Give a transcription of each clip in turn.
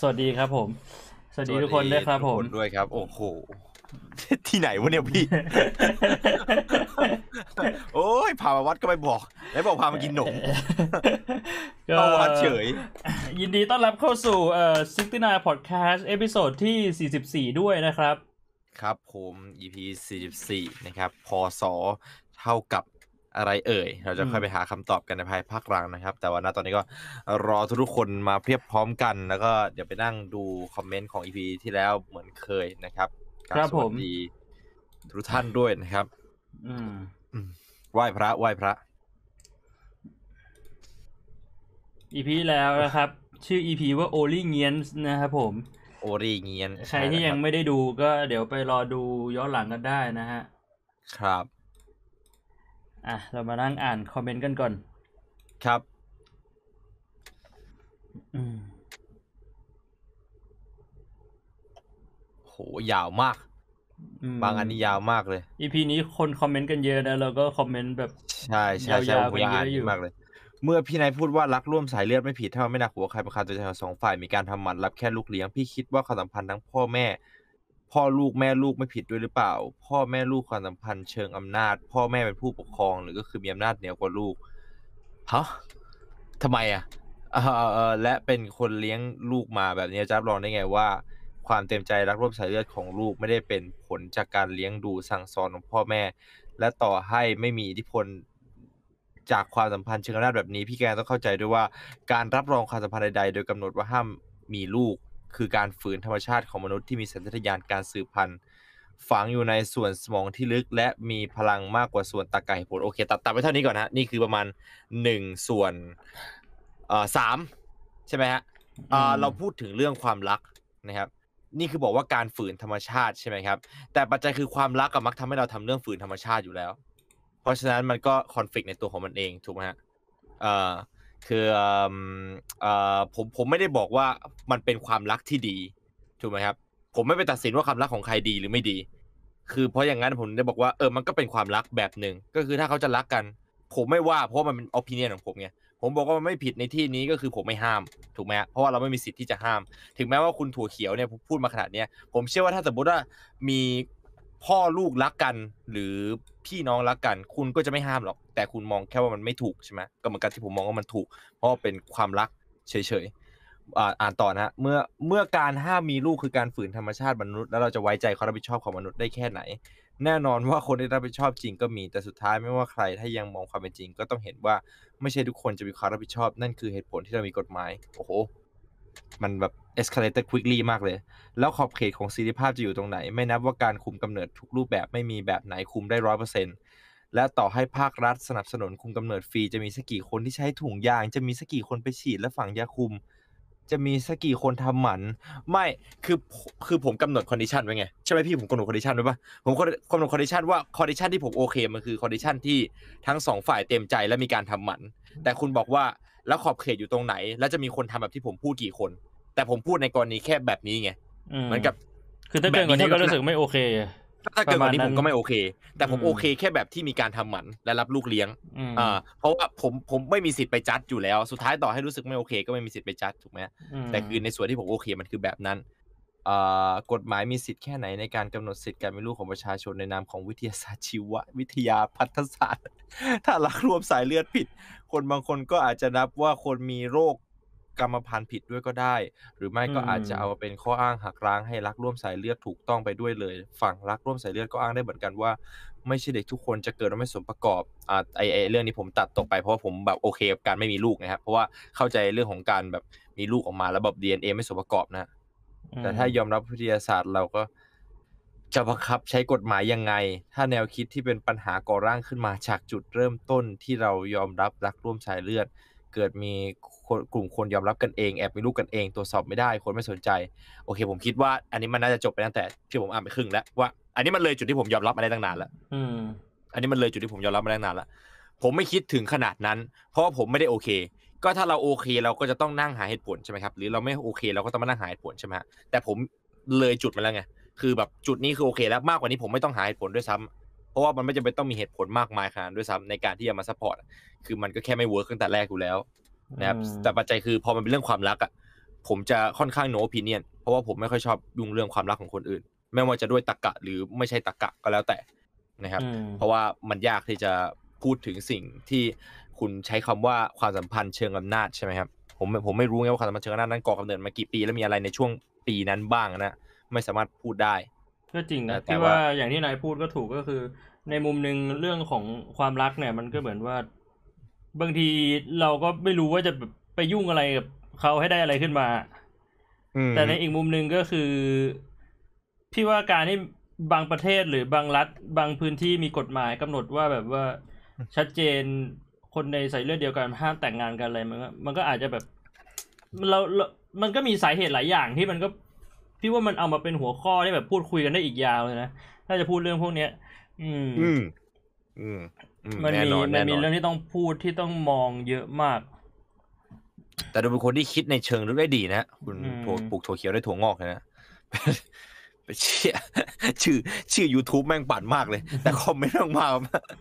สวัสดีครับผม สวัสดีทุกคนด้วยครับผมทุกนด้วยครับ โอ้โห ที่ไหนวะเนี่ยพี่ โอ้ยพามาวัดก็ไม่บอก แล้วบอกพามากินหนมก็เข้าวัดเฉย ยินดีต้อนรับเข้าสู่เอ่อ69 Podcast episode ที่ 44 ด้วยนะครับ ครับผม EP 44 นะครับ พศ เท่ากับ อะไรเอ่ย เราจะค่อยไปหาคำตอบกันในภายภาคหลังนะครับ แต่ว่าณตอนนี้ก็รอทุกๆคนมาเพียบพร้อมกัน แล้วก็เดี๋ยวไปนั่งดูคอมเมนต์ของ EP ที่แล้วเหมือนเคยนะครับครับสวัผสมดีทุกท่านด้วยนะครับ อืมไหว้พระไหว้พระ EP แล้วนะครับ ชื่อ EP ว่า Only n g i a n s นะครับผมโอรีเงียน ใครที่ยังไม่ได้ดูก็เดี๋ยวไปรอดูย้อนหลังกันได้นะฮะ ครับ อะ เรามานั่งอ่านคอมเมนต์กันก่อน ครับ อืมโหยาวมากมบางอันนี่ยาวมากเลย EP นี้คนคอมเมนต์กันเยอะนะแล้วก็คอมเมนต์แบบ ใช่ใช่ใช่ยาวๆผมอยากอ่านกันเยอะอยู่ มากเลย เมื่อพี่นายพูดว่ารักร่วมสายเลือดไม่ผิดถ้ามันไม่หนักหัวใครประคาตัวใจของสองฝ่ายมีการทำหมันรับแค่ลูกเลี้ยงพี่คิดว่าความสัมพันธ์ทั้งพ่อแม่ พ่อลูกแม่ลูกไม่ผิดด้วยหรือเปล่า พ่อแม่ลูกความสัมพันธ์เชิงอำนาจ พ่อแม่เป็นผู้ปกครองหรือก็คือมีอำนาจเหนือกว่าลูกฮะทำไมอะเออและเป็นคนเลี้ยงลูกมาแบบนี้จะรับรองได้ไงว่า ความเต็มใจรักร่วมสายเลือดของลูกไม่ได้เป็นผลจากการเลี้ยงดูสั่งสอนของพ่อแม่ และต่อให้ไม่มีอิทธิพลจากความสัมพันธ์เชิงอำนาจแบบนี้พี่แกต้องเข้าใจด้วยว่า การรับรองความสัมพันธ์ใดๆ โดยกำหนดว่าห้ามมีลูก คือการฝืนธรรมชาติของมนุษย์ที่มีสัญชาตญาณการสืบพันธุ์ ฝังอยู่ในส่วนสมองที่ลึกและมีพลังมากกว่าส่วนตรรกะเหตุผลโอเค ตัดตัดไปเท่านี้ก่อนนะนี่คือประมาณหนึ่งส่วนเอ่อสามใช่ไหมฮะเอ่ออืมเราพูดถึงเรื่องความรักนะครับ นี่คือบอกว่าการฝืนธรรมชาติใช่ไหมครับ แต่ปัจจัยคือความรักกับมักทำให้เราทำเรื่องฝืนธรรมชาติอยู่แล้ว เพราะฉะนั้นมันก็คอนฟ lict ในตัวของมันเองถูกไหมฮะเอ่อ คืออ่อผมผมไม่ได้บอกว่ามันเป็นความรักที่ดีถูกไหมครับ ผมไม่ไปตัดสินว่าความรักของใครดีหรือไม่ดี คือเพราะอย่างนั้นผมได้บอกว่าเออมันก็เป็นความรักแบบหนึ่งก็คือถ้าเขาจะรักกัน ผมไม่ว่าเพราะมันเป็น opinion ของผมไงผมบอกว่ามันไม่ผิดในที่นี้ก็คือผมไม่ห้ามถูกไหมเพราะว่าเราไม่มีสิทธิ์ที่จะห้าม ถึงแม้ว่าคุณถั่วเขียวเนี่ยพูดมาขนาดเนี้ยผมเชื่อว่าถ้าสมมติว่ามี พ่อลูกรักกัน หรือพี่น้องรักกัน คุณก็จะไม่ห้ามหรอก แต่คุณมองแค่ว่ามันไม่ถูกใช่ไหมก็เหมือนกันที่ผมมองว่ามันถูก เพราะเป็นความรักเฉยๆอ่าอ่านต่อนะฮะเมื่อเมื่อการห้ามมีลูกคือการฝืนธรรมชาติมนุษย์ แล้วเราจะไว้ใจความรับผิดชอบของมนุษย์ได้แค่ไหน แน่นอนว่าคนที่รับผิดชอบจริงก็มีแต่สุดท้ายไม่ว่าใคร ถ้ายังมองความเป็นจริง ก็ต้องเห็นว่าไม่ใช่ทุกคนจะมีความรับผิดชอบ นั่นคือเหตุผลที่เรามีกฎหมายโอ้โห มันแบบ escalated quickly มากเลย แล้วขอบเขตของเสรีภาพจะอยู่ตรงไหน ไม่นับว่าการคุมกำเนิดทุกรูปแบบไม่มีแบบไหนคุมได้ร้อยเปอร์เซ็นต์และต่อให้ภาครัฐสนับสนุนคุมกำเนิดฟรีจะมีสักกี่คนที่ใช้ถุงยาง จะมีสักกี่คนไปฉีดและฝังยาคุม จะมีสักกี่คนทำหมัน ไม่คือคือผมกำหนด condition ไว้ไงใช่ไหมพี่ผมกำหนด condition ไว้ปะผมกำหนด condition ว่า condition ที่ผมโอเคมันคือ condition ที่ทั้งสองฝ่ายเต็มใจและมีการทำหมัน แต่คุณบอกว่า แล้วขอบเขตอยู่ตรงไหน แล้วจะมีคนทำแบบที่ผมพูดกี่คน แต่ผมพูดในกรณีแค่แบบนี้ไงเหมือนกับ คือถ้าเกินกว่านี้ก็รู้สึกไม่โอเคถ้าเกิดกว่านี้ประมาณนั้ผนมก็ไม่โอเค แต่ผมอืมโอเคแค่แบบที่มีการทำหมันและรับลูกเลี้ยงอืมอ่าเพราะว่าผมผมไม่มีสิทธิ์ไปจัดอยู่แล้ว สุดท้ายต่อให้รู้สึกไม่โอเค ก็ไม่มีสิทธิ์ไปจัดถูกไหมมแต่คือในส่วนที่ผมโอเคมันคือแบบนั้นอ่า กฎหมายมีสิทธิ์แค่ไหนในการกำหนดสิทธิการมีลูกของประชาชนในนามของวิทยาศาสตร์ชีววิทยาพัฒศาสตร์ ถ้ารักรวมสายเลือดผิด คนบางคนก็อาจจะนับว่าคนมีโรคกรรมพันธุ์ผิดด้วยก็ได้ หรือไม่ก็อาจจะเอาเป็นข้ออ้างหักล้างให้รักร่วมสายเลือดถูกต้องไปด้วยเลย ฝั่งรักร่วมสายเลือดก็อ้างได้เหมือนกันว่า ไม่ใช่เด็กทุกคนจะเกิดมาไม่สมประกอบอ่าไอไอเรื่องนี้ผมตัดตกไปเพราะว่าผมแบบโอเคกับการไม่มีลูกนะครับเพราะว่าเข้าใจเรื่องของการแบบมีลูกออกมาแล้วแบบ DNA ไม่สมประกอบนะ แต่ถ้ายอมรับวิทยาศาสตร์เราก็จะบังคับใช้กฎหมายยังไง ถ้าแนวคิดที่เป็นปัญหาก่อร่างขึ้นมาจากจุดเริ่มต้นที่เรายอมรับรักร่วมสายเลือด เกิดมีคนกลุ่มคนยอมรับกันเอง แอบมีลูกกันเองตรวจสอบไม่ได้คนไม่สนใจ โอเค ผมคิดว่า อันนี้มันน่าจะจบไปตั้งแต่ที่ผมอ่านไปครึ่งแล้วว่า อันนี้มันเลยจุดที่ผมยอมรับมาได้ตั้งนานแล้วอืมอันนี้มันเลยจุดที่ผมยอมรับมาได้ตั้งนานแล้วผมไม่คิดถึงขนาดนั้น เพราะว่าผมไม่ได้โอเค ก็ถ้าเราโอเคเราก็จะต้องนั่งหาเหตุผลใช่ไหมครับหรือเราไม่โอเคเราก็ต้องมานั่งหาเหตุผลใช่ไหมฮะแต่ผมเลยจุดมาแล้วไงคือแบบจุดนี้คือโอเคแล้วมากกว่านี้ผมไม่ต้องหาเหตุผลด้วยซ้ำเพราะว่ามันไม่จำเป็นต้องมีเหตุผลมากมายขนาดนั้นด้วยซ้ำในการที่จะมา support คือมันก็แค่ไม่ work ตั้งแต่แรกอยู่แล้วนะครับอืมแต่ปัจจัยคือพอมันเป็นเรื่องความรักอะผมจะค่อนข้างโน opinion เพราะว่าผมไม่ค่อยชอบยุ่งเรื่องความรักของคนอื่น ไม่ว่าจะด้วยตรรกะหรือไม่ใช่ตรรกะก็แล้วแต่นะครับอืมเพราะว่ามันยากที่จะพูดถึงสิ่งที่ คุณใช้คำว่าความสัมพันธ์เชิงอำนาจใช่ไหมครับผมผมไม่รู้ไงว่าความสัมพันธ์เชิงอำนาจนั้นก่อกำเนิดมากี่ปีแล้วมีอะไรในช่วงปีนั้นบ้างนะไม่สามารถพูดได้ก็จริงนะแต่ที่ว่าว่าอย่างที่นายพูดก็ถูกก็คือ ในมุมหนึ่งเรื่องของความรักเนี่ย มันก็เหมือนว่า บางทีเราก็ไม่รู้ว่าจะแบบไปยุ่งอะไรกับเขาให้ได้อะไรขึ้นมาอืมแต่ในอีกมุมหนึ่งก็คือ พี่ว่าการที่บางประเทศหรือบางรัฐ บางพื้นที่มีกฎหมายกำหนดว่าแบบว่าชัดเจน คนในสายเลือดเดียวกันห้ามแต่งงานกันอะไรมันก็มันก็อาจจะแบบเราเรามันก็มีสาเหตุหลายอย่างที่มันก็พี่ว่ามันเอามาเป็นหัวข้อที่แบบพูดคุยกันได้อีกยาวเลยนะถ้าจะพูดเรื่องพวกเนี้ย อืม อืม อืมอืมมันแน่มีนอนมัแน่นนมีอนเรื่องที่ต้องพูดที่ต้องมองเยอะมาก แต่ดูเป็นคนที่คิดในเชิงลึกได้ดีนะคุณอืมถั่วปลูกถั่วเขียวได้ถั่วงอกเลยนะไป เชี่ยชื่อ ชื่อ YouTube แม่งปั่นมากเลย แต่คอมเมนต์มาก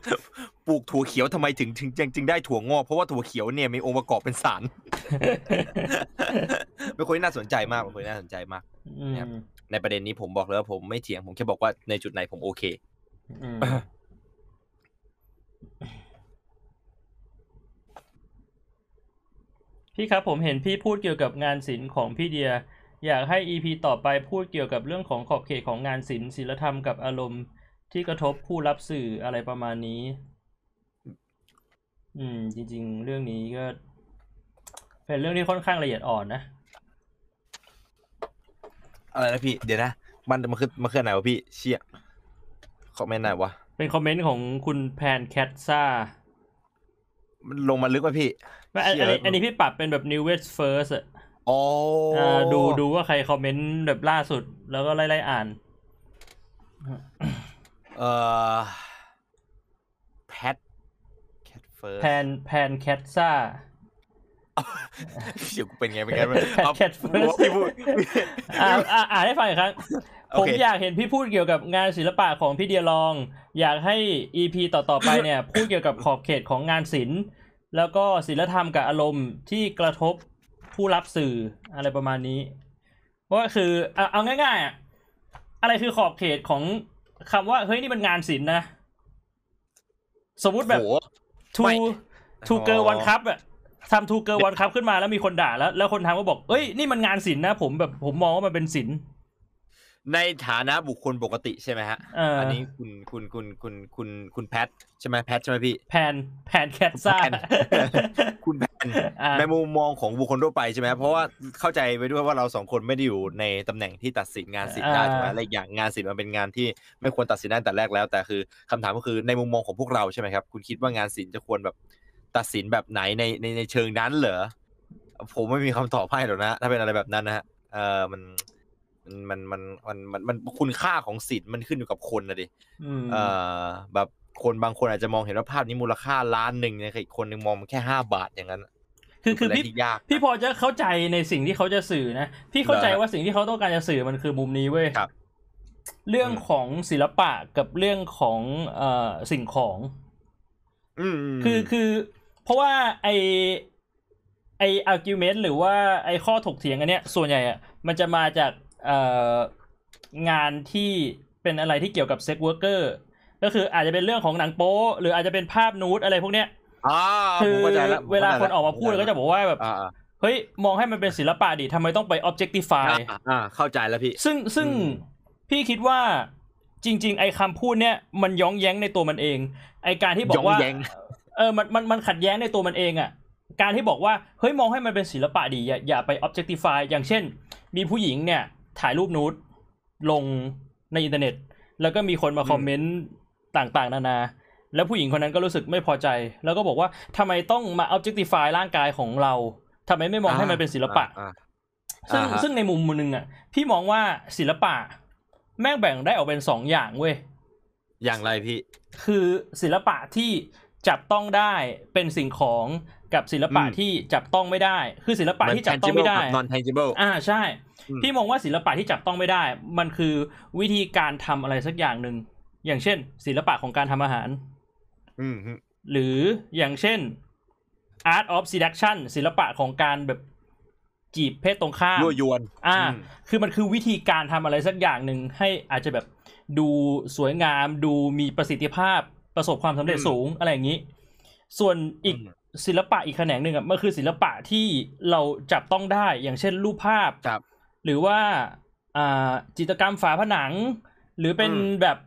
ๆปลูกถั่วเขียวทำไมถึงถึงจึงจึงได้ถั่วงอกเพราะว่าถั่วเขียวเนี่ยมีองค์ประกอบเป็นสารเป็นคนที่น่าสนใจมากเป็นคนที่น่าสนใจมากอืมครับในประเด็นนี้ผมบอกเลยว่าผมไม่เถียงผมแค่บอกว่าในจุดไหนผมโอเคอืมพี่ครับผมเห็นพี่พูดเกี่ยวกับงานศิลป์ของพี่เดีย อยากให้ EP ต่อไปพูดเกี่ยวกับเรื่องของขอบเขตของงานศิลป์ศิลธรรมกับอารมณ์ที่กระทบผู้รับสื่ออะไรประมาณนี้ อืม จริง ๆ เรื่องนี้ก็เป็นเรื่องที่ค่อนข้างละเอียดอ่อนนะ อะไรนะพี่ เดี๋ยวนะ มันมันคือมันคืออนไหนวะพี่ เชี่ยคอมเมนต์ไหนวะ เป็นคอมเมนต์ของคุณแพนแคทซ่ามันลงมาลึกป่ะพี่ไม่อันเชี่อัยนนี้อันนี้พี่ปรับเป็นแบบ new west first อะอ๋ออ่า ดูดูว่าใครคอมเมนต์แบบล่าสุด แล้วก็ไล่ไล่อ่าน เอ่อแพทแคทเฟิร์สแพนแพนแคทซ่าเดี๋ยวกูเป็นไงเป็นไง Pat เอา Cat First พี่พูดอ่าอ่าอ่านให้ฟังอีกครั้งโอผมเคอยากเห็นพี่พูดเกี่ยวกับงานศิลปะของพี่เดียลอง อยากให้ EP ต่อๆไปเนี่ย พูดเกี่ยวกับขอบเขตของงานศิลป์แล้วก็ศีลธรรมกับอารมณ์ที่กระทบ ผู้รับสื่ออะไรประมาณนี้เพราะว่าคือเอาเอาง่ายๆอะอะไรคือขอบเขตของคำว่า เฮ้ยนี่มันงานศิลป์นะ สมมุติแบบ โห two ไม่ two girls อ๋อ one cup อะทำ two girls one cup ขึ้นมาแล้วมีคนด่าแล้ว แล้วคนทำก็บอก เอ้ย นี่มันงานศิลป์นะ ผมแบบผมมองว่ามันเป็นศิลป์ ในฐานะบุคคลปกติใช่ไหมฮะเอออันนี้คุณคุณคุณคุณคุณคุณแพทใช่ไหมแพทใช่ไหมพี่แพนแพนแคทซ่าแพนคุณแพนอ่าในมุมมองของบุคคลทั่วไปใช่ไหมเพราะว่าเข้าใจไปด้วยว่าเราสองคนไม่ได้อยู่ในตำแหน่งที่ตัดสินงานศิลป์ได้อ่าถูกไหมและอีกอย่างงานศิลป์มันเป็นงานที่ไม่ควรตัดสินได้แต่แรกแล้ว แต่คือคำถามก็คือในมุมมองของพวกเราใช่ไหมครับคุณคิดว่างานศิลป์จะควรแบบตัดสินแบบไหนในในในเชิงนั้นเหรอผมไม่มีคำตอบให้หรอกนะ ถ้าเป็นอะไรแบบนั้นนะฮะเออมัน มันมันมันมันมันมันคุณค่าของศิลป์มันขึ้นอยู่กับคนนะดิอืมเอ่อแบบคนบางคนอาจจะมองเห็นว่าภาพนี้มูลค่าล้านหนึ่งเนี่ยอีกคนหนึ่งมองมันแค่ห้าบาทอย่างนั้นคือคือเป็นพี่อะไรที่ยากพี่พอจะเข้าใจในสิ่งที่เขาจะสื่อนะพี่เข้าใจเหรอว่าสิ่งที่เขาต้องการจะสื่อมันคือมุมนี้เว้ยครับเรื่องอืมของศิลปะกับเรื่องของเอ่อสิ่งของอืมมคือคือ เพราะว่าไอไอ argument หรือว่าไอข้อถกเถียงอันเนี้ยส่วนใหญ่อะมันจะมาจากเอ่อ งานที่เป็นอะไรที่เกี่ยวกับ sex worker ก็คืออาจจะเป็นเรื่องของหนังโป๊หรืออาจจะเป็นภาพนูดอะไรพวกเนี้ยอ่าคือผมเข้าใจแล้วเวลาคนออกมาพูดก็จะบอกว่าแบบอ่าอ่าเฮ้ย มองให้มันเป็นศิลปะดิทำไมต้องไป objectify อ่าอ่าเข้าใจแล้วพี่ ซึ่งซึ่งอืมพี่คิดว่าจริง ๆ ไอ้คำพูดเนี้ยมันย้องแย้งในตัวมันเอง ไอ้การที่บอกว่าย้งแย้งเออมันมันมันขัดแย้งในตัวมันเองอะ่ะ การที่บอกว่า เฮ้ย มองให้มันเป็นศิลปะดีอย่าอย่าไป objectify อย่างเช่น มีผู้หญิงเนี่ย ถ่ายรูปนูดลงในอินเทอร์เน็ต แล้วก็มีคนมาอืมคอมเมนต์ต่างๆ นานา แล้วผู้หญิงคนนั้นก็รู้สึกไม่พอใจ แล้วก็บอกว่าทำไมต้องมา objectify ร่างกายของเราทำไมไม่มองให้มันเป็นศิลปะอ่าซึ่งอ่าฮะซึ่งในมุมหนึงอะ พี่มองว่าศิลปะ แม่งแบ่งได้ออกเป็นสองอย่างเว้ย อย่างไรพี่ คือศิลปะที่จับต้องได้เป็นสิ่งของกับศิลปะอืมที่จับต้องไม่ได้ คือศิลปะมันที่จับต้องไม่ได้ tangible กับ non tangible อ่าใช่อืม พี่มองว่าศิลปะที่จับต้องไม่ได้ มันคือวิธีการทำอะไรสักอย่างหนึ่งอย่างเช่น ศิลปะของการทำอาหารอืมฮึหรืออย่างเช่น art of seduction ศิลปะของการแบบจีบเพศตรงข้ามยั่วยวน อ่าอืมคือมันคือวิธีการทำอะไรสักอย่างหนึ่งให้อาจจะแบบดูสวยงาม ดูมีประสิทธิภาพประสบความสำเร็จอืมสูงอะไรอย่างนี้ ส่วนอีกอืมศิลปะอีกแขนงหนึ่งอะมันคือศิลปะที่เราจับต้องได้ อย่างเช่นรูปภาพครับ หรือว่าอ่าจิตรกรรมฝาผนัง หรือเป็นอืมแบบ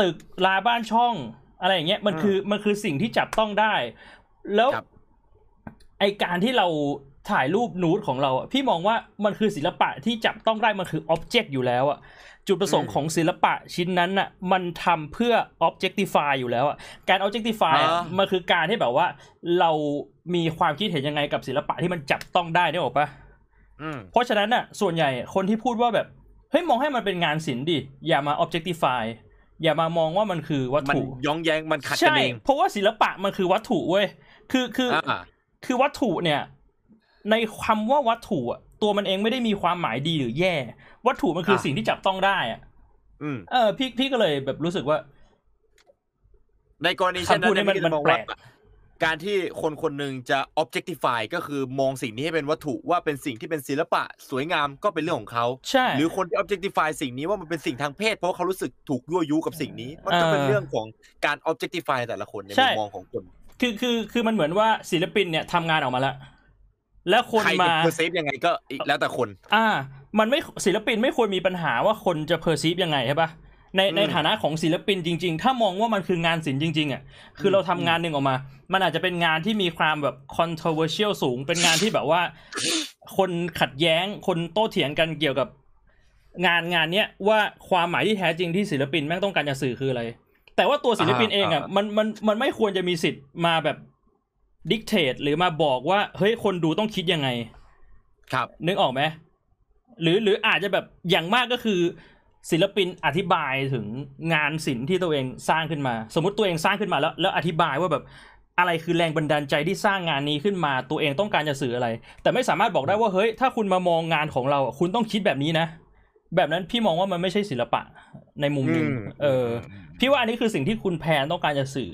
ตึกลาบ้านช่องอะไรอย่างเงี้ยมันอืมคือมันคือสิ่งที่จับต้องได้ แล้วครับไอการที่เราถ่ายรูปนูดของเราอะพี่มองว่ามันคือศิลปะที่จับต้องได้มันคืออ็อบเจกต์อยู่แล้วอะจุดประสงค์อืมของศิลปะชิ้นนั้นน่ะมันทำเพื่อ objectify อยู่แล้วอะการ objectify อะอ่ามันคือการที่แบบว่า เรามีความคิดเห็นยังไงกับศิลปะที่มันจับต้องได้ได้หรอกปะอืม เพราะฉะนั้นน่ะ ส่วนใหญ่คนที่พูดว่าแบบเฮ้ยมองให้มันเป็นงานศิลป์ดิอย่ามา objectify อย่ามามองว่ามันคือวัตมันถุย้องแย้งมันขัดกันใช่เองเพราะว่าศิลปะมันคือวัตถุเว้ยคือคือออ่าคือวัตถุเนี่ย ในคำว่าวัตถุอะตัวมันเองไม่ได้มีความหมายดีหรือแย่ วัตถุมันคือสิ่งที่จับต้องได้อะอืมเออพี่พี่ก็เลยแบบรู้สึกว่า ในกรณีเช่นคำพูนั้ดนนี้เนี่ยมันพี่จะมองมันแปลว่าก การที่คนคนหนึ่งจะ objectify ก็คือมองสิ่งนี้ให้เป็นวัตถุว่าเป็นสิ่งที่เป็นศิลปะสวยงามก็เป็นเรื่องของเขาใช่หรือคนที่ objectify สิ่งนี้ว่ามันเป็นสิ่งทางเพศ เพราะว่าเขารู้สึกถูกยั่วยุกับสิ่งนี้ มันก็เป็นเออเรื่องของการ objectify แต่ละคนในใช่มุมมองของคนคือคือคือมันเหมือนว่าศิลปินเนี่ยทำงานออกมาแล้ว แล้วคนใครมาจะ perceive ยังไงก็อีกแล้วแต่คน อ่า มันไม่ศิลปินไม่ควรมีปัญหาว่าคนจะเพอร์ซีฟยังไงใช่ปะ ในอืมในฐานะของศิลปินจริง ๆ ถ้ามองว่ามันคืองานศิลป์จริง ๆอะคือเราทำงานหนึ่งออกมา มันอาจจะเป็นงานที่มีความแบบ controversial สูง เป็นงานที่แบบว่า คนขัดแย้งคนโต้เถียงกันเกี่ยวกับงานงานเนี้ยว่าความหมายที่แท้จริงที่ศิลปินแม่งต้องการจะสื่อคืออะไร แต่ว่าตัวศิลปินเองอะอ่าอ่ามันมันมันไม่ควรจะมีสิทธิ์มาแบบดิกเทตหรือมาบอกว่า เฮ้ยคนดูต้องคิดยังไง ครับ นึกออกไหมหรือหรืออาจจะแบบอย่างมากก็คือ ศิลปินอธิบายถึงงานศิลป์ที่ตัวเองสร้างขึ้นมา สมมติตัวเองสร้างขึ้นมาแล้ว แล้วอธิบายว่าแบบอะไรคือแรงบันดาลใจที่สร้างงานนี้ขึ้นมา ตัวเองต้องการจะสื่ออะไร แต่ไม่สามารถบอกได้ว่าเฮ้ยถ้าคุณมามองงานของเราอะคุณต้องคิดแบบนี้นะ แบบนั้นพี่มองว่ามันไม่ใช่ศิลปะในมุมหนึ่งอืมเออ พี่ว่าอันนี้คือสิ่งที่คุณแพนต้องการจะสื่อ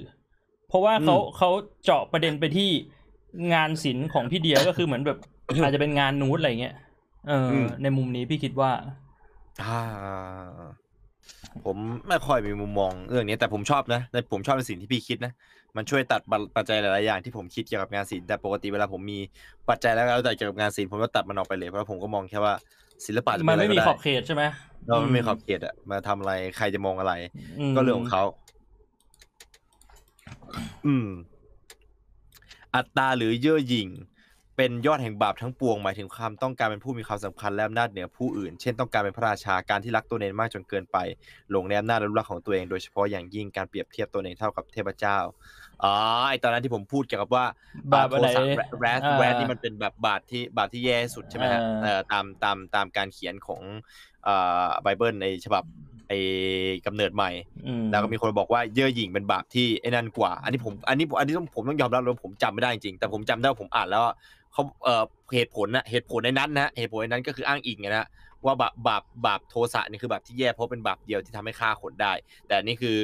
เพราะว่าเขาอืมเขาเจาะประเด็นไปที่งานศิลป์ของพี่เดียก็คือเหมือนแบบอาจจะเป็นงานนูดอะไรเงี้ยเอออมในมุมนี้พี่คิดว่า อ่า ผมไม่ค่อยมีมุมมองเรื่องนี้แต่ผมชอบนะแต่ผมชอบในสิ่งที่พี่คิดนะ มันช่วยตัดปัจจัยหลายๆอย่างที่ผมคิดเกี่ยวกับงานศิลป์แต่ปกติเวลาผมมีปัจจัยแล้วแล้วแต่เกี่ยวกับงานศิลป์ผมก็ตัดมันออกไปเลยเพราะผมก็มองแค่ว่าศิลปะจะเป็มันนอะไรไม่ก็มีได้ขอบเขตใช่ไหมเราไม่มีขอบเขตอะมาทำอะไรใครจะมองอะไรมก็เรื่องของเขาอืม อัตตาหรือเย่อหยิ่ง เป็นยอดแห่งบาปทั้งปวงหมายถึงความต้องการเป็นผู้มีความสำคัญและอำนาจเหนือผู้อื่น เช่นต้องการเป็นพระราชาการที่รักตัวเองมากจนเกินไป หลงในอำนาจและรูปลักษณ์ของตัวเองโดยเฉพาะอย่างยิ่งการเปรียบเทียบตัวเองเท่ากับเทพเจ้าอ๋อไอตอนนั้นที่ผมพูดเกี่ยวกับว่าบาปอะไรโทสะแรดอ่าแรดนี่มันเป็นแบบบาปที่บาปที่แย่สุดใช่ไหมฮะอ่าเอ่อตามตามตามการเขียนของเอ่อไบเบิลในฉบับไอ้กำเนิดใหม่อืมแล้วก็มีคนบอกว่าเย่อหยิ่งเป็นบาปที่ไอ้นั่นกว่า อันนี้ผม อันนี้ อันนี้ต้องผมต้องยอมรับเลยว่าผมจำไม่ได้จริงๆแต่ผมจำได้ว่าผมอ่านแล้วว่า เขาเอ่อเหตุผลนะเหตุผลในนั้นนะเหตุผลในนั้นก็คืออ้างอิงไงนะว่าบาปบาปบาปโทสะนี่คือบาปที่แย่เพราะเป็นบาปเดียวที่ทำให้ฆ่าคนได้ แต่อันนี่คือ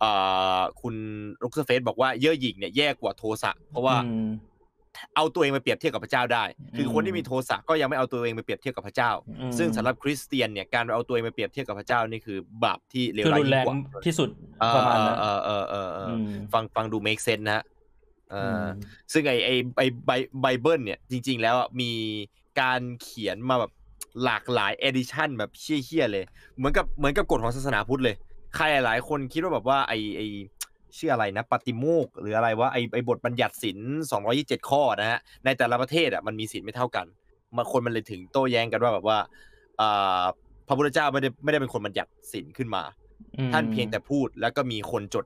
เอ่อคุณลุกเซเฟสบอกว่าเย่อหยิ่งเนี่ยแย่กว่าโทสะเพราะว่าอืมเอาตัวเองไปเปรียบเทียบกับพระเจ้าได้ คืออมคนที่มีโทสะก็ยังไม่เอาตัวเองไปเปรียบเทียบกับพระเจ้าอืมซึ่งสำหรับคริสเตียนเนี่ยการเอาตัวเองไปเปรียบเทียบกับพระเจ้านี่คือบาปที่เลวคือร้ายรุนยิ่แรงงกว่าที่สุดเออประมาณนั้นเออเออเออเออมฟังฟังดู make sense นะฮะเอออมซึ่งไอไอไอไบไบเบิลเนี่ยจริง ๆ แล้วอะมีการเขียนมาแบบหลากหลาย edition แบบเชี่ยๆเลย เหมือนกับเหมือนกับกฎของศาสนาพุทธเลย ใครหลายๆคนคิดว่าแบบว่าไอไอชื่ออะไรนะปฏิโมกข์หรืออะไรว่าไอไอบทบัญญัติศีล227 ข้อนะฮะในแต่ละประเทศอะมันมีศีลไม่เท่ากันมาคนมันเลยถึงโต้แย้งกันว่าแบบว่าอ่าพระพุทธเจ้าไม่ได้ไม่ได้เป็นคนบัญญัติศีลขึ้นมาอืมท่านเพียงแต่พูดแล้วก็มีคนจด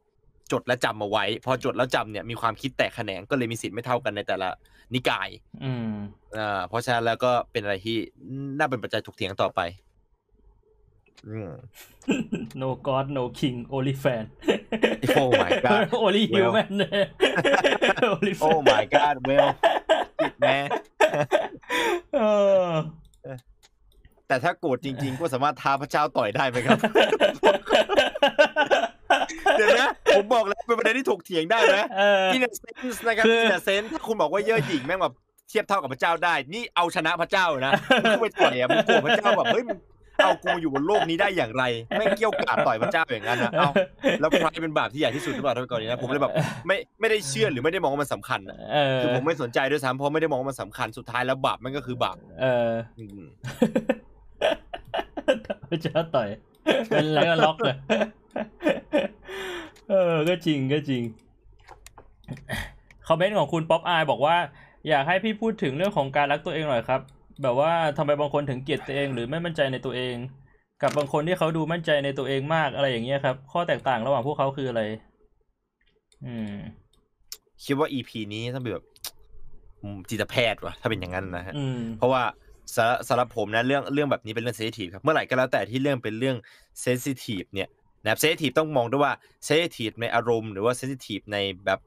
จดและจำมาไว้ พอจดแล้วจำเนี่ยมีความคิดแตกแขนงก็เลยมีสิทธิ์ไม่เท่ากันในแต่ละนิกาย อืมอ่าเพราะฉะนั้นแล้วก็เป็นอะไรที่น่าเป็นปัจจัยถกเถียงต่อไป อืม no god no king only fan Oh my god only Well. human only fan โอ้ my god เวลแม่เออแต่ถ้าโกรธจริง ๆ ก็สามารถท้าพระเจ้าต่อยได้ไหมครับ เดี๋ยวนะผมบอกแล้วเป็นประเด็นที่ถกเถียงได้นะเอออินเซนส์นะครับคืออินเซนส์ถ้าคุณบอกว่าเย่อหยิ่งแม่งแบบเทียบเท่ากับพระเจ้าได้ นี่เอาชนะพระเจ้านะมึงไปต่อยอะมึงโกรธพระเจ้าแบบเฮ้ยมึงเอากูมาอยู่บนโลกนี้ได้อย่างไร ไม่เกี่ยวกาดต่อยพระเจ้าอย่างนั้นนะเอาแล้วใครเป็นบาปที่ใหญ่ที่สุดหรือเปล่าท่านก่อนนี้นะผมเลยแบบไม่ไม่ได้เชื่อหรือไม่ได้มองว่ามันสำคัญอะเออคือผมไม่สนใจด้วยซ้ำเพราะไม่ได้มองว่ามันสำคัญสุดท้ายแล้วบาปมันก็คือบาปเอออืมพระเจ้าต่อย เป็นแล้วก็ล็อกเลยเออ ก็จริงก็จริง คอมเมนต์ของคุณป๊อปอายบอกว่า อยากให้พี่พูดถึงเรื่องของการรักตัวเองหน่อยครับ แบบว่าทำไมบางคนถึงเกลียดตัวเองหรือไม่มั่นใจในตัวเอง กับบางคนที่เขาดูมั่นใจในตัวเองมากอะไรอย่างเงี้ยครับ ข้อแตกต่างระหว่างพวกเขาคืออะไร อืม คิดว่า EP นี้ต้องเป็นแบบอืมจิตแพทย์ว่ะถ้าเป็นอย่างนั้นนะฮะอืมเพราะว่า สำสำหรับผมนะเรื่องเรื่องแบบนี้เป็นเรื่อง sensitive ครับเมื่อไหร่ก็แล้วแต่ที่เรื่องเป็นเรื่อง sensitive เนี่ยนะครับ sensitive ต้องมองด้วยว่า sensitive ในอารมณ์หรือว่า sensitive ในแบบ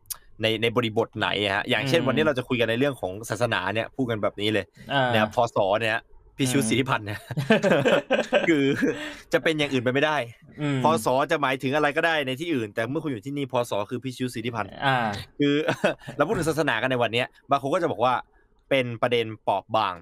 ในในบริบทไหนอะฮะอย่างเช่นอืมวันนี้เราจะคุยกันในเรื่องของศาสนาเนี่ยพูดกันแบบนี้เลยอ่าเนี่ยพศเนี่ยพี่ชูอืมสิทธิพันธ์เนี่ยคือจะเป็นอย่างอื่นไปไม่ได้อืมพศจะหมายถึงอะไรก็ได้ในที่อื่น แต่เมื่อคุณอยู่ที่นี่พศคือพี่ชูสิทธิพันธ์อ่าคือเราพูดถึงศาสนากันในวันเนี้ยบางคนก็จะบอกว่าเป็นประเด็นปอบบาง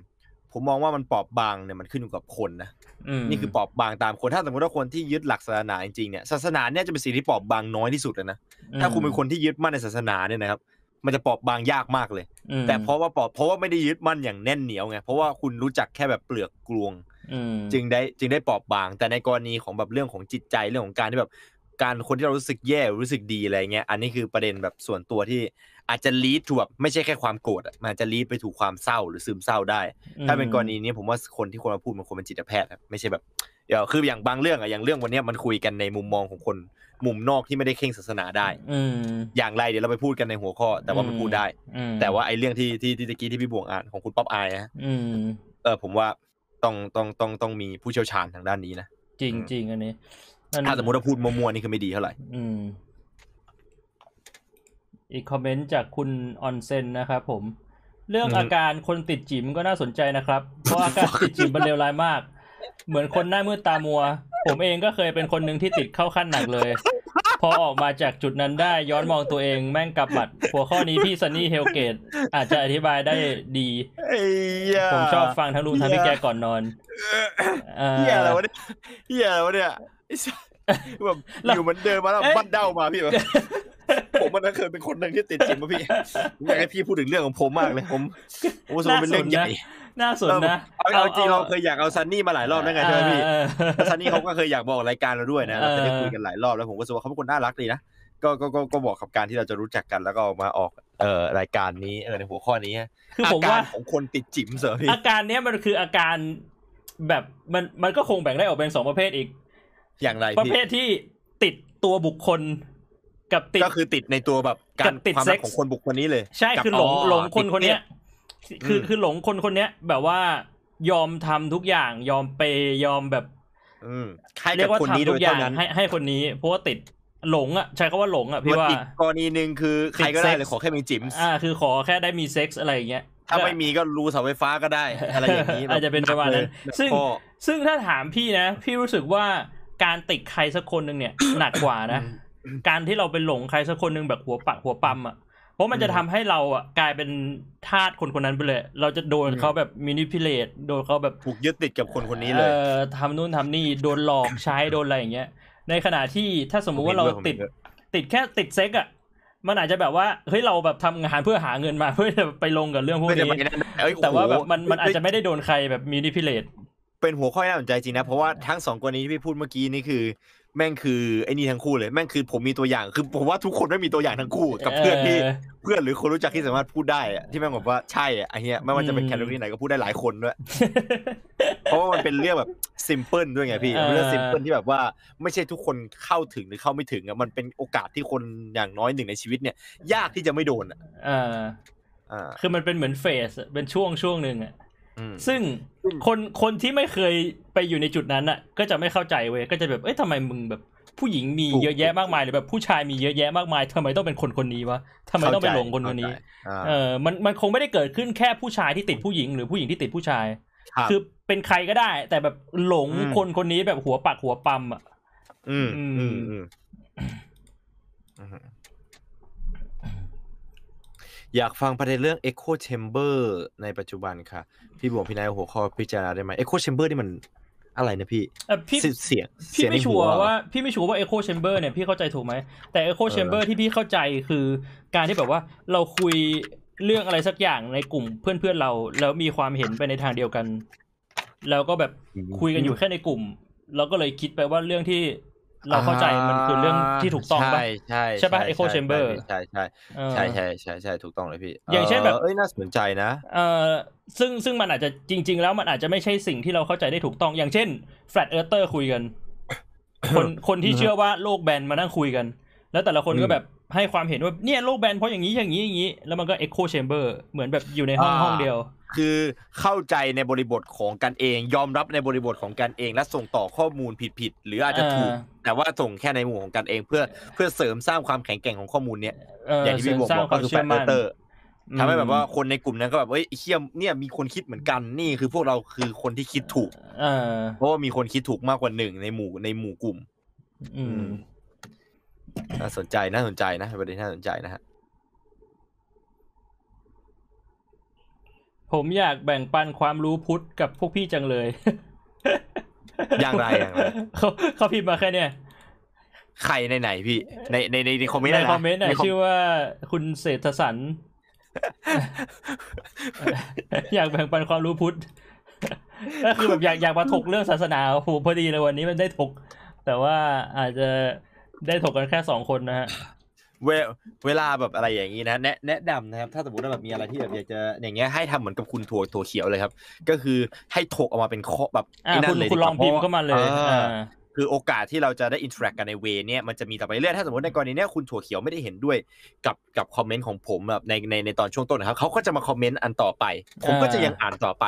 ผมมองว่ามันปอบบางเนี่ยมันขึ้นอยู่กับคนนะอืมนี่คือปอบบางตามคนถ้าสมมติว่าคนที่ยึดหลักศาสนาจริงๆเนี่ยศาสนาเนี่ยจะเป็นสิ่งที่ปอบบางน้อยที่สุดเลยนะถ้าคุณเป็นคนที่ยึดมั่นในศาสนาเนี่ยนะครับ มันจะปอบบางยากมากเลยอืมแต่เพราะว่าปอบเพราะว่าไม่ได้ยึดมั่นอย่างแน่นเหนียวไงเพราะว่าคุณรู้จักแค่แบบเปลือกกลวงอืมจึงได้จึงได้ปอบบาง แต่ในกรณีของแบบเรื่องของจิตใจเรื่องของการที่แบบ การคนที่เรารู้สึกแย่รู้สึกดีอะไรเงี้ยอันนี้คือประเด็นแบบส่วนตัวที่อาจจะลีดถูแบบไม่ใช่แค่ความโกรธอะมันอาจจะลีดไปถูกความเศร้าหรือซึมเศร้าได้ ถ้าเป็นกรณีนี้ผมว่าคนที่ควรมาพูดมันควรเป็นจิตแพทย์ครับไม่ใช่แบบเดี๋ยวคืออย่างบางเรื่องอะอย่างเรื่องวันเนี้ยมันคุยกันในมุมมองของคนมุมนอกที่ไม่ได้เข่งศาสนาได้อืมอย่างไรเดี๋ยวเราไปพูดกันในหัวข้อ แต่ว่ามันพูดได้อืมแต่ว่าไอ้เรื่องที่ที่ที่ตะกี้ที่พี่บวงอ่านของคุณป๊อปอายนะอืมเออผมว่าต้องต้องต้องต้องมีผู้เชี่ยวชาญทางด้านนี้นะจริงจริงอันนี้นั่น ถ้าสมมติว่าพูดมัวๆนี่คือไม่ดีเท่าไหร่อืมอีกคอมเมนต์จากคุณออนเซนนะครับผม เรื่องอือฮึอาการคนติดจิ๋มก็น่าสนใจนะครับ เพราะอาการติดจิ๋มมันเลวร้ายมาก เหมือนคนหน้ามืดตามัว ผมเองก็เคยเป็นคนหนึ่งที่ติดเข้าขั้นหนักเลย พอออกมาจากจุดนั้นได้ย้อนมองตัวเองแม่งกลับหมัดหัวข้อนี้พี่ซันนี่เฮลเกต อาจจะอธิบายได้ดีเอ้ยผมชอบฟังทั้งลุงทั้งพี่แกก่อนนอนเอ่อเฮียอะไรวะเนี่ยเฮียอะไรวะเนี่ยไอ้สัส แบบแล้วอยู่เหมือนเดิมมาแล้วเอ๊ะบั้นเด้ามาพี่แบบผมมันนั้นเคยเป็นคนหนึ่งที่ติดจริงมาพี่ผมอยากให้พี่พูดถึงเรื่องของผมมากเลย ผมผมรู้สึกว่าเป็นเรื่องใหญ่น่าสนนะเอาเอาจริงเราเคยอยากเอาซันนี่มาหลายรอบแล้วไงใช่ไหมพี่เออแล้วซันนี่เขาก็เคยอยากบอกรายการเราด้วยนะเออเราเคยได้คุยกันหลายรอบแล้วผมก็รู้สึกว่าเขาเป็นคนน่ารักดีนะก็ก็ก็ก็บอกกับการที่เราจะรู้จักกันแล้วก็มาออกเอ่อรายการนี้เออในหัวข้อนี้คืออาผมกาว่ารของคนติดจิ๋มเสรอพี่อาการเนี้ยมันคืออาการแบบมันมันก็คงแบ่งได้ออกเป็นสองประเภทอีก อย่างไรประพี่เภทที่ติดตัวบุคคล กับติดก็คือติดในตัวแบบกากัรบติดความเซ็รักกส์ของคนบุคคลนี้เลย ใช่กับคือหลงอ๋อหลงคนติดคนเนี้ย คืออืมคือหลงคนคนเนี้ย แบบว่ายอมทำทุกอย่างยอมเปย์ยอมแบบอืมให้เรียกับกว่าคนนี้ทำโดทุยกอย่าเท่างนั้นให้ให้คนนี้เพราะว่าติดหลงอะใช้คำว่าหลงอะพี่มันว่าอีกกรณีหนึ่งคือใครก็ได้เลยขอแค่มีจิ๋มอ่าคือขอแค่ได้มีเซ็กส์อะไรอย่างเงี้ยถ้าไม่มีก็รูเสาไฟฟ้าก็ได้ อะไรอย่างนี้อาจจะเป็นประมาณนั้นแบบซึ่งพ่อซึ่งถ้าถามพี่นะ พี่รู้สึกว่า การติดใครสักคนหนึ่งเนี่ยหนักกว่านะ การที่เราไปหลงใครสักคนหนึ่งแบบหัวปักหัวปั๊มอะเพราะมันจะทำให้เราอะกลายเป็นทาสคนคนนั้นไปเลย เราจะโดนอืมเขาแบบ manipulate โดนเขาแบบถูกยึดติดกับคนคนนี้เลยออทำนู่นทำนี่โดนหลอกใช้โดนอะไรอย่างเงี้ย ในขณะที่ถ้าสมมุติว่าเราผมติดเห็นด้วยติดแค่ติดเซ็กส์อะมันอาจจะแบบว่าเฮ้ยเราแบบทำงานเพื่อหาเงินมาเพื่อจะไปลงกับเรื่องพวกไม่ได้นี้ไม่ได้เอ้ยแต่ว่าแบบโอ้โหมันมันอาจจะไม่ได้โดนใครแบบ manipulate เป็นหัวข้อที่น่าสนใจจริงนะ เพราะว่าทั้งสองกรณีที่พี่พูดเมื่อกี้นี่คือ แม่งคือไอ้นี่ทั้งคู่เลยแม่งคือผมมีตัวอย่างคือผมว่าทุกคนไม่มีตัวอย่างทั้งคู่กับเพื่อนที่เพื่อนหรือคนรู้จักที่สามารถพูดได้อะที่แม่งแบบว่าใช่อะไอ้เนี้ยไม่ว่าจะเป็นอืมแคตตาล็อกไหนก็พูดได้หลายคนด้วยเพราะว่ามันเป็นเรื่องแบบซิมเพิลด้วยไงพี่มันเป็นเรื่องซิมเพิลที่แบบว่าไม่ใช่ทุกคนเข้าถึงหรือเข้าไม่ถึงอะมันเป็นโอกาสที่คนอย่างน้อยหนึ่งในชีวิตเนี่ย ยากที่จะไม่โดนอะเอออ่าคือมันเป็นเหมือนเฟสอะเป็นช่วงช่วงหนึ่งอะอืม ซึ่งซึ่งคนคนที่ไม่เคยไปอยู่ในจุดนั้นอะ ก็จะไม่เข้าใจเว้ยก็จะแบบเอ้ยทำไมมึงแบบ ผู้หญิงมีเยอะแยะมากมายหรือแบบผู้ชายมีเยอะแยะมากมายทำไมต้องเป็นคนคนนี้วะทำไมต้องไปหลงคนคนนี้เข้าใจเออ่าอมันมันคงไม่ได้เกิดขึ้นแค่ผู้ชายที่ติดผู้หญิง หรือผู้หญิงที่ติดผู้ชายครับคือเป็นใครก็ได้ แต่แบบหลงอืมคนคนนี้แบบหัวปักหัวปั๊มอะอืมอือืมมอืม อืมอยากฟังประเด็นเรื่อง Echo Chamber ในปัจจุบันค่ะ พี่บวงพี่นายหัวข้อพิจารณาได้ไหม Echo Chamber นี่มันอะไรนะพี่เอ่อพี่เสียเสียงพี่เสียงในไม่ชัหัววร์ว่าพี่ไม่ชัวร์ว่า Echo Chamber เนี่ยพี่เข้าใจถูกไหมแต่ Echo เออ Chamber ที่พี่เข้าใจคือการที่แบบว่าเราคุยเรื่องอะไรสักอย่างในกลุ่มเพื่อนๆเรา แล้วมีความเห็นไปในทางเดียวกัน แล้วก็แบบคุยกันอยู่แค่ในกลุ่มเราก็เลยคิดไปว่าเรื่องที่ เราเข้าใจมันคือเรื่องที่ถูกต้องปะใช่ใช่ใช่ปะ Echo ใช่ Chamber ใช่ใช่เออใช่ใช่ใช่ใช่ถูกต้องเลยพี่ อย่างเช่นแบบเอ้ยน่าสนใจนะเอ่อซึ่งซึ่งมันอาจจะจริง ๆ แล้วมันอาจจะไม่ใช่สิ่งที่เราเข้าใจได้ถูกต้อง อย่างเช่น Flat Earther คุยกัน คนคนที่เชื่อว่าโลกแบนมานั่งคุยกัน แล้วแต่ละคนก็อืมแบบ ให้ความเห็นว่าเนี่ยโลกแบนเพราะอย่างนี้อย่างนี้อย่างนี้ แล้วมันก็ Echo Chamber เหมือนแบบอยู่ในห้องอ่าห้องเดียว คือเข้าใจในบริบทของกันเอง ยอมรับในบริบทของกันเอง และส่งต่อข้อมูลผิดๆหรืออาจจะถูกอ่าแต่ว่าส่งแค่ในมุมของกันเองเพื่อเพื่อเสริมสร้างความแข็งแกร่งของข้อมูลเนี้ยเอออย่างที่พี่บวกเสริมสร้างบอกก็คือความเชื่แฟอมั่กนเตอร์อืมทำให้แบบว่าคนในกลุ่มนั้นก็แบบเฮ้ยไอ้เชี่ยเนี่ยมีคนคิดเหมือนกันนี่คือพวกเราคือคนที่คิดถูกเออเพราะว่ามีคนคิดถูกมากกว่าหนึ่งในหมู่ในหมู่กลุ่ม อืม น่าสนใจน่าสนใจนะประเด็นน่าสนใจนะฮะผมอยากแบ่งปันความรู้พุทธกับพวกพี่จังเลย อย่างไรอย่างไรเขาเขาพิมพ์มาแค่เนี้ยใครในไหนพี่ ในในในในคอมเมนต์ในนะคอมเมนต์ไหนในคอมชื่อว่าคุณเศรษฐสันอยากแบ่งปันความรู้พุทธก็คือแบบอยากอยากมาถกเรื่องศาสนาโอ้โหพอดีเลยวันนี้มันได้ถก แต่ว่าอาจจะ ได้ถกกันแค่สองคนนะฮะเวเวลาแบบอะไรอย่างนี้นะแนะแนะนำนะครับ ถ้าสมมติว่าแบบมีอะไรที่แบบอยากจะอย่างเงี้ยให้ทำเหมือนกับคุณถั่วถั่วเขียวเลยครับ ก็คือให้ถกออกมาเป็นข้อแบบอ่าไอ้นั่คุนณเลยคุณดีลกองว่าพิมพ์พระเข้ามาเลยอ่าอ่าคือโอกาสที่เราจะได้อิน r ท c t กันในเวเนี่ยมันจะมีต่อไปเรื่อยถ้าสมมติในกรณีเนี้ยคุณถั่วเขียวไม่ได้เห็นด้วยกับกับคอมเมนต์ของผมแบบในในในตอนช่วงต้นนะครับเขาก็จะมาคอมเมนต์อันต่อไป ผมก็จะยังอ่านต่อไป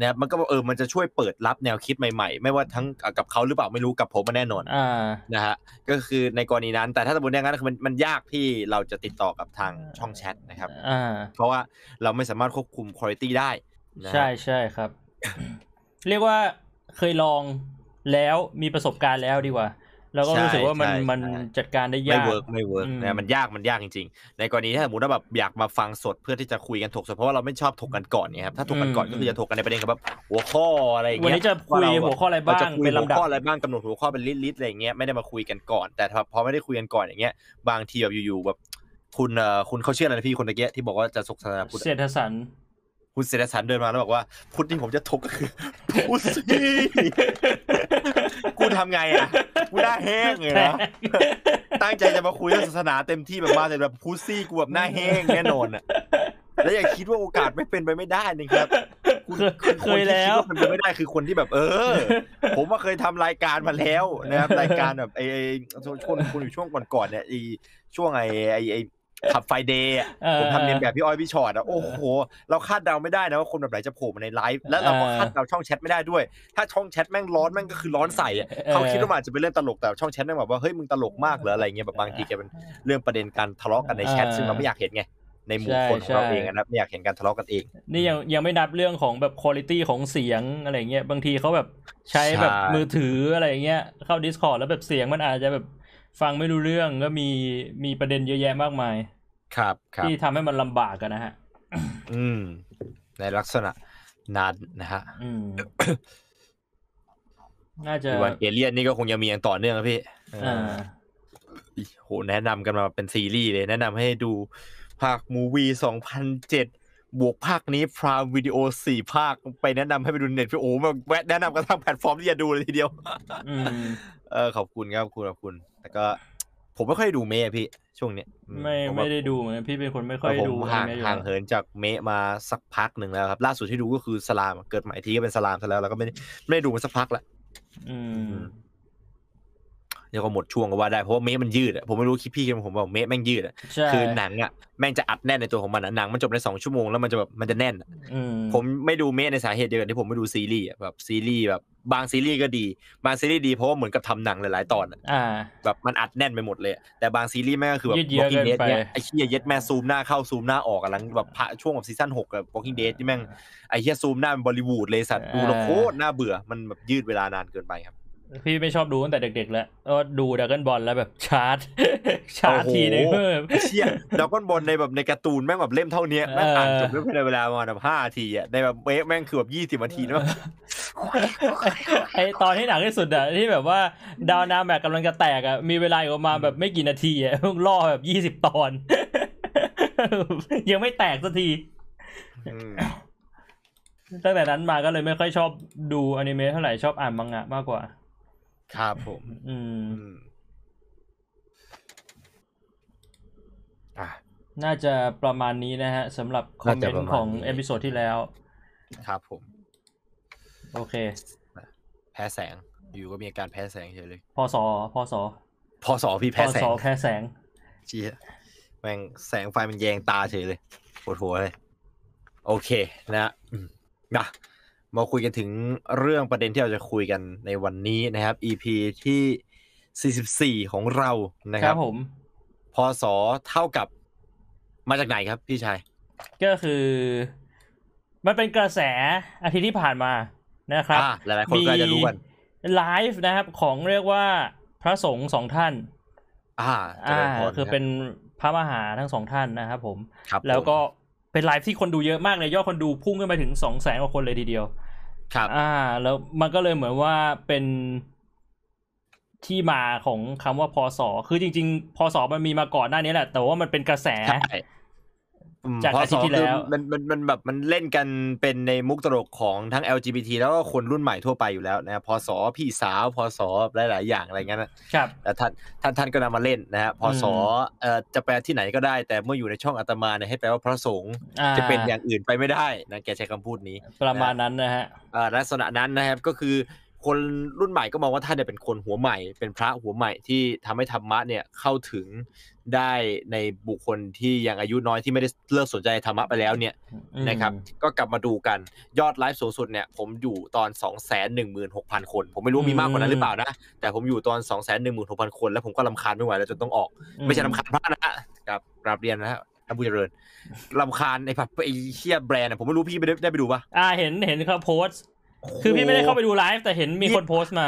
นะครับมันก็เออมันจะช่วยเปิดรับแนวคิดใหม่ๆ ไม่ว่าทั้งกับเขาหรือเปล่าไม่รู้กับผมมาแน่นอนอ่านะฮะก็คือในกรณีนั้น แต่ถ้าสมมติอย่างนั้นคือมันมันยากที่เราจะติดต่อกับทางช่องแชทนะครับอ่าเพราะว่าเราไม่สามารถควบคุมคุณภาพได้นะฮะใช่ใช่ครับ เรียกว่าเคยลองแล้วมีประสบการณ์แล้วดีกว่า แล้วก็รู้สึกว่ามันใช่มันใช่จัดการได้ไม่ยาก workไม่ work อืมนะมันยากมันยากจริงๆ ในกรณีถ้าสมมติว่าแบบอยากมาฟังสดเพื่อที่จะคุยกันถกสดเพราะว่าเราไม่ชอบถกกันก่อนเนี่ยครับถ้าถกกันก่อนก็คือจะถกกันในประเด็นแบบหัวข้ออะไรอย่างวันเงี้ยนี้จะคุยาเราหัวข้ออะไรเราบ้าจะงคุยเป็นหัวลำดับข้ออะไรบ้างกำหนดหัวข้อเป็นลิสต์ๆอะไรอย่างเงี้ยไม่ได้มาคุยกันก่อน แต่พอไม่ได้คุยกันก่อนอย่างเงี้ย บางทีแบบอยู่ๆแบบคุณเอ่อคุณเขาเชื่ออะไรนะพี่คนตะเกียที่บอกว่าจะสกศาสนาพุทธเศรษฐสันคุณเศรษฐสันเดินมาแล้วบอกว่าพุทธที่ผมจะถกก็คือพุทธสิ กูทำไงอะ กูหน้าแห้งเลยนะ ตั้งใจจะมาคุยเรื่องศาสนาเต็มที่แบบมาแต่แบบพุซซี่กูแบบหน้าแห้งแน่นอนอะ แล้วอย่าคิดว่าโอกาสไม่เป็นไปไม่ได้นะครับคุณเคยณเคยแล้วนที่คิดาเป็นไปไม่ได้คือคนที่แบบ เออ ผมว่าเคยทำรายการมาแล้วนะครับรายการแบบไอ้ไอ้ช่วงคุณอยู่ช่วงก่อนๆเนี่ยไอ้ช่วงไอ้ไอ้ไอ้ ขับไฟเดย์ผมทำเรียนแบบพี่อ้อยพี่ชอตอะโอ้โห เราคาดเดาไม่ได้นะว่าคนแบบไหนจะโผล่มาในไลฟ์แล้วเราก็คาดเดาช่องแชทไม่ได้ด้วย ถ้าช่องแชทแม่งร้อนแม่งก็คือร้อนใส่อะเขาคิดว่ามันอาจจะเป็นเรื่องตลกแต่ช่องแชทแม่งแบบว่าเฮ้ยมึงตลกมากเหรออะไรเงี้ยแบบบางทีแกเป็นเรื่องประเด็นการทะเลาะกันในแชทซึ่งเราไม่อยากเห็นไงในหมู่คนของเราเองอะนะไม่อยากเห็นการทะเลาะกันเอง นี่ยังยังไม่นับเรื่องของแบบคุณ i t y ของเสียงอะไรเงี้ยบางทีเขาแบบใช้แบบใช่มือถืออะไรเงี้ยเข้า Discord แล้วแบบเสียงมันอาจจะแบบ ฟังไม่รู้เรื่องก็มีมีประเด็นเยอะแยะมากมาย ครับครับที่ทำให้มันลำบากกันนะฮะ อืม ในลักษณะนั้นนะฮะอืมน่าจะอีวานเกเลียนนี่ก็คงยังมีอย่างต่อเนื่องนะพี่เอออ่าโหแนะนำกันมาเป็นซีรีส์เลย แนะนำให้ดูภาค movie สองพันเจ็ด บวกภาคนี้ Prime Video สี่ภาคไปแนะนำให้ไปดูเน็ตพี่โอ้แบบแวะแนะนำกันทั้งแพลตฟอร์มที่จะดูเลยทีเดียวอืมเออขอบคุณครับขอบคุณขอบคุณ แต่ก็ ผมไม่ค่อยได้ดูเมะอะพี่ ช่วงเนี้ยอืไม่ผไม่ได้ดูเหมือนกันพี่เป็นคนไม่ค่อยผมดูห่างอนิเมะอยู่ห่างแล้วเหินจากเมะมาสักพักหนึ่งแล้วครับล่าสุดที่ดูก็คือสไลม์เกิดใหม่ทีก็เป็นสไลม์ซะแล้วแล้วก็ไม่ได้ไม่ได้ดูมาสักพักละอืม เรียกว่าหมดช่วงก็ว่าได้เพราะว่าเมะมันยืดอะผมไม่รู้คิดพี่กันผมบอกเมะแม่งยืดอะใช่คือหนังอะแม่งจะอัดแน่นในตัวของมันอะหนังมันจบในสองชั่วโมงแล้วมันจะแบบมันจะแน่นอะอืมผมไม่ดูเมะในสาเหตุเดียวกันที่ผมไม่ดูซีรีส์อะแบบซีรีส์แบบบางซีรีส์ก็ดี บางซีรีส์ดีเพราะว่าเหมือนกับทำหนังหลายๆตอนอะอ่าแบบมันอัดแน่นไปหมดเลยอะแต่บางซีรีส์แม่งก็คือแบบยืดเยื้อ Walking เกิน Dead ไปเนี่ยไอ้เหี้ยเย็ดแม่ซูมหน้าเข้าซูมหน้าออกอะหลังแบบพระช่วงแบบซีซั่นหกกับ Walking Dead ที่แม่งไอ้เหี้ยซูมหน้าเป็นบอลลีวูดเลยสัสดูแล้วโคตรน่าเบื่อมันแบบยืดเวลานานเกินไปครับ พี่ไม่ชอบดูตั้งแต่เด็กๆแล้วก็ดูดราก้อนบอลแล้วแบบชาร์จ ชาร์จโอ้โหทีนึงเพิ่มเชี่ยดราก้อนบอลในแบบในการ์ตูนแม่งแบบเล่มเท่าเนี้ยแม่งอ่านจบด้วยภายในเวลาประมาณแบบห้านาทีอะในแบบเมะแม่งคือแบบยี่สิบนาทีแล้วไอตอนที่หนักที่สุดอะที่แบบว่าดาวนาเม็กกำลังจะแตกอะมีเวลาอยู่ประมาณแบบไม่กี่นาทีอะเพิ่งล่อแบบยี่สิบ20ตอน ยังไม่แตกสักทีอืมตั้งแต่นั้นมาก็เลยไม่ค่อยชอบดูอนิเมะเท่าไหร่ชอบอ่านมังงะมากกว่า ครับผมอืมอืม อะ น่าจะประมาณนี้นะฮะสำหรับคอมเมนน่าจะประมาณนี้ของ episode ที่แล้ว ครับผม โอเค แพ้แสง อยู่ก็มีอาการแพ้แสงเฉยเลย พอสอพอสอพอสอพี่พแพ้อแสสองแพ้แสง เชี้แม่งแสงไฟมันแยงตาเฉยเลยปวดหัวเลย โอเคนะอืมนะ มาคุยกันถึงเรื่องประเด็นที่เราจะคุยกันในวันนี้นะครับ EP ที่ 44 ของเรานะคครัรับบผมพศเท่ากับมาจากไหนครับพี่ชาย ก็คือ มันเป็นกระแสอาทิตย์ที่ผ่านมานะครับอ่าหลายๆคนก็อาจจะรู้กันไลฟ์นะครับของเรียกว่าพระสงฆ์สองท่าน อ่าเจอ่าริญพรคือเป็นพระมหาทั้งสองท่านนะครับผมครับแล้วก็ผม เป็นไลฟ์ที่คนดูเยอะมากเลยยอดคนดูพุ่งขึ้นไปถึงสองแสนกว่าคนเลยทีเดียว ครับ อ่า แล้วมันก็เลยเหมือนว่าเป็นที่มาของคำว่าพศคือจริง ๆพศมันมีมาก่อนหน้านี้แหละ แต่ว่ามันเป็นกระแสใช่อืม จากพอาทิตย์ที่แล้วคือมันมันมันแบบมันเล่นกันเป็นในมุกตลกของทั้ง LGBT แล้วก็คนรุ่นใหม่ทั่วไปอยู่แล้วนะครับพศพี่สาวพศหลาย ๆ อย่างอะไรเงี้ยนะครับแต่ท่านท่านท่านก็นำมาเล่นนะฮะพศเอ่อจะแปลที่ไหนก็ได้ แต่เมื่ออยู่ในช่องอาตมาเนี่ยให้แปลว่าพระสงฆ์อ่าจะเป็นอย่างอื่นไปไม่ได้นะแกใช้คำพูดนี้ ประมาณนั้นนะฮะเอ่อลักษณะนั้นนะครับก็คือ คนรุ่นใหม่ก็มองว่าท่านเนี่ยเป็นคนหัวใหม่ เป็นพระหัวใหม่ที่ทำให้ธรรมะเนี่ยเข้าถึงได้ในบุคคลที่ยังอายุน้อยที่ไม่ได้เลิกสนใจธรรมะไปแล้วเนี่ยอืมนะครับ ก็กลับมาดูกันยอดไลฟ์สูงสุดเนี่ย ผมอยู่ตอน 2 1 6 0 0 0 คน ผมไม่รู้มีมากกว่านั้นหรือเปล่านะ แต่ผมอยู่ตอน 2 1 6 0 0 0 คน แล้วผมก็รำคาญไม่ไหวแล้วจนต้องออก ไม่ใช่รำคาญพระนะกับกราบเรียนนะฮะท่านผู้เจริญรำคาญไอ้แบบไอ้เชียแบรนด์อะผมไม่รู้พี่ไปได้ได้ไปดูปะอ่าเห็นเห็นเขาโพสต์ คือพี่ไม่ได้เข้าไปดูไลฟ์แต่เห็นมีคนโพสต์มา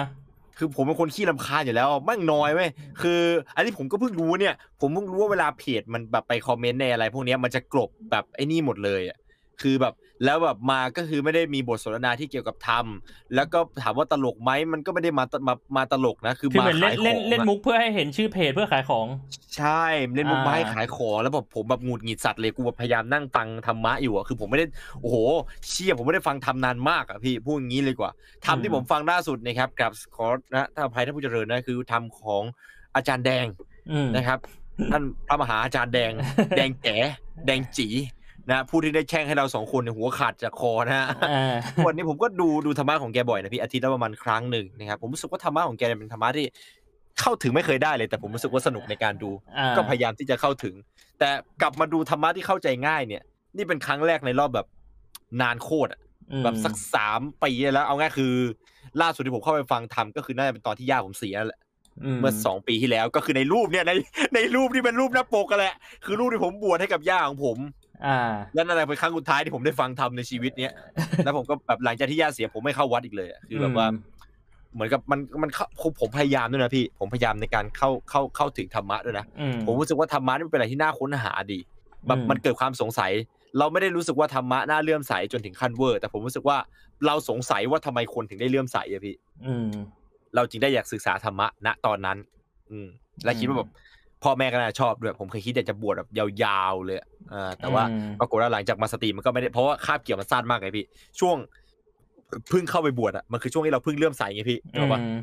คือผมเป็นคนขี้รำคาญอยู่แล้วแม่งน้อยเว้ยคือ อันนี้ผมก็เพิ่งรู้เนี่ย ผมเพิ่งรู้ว่าเวลาเพจมันแบบไปคอมเมนต์ในอะไร พวกเนี้ยมันจะกลบแบบไอ้นี่หมดเลยอะคือแบบ แล้วแบบมาก็คือไม่ได้มีบทสนทนาที่เกี่ยวกับธรรมแล้วก็ถามว่าตลกไหมมันก็ไม่ได้มามามาตลกนะคือคือมาเหมือนเล่ขานยขเล่นองเล่นอะมุกเพื่อให้เห็นชื่อเพจเพื่อขายของ ใช่เล่นมุกมาอ่าให้ขายของแล้วแบบผมแบบหงุดหงิดสัตว์เลยกูแบบพยายามนั่งฟังธรรมะอยู่อะคือผมไม่ได้โอ้โหเชี่ยผมไม่ได้ฟังธรรมนานมากอะพี่พูดอย่างนี้เลยกว่าธรรมที่ผมฟังล่าสุดนะครับกับขอนะถ้าอภัยท่านผู้เจริญนะคือธรรมของอาจารย์แดงอืมนะครับท่านพระมหาอาจารย์แดง แดงแก๋แดงจี นะผู้ที่ได้แช่งให้เราสองคนเนี่ยหัวขาดจากคอนะฮะอ่าวันนี้ผมก็ดูดูธรรมะของแกบ่อยนะพี่อาทิตย์ละประมาณครั้งหนึ่งนะครับผมรู้สึกว่าธรรมะของแกเนี่ยเป็นธรรมะที่เข้าถึงไม่เคยได้เลย แต่ผมรู้สึกว่าสนุกในการดูอ่าก็พยายามที่จะเข้าถึง แต่กลับมาดูธรรมะที่เข้าใจง่ายเนี่ย นี่เป็นครั้งแรกในรอบแบบนานโคตรอะอืมแบบสักสามปีแล้ว เอาง่ายคือ ล่าสุดที่ผมเข้าไปฟังธรรมก็คือน่าจะเป็นตอนที่ย่าผมเสียแหละเมื่อสองปีที่แล้วก็คือในรูปเนี่ยในในรูปที่เป็นรูปหน้าปกกันแหละ คือรูปที่ผมบวชให้กับย่าของผม อ่าและนั่นแหละเป็นครั้งสุดท้ายที่ผมได้ฟังธรรมในชีวิตเนี้ยแล้วผมก็แบบหลังจากที่ย่าเสียผมไม่เข้าวัดอีกเลยอะคือแบบว่า เหมือนกับมันมันเข้าผมผมพยายามด้วยนะพี่ ผมพยายามในการเข้าเข้าเข้าถึงธรรมะด้วยนะอืมผมรู้สึกว่าธรรมะนี่มันเป็นอะไรที่น่าค้นหาดีแบบอืมมันเกิดความสงสัย เราไม่ได้รู้สึกว่าธรรมะน่าเลื่อมใสจนถึงขั้นเวอร์ แต่ผมรู้สึกว่าเราสงสัยว่าทำไมคนถึงได้เลื่อมใสอะพี่อืมเราจึงได้อยากศึกษาธรรมะณตอนนั้น อืมและคิดว่าแบบ พ่อแม่ก็น่าจะชอบด้วยผมเคยคิดอยากจะบวชแบบยาวๆเลยอะอ่าแต่ว่าอืมปรากฏว่าหลังจากมา stream มันก็ไม่ได้เพราะว่าคาบเกี่ยวมันสั้นมากไงพี่ ช่วงเพิ่งเข้าไปบวชอะมันคือช่วงที่เราเพิ่งเลื่อมใสไงพี่ถูกปะอืม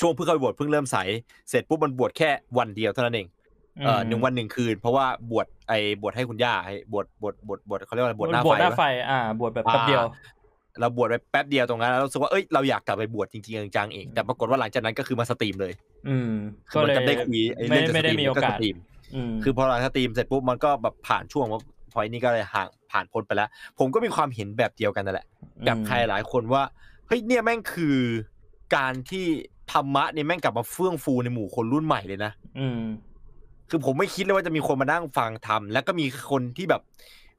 ช่วงเพิ่งเข้าไปบวชเพิ่งเลื่อมใสเสร็จปุ๊บมันบวชแค่วันเดียวเท่านั้นเองเออหนึ่งวันหนึ่งคืน เพราะว่าบวชไอ้บวชให้คุณย่าให้บวชบวชบวชบวชเขาเรียกว่าอะไรบบววชชหน้าบวชไฟหน้าไฟปะอ่าบวชแบบแป๊บเดียว เราบวชไปแป๊บเดียวตรงนั้นแล้วเรารู้สึกว่าเอ้ยเราอยากกลับไปบวชจริงๆจังๆเองแต่ปรากฏว่าหลังจากนั้นก็คือมา stream เลย อืมคือมันก็ได้คุยไอ้ไม่เรื่องจะไม่ได้ stream มีโอกาสก็ streamอืมคือพอหลัง stream เสร็จปุ๊บมันก็แบบผ่านช่วงว่าพอยนี้ก็เลยห่างผ่านพ้นไปแล้ว ผมก็มีความเห็นแบบเดียวกันนั่นแหละกับใครหลายคนว่าเฮ้ยเนี่ยแม่งคือการที่ธรรมะเนี่ยแม่งกลับมาเฟื่องฟูในหมู่คนรุ่นใหม่เลยนะอืมคือผมไม่คิดเลยว่าจะมีคนมานั่งฟังทำแล้วก็มีคนที่แบบ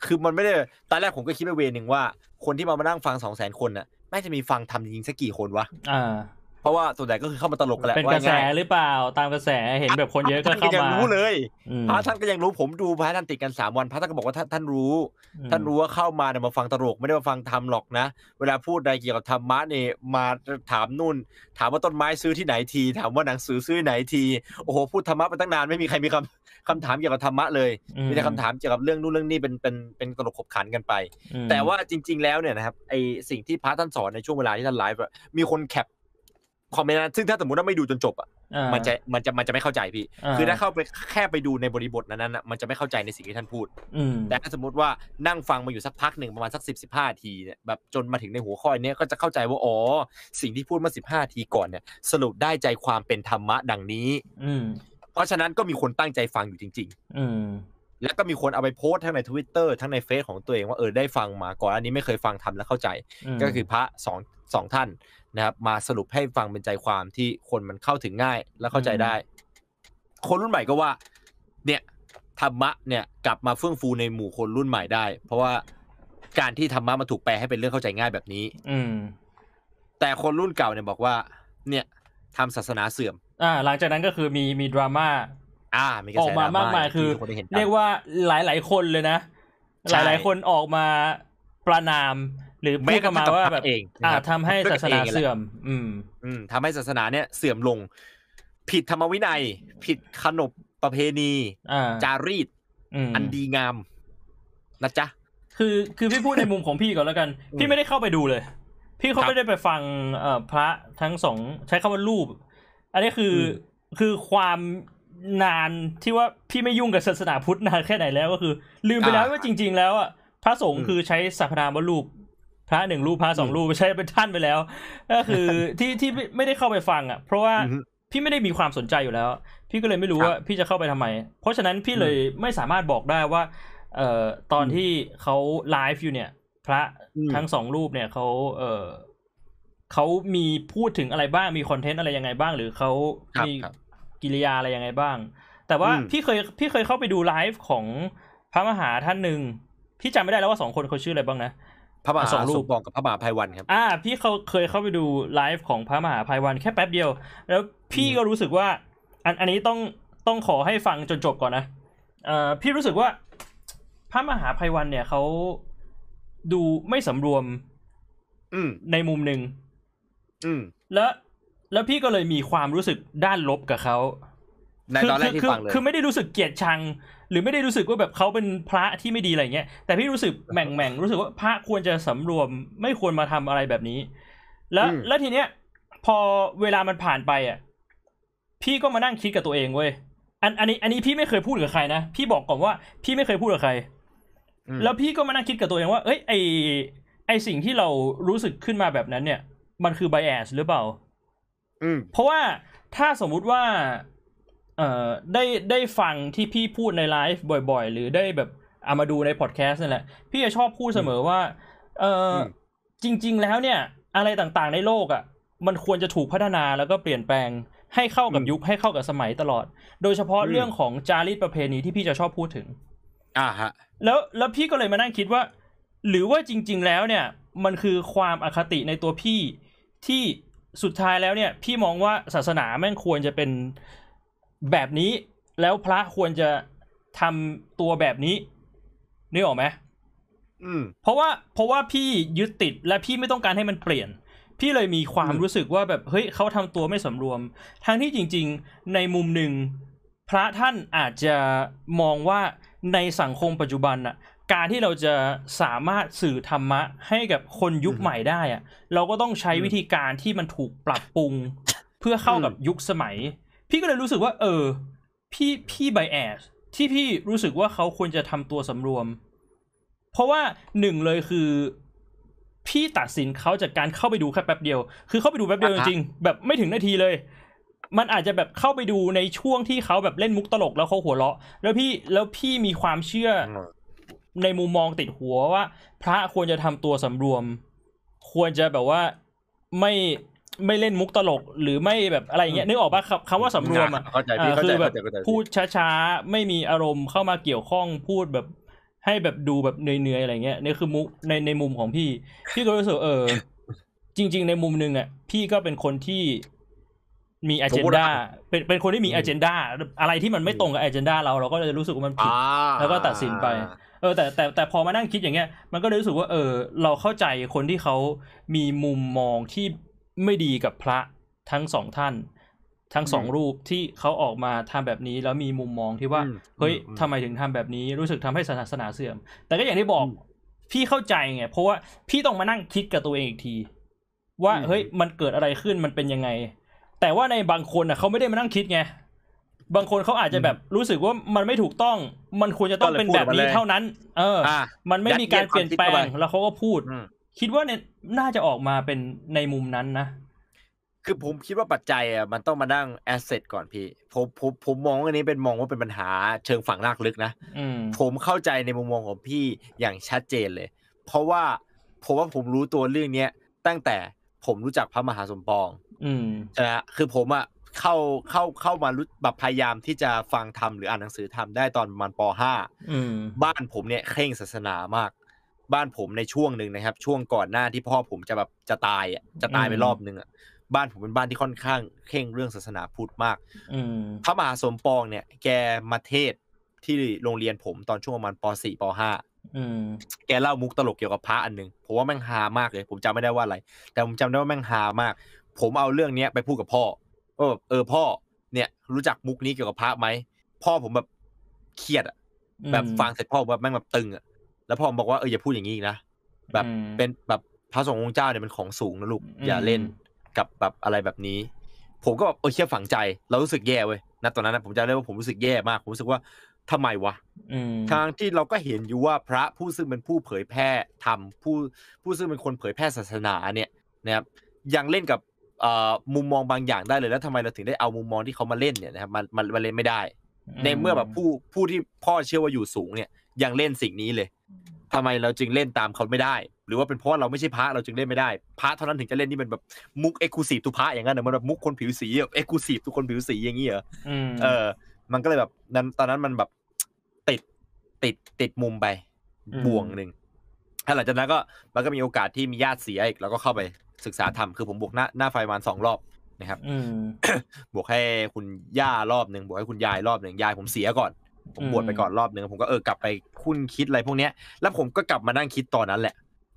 คือมันไม่ได้ตอนแรกผมก็คิดไปเวนึงว่า คนที่มามานั่งฟังสองแสนคนน่ะไม่งจะมีฟังทำจริงๆสักกี่คนวะอ่าเพราะว่าส่วนใหญ่ก็คือเข้ามาตลกกันแหละเป็นกระแสว่าง่ายหรือเปล่าตามกระแสเห็นแบบคนเยอะก็ท่านเข้ายังมารู้เลยอืมพระท่านก็ยังรู้ผมดูพระท่านติดกันสามวันพระท่านก็บอกว่าท่านท่านรู้ ท่านรู้ว่าเข้ามาเนี่ยมาฟังตลกไม่ได้มาฟังธรรมหรอกนะ เวลาพูดอะไรเกี่ยวกับธรรมะเนี่ยมาถามนู่น ถามว่าต้นไม้ซื้อที่ไหนที ถามว่าหนังสือซื้อที่ไหนทีโอ้โหพูดธรรมะไปตั้งนานไม่มีใครมีคำ คำถามเกี่ยวกับธรรมะเลยอืมีแต่คำถามเกี่ยวกับเรื่องนู่นเรื่องนี้เป็นเป็นเป็นตลกขบขันกันไปอืมแต่ว่าจริง ๆ แล้วเนี่ยนะครับไอสิ่งที่พระท่านสอนในช่วงเวลาที่ท่านไลฟ์อะมีคนแคปคอมเมนต์นั้นซึ่งถ้าสมมติว่าไม่ดูจนจบอะอ่ามันจะมันจะมันจะไม่เข้าใจพี่อ่าคือถ้าเข้าไปแค่ไปดูในบริบทนั้นๆน่ะมันจะไม่เข้าใจในสิ่งที่ท่านพูดอืมแต่ถ้าสมมติว่านั่งฟังมาอยู่สักพักหนึ่งประมาณสักสิบสิบห้าทีเนี่ยแบบจนมาถึงในหัวข้อเนี้ยก็จะเข้าใจว่าอ๋อสิ่งที่พูดมาสิบห้าทีก่อนเนี่ย สรุปได้ใจความเป็นธรรมะดังนี้ อืม เพราะฉะนั้นก็มีคนตั้งใจฟังอยู่จริงอืมๆแล้วก็มีคนเอาไปโพสต์ทั้งในทวิตเตอร์ทั้งในเฟซของตัวเองว่าเออได้ฟังมาก่อนอันนี้ไม่เคยฟังทำแล้วเข้าใจมก็คือพระสองสองท่านนะครับ มาสรุปให้ฟังเป็นใจความที่คนมันเข้าถึงง่ายและเข้าใจได้ คนรุ่นใหม่ก็ว่า เนี่ยธรรมะเนี่ยกลับมาเฟื่องฟูในหมู่คนรุ่นใหม่ได้ เพราะว่าการที่ธรรมะมาถูกแปลให้เป็นเรื่องเข้าใจง่ายแบบนี้ อืมแต่คนรุ่นเก่าเนี่ยบอกว่า เนี่ยทำศาสนาเสื่อม อ่าหลังจากนั้นก็คือมีมีดราม่าอ่ามีกระออแสกมามากมายดรคือที่นได้เห็นกันเรียกว่าหลายหลายๆคนเลยนะใช่หลายหลายๆคนออกมาประนาม หรือพูแม้ดกกัระนทั่มางว่ากับแบบพระเองนะอ่าครับทำให้ศาสนาเสื่อม อืม อืมทำให้ศาสนาเนี่ยเสื่อมลง ผิดธรรมวินัย ผิดขนบประเพณีอ่าจารีตอืมอันดีงามนะจ๊ะคือคือพี่พูดในมุมของพี่ก่อนแล้วกันอืมพี่ไม่ได้เข้าไปดูเลย พี่เขาครับไม่ได้ไปฟังเอ่อพระทั้งสองใช้คำว่ารูป อันนี้คืออมคือความนานที่ว่าพี่ไม่ยุ่งกับศาสนาพุทธนานแค่ไหนแล้วก็คือ ลืมไปแล้วอ่าว่าจริง ๆ แล้วอะพระสงฆ์อืมคือใช้สรรพนามว่ารูปพระหนึ่งรูปพระสองอืมรูปใช้เป็นท่านไปแล้ว ก็คือที่ที่ไม่ไม่ได้เข้าไปฟังอะ เพราะว่าอือฮึพี่ไม่ได้มีความสนใจอยู่แล้ว พี่ก็เลยไม่รู้ครับว่าพี่จะเข้าไปทำไม เพราะฉะนั้นพี่เลยไม่สามารถบอกได้ว่า เอ่อตอนอืมที่เขาไลฟ์อยู่เนี่ย พระอืมทั้งสองรูปเนี่ยเขาเอ่อ เขามีพูดถึงอะไรบ้างมีคอนเทนต์อะไรยังไงบ้าง หรือเขาครับมีครับกิริยาอะไรยังไงบ้าง แต่ว่าอืมพี่เคยพี่เคยเข้าไปดูไลฟ์ของพระมหาท่านหนึ่งพี่จำไม่ได้แล้วว่าสองคนเขาชื่ออะไรบ้างนะพระมหาสองรูปสมปองกับพระมหาภัยวันครับ อ่า พี่เขาเคยเข้าไปดูไลฟ์ของพระมหาภัยวันแค่แป๊บเดียว แล้วพี่ก็รู้สึกว่า อันอันนี้ต้องต้องขอให้ฟังจนจบก่อนนะเอ่อพี่รู้สึกว่า พระมหาภัยวันเนี่ยเขาดูไม่สำรวมอืมในมุมหนึ่ง อืมแล้วแล้วพี่ก็เลยมีความรู้สึกด้านลบกับเขาในตอนแรกที่คืฟังเลยคือไม่ได้รู้สึกเกลียดชัง หรือไม่ได้รู้สึกว่าแบบเขาเป็นพระที่ไม่ดีอะไรเงี้ยแต่พี่รู้สึกแหม่งแม่งๆรู้สึกว่าพระควรจะสำรวม ไม่ควรมาทำอะไรแบบนี้ แล้วอืมแล้วทีเนี้ย พอเวลามันผ่านไปอะ พี่ก็มานั่งคิดกับตัวเองเว้ยอันอันนี้อันนี้พี่ไม่เคยพูดกับใครนะพี่บอกก่อนว่าพี่ไม่เคยพูดกับใครอืมแล้วพี่ก็มานั่งคิดกับตัวเองว่า เอ้ยไอไอสิ่งที่เรารู้สึกขึ้นมาแบบนั้นเนี่ย มันคือ bias หรือเปล่าอืมเพราะว่าถ้าสมมุติว่า เอ่อได้ได้ฟังที่พี่พูดในไลฟ์บ่อยๆ หรือได้แบบเอามาดูในพอดแคสต์นั่นแหละ พี่จะชอบพูดเสมอว่า เอออมจริง ๆ แล้วเนี่ย อะไรต่างๆในโลกอะ่ะ มันควรจะถูกพัฒนาแล้วก็เปลี่ยนแปลงให้เข้ากับอืมยุคให้เข้ากับสมัยตลอด โดยเฉพาะอืมเรื่องของจารีตประเพณีที่พี่จะชอบพูดถึง อ่าฮะ แล้วแล้วพี่ก็เลยมานั่งคิดว่า หรือว่าจริง ๆ แล้วเนี่ย มันคือความอคติในตัวพี่ ที่สุดท้ายแล้วเนี่ย พี่มองว่าศาสนาแม่งควรจะเป็นแบบนี้ แล้วพระควรจะทำตัวแบบนี้นึกออกไหมอืมเพราะว่าเพราะว่าพี่ยึดติดและพี่ไม่ต้องการให้มันเปลี่ยน พี่เลยมีความอืมรู้สึกว่าแบบเฮ้ยเขาทำตัวไม่สำรวม ทั้งที่จริง ๆ ในมุมหนึ่งพระท่านอาจจะมองว่าในสังคมปัจจุบันน่ะ การที่เราจะสามารถสื่อธรรมะให้กับคนยุคอืมใหม่ได้อะเราก็ต้องใช้อืมวิธีการที่มันถูกปรับปรุง เพื่อเข้ากับยุคสมัย พี่ก็เลยรู้สึกว่า เออ พี่พี่ไบแอสที่พี่รู้สึกว่าเขาควรจะทำตัวสำรวม เพราะว่าหนึ่งเลยคือ พี่ตัดสินเขาจากการเข้าไปดูแค่แป๊บเดียว คือเข้าไปดูแป๊บเดียวจอ่าฮะริงๆแบบไม่ถึงนาทีเลยมันอาจจะแบบเข้าไปดูในช่วงที่เขาแบบเล่นมุกตลกแล้วเขาหัวเราะ แล้วพี่แล้วพี่มีความเชื่ออ ในมุมมองติดหัวว่า พระควรจะทำตัวสำรวม ควรจะแบบว่าไม่ไม่เล่นมุกตลกหรือไม่แบบอะไรอย่างเงี้ยนึกออกปะคำคำว่าสำรวมอะเข้าใจอ่าพี่เข้าคืใจอแบบเข้าใจเข้าใจพูดช้าๆ ไม่มีอารมณ์เข้ามาเกี่ยวข้องพูดแบบให้แบบดูแบบเหนื่อยๆอะไรเงี้ยนี่คือมุกในในมุมของพี่ พี่ก็รู้สึกว่าเออ จริง ๆ ในมุมหนึงอะ พี่ก็เป็นคนที่มีอสมเจมุนติดาว่าเป็นเป็นคนที่มีอืมอเจนดาอะไรที่มันไม่ตรงกับอเจนดาเราเราก็จะรู้สึกว่ามันผิดอ่าแล้วก็ตัดสินไปเออแต่แต่แต่พอมานั่งคิดอย่างเงี้ย มันก็เลยรู้สึกว่าเออ เราเข้าใจคนที่เขามีมุมมองที่ไม่ดีกับพระทั้งสองท่าน ทั้งสองรูปที่เขาออกมาทำแบบนี้ แล้วมีมุมมองที่ว่าอืมเฮ้ยอืมทำไมถึงทำแบบนี้รู้สึกทำให้ศาสนาเสื่อม แต่ก็อย่างที่บอกอืมพี่เข้าใจไงเพราะว่าพี่ต้องมานั่งคิดกับตัวเองอีกที ว่าอืมเฮ้ยมันเกิดอะไรขึ้นมันเป็นยังไง แต่ว่าในบางคนอะเขาไม่ได้มานั่งคิดไง บางคนเขาอาจจะแบบรู้สึกว่ามันไม่ถูกต้อง มันควรจะต้องเป็นแบบนี้เท่านั้น เอออ่ามันไม่มีการเปลี่ยนแปลยัดเยียดความคิดงเข้าไปแล้วเขาก็พูดอืมคิดว่าเนี่ยน่าจะออกมาเป็นในมุมนั้นนะคือผมคิดว่าปัจจัยอะมันต้องมานั่งแอสเซทก่อนพี่ผมผมผมมองอันนี้เป็นมองว่าเป็นปัญหาเชิงฝังรากลึกนะอืมผมเข้าใจในมุมมองของพี่อย่างชัดเจนเลย เพราะว่าผมว่าผมรู้ตัวเรื่องเนี้ยตั้งแต่ผมรู้จักพระมหาสมปอง อืมนะฮะคือผมอะ เข้าเข้าเข้ามารู้แบบพยายามที่จะฟังธรรมหรืออ่านหนังสือธรรมได้ตอนประมาณปอืม .5 บ้านผมเนี่ยเคร่งศาสนามาก บ้านผมในช่วงหนึ่งนะครับ ช่วงก่อนหน้าที่พ่อผมจะแบบจะตายอะจะตายไปอืมรอบนึงอะบ้านผมเป็นบ้านที่ค่อนข้างเคร่งเรื่องศาสนาพุทธมากอืมพระมหาสมปองเนี่ย แกมาเทศน์ที่โรงเรียนผมตอนช่วงประมาณป .4 ป .5 อืมแกเล่ามุกตลกเกี่ยวกับพระอันหนึ่งผมว่าแม่งฮามากเลย ผมจำไม่ได้ว่าอะไร แต่ผมจำได้ว่าแม่งฮามาก ผมเอาเรื่องเนี้ยไปพูดกับพ่อ ว่าแบบเออพ่อเนี่ยรู้จักมุกนี้เกี่ยวกับพระไหมพ่อผมแบบเครียดอะแบบฟังเสร็จพ่อแบบแม่งแบบตึงอะแล้วพ่อผมบอกว่าเอออย่าพูดอย่างนี้อีกนะแบบอืมเป็นแบบพระสงฆ์องค์เจ้าเนี่ยเป็นของสูงนะลูกอืมอย่าเล่นกับแบบอะไรแบบนี้ ผมก็แบบเออเชื่อฝังใจเรารู้สึกแย่เว้ยณตอนนั้นนะผมจำได้ว่าผมรู้สึกแย่มาก ผมรู้สึกว่าทำไมวะอืมทางที่เราก็เห็นอยู่ว่าพระผู้ซึ่งเป็นผู้เผยแพร่ธรรมผู้ผู้ซึ่งเป็นคนเผยแพร่ศาสนาเนี่ยนะครับยังเล่นกับเอ่อ มุมมองบางอย่างได้เลยแล้วทำไมเราถึงได้เอามุมมองที่เขามาเล่นเนี่ยนะครับมันมันมันเล่นไม่ได้ ในเมื่อแบบผู้ผู้ที่พ่อเชื่อว่าอยู่สูงเนี่ยยังเล่นสิ่งนี้เลยทำไมเราจึงเล่นตามเขาไม่ได้ หรือว่าเป็นเพราะว่าเราไม่ใช่พระเราจึงเล่นไม่ได้พระเท่านั้นถึงจะเล่นนี่เป็นแบบมุก exclusive to พระอย่างนั้นเหรอมันแบบมุกคนผิวสี exclusive to คนผิวสีอย่างนี้เหรออืมเออ มันก็เลยแบบนั้นตอนนั้นมันแบบติดติดติดมุมไปอืมบ่วงหนึ่งถ้าหลังจากนั้นก็มันก็มีโอกาสที่มีญาติเสียอีกแล้วก็เข้าไป ศึกษาธรรมคือผมบวชหน้าหน้าไฟประมาณสองรอบนะครับอืมบวชให้คุณย่ารอบหนึ่งบวกให้คุณยายรอบหนึ่งยายผมเสียก่อนผมอืมบวชไปก่อนรอบหนึ่งผมก็เออกลับไปคุ้นคิดอะไรพวกเนี้ย แล้วผมก็กลับมานั่งคิดตอนนั้นแหละ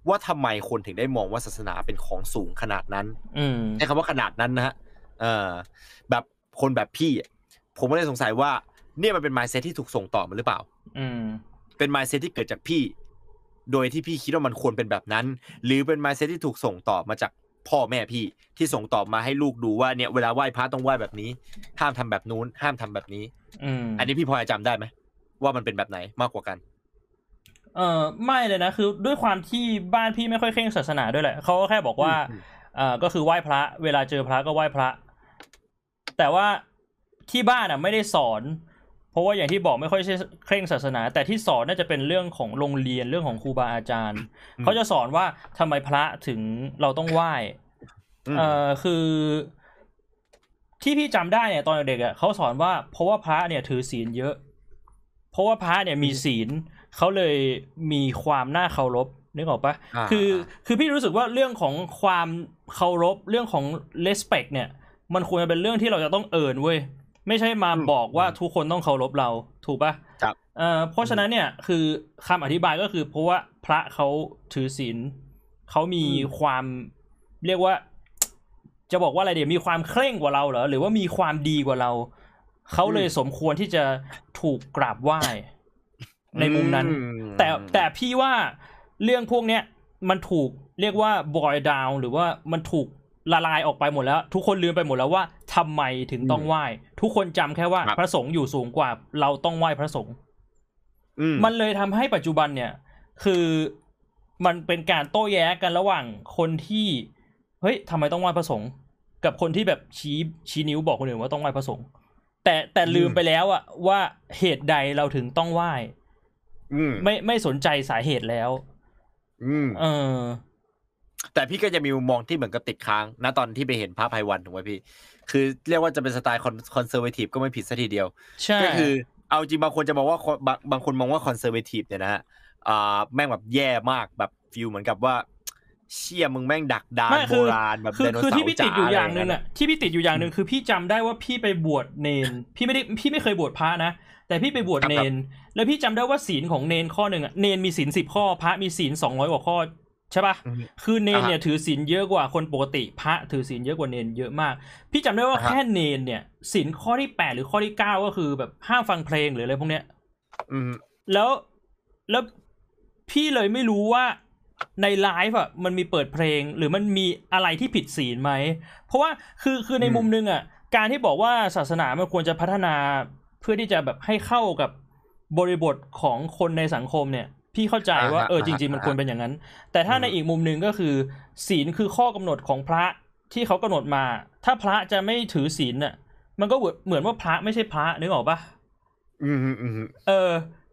ว่าทำไมคนถึงได้มองว่าศาสนาเป็นของสูงขนาดนั้นอืมใช้คำว่าขนาดนั้นนะฮะเออแบบคนแบบพี่อะผมก็เลยสงสัยว่า เนี่ยมันเป็น mindset ที่ถูกส่งต่อมาหรือเปล่า อืมเป็น mindset ที่เกิดจากพี่ โดยที่พี่คิดว่ามันควรเป็นแบบนั้น หรือเป็น mindset ที่ถูกส่งต่อมาจากพ่อแม่พี่ที่ส่งต่อมาให้ลูกดูว่าเนี่ยเวลาไหว้พระต้องไหว้แบบนี้ ห้ามทำแบบนู้น ห้ามทำแบบนี้ อืมอันนี้พี่พอจะจำได้ไหมว่ามันเป็นแบบไหนมากกว่ากัน เออไม่เลยนะคือด้วยความที่บ้านพี่ไม่ค่อยเคร่งศาสนาด้วยแหละเขาก็แค่บอกว่าอืมอ่าก็คือไหว้พระ เวลาเจอพระก็ไหว้พระ แต่ว่าที่บ้านอะ ไม่ได้สอนเพ ราะว่าอย่างที่บอกไม่ค่อยใช่เคร่งศาสนา แต่ที่สอนน่าจะเป็นเรื่องของโรงเรียนเรื่องของครูบาอาจารย์อืมเขาจะสอนว่าทำไมพระถึงเราต้องไหว้อืมเอ่อคือ ที่พี่จำได้เนี่ยตอนเด็กๆอะเขาสอนว่าเพราะว่าพระเนี่ยถือศีลเยอะ เพราะว่าพระเนี่ยมีศีลเขาเลยมีความน่าเคารพนึกออกปะอ่าคืออ่าคือพี่รู้สึกว่าเรื่องของความเคารพเรื่องของ respect เนี่ย มันควรจะเป็นเรื่องที่เราจะต้องเอินเว้ย ไม่ใช่มาบอกว่าทุกคนต้องเคารพเราถูกปะครับเอ่อเพราะฉะนั้นเนี่ยคือคำอธิบายก็คือ เพราะว่าพระเขาถือศีลเขามีความเรียกว่า จะบอกว่าอะไรเดี๋ยวมีความเคร่งกว่าเราเหรอหรือว่ามีความดีกว่าเราเขาเลยสมควรที่จะถูกกราบไหว้ในมุมนั้นอืแต่แต่พี่ว่าเรื่องพวกเนี้ยมันถูกเรียกว่า boil down หรือว่ามันถูก ละลายออกไปหมดแล้ว ทุกคนลืมไปหมดแล้วว่าทำไมถึงต้องไหว้ ทุกคนจำแค่ว่าครับพระสงฆ์อยู่สูงกว่า เราต้องไหว้พระสงฆ์อืมมันเลยทำให้ปัจจุบันเนี่ย คือมันเป็นการโต้แย้งกันระหว่างคนที่เฮ้ยทำไมต้องไหว้พระสงฆ์กับคนที่แบบชี้ชี้นิ้วบอกคนอื่นว่าต้องไหว้พระสงฆ์แต่แต่ลืมไปแล้วอะว่าเหตุใดเราถึงต้องไหว้อืมไม่ไม่สนใจสาเหตุแล้ว อืมเออ แต่พี่ก็จะมีมุมมองที่เหมือนกับติดค้างณตอนที่ไปเห็นพระไพรวัลย์ถูกไหมพี่ คือเรียกว่าจะเป็นสไตล์ conservative ก็ไม่ผิดสักทีเดียวใช่ก็คือเอาจริงบางคนจะบอกว่าคนบางบางคนมองว่า conservative เนี่ยนะฮะอ่าแม่งแบบแย่มากแบบ feel เหมือนกับว่าเชี่ยมึงแม่งดักดานไม่โบคือราณแบบคือไดโนคือเสาที่ร์พี่ติดจ๋าอยู่อย่างหนึ่งะไรอะที่พี่ติดอยู่อย่างหนึ่งคือพี่จำได้ว่าพี่ไปบวชเนน พี่ไม่ได้พี่ไม่เคยบวชพระนะแต่พี่ไปบวชเนน แล้วพี่จำได้ว่าศีลของเนนข้อหนึ่งอะเนนมีศีลสิบข้อพระมีศีลสองร้อยกว่าข้อ ใช่ปะอือฮึคือเนนอ่าฮะเนี่ยถือศีลเยอะกว่าคนปกติพระถือศีลเยอะกว่าเนนเยอะมาก พี่จำได้ว่าอ่าฮะแค่เนนเนี่ยศีลข้อที่แปดหรือข้อที่เก้าก็คือแบบห้ามฟังเพลงหรืออะไรพวกเนี้ย อืม แล้วแล้วพี่เลยไม่รู้ว่าในไลฟ์อะมันมีเปิดเพลง หรือมันมีอะไรที่ผิดศีลไหม เพราะว่าคือคือในอืมมุมนึงอะการที่บอกว่าศาสนามันควรจะพัฒนาเพื่อที่จะแบบให้เข้ากับบริบทของคนในสังคมเนี่ย พี่เข้าใจว่าเออจริง ๆ มันควรเป็นอย่างนั้น แต่ถ้าในอีกมุมหนึ่งก็คือ ศีลคือข้อกำหนดของพระที่เขากำหนดมา ถ้าพระจะไม่ถือศีลน่ะ มันก็เหมือนว่าพระไม่ใช่พระนึกออกปะอืมอืมอืมเออ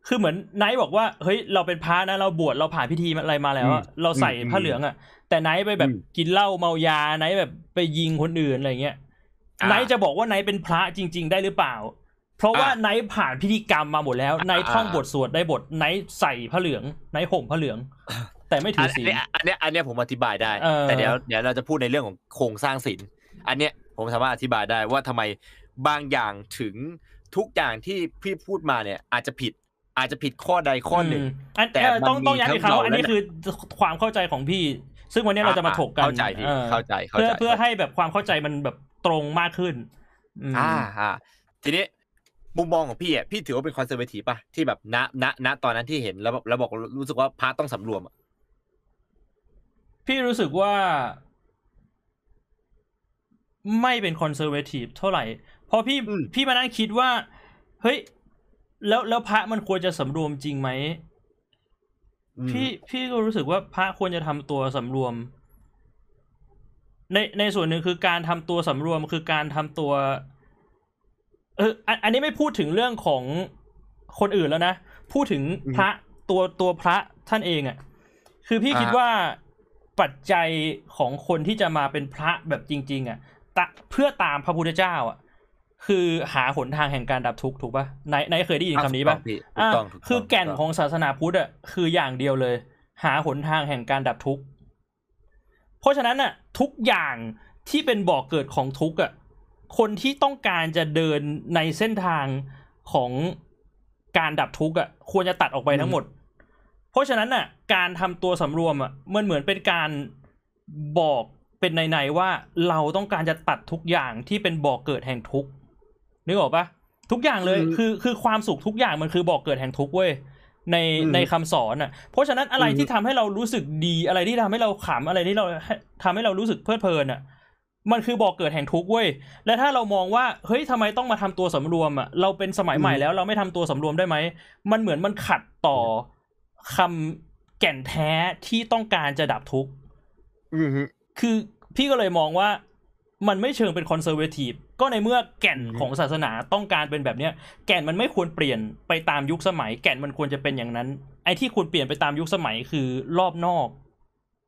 คือเหมือนไนท์บอกว่าเฮ้ยเราเป็นพระนะเราบวชเราผ่านพิธีอะไรมาแล้วอะอืมเราใส่อืมผ้าเหลืองอะแต่ไนท์ไปแบบอืมกินเหล้าเมายาไนท์แบบไปยิงคนอื่นอะไรเงี้ยอ่าไนท์จะบอกว่าไนท์เป็นพระจริง ๆ ได้หรือเปล่า เพราะว่าอ่าไนท์ผ่านพิธีกรรมมาหมดแล้วไนท์ท่องอ่าบทสวดได้บทไนท์ใส่ผ้าเหลืองไนท์ห่มผ้าเหลือง แต่ไม่ถือัอนศีลเนี้ยอันเนี้ยอันเนี้ยผมอธิบายได้เออแต่เดี๋ยวเดี๋ยวเราจะพูดในเรื่องของโครงสร้างศิลป์อันเนี้ยผมสามารถอธิบายได้ว่าทำไมบางอย่างถึงทุกอย่างที่พี่พูดมาเนี่ย อาจจะผิดอาจจะผิดข้อใดข้อหนึ่งมอันแต่เออต้องมันมีต้องย้ำอีกครั้งทั้งว่าอันนี้เราและคือความเข้าใจของพี่ ซึ่งวันนี้เราจะมาถกกันเข้าใจพี่ออเข้าใจเข้าเพื่อใจเพื่อให้แบบความเข้าใจมันแบบตรงมากขึ้นอืมอ่าอ่าทีนี้ มุมมองของพี่อะพี่ถือว่าเป็น conservative ป่ะที่แบบณณณตอนนั้นที่เห็นแล้วแบบแล้วบอกรู้สึกว่าพระต้องสำรวมอะพี่รู้สึกว่า ไม่เป็น conservative เท่าไหร่เพราะพี่พี่มานั่งคิดว่า เฮ้ย แล้วแล้วพระมันควรจะสำรวมจริงไหมอืมพี่พี่ก็รู้สึกว่าพระควรจะทำตัวสำรวม ในในส่วนหนึ่งคือการทำตัวสำรวมคือการทำตัว เอออันอันนี้ไม่พูดถึงเรื่องของคนอื่นแล้วนะ พูดถึงพระตัวตัวพระท่านเองอะ่ะ คือพี่คิดว่าปัจจัยของคนที่จะมาเป็นพระแบบจริง ๆอะตะเพื่อตามพระพุทธเจ้าอะ คือหาหนทางแห่งการดับทุกข์ถูกปะนายนายเคยได้ยินคำนี้ปะถูกอะต้องถูกต้องคือแก่นถูต้ของศาสนาพุทธอะคืออย่างเดียวเลย หาหนทางแห่งการดับทุกข์เพราะฉะนั้นอะ ทุกอย่างที่เป็นบ่อกเกิดของทุกข์อะ คนที่ต้องการจะเดินในเส้นทางของการดับทุกข์อะควรจะตัดออกไปทั้งหมด เพราะฉะนั้นอะ การทำตัวสำรวมอะมันเหมือนเป็นการบอกเป็นในๆว่าเราต้องการจะตัดทุกอย่างที่เป็นบ่อกเกิดแห่งทุกข์นึกออกปะทุกอย่างเลยอืมคือคือความสุขทุกอย่างมันคือบ่อกเกิดแห่งทุกข์เว้ยในอืมในคำสอนอะ เพราะฉะนั้นอะไรอืมที่ทำให้เรารู้สึกดีอะไรที่ทำให้เราขำอะไรที่เราทำให้เรารู้สึกเพลิดเพลินอะ มันคือบ่อกเกิดแห่งทุกข์เว้ย และถ้าเรามองว่า เฮ้ยทำไมต้องมาทำตัวสำรวมอะ เราเป็นสมัยใหม่แล้วเราไม่ทำตัวสำรวมได้ไหม มันเหมือนมันขัดต่อคำแก่นแท้ที่ต้องการจะดับทุกข์อืมฮึคือพี่ก็เลยมองว่ามันไม่เชิงเป็นคอนเซอร์เวทีฟ ก็ในเมื่อแก่นอืมของศาสนาต้องการเป็นแบบเนี้ย แก่นมันไม่ควรเปลี่ยนไปตามยุคสมัย แก่นมันควรจะเป็นอย่างนั้น ไอ้ที่ควรเปลี่ยนไปตามยุคสมัยคือรอบนอก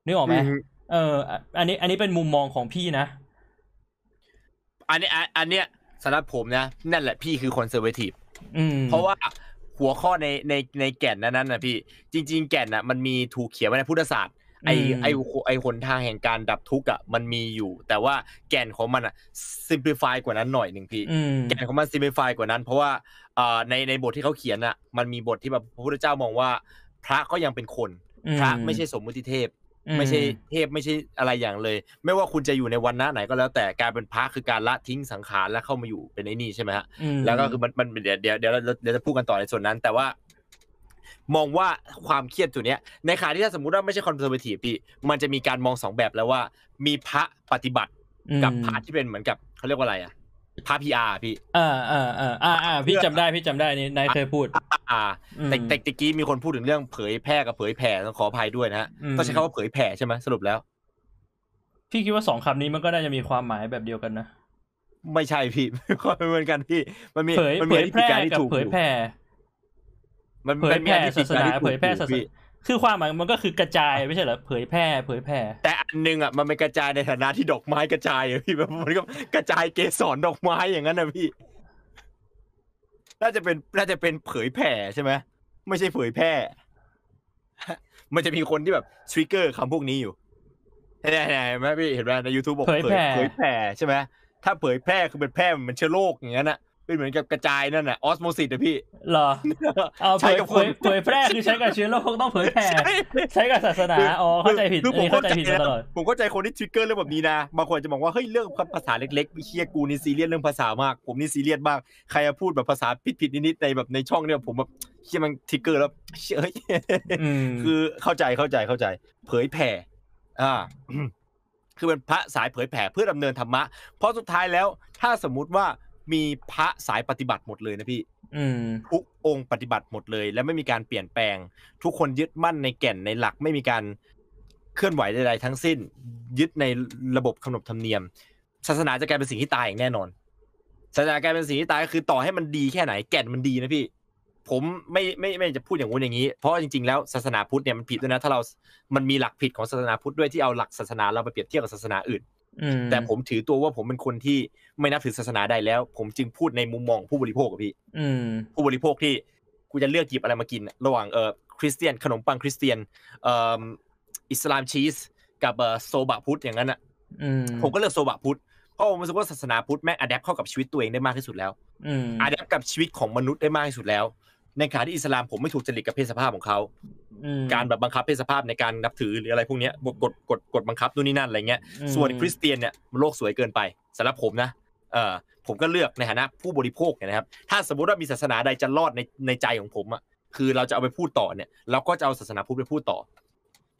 นึกออกไหมอืมฮึเออ อันนี้ อันนี้เป็นมุมมองของพี่นะ อันนี้อันอันเนี้ยสำหรับผมนะนั่นแหละพี่คือคอนเซอร์เวทีฟอืมเพราะว่าหัวข้อในในในแก่นนั้นนะพี่จริง ๆ แก่นน่ะมันมีถูกเขียนไว้ในพุทธศาสตร์ไออืมไอไอหนทางแห่งการดับทุกข์อะมันมีอยู่ แต่ว่าแก่นของมันอะ simplify กว่านั้นหน่อยหนึ่งพี่อืมแก่นของมัน simplify กว่านั้น เพราะว่าเอ่อในในบทที่เขาเขียนอะมันมีบทที่แบบพระพุทธเจ้ามองว่า พระก็ยังเป็นคน พระไม่ใช่สมมุติเทพอื ไม่ใช่เทพไม่ใช่อะไรอย่างเลย ไม่ว่าคุณจะอยู่ในวันหน้าไหนก็แล้ว แต่การเป็นพระคือการละทิ้งสังขารและเข้ามาอยู่เป็นไอ้นี่ใช่ไหมฮะอืมแล้วก็คือมันมันเดี๋ยวเดี๋ยวเดี๋ยวเราเดี๋ยวจะพูดกันต่อในส่วนนั้น แต่ว่ามองว่าความเครียดตัวเนี้ย ในขณะที่ถ้าสมมติว่าไม่ใช่คอนเซอร์เวทีฟพี่มันจะมีการมองสองแบบแล้วว่า มีพระปฏิบัติกับพระที่เป็นเหมือนกับเขาเรียกว่าอะไรอะ พระพีอาพี่อ่าอ่าอ่าอ่าอ่าพี่จำได้พี่จำได้นี่นายเคยพูด อ่าอืมแต่แต่ตะกี้มีคนพูดถึงเรื่องเผยแพร่กับเผยแผ่ต้องขออภัยด้วยนะฮะอืมต้องใช้คำว่าเผยแผ่ใช่ไหมสรุปแล้ว พี่คิดว่าสองคำนี้มันก็น่าจะมีความหมายแบบเดียวกันนะไม่ใช่พี่ไม่ค่อยเหมือนกันพี่ มันมีเผยมันเผมียอธิแพร่การที่กับถูกเผยอยู่แพร่มันเผยมันมีแพร่อธิศาสนาการที่ถูกเผยแพร่ศาสพี่นาคือความหมายมันก็คือกระจายไม่ใช่เหรอเผยแพร่เผยแพร่แต่ อันหนึงอะมันเป็นกระจายในฐานะที่ดอกไม้กระจายอะพี่แบบมันก็กระจายเกสรดอกไม้อย่างนั้นนะพี่ น่าจะเป็นน่าจะเป็นเผยแผ่ใช่ไหมไม่ใช่เผยแพร่ มันจะมีคนที่แบบทริกเกอร์คำพวกนี้อยู่เนี่ยเนี่ยเห็นไหมพี่เห็นไหมใน YouTube บอกเผยแผ่เผยแผ่ใช่ไหมถ้าเผยแพร่คือเป็นแพร่เหมือนเชื้อโรคอย่างนั้นอะ เป็นเหมือนกับกระจายนั่นน่ะ osmosis อะพี่เหรอเอาเผใช้ยกับเผคนยเผยแพร่คือใช้กับเชื้อโรคต้องเผยแผ่ใช้กับศาสนาอ๋อเข้าใจผิดคืออันผมนี้เข้าใจผิดมาตลอดนะผมเข้าใจคนที่ trigger เรื่องแบบนี้นะบางคนจะมองว่าเฮ้ยเรื่องภาษาเล็กๆไม่เชี่ยกูนี่ซีเรียสเรื่องภาษามาก ผมนี่ซีเรียสมากใครจะพูดแบบภาษาผิดๆนิดๆในแบบในช่องเนี่ยผมแบบเชี่ยมัน trigger แล้วเชี่ยเฮ้ยอืมคือเข้าใจเข้าใจเข้าใจ เผยแผ่อ่าคือเป็นพระสายเผยแผ่เพื่อดำเนินธรรมะ เพราะสุดท้ายแล้ว ถ้าสมมุติว่า มีพระสายปฏิบัติหมดเลยนะพี่อืมทุกองค์ปฏิบัติหมดเลย และไม่มีการเปลี่ยนแปลง ทุกคนยึดมั่นในแก่นในหลักไม่มีการเคลื่อนไหวใดๆทั้งสิ้น ยึดในระบบขนบธรรมเนียม ศาสนาจะกลายเป็นสิ่งที่ตายอย่างแน่นอนศาสนากลายเป็นสิ่งที่ตายก็คือต่อให้มันดีแค่ไหนแก่นมันดีนะพี่ ผมไม่ไม่ไม่จะพูดอย่างงู้นอย่างนี้ เพราะว่าจริงๆแล้วศาสนาพุทธเนี่ยมันผิดด้วยนะถ้าเรา มันมีหลักผิดของศาสนาพุทธด้วยที่เอาหลักศาสนาเราไปเปรียบเทียบกับศาสนาอื่นอืม แต่ผมถือตัวว่าผมเป็นคนที่ไม่นับถือศาสนาใดแล้ว ผมจึงพูดในมุมมองของผู้บริโภคกับพี่อืมผู้บริโภคที่กูจะเลือกหยิบอะไรมากิน ระหว่างเอ่อคริสเตียนขนมปังคริสเตียนเอ่ออิสลามชีสกับเอ่อโซบะพุทธอย่างนั้นอะอืมผมก็เลือกโซบะพุทธเพราะผมรู้สึกว่าศาสนาพุทธแม่งอัดแอปเข้ากับชีวิตตัวเองได้มากที่สุดแล้วอืมอัดแอปกับชีวิตของมนุษย์ได้มากที่สุดแล้ว ในขณะที่อิสลามผมไม่ถูกจริตกับเพศสภาพของเขาอืมการแบบบังคับเพศสภาพในการนับถือหรืออะไรพวกเนี้ยกฎกฎกฎกฎบังคับนู่นนี่นั่นอะไรเงี้ยอืมส่วนคริสเตียนเนี่ยมันโลกสวยเกินไปสำหรับผมนะเออผมก็เลือกในฐานะผู้บริโภคเนี่ยนะครับ ถ้าสมมติว่ามีศาสนาใดจะรอดในในใจของผมอะคือเราจะเอาไปพูดต่อเนี่ย เราก็จะเอาศาสนาพุทธไปพูดต่อ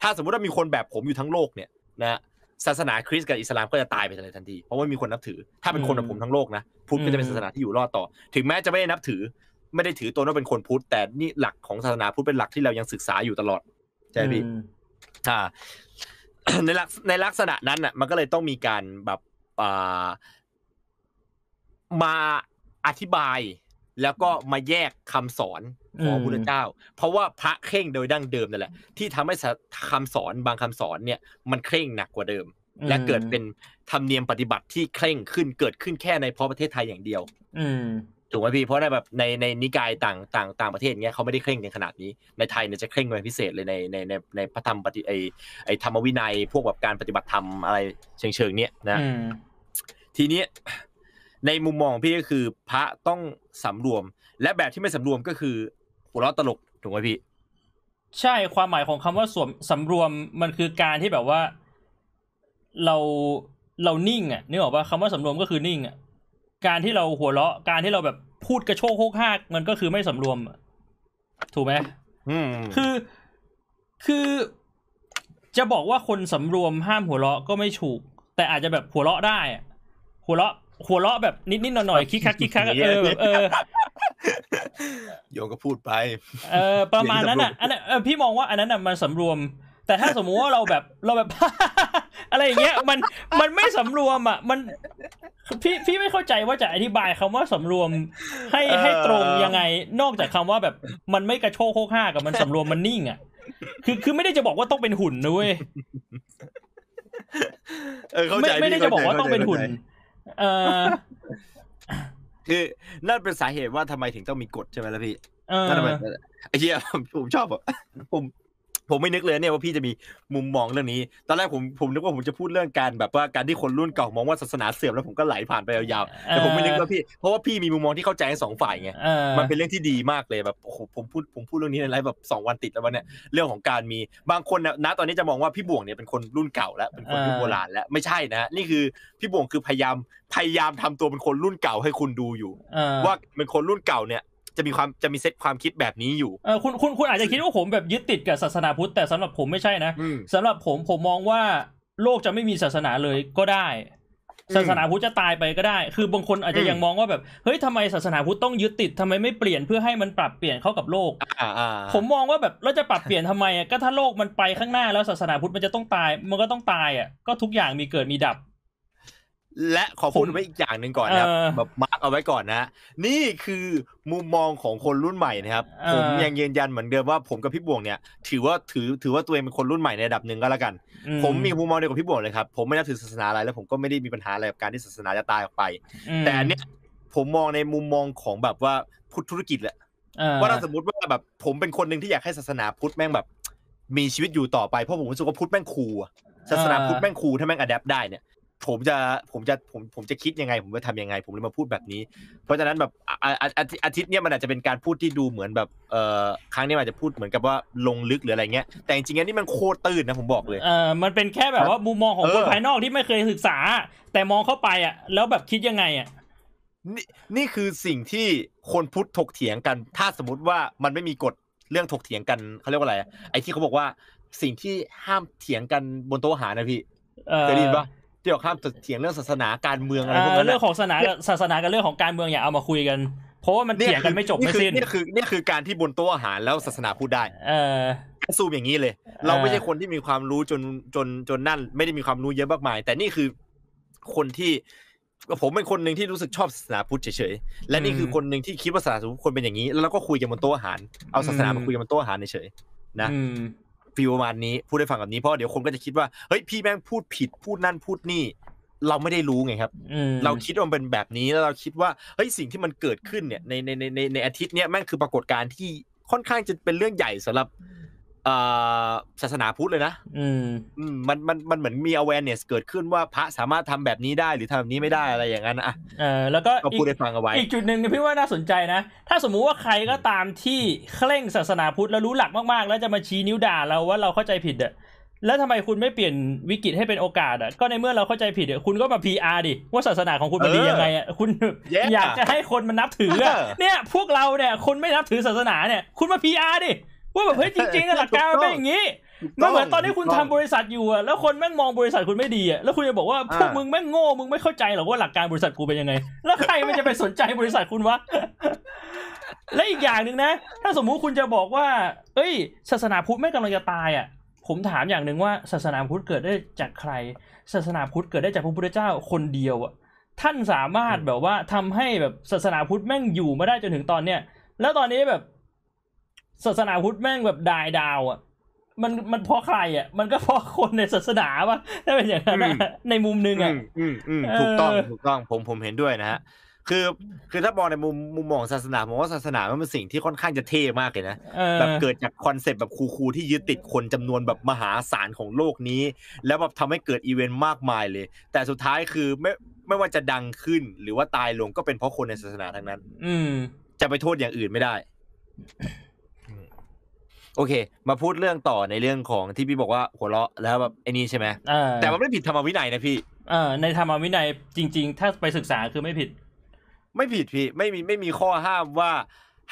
ถ้าสมมติว่ามีคนแบบผมอยู่ทั้งโลกเนี่ยนะฮะศาสนาคริสต์กับอิสลามก็จะตายไปเลยทันทีเพราะว่ามีคนนับถือ ถ้าเป็นคนแบบผมทั้งโลกนะพุทธก็จะเป็นศาสนาที่อยู่รอดต่อ ถึงแม้จะไม่ได้นับถือ ไม่ได้ถือตนว่าเป็นคนพุทธแต่นี่หลักของศาสนาพุทธเป็นหลักที่เรายังศึกษาอยู่ตลอดใช่ไหมพี่อืมอ่าในลักษในลักษณะนั้นอะ มันก็เลยต้องมีการแบบอ่ามาอธิบายแล้วก็มาแยกคำสอนของพระพุทธเจ้า เพราะว่าพระเคร่งโดยดั้งเดิมนั่นแหละ ที่ทำให้คำสอนบางคำสอนเนี่ย มันเคร่งหนักกว่าเดิม และเกิดเป็นธรรมเนียมปฏิบัติที่เคร่งขึ้นเกิดขึ้นแค่ในเพราะประเทศไทยอย่างเดียว อืม ถูกไหมพี่เพราะในแบบในในนิกายต่างต่างต่างประเทศเงี้ยเขาไม่ได้เคร่งกันขนาดนี้ในไทยเนี่ยจะเคร่งเป็นพิเศษเลยในในในในพระธรรมปฏิไอไอธรรมวินัยพวกแบบการปฏิบัติธรรมอะไรเชิงเชิงๆเนี้ยนะอืมทีนี้ในมุมมองของพี่ก็คือพระต้องสำรวม และแบบที่ไม่สำรวมก็คือหัวเราะตลกถูกไหมพี่ ใช่ความหมายของคำว่าสวมสำรวมมันคือการที่แบบว่า เราเรานิ่งอะนึกออกปะคำว่าสำรวมก็คือนิ่งอะ การที่เราหัวเราะการที่เราแบบพูดกระโชกโคกฮากมันก็คือไม่สำรวมอะถูกไหมอืมคือคือจะบอกว่าคนสำรวมห้ามหัวเราะก็ไม่ถูก แต่อาจจะแบบหัวเราะได้อะหัวเราะ หัวเราะแบบนิดๆหน่อยๆคิกคักคิกคักอะเออแบบเออโยงก็พูดไป เออ ประมาณนั้นอะ อันนั้นเออพี่มองว่าอันนั้นอะมันสำรวม แต่ถ้าสมมุติว่าเราแบบเราแบบ อะไรอย่างเงี้ยมันมันไม่สำรวมอะ มันพี่พี่ไม่เข้าใจว่าจะอธิบายคำว่าสำรวม ให้เออให้ตรงยังไง นอกจากคำว่าแบบ มันไม่กระโชกโคกห้ากับมันสำรวมมันนิ่งอะคือคือไม่ได้จะบอกว่าต้องเป็นหุ่นนะเว้ยเออเข้าไม่ใจไม่ได้พี่จะบอกว่าข้ต้องเป็นหุ่นข้าใจเออคือนั่นเป็นสาเหตุว่าทำไมถึงต้องมีกฎใช่ไหมล่ะพี่เออนั่นทำไมไอ้เหี้ยผมผมชอบอะผม ผมไม่นึกเลยเนี่ยว่าพี่จะมีมุมมองเรื่องนี้ ตอนแรกผมผมนึกว่าผมจะพูดเรื่องการแบบว่าการที่คนรุ่นเก่ามองว่าศาสนาเสื่อมแล้วผมก็ไหลผ่านไปยาวๆ แต่ผมไม่นึกว่าพี่ เพราะว่าพี่มีมุมมองที่เข้าใจทั้งสองฝ่ายไงเออมันเป็นเรื่องที่ดีมากเลยแบบโอ้โหผมพูดผมพูดเรื่องนี้ในไลฟ์แบบสองวันติดแล้ววันเนี้ยเรื่องของการมีบางคนนะณตอนนี้จะมองว่าพี่บวงเนี่ยเป็นคนรุ่นเก่าแล้วเป็นคนรุ่นโบราณแล้วไม่ใช่นะนี่คือพี่บวงคือพยายามพยายามทำตัวเป็นคนรุ่นเก่าให้คุณดูอยู่เออว่าเป็นคนรุ่นเก่าเนี่ย จะมีความจะมีเซตความคิดแบบนี้อยู่เออคุณคุณคุณอาจจะคิดว่าผมแบบยึดติดกับศาสนาพุทธแต่สำหรับผมไม่ใช่นะอืมสำหรับผมผมมองว่าโลกจะไม่มีศาสนาเลยก็ได้อืมศาสนาพุทธจะตายไปก็ได้ คือบางคนอาจจะอืมยังมองว่าแบบ เฮ้ยทำไมศาสนาพุทธต้องยึดติดทำไมไม่เปลี่ยนเพื่อให้มันปรับเปลี่ยนเข้ากับโลกอ่าอ่าผมมองว่าแบบเราจะปรับเปลี่ยนทำไมอะ ก็ถ้าโลกมันไปข้างหน้าแล้วศาสนาพุทธมันจะต้องตาย มันก็ต้องตายอะ ก็ทุกอย่างมีเกิดมีดับ และขอพูดผมไว้อีกอย่างหนึ่งก่อนนะครับเออแบบมาร์กเอาไว้ก่อนนะนี่คือมุมมองของคนรุ่นใหม่นะครับเออผมยังยืนยันเหมือนเดิมว่าผมกับพี่บวงเนี่ย ถือว่าถือถือว่าตัวเองเป็นคนรุ่นใหม่ในระดับหนึ่งก็แล้วกันอืผมมีมุมมองเดียวกับพี่บวงเลยครับ ผมไม่นับถือศาสนาอะไรแล้วผมก็ไม่ได้มีปัญหาอะไรกับการที่ศาสนาจะตายออกไปอืมแต่อันเนี้ยผมมองในมุมมองของแบบว่าพุทธธุรกิจแหละเออว่าถ้าสมมติว่าแบบผมเป็นคนหนึ่งที่อยากให้ศาสนาพุทธแม่งแบบ มีชีวิตอยู่ต่อไปเพราะผมรู้สึกว่าพุทธแม่งคูลอะศาสนาอ่าพุทธแม่งคูลถ้าแม่งอัดแอปได้เนี่ย ผมจะผมจะผมผมจะคิดยังไง ผมจะทำยังไง ผมเลยมาพูดแบบนี้ เพราะฉะนั้นแบบอะอะอะอาทิตย์อาทิตย์เนี้ยมันอาจจะเป็นการพูดที่ดูเหมือนแบบเอ่อครั้งนี้มันอาจจะพูดเหมือนกับว่าลงลึกหรืออะไรเงี้ยแต่จริงๆอันนี้มันโคตรตื้นนะผมบอกเลยเออมันเป็นแค่แบบว่ามุมมองของเออคนภายนอกที่ไม่เคยศึกษา แต่มองเข้าไปอะ แล้วแบบคิดยังไงอะนี่นี่คือสิ่งที่คนพุทธถกเถียงกัน ถ้าสมมติว่ามันไม่มีกฎเรื่องถกเถียงกันเขาเรียกว่าอะไรอะไอ้ที่เขาบอกว่าสิ่งที่ห้ามเถียงกันบนโต๊ะอาหารนะพี่เออเคยได้ยินปะ ที่บอกห้ามเถียงเรื่องศาสนาการเมืองอะไรเอ่พวกอนั้นเรื่ออะงของศาสนากับศาสนากับเรื่องของการเมืองอย่าเอามาคุยกันเพราะว่ามันเถียงกันไม่จบไม่สิ้นนี่คือนี่คือการที่บนโต๊ะอาหารแล้วศาสนาพูดได้ เออซูมอย่างนี้เลย เราไม่ใช่คนที่มีความรู้จนจนจนนั่น ไม่ได้มีความรู้เยอะมากมาย แต่นี่คือคนที่ผมเป็นคนหนึ่งที่รู้สึกชอบศาสนาพุทธเฉยๆ และนี่คือคนหนึ่งที่คิดว่าศาสนาพุทธควรเป็นอย่างนี้ แล้วเราก็คุยกันบนโต๊ะอาหาร เอาศาสนามาคุยกันบนโต๊ะอาหารเฉยๆนะอืม ฟีลประมาณนี้พูดให้ฟังแบบนี้เพราะเดี๋ยวคนก็จะคิดว่าเฮ้ยพี่แม่งพูดผิดพูดนั่นพูดนี่ เราไม่ได้รู้ไงครับอืมเราคิดว่ามันเป็นแบบนี้แล้วเราคิดว่าเฮ้ยสิ่งที่มันเกิดขึ้นเนี่ยในในในในในอาทิตย์เนี้ยแม่งคือปรากฏการณ์ที่ค่อนข้างจะเป็นเรื่องใหญ่สำหรับเอ่อ ศาสนาพุทธเลยนะอืมอืมมันมันมันเหมือนมี awareness เกิดขึ้นว่าพระสามารถทำแบบนี้ได้หรือทำแบบนี้ไม่ได้อะไรอย่างนั้นอะเออแล้วก็ก็อีพูดกให้ฟังเอาไว้ อีกจุดหนึ่งเนี่ยพี่ว่าน่าสนใจนะ ถ้าสมมุติว่าใครก็ตามที่เคร่งศาสนาพุทธแล้วรู้หลักมากๆ แล้วจะมาชี้นิ้วด่าเราว่าเราเข้าใจผิดอะแล้วทำไมคุณไม่เปลี่ยนวิกฤตให้เป็นโอกาสอะก็ในเมื่อเราเข้าใจผิดอะคุณก็มา PR ดิว่าศาสนาของคุณมันดีเออยังไงอะคุณ Yeah อยากจะให้คนมันนับถืออะเออเนี่ยพวกเราเนี่ยคนไม่นับถือศาสนาเนี่ย คุณมา PR ดิ ว่าแบบเฮ้ยจริงๆอะหลักการมันเป็นอย่างนี้มันเหมือนตอนที่คุณทำบริษัทอยู่อะแล้วคนแม่งมองบริษัทคุณไม่ดีอะแล้วคุณจะบอกว่าพวกอ่ามึมึงแม่งโง่มึงไม่เข้าใจหรอกว่าหลักการบริษัทกูเป็นยังไง แล้วใครมันจะไปสนใจบริษัทคุณวะและอีกอย่างหนึ่งนะ ถ้าสมมุติคุณจะบอกว่า เอ้ย ศาสนาพุทธไม่กำลังจะตายอะผมถามอย่างหนึ่งว่าศาสนาพุทธเกิดได้จากใคร ศาสนาพุทธเกิดได้จากพระพุทธเจ้าคนเดียวอะท่านสามารถแบบว่าทำให้แบบศาสนาพุทธแม่งอยู่มาได้จนถึงตอนเนี้ย แล้วตอนนี้แบบ ศาสนาพุทธแม่งแบบดายดาวอะมันมันเพราะใครอะมันก็เพราะคนในศาสนาปะถ้าเป็นอย่างนั้นอะอืมในมุมหนึ่งอือะมอืมอืมเออถูกต้องถูกต้องผมผมเห็นด้วยนะฮะคือคือถ้ามองในมุมมุมมองศาสนาผมว่าศาสนามันเป็นสิ่งที่ค่อนข้างจะเท่มากเลยนะออแบบเกิดจาก concept แบบ cool ๆที่ยึดติดคนจำนวนแบบมหาศาลของโลกนี้ แล้วแบบทำให้เกิดอีเวนต์มากมายเลย แต่สุดท้ายคือไม่ไม่ว่าจะดังขึ้นหรือว่าตายลงก็เป็นเพราะคนในศาสนาทั้งนั้น อืมจะไปโทษอย่างอื่นไม่ได้ โอเค มาพูดเรื่องต่อในเรื่องของที่พี่บอกว่าหัวเราะแล้วแบบไอ้นี่ใช่ไหมเออแต่มันไม่ได้ผิดธรรมวินัยนะพี่เออในธรรมวินัยจริง ๆ ถ้าไปศึกษาคือไม่ผิด ไม่ผิดพี่ไม่มีไม่มีข้อห้ามว่า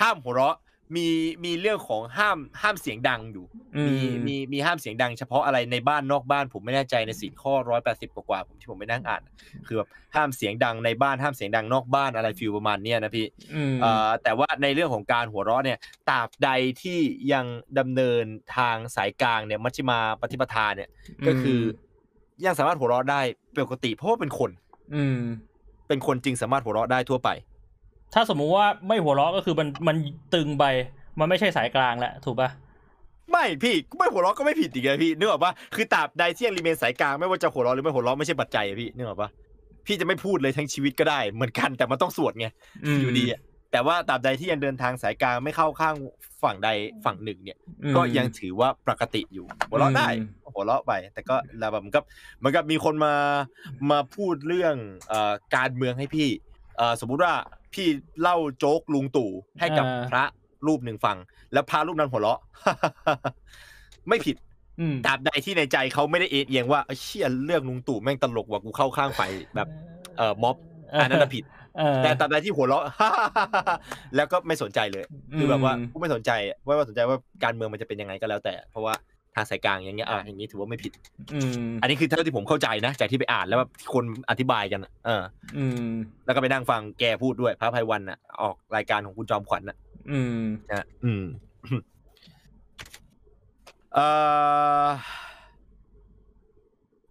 ห้ามหัวเราะ มีมีเรื่องของห้ามห้ามเสียงดังอยู่อืมมีมีมีห้ามเสียงดังเฉพาะอะไรในบ้านนอกบ้านผมไม่แน่ใจในสี่ข้อร้อยแปดสิบกว่าๆผมที่ผมไปนั่งอ่าน คือแบบห้ามเสียงดังในบ้านห้ามเสียงดังนอกบ้านอะไรฟิลประมาณเนี้ยนะพี่อืมเอ่อแต่ว่าในเรื่องของการหัวเราะเนี่ยตราบใดที่ยังดำเนินทางสายกลางเนี่ยมัชฌิมาปฏิปทาเนี่ยก็คืออยังสามารถหัวเราะได้ปกติเพราะว่าเป็นคน อืมเป็นคนจริงสามารถหัวเราะได้ทั่วไป ถ้าสมมุติว่าไม่หัวเราะก็คือมันมันตึงไปมันไม่ใช่สายกลางแล้วถูกปะไม่พี่ไม่หัวเราะก็ไม่ผิดอีกไงพี่นึกออกปะคือตราบใดที่ยังรีเมนสายกลางไม่ว่าจะหัวเราะหรือไม่หัวเราะไม่ใช่ปัจจัยอะพี่นึกออกปะพี่จะไม่พูดเลยทั้งชีวิตก็ได้เหมือนกันแต่มันต้องสวดไงมอยู่ดีอะแต่ว่าตราบใดที่ยังเดินทางสายกลางไม่เข้าข้างฝั่งใดฝั่งหนึ่งเนี่ยอืมก็ยังถือว่าปกติอยู่ หัวเราะได้อืมหัวเราะไป แต่ก็แล้วแบบมันก็เหมือนกับมีคนมามาพูดเรื่องเอ่อการเมืองให้พี่เอ่อ สมมุติว่าพี่เล่าโจ๊กลุงตู่ให้กับพระรูปหนึ่งฟัง แล้วพระรูปนั้นหัวเราะไม่ผิดอืมตราบใดที่ในใจเขาไม่ได้เอ็นเอียงว่าเอ้ยเชี่ยเรื่องลุงตู่แม่งตลกว่ะกูเข้าข้างฝ่ายแบบเอ่อม็อบอันนั้นนะผิดเออแต่ตราบใดที่หัวเราะแล้วก็ไม่สนใจเลย คือแบบว่าอืมกูไม่สนใจอะว่าว่าสนใจว่าการเมืองมันจะเป็นยังไงก็แล้วแต่ เพราะว่า ทางสายกลางอย่างเงี้ยอะอย่างนี้ถือว่าไม่ผิด อืม อันนี้คือเท่าที่ผมเข้าใจนะจากที่ไปอ่านแล้วแบบคนอธิบายกันอะเออ อืม แล้วก็ไปนั่งฟังแกพูดด้วยพระภัยวันน่ะ ออกรายการของคุณจอมขวัญน่ะ อืมนะอืมเอ่อ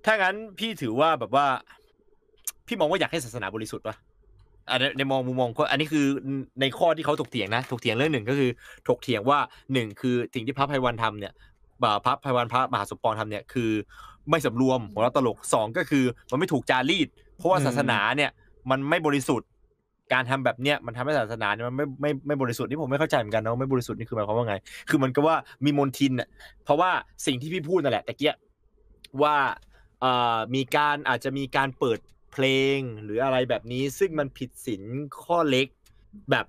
ถ้างั้นพี่ถือว่าแบบว่า พี่มองว่าอยากให้ศาสนาบริสุทธิ์ปะอันในในมองมุมมองอันนี้คือในข้อที่เขาถกเถียงนะถกเถียงเรื่องหนึ่งก็คือถกเถียงว่าหนึ่งคือสิ่งที่พระภัยวันทำเนี่ยบ่า พระภัยวันพระมหาสมปองทำเนี่ยคือ ไม่สำรวมหัวเราะตลกสองก็คือ มันไม่ถูกจารีต เพราะว่าอืมศาสนาเนี่ยมันไม่บริสุทธิ์ การทำแบบเนี้ยมันทำให้ศาสนาเนี่ยมันไม่ไม่ไม่บริสุทธิ์นี่ผมไม่เข้าใจเหมือนกันนะว่าไม่บริสุทธิ์นี่คือหมายความว่าไง คือมันก็ว่ามีมนทินอะเพราะว่าสิ่งที่พี่พูดนั่นแหละตะเกียว่าเอ่อมีการอาจจะมีการเปิดเพลงหรืออะไรแบบนี้ ซึ่งมันผิดศีลข้อเล็กแบบ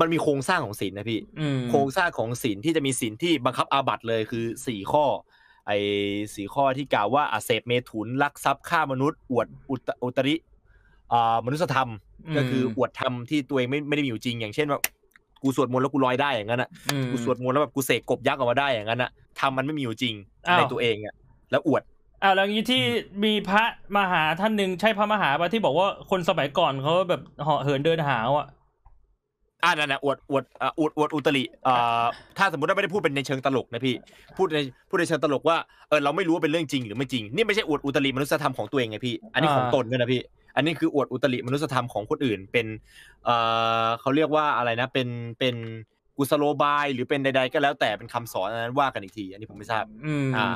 มันมีโครงสร้างของศีลนะพี่อืมโครงสร้างของศีลที่จะมีศีลที่บังคับอาบัติเลยคือสี่ข้อ ไอ้สี่ข้อที่กล่าวว่าอาเสพเมถุนลักทรัพย์ฆ่ามนุษย์ อวดอุตอุตริอ่ามนุษยธรรม ก็คืออวดธรรมที่ตัวเองไม่ไม่ได้มีอยู่จริง อย่างเช่นว่ากูสวดมนต์แล้วกูลอยได้อย่างนั้นอะอืมกูสวดมนต์แล้วแบบกูเสกกบยักษ์ออกมาได้อย่างนั้นอะทำมันไม่มีอยู่จริงอ้าวในตัวเองอะแล้วอวดอ้าวแล้วงี้ที่มีพระมหาท่านหนึ่งใช่พระมหาปะที่บอกว่าคนสมัยก่อนเขาแบบเหาะเหินเดินหาวอะ อ่านั่นนะอวดอวดอ่าอวดอวดอุตริอ่าถ้าสมมติว่าไม่ได้พูดเป็นในเชิงตลกนะพี่พูดในพูดในเชิงตลกว่าเออเราไม่รู้ว่าเป็นเรื่องจริงหรือไม่จริงนี่ไม่ใช่อวดอุตริมนุษยธรรมของตัวเองไงพี่ อันนี้ของอ่าตนด้วยนะพี่ อันนี้คืออวดอุตริมนุษยธรรมของคนอื่น เป็นเอ่อเขาเรียกว่าอะไรนะ เป็นเป็นกุศโลบายหรือเป็นใด ๆ ก็แล้วแต่เป็นคำสอนอันนั้นว่ากันอีกที อันนี้ผมไม่ทราบอืมอ่า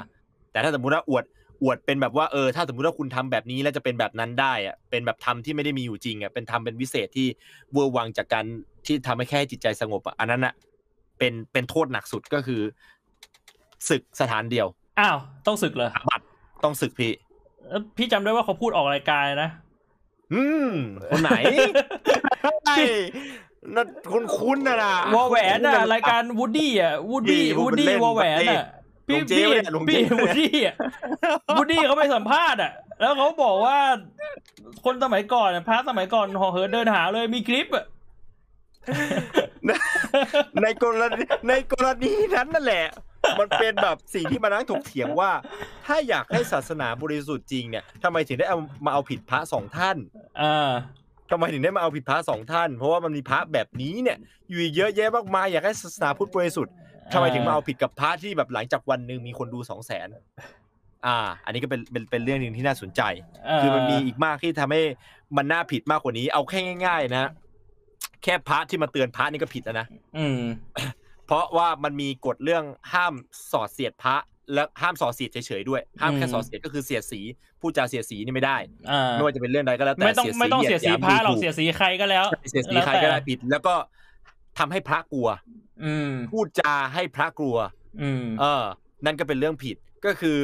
แต่ถ้าสมมุติว่าอวด อวดเป็นแบบว่าเออถ้าสมมุติว่าคุณทำแบบนี้แล้วจะเป็นแบบนั้นได้อะเป็นแบบทำที่ไม่ได้มีอยู่จริงอะเป็นทำเป็นวิเศษที่เวอร์วังจากการที่ทำให้แค่จิตใจสงบอะอันนั้นอะเป็นเป็นโทษหนักสุดก็คือศึกสถานเดียวอ้าวต้องศึกเหรออาบัตต้องศึกพี่เอ้อพี่จำได้ว่าเขาพูดออกรายการนะ อืมคนไหนไอ้นั่นคุณคุ้นๆนะนะวอแหวนอะรายการวูดดี้อะวูดดี้พี่พูวูดดเป็นดี้เล่นวอแหวนอะหล พี่วงเจ๊พี่วะเนี่ยหลวงเจ๊พี่วูดดี้อะวูดดี้เขาไปสัมภาษณ์อะ แล้วเขาบอกว่า คนสมัยก่อนอะพระสมัยก่อนห่อเหินเดินหาเลยมีคลิปอะในกรณีในกรณีนั้นนั่นแหละ มันเป็นแบบสิ่งที่มานั่งถกเถียงว่า ถ้าอยากให้ศาสนาบริสุทธิ์จริงเนี่ยทำไมถึงได้เอามาเอาผิดพระสองท่านอ่าทำไมถึงได้มาเอาผิดพระสองท่าน เพราะว่ามันมีพระแบบนี้เนี่ย อยู่อีกเยอะแยะมากมายอยากให้ศาสนาพุทธบริสุทธิ์ ทำไมถึงมาเอาผิดกับพระที่แบบหลังจากวันหนึ่งมีคนดูสองแสนอ่า อันนี้ก็เป็นเป็นเป็นเรื่องหนึ่งที่น่าสนใจ คือมันมีอีกมากที่ทำให้มันน่าผิดมากกว่านี้ เอาแค่ง่าย ๆ นะแค่พระที่มาเตือนพระนี่ก็ผิดแล้วนะอืม เพราะว่ามันมีกฎเรื่องห้ามสอดเสียดพระและห้ามสอดเสียดเฉยๆด้วย ห้ามแค่อืมสอดเสียดก็คือเสียดสีพูดจาเสียดสีนี่ไม่ได้อ่าไม่ว่าจะเป็นเรื่องใดก็แล้วแต่ไม่ต้องไม่ต้องเสียสีพระหรอกเสียสีใครก็แล้ว เสียดสีใครก็ได้ผิด แล้วก็ทำให้พระกลัวอืม พูดจาให้พระกลัวอืมเออ นั่นก็เป็นเรื่องผิดก็คือ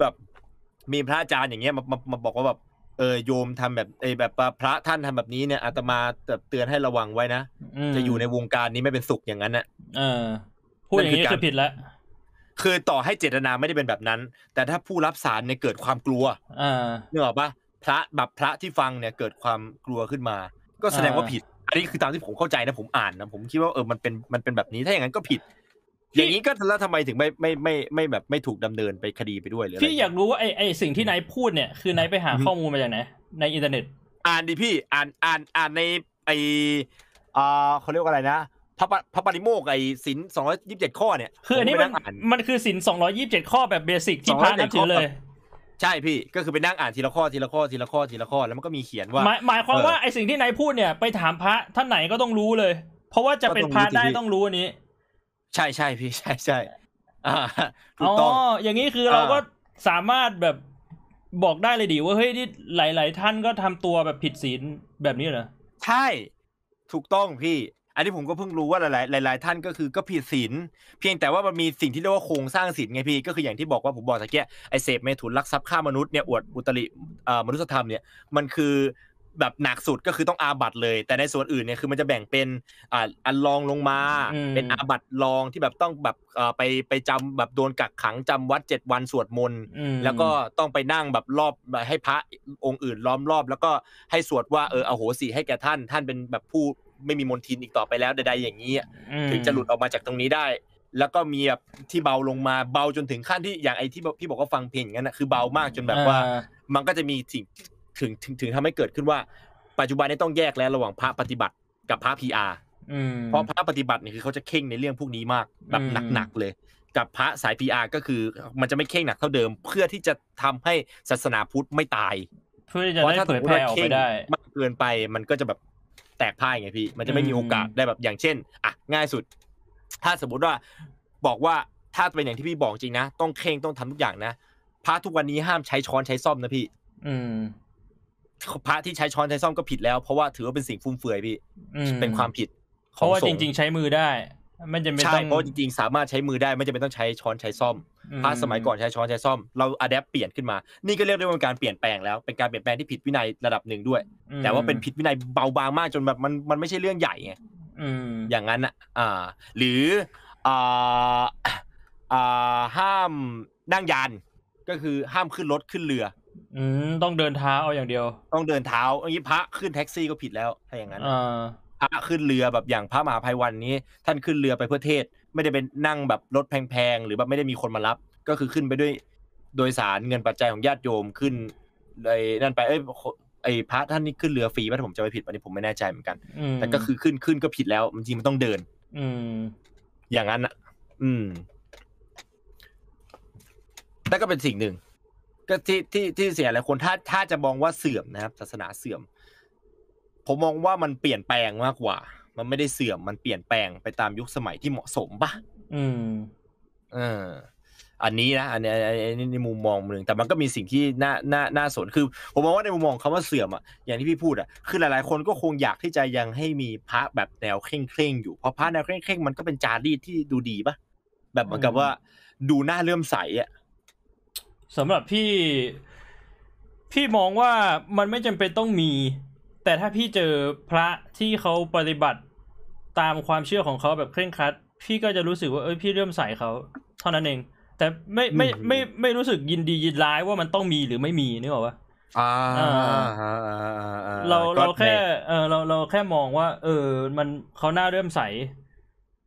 แบบมีพระอาจารย์อย่างเงี้ยมามามาบอกว่าแบบเออโยมทำแบบเออแบบพระท่านทำแบบนี้เนี่ยอาตมาแบบเตือนให้ระวังไว้นะมจะอยู่ในวงการนี้ไม่เป็นสุขอย่างนั้นนะเออพูดอย่างนี้นั่นคือการคือผิดแล้วคือต่อให้เจตนาไม่ได้เป็นแบบนั้น แต่ถ้าผู้รับสารเนี่ยเกิดความกลัวอ่านึกออกปะพระแบบพระที่ฟังเนี่ยเกิดความกลัวขึ้นมา ก็แสดงว่าอ่าผิด อันนี้คือตามที่ผมเข้าใจนะผมอ่านนะผมคิดว่าเออมันเป็นมันเป็นแบบนี้ถ้าอย่างนั้นก็ผิดพี่อย่างนี้ก็แล้วทำไมถึงไม่ไม่ไม่ไม่แบบไม่ถูกดำเนินไปคดีไปด้วยหรืออะไรพี่อยากรู้ว่าไอไอสิ่งที่นายพูดเนี่ยคือนายไปหาอือฮึข้อมูลมาจากไหนในอินเทอร์เน็ต อ่านดิพี่อ่านอ่านอ่านในไออ่าเขาเรียกว่าอะไรนะพระปะพระปริโมกข์ไอสินสองร้อยยี่สิบเจ็ดข้อเนี่ยคืออันนี้ผมมันไปงอ่านมันคือสินสองร้อยี่สิบเจ็ดข้อแบบเบสิกที่พระนับถือเลย ใช่พี่ก็คือไปนั่งอ่านทีละข้อทีละข้อทีละข้อทีละข้อแล้วมันก็มีเขียนว่าหมายหมายความเออว่าไอสิ่งที่นายพูดเนี่ยไปถามพระท่านไหนก็ต้องรู้เลย เพราะว่าจะเป็นพระก็ต้องรู้สิได้พี่ต้องรู้อันนี้ ใช่ใช่พี่ใช่ใช่อ่าถูอ๋กอต้องอย่างนี้คือเออเราก็สามารถแบบบอกได้เลยดิว่าเฮ้ยนี่หลาย ๆ ท่านก็ทำตัวแบบผิดศีลแบบนี้เหรอใช่ ถูกต้องพี่ อันนี้ผมก็เพิ่งรู้ว่าหลายๆหลาย ๆ ท่านก็คือก็ผิดศีลเพียงแต่ว่ามันมีสิ่งที่เรียกว่าโครงสร้างศีลไงพี่ก็คืออย่างที่บอกว่าผมบอกตะเกียไอเสพเมถุนลักทรัพย์ฆ่ามนุษย์เนี่ยอวดอุตริเอ่อมนุษยธรรมเนี่ยมันคือแบบหนักสุดก็คือต้องอาบัตเลย แต่ในส่วนอื่นเนี่ยคือมันจะแบ่งเป็นอ่าอันรองลงมาอืมเป็นอาบัตรองที่แบบต้องแบบเอ่อไปไปจำแบบโดนกักขังจำวัดเจ็ดวันสวดมนต์อืมแล้วก็ต้องไปนั่งแบบรอบให้พระองค์อื่นล้อมรอบ แล้วก็ให้สวดว่าเอออโหสิให้แก่ท่านท่านเป็นแบบผู้ ไม่มีมนทินอีกต่อไปแล้วใดๆอย่างนี้อะอืมถึงจะหลุดออกมาจากตรงนี้ได้ แล้วก็มีแบบที่เบาลงมาเบาจนถึงขั้นที่อย่างไอ้ที่บอกพี่บอกว่าฟังเพลงอย่างนั้นนะคือเบามากจนแบบว่าอ่มันก็จะมีสิ่งถึงถึงถึงทำให้เกิดขึ้นว่า ปัจจุบันนี้ต้องแยกแล้วระหว่างพระปฏิบัติกับพระพีอาร์อืมเพราะพระปฏิบัติเนี่ยคือเขาจะเข่งในเรื่องพวกนี้มากแบบอืมหนักๆเลย กับพระสาย PR ก็คือ มันจะไม่เข่งหนักเท่าเดิม เพื่อที่จะทำให้ศาสนาพุทธไม่ตาย เพื่อที่จะเพราะได้ถ้าเผสมยมแพติร่ว่าออกเข่ไปงได้มากเกินไปมันก็จะแบบ แตกพ่ายไงพี่ มันจะไม่มีอืมโอกาสได้แบบอย่างเช่นอะง่ายสุด ถ้าสมมุติว่าบอกว่าถ้าเป็นอย่างที่พี่บอกจริงนะต้องเข่งต้องทำทุกอย่างนะพระทุกวันนี้ห้ามใช้ช้อนใช้ซ่อมนะพี่ อืมพระที่ใช้ช้อนใช้ซ่อมก็ผิดแล้วเพราะว่าถือว่าเป็นสิ่งฟุ่มเฟือยพี่อืมเป็นความผิดเพราะว่าขอจงสงฆ์ริง ๆ ใช้มือได้ไม่จำเป็นใช่ต้องเพราะจริงๆ สามารถใช้มือได้ไม่จำเป็นต้องใช้ช้อนใช้ซ่อมอืม พระสมัยก่อนใช้ช้อนใช้ซ่อมเราอัดแอปเปลี่ยนขึ้นมา นี่ก็เรียกได้ว่าเป็นการเปลี่ยนแปลงแล้วเป็นการเปลี่ยนแปลงที่ผิดวินัยระดับหนึ่งด้วยอืมแต่ว่าเป็นผิดวินัยเบาบางมากจนแบบมันมันไม่ใช่เรื่องใหญ่ไงอืมอย่างนั้นอะอ่า หรืออ่าอ่าห้ามนั่งยานก็คือห้ามขึ้นรถขึ้นเรืออืมต้องเดินเท้าเอาอย่างเดียว ต้องเดินเท้าอย่างนี้พระขึ้นแท็กซี่ก็ผิดแล้วถ้าอย่างนั้นอ่าพระขึ้นเรือแบบอย่างพระมหาภัยวันนี้ ท่านขึ้นเรือไปเพื่อเทศน์ ไม่ได้เป็นนั่งแบบรถแพงๆหรือแบบไม่ได้มีคนมารับ ก็คือขึ้นไปด้วยโดยสารเงินปัจจัยของญาติโยมขึ้นเลยนั่นไปเอ้ยไอ้พระท่านนี่ขึ้นเรือฟรีป่ะถ้าผมจะไม่ผิดอันนี้ผมไม่แน่ใจเหมือนกันอืมแต่ก็คือขึ้นขึ้นก็ผิดแล้วจริงๆมันต้องเดิน อืม อย่างนั้นอะ อืมแต่ก็เป็นสิ่งหนึ่ง ก็ที่ที่ที่เสียหลายคนถ้าถ้าจะมองว่าเสื่อมนะครับศาสนาเสื่อม ผมมองว่ามันเปลี่ยนแปลงมากกว่า มันไม่ได้เสื่อมมันเปลี่ยนแปลงไปตามยุคสมัยที่เหมาะสมปะอืมเอออันนี้นะอันนี้อันนี้อันนี้ในมุมมองหนึ่งแต่มันก็มีสิ่งที่น่าน่าน่าสนคือผมมองว่าในมุมมองคำว่าเสื่อมอะอย่างที่พี่พูดอะคือหลายๆ คนก็คงอยากที่จะยังให้มีพระแบบแนวเคร่งเคร่งๆอยู่เพราะพระแนวเคร่งเคร่งๆมันก็เป็นจารีตที่ดูดีปะแบบเหมือนกับว่า ดูน่าเลื่อมใสอะสำหรับพี่ พี่มองว่ามันไม่จำเป็นต้องมี แต่ถ้าพี่เจอพระที่เขาปฏิบัติตามความเชื่อของเขาแบบเคร่งครัด พี่ก็จะรู้สึกว่าเอ้ยพี่เริ่อมใส่เขาเท่านั้นเอง แต่ไม่ไม่ไม่ไม่ไม่รู้สึกยินดียินร้ายว่ามันต้องมีหรือไม่มีนึกออกปะอ่าอ่าอ่าอ่าอ่เราก็เราแค่ในเออเราเราแค่มองว่า เออ มันเขาน่าเริ่อมใส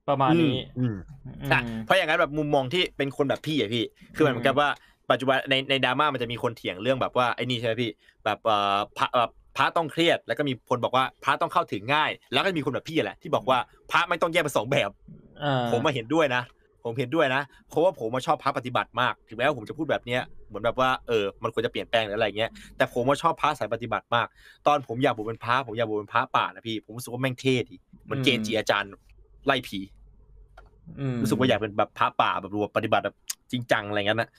ประมาณนี้อืมอือะมเพราะอย่างนั้นแบบมุมมองที่เป็นคนแบบพี่อะพี่ คือมันเหมือนกับว่าปัจจุบันในในดราม่ามันจะมีคนเถียงเรื่องแบบว่าไอ้นี่ใช่ไหมพี่ แบบเอ่อพระแบบ พระต้องเครียด แล้วก็มีคนบอกว่าพระต้องเข้าถึงง่าย แล้วก็มีคนแบบพี่แหละที่บอกว่าพระไม่ต้องแยกเป็นสองแบบอ่าผมมาเห็นด้วยนะ ผมเห็นด้วยนะ เพราะว่าผมมาชอบพระปฏิบัติมาก ถึงแม้ว่าผมจะพูดแบบเนี้ยเหมือนแบบว่าเออมันควรจะเปลี่ยนแปลงหรืออะไรเงี้ยแต่ผมมาชอบพระสายปฏิบัติมาก ตอนผมอยากบวชเป็นพระผมอยากบวชเป็นพระป่านะพี่ผมรู้สึกว่าแม่งเท่ดีเหมือนเกจิอาจารย์ไล่ผีอืมรู้สึกว่าอยากเป็นแบบพระป่าแบบรวมปฏิบัติแบบจริงจังอะไรเงี้ยนะ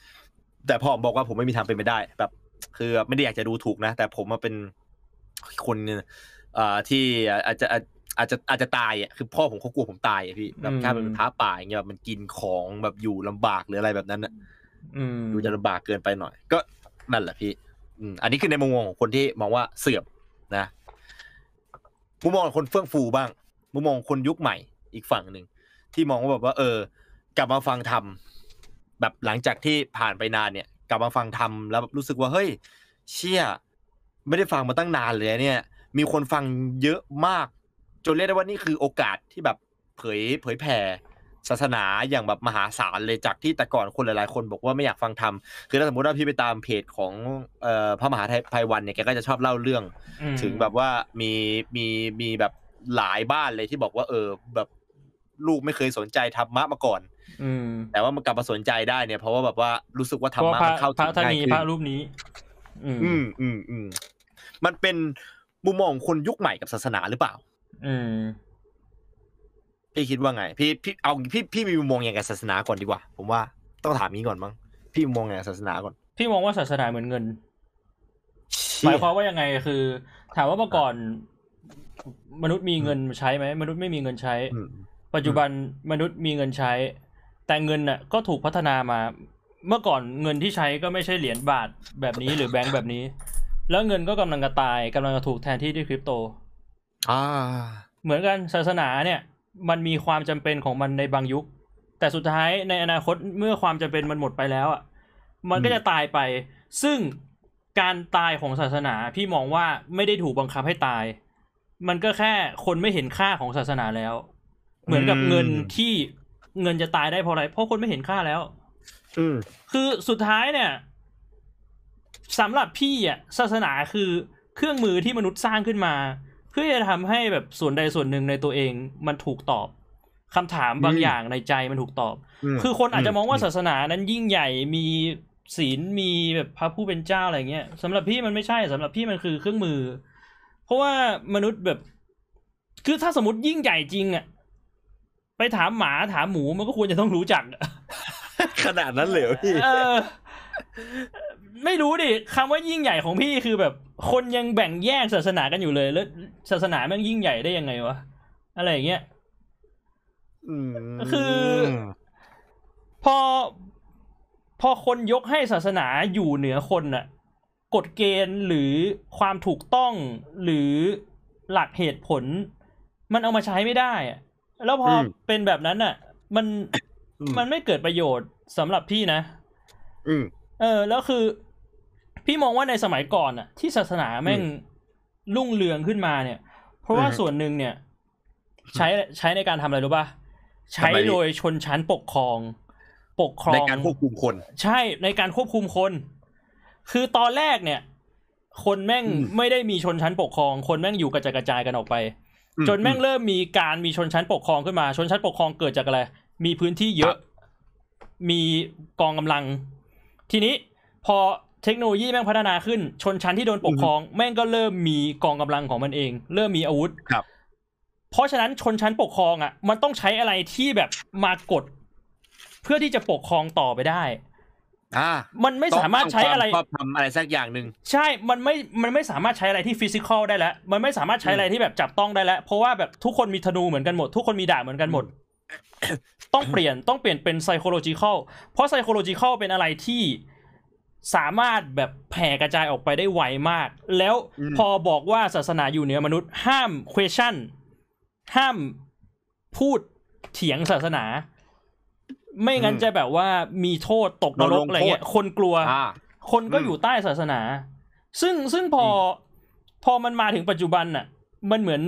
แต่พอผมบอกว่าผมไม่มีทางเป็นไปได้ แบบ คือไม่ได้อยากจะดูถูกนะ แต่ผมมาเป็น คนเนี่ยเอ่อที่อาจจะอาจจะอาจจะตายอะคือพ่อผมเขากลัวผมตายอะพี่แบบถ้าเป็นพระป่าอย่างเงี้ยแบบมันกินของแบบอยู่ลำบากหรืออะไรแบบนั้นอะอืมดูจะลำบากเกินไปหน่อย ก็นั่นแหละพี่อืมอันนี้คือในมุมมองของคนที่มองว่าเสื่อมนะมุมมองของคนเฟื่องฟูบ้างมุมมองของคนยุคใหม่อีกฝั่งหนึ่งที่มองว่าแบบว่า เออ กลับมาฟังธรรมแบบหลังจากที่ผ่านไปนานเนี่ย กลับมาฟังธรรมแล้วแบบรู้สึกว่าเฮ้ย เชี่ย ไม่ได้ฟังมาตั้งนานเลยเนี่ย มีคนฟังเยอะมาก จนเรียกได้ว่านี่คือโอกาสที่แบบเผยเผยแผ่ศาสนาอย่างแบบมหาศาลเลยจากที่แต่ก่อนคนหลายๆ คนบอกว่าไม่อยากฟังธรรมคือถ้าสมมติว่าพี่ไปตามเพจของเอ่อพระมหาไพวันเนี่ยแกก็จะชอบเล่าเรื่องอืมถึงแบบว่ามีมีมีแบบหลายบ้านเลยที่บอกว่า เออ แบบลูกไม่เคยสนใจธรรมะมาก่อนอืมแต่ว่ามันกลับมาสนใจได้เนี่ยเพราะว่าแบบว่ารู้สึกว่าธรเพรราะมะพระมันเข้าพถึระงท่านง่ายนี้ขึ้พระนรูปนี้ อืมอืมอืมอื มมันเป็นมุมมองของคนยุคใหม่กับศาสนาหรือเปล่า อืมพี่คิดว่าไง พี่พี่เอาพี่พี่มีมุมมองยังไงกับศาสนาก่อนดีกว่า ผมว่าต้องถามนี้ก่อนมั้งพี่มุมมองยังไงกับศาสนาก่อน พี่มองว่าศาสนาเหมือนเงินหเชี่มายความว่ายังไงคือ ถามว่าเมื่อก่อนมนุษย์มีเงินใช้ไหมมนุษย์ไม่มีเงินใช้อืมปัจจุบันมนุษย์มีเงินใช้ แต่เงินน่ะก็ถูกพัฒนามา เมื่อก่อนเงินที่ใช้ก็ไม่ใช่เหรียญบาทแบบนี้หรือแบงก์แบบนี้ แล้วเงินก็กำลังจะตายกำลังจะถูกแทนที่ด้วยคริปโตอ่าเหมือนกันศาสนาเนี่ยมันมีความจำเป็นของมันในบางยุค แต่สุดท้ายในอนาคตเมื่อความจำเป็นมันหมดไปแล้วอะมันก็จะตายไป ซึ่งการตายของศาสนาพี่มองว่าไม่ได้ถูกบังคับให้ตาย มันก็แค่คนไม่เห็นค่าของศาสนาแล้ว เหมือนกับเงินที่เงินจะตายได้เพราะอะไร เพราะคนไม่เห็นค่าแล้วอืมคือสุดท้ายเนี่ย สำหรับพี่อะศาสนาคือเครื่องมือที่มนุษย์สร้างขึ้นมา เพื่อจะทำให้แบบส่วนใดส่วนหนึ่งในตัวเองมันถูกตอบคำถามบางอืมอย่างในใจมันถูกตอบมคือคนอาจจะมองว่าอืศาสนานั้นยิ่งใหญ่มีศีลมีแบบพระผู้เป็นเจ้าอะไรเงี้ยสำหรับพี่มันไม่ใช่สำหรับพี่มันคือเครื่องมือ เพราะว่ามนุษย์แบบ คือถ้าสมมติยิ่งใหญ่จริงอะไปถามหมาถามหมูมันก็ควรจะต้องรู้จักอะขนาดนั้นเลยเหรอพี่เออ ไม่รู้ดิคำว่ายิ่งใหญ่ของพี่คือแบบ คนยังแบ่งแยกศาสนากันอยู่เลยแล้วศาสนาแม่งยิ่งใหญ่ได้ยังไงวะอะไรอย่างเงี้ยอืมคือ พอ พอคนยกให้ศาสนาอยู่เหนือคนน่ะกฎเกณฑ์หรือความถูกต้องหรือหลักเหตุผล มันเอามาใช้ไม่ได้อะแล้วพออมเป็นแบบนั้นน่ะ มันอืมมันไม่เกิดประโยชน์สำหรับพี่นะอืมเออ แล้วคือ พี่มองว่าในสมัยก่อนอะที่ศาสนาแม่งรุ่งเรืองขึ้นมาเนี่ย เพราะว่าอือฮึส่วนหนึ่งเนี่ย ใช้ใช้ในการทำอะไรรู้ป่ะใช้ทำอะไรพี่โดยชนชั้นปกครอง ปกครองในการควบคุมคน ใช่ในการควบคุมคน คือตอนแรกเนี่ย คนแม่งอืมไม่ได้มีชนชั้นปกครอง คนแม่งอยู่กระจายกระจายกันออกไปอืจนแม่งเริ่มมีการมีชนชั้นปกครองขึ้นมา ชนชั้นปกครองเกิดจากอะไร มีพื้นที่เยอะ มีกองกำลัง ทีนี้พอ เทคโนโลยีแม่งพัฒนาขึ้น ชนชั้นที่โดนปกครอง แม่งก็เริ่มมีกองกำลังของมันเอง เริ่มมีอาวุธครับ เพราะฉะนั้นชนชั้นปกครองอะ มันต้องใช้อะไรที่แบบมากด เพื่อที่จะปกครองต่อไปได้ อ่า มันไม่สามารถใช้อะไรต้งทำควาชอบทำอะไรสักอย่างหนึ่งใช่ มันไม่ มันไม่สามารถใช้อะไรที่ฟิสิกอลได้แล้ว มันไม่สามารถใช้อะไรที่แบบจับต้องได้แล้ว เพราะว่าแบบทุกคนมีธนูเหมือนกันหมด ทุกคนมีดาบเหมือนกันหมดต้องเปลี่ยนต้องเปลี่ยนเป็น psychological เพราะ psychological เป็นอะไรที่ สามารถแบบแผ่กระจายออกไปได้ไวมาก แล้วอืมพอบอกว่าศาสนาอยู่เหนือมนุษย์ห้าม question ห้ามพูดเถียงศาสนา ไม่งั้นจะแบบว่ามีโทษตกนรกอะไรเงี้ยคนกลัวอ่าคนก็อืมอยู่ใต้ศาสนา ซึ่งซึ่งพออพอมันมาถึงปัจจุบันน่ะ มันเหมือน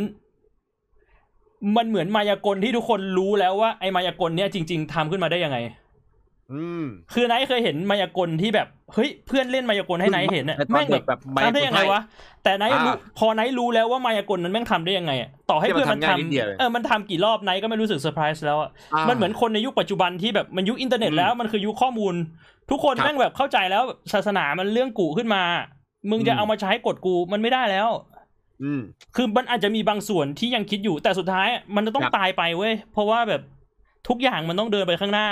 มันเหมือนมายากลที่ทุกคนรู้แล้วว่าไอ้มายากลเนี้ยจริง ๆทำขึ้นมาได้ยังไงอืม คือไนท์เคยเห็นมายากลที่แบบเฮ้ยเพื่อนเล่นมายากลให้ไนท์เห็นน่ะแต่ตอนแม่งเด็กแบแบบบมายากลทำได้ยังไงวะแต่ไนท์รู้อ่าพอไนท์รู้แล้วว่ามายากลนั้นแม่งทำได้ยังไงอะต่อให้ที่มันเพื่อนมันทำง่ายนิดเดียวเลยทำเออมันทำกี่รอบไนท์ก็ไม่รู้สึกเซอร์ไพรส์แล้วอะอ่ามันเหมือนคนในยุคปัจจุบันที่แบบมันยุคอินเทอร์เน็ตอืมแล้วมันคือยุคข้อมูล ทุกคนครับแม่งแบบเข้าใจแล้วศาสนามันเรื่องกุขึ้นมา มึงจะอืมเอามาใช้กดกูมันไม่ได้แล้วอืมคือมันอาจจะมีบางส่วนที่ยังคิดอยู่แต่สุดท้ายมันจะต้องครับตายไปเว้ยเพราะว่าแบบทุกอย่างมันต้องเดินไปข้างหน้า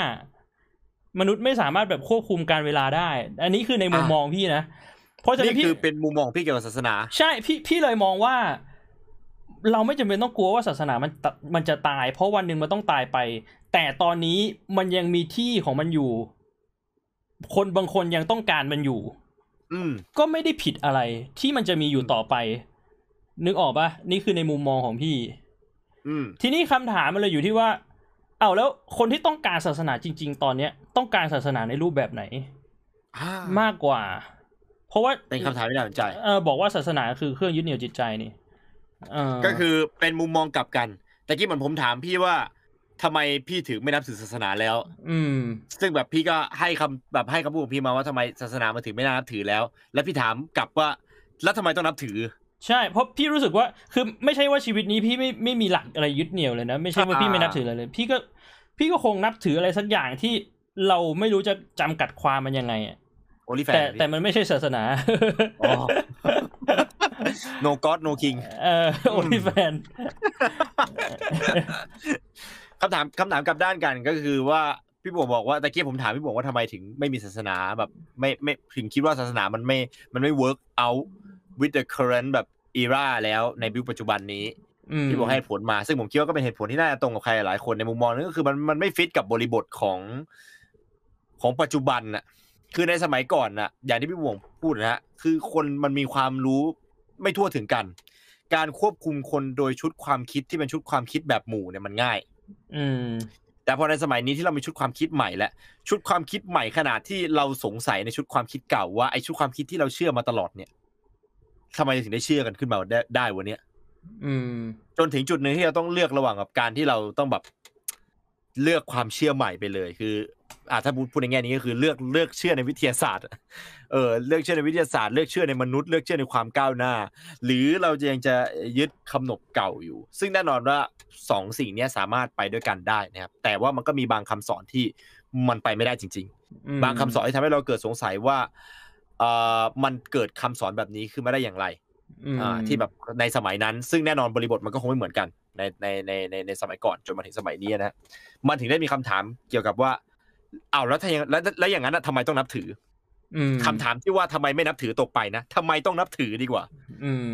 มนุษย์ไม่สามารถแบบควบคุมกาลเวลาได้ อันนี้คือในมุมมองพี่นะ เพราะฉะนั้นี่นพี่คือเป็นมุมมองของพี่เกี่ยวกับศาสนา ใช่พี่พี่เลยมองว่า เราไม่จำเป็นต้องกลัวว่าศาสนามันตะมันจะตาย เพราะวันหนึ่งมันต้องตายไป แต่ตอนนี้มันยังมีที่ของมันอยู่ คนบางคนยังต้องการมันอยู่ อืมก็ไม่ได้ผิดอะไร ที่มันจะมีอยู่ต่อไป นึกออกปะนี่คือในมุมมองของพี่ อืมทีนี้คำถามมันเลยอยู่ที่ว่า เอาแล้วคนที่ต้องการศาสนาจริง ๆ ตอนเนี้ย ต้องการศาสนาในรูปแบบไหนอ่ามากกว่า เพราะว่าเป็นคำถามที่น่าสนใจเออบอกว่าศาสนาคือเครื่องยึดเหนี่ยวจิตใจนี่เออก็คือเป็นมุมมองกลับกันแต่กี้เหมือนผมถามพี่ว่าทำไมพี่ถึงไม่นับถือศาสนาแล้ว อืม ซึ่งแบบพี่ก็ให้คำแบบให้คำพูดของพี่มาว่าทำไมศาสนามันถึงไม่น่านับถือแล้ว แล้วพี่ถามกลับว่า แล้วทำไมต้องนับถือ ใช่ เพราะพี่รู้สึกว่าคือไม่ใช่ว่าชีวิตนี้พี่ไม่ไม่มีหลักอะไรยึดเหนี่ยวเลยนะ ไม่ใช่ว่าพี่ไม่นับถืออะไรเลย พี่ก็พี่ก็คงนับถืออะไรสักอย่างที่ เราไม่รู้จะจำกัดความมันยังไงอะโอลิแฟนแต่แต่มันไม่ใช่ศาสนาอ๋อ no god no king เออโอลิแฟนคำถามคำถามกลับด้านกันก็คือว่าพี่บวงบอกว่าตะกี้ผมถามพี่บวงว่าทำไมถึงไม่มีศาสนาแบบไม่ไม่ถึงคิดว่าศาสนามันไม่มันไม่ work out with the current แบบ era แล้วในยุคปัจจุบันนี้อืมพี่บอกให้เหตุผลมาซึ่งผมคิดว่าก็เป็นเหตุผลที่น่าจะตรงกับใครหลายคนในมุมมองนึงก็คือมันมันไม่ฟิตกับบริบทของ ของปัจจุบันน่ะ คือในสมัยก่อนน่ะ อย่างที่พี่บวงพูดนะฮะคือคนมันมีความรู้ไม่ทั่วถึงกัน การควบคุมคนโดยชุดความคิดที่เป็นชุดความคิดแบบหมู่เนี่ยมันง่าย อืม แต่พอในสมัยนี้ที่เรามีชุดความคิดใหม่และชุดความคิดใหม่ขนาดที่เราสงสัยในชุดความคิดเก่าว่าไอ้ชุดความคิดที่เราเชื่อมาตลอดเนี่ยทำไมถึงได้เชื่อกันขึ้นมาได้ได้วันเนี้ยอืม จนถึงจุดหนึ่งที่เราต้องเลือกระหว่างกับการที่เราต้องแบบเลือกความเชื่อใหม่ไปเลย คือ อ่าถ้าพูดพูดในแง่นี้ก็คือเลือกเลือกเชื่อในวิทยาศาสตร์ เออเลือกเชื่อในวิทยาศาสตร์ เลือกเชื่อในมนุษย์ เลือกเชื่อในความก้าวหน้า หรือเราจะยังจะยึดคำนบเก่าอยู่ ซึ่งแน่นอนว่าสองสิ่งเนี้ยสามารถไปด้วยกันได้นะครับ แต่ว่ามันก็มีบางคำสอนที่มันไปไม่ได้จริงอืมๆบางคำสอนที่ทำให้เราเกิดสงสัยว่าเอ่อมันเกิดคำสอนแบบนี้ขึ้นมาได้อย่างไรอืมอ่าที่แบบในสมัยนั้น ซึ่งแน่นอนบริบทมันก็คงไม่เหมือนกันในในในในในสมัยก่อนจนมาถึงสมัยนี้นะมันถึงได้มีคำถามเกี่ยวกับว่า อ้าวแล้วถ้าอย่างแล้วแล้วอย่างนั้นนะทำไมต้องนับถือ อืมอคำถามที่ว่าทำไมไม่นับถือตกไปนะทำไมต้องนับถือดีกว่า อืม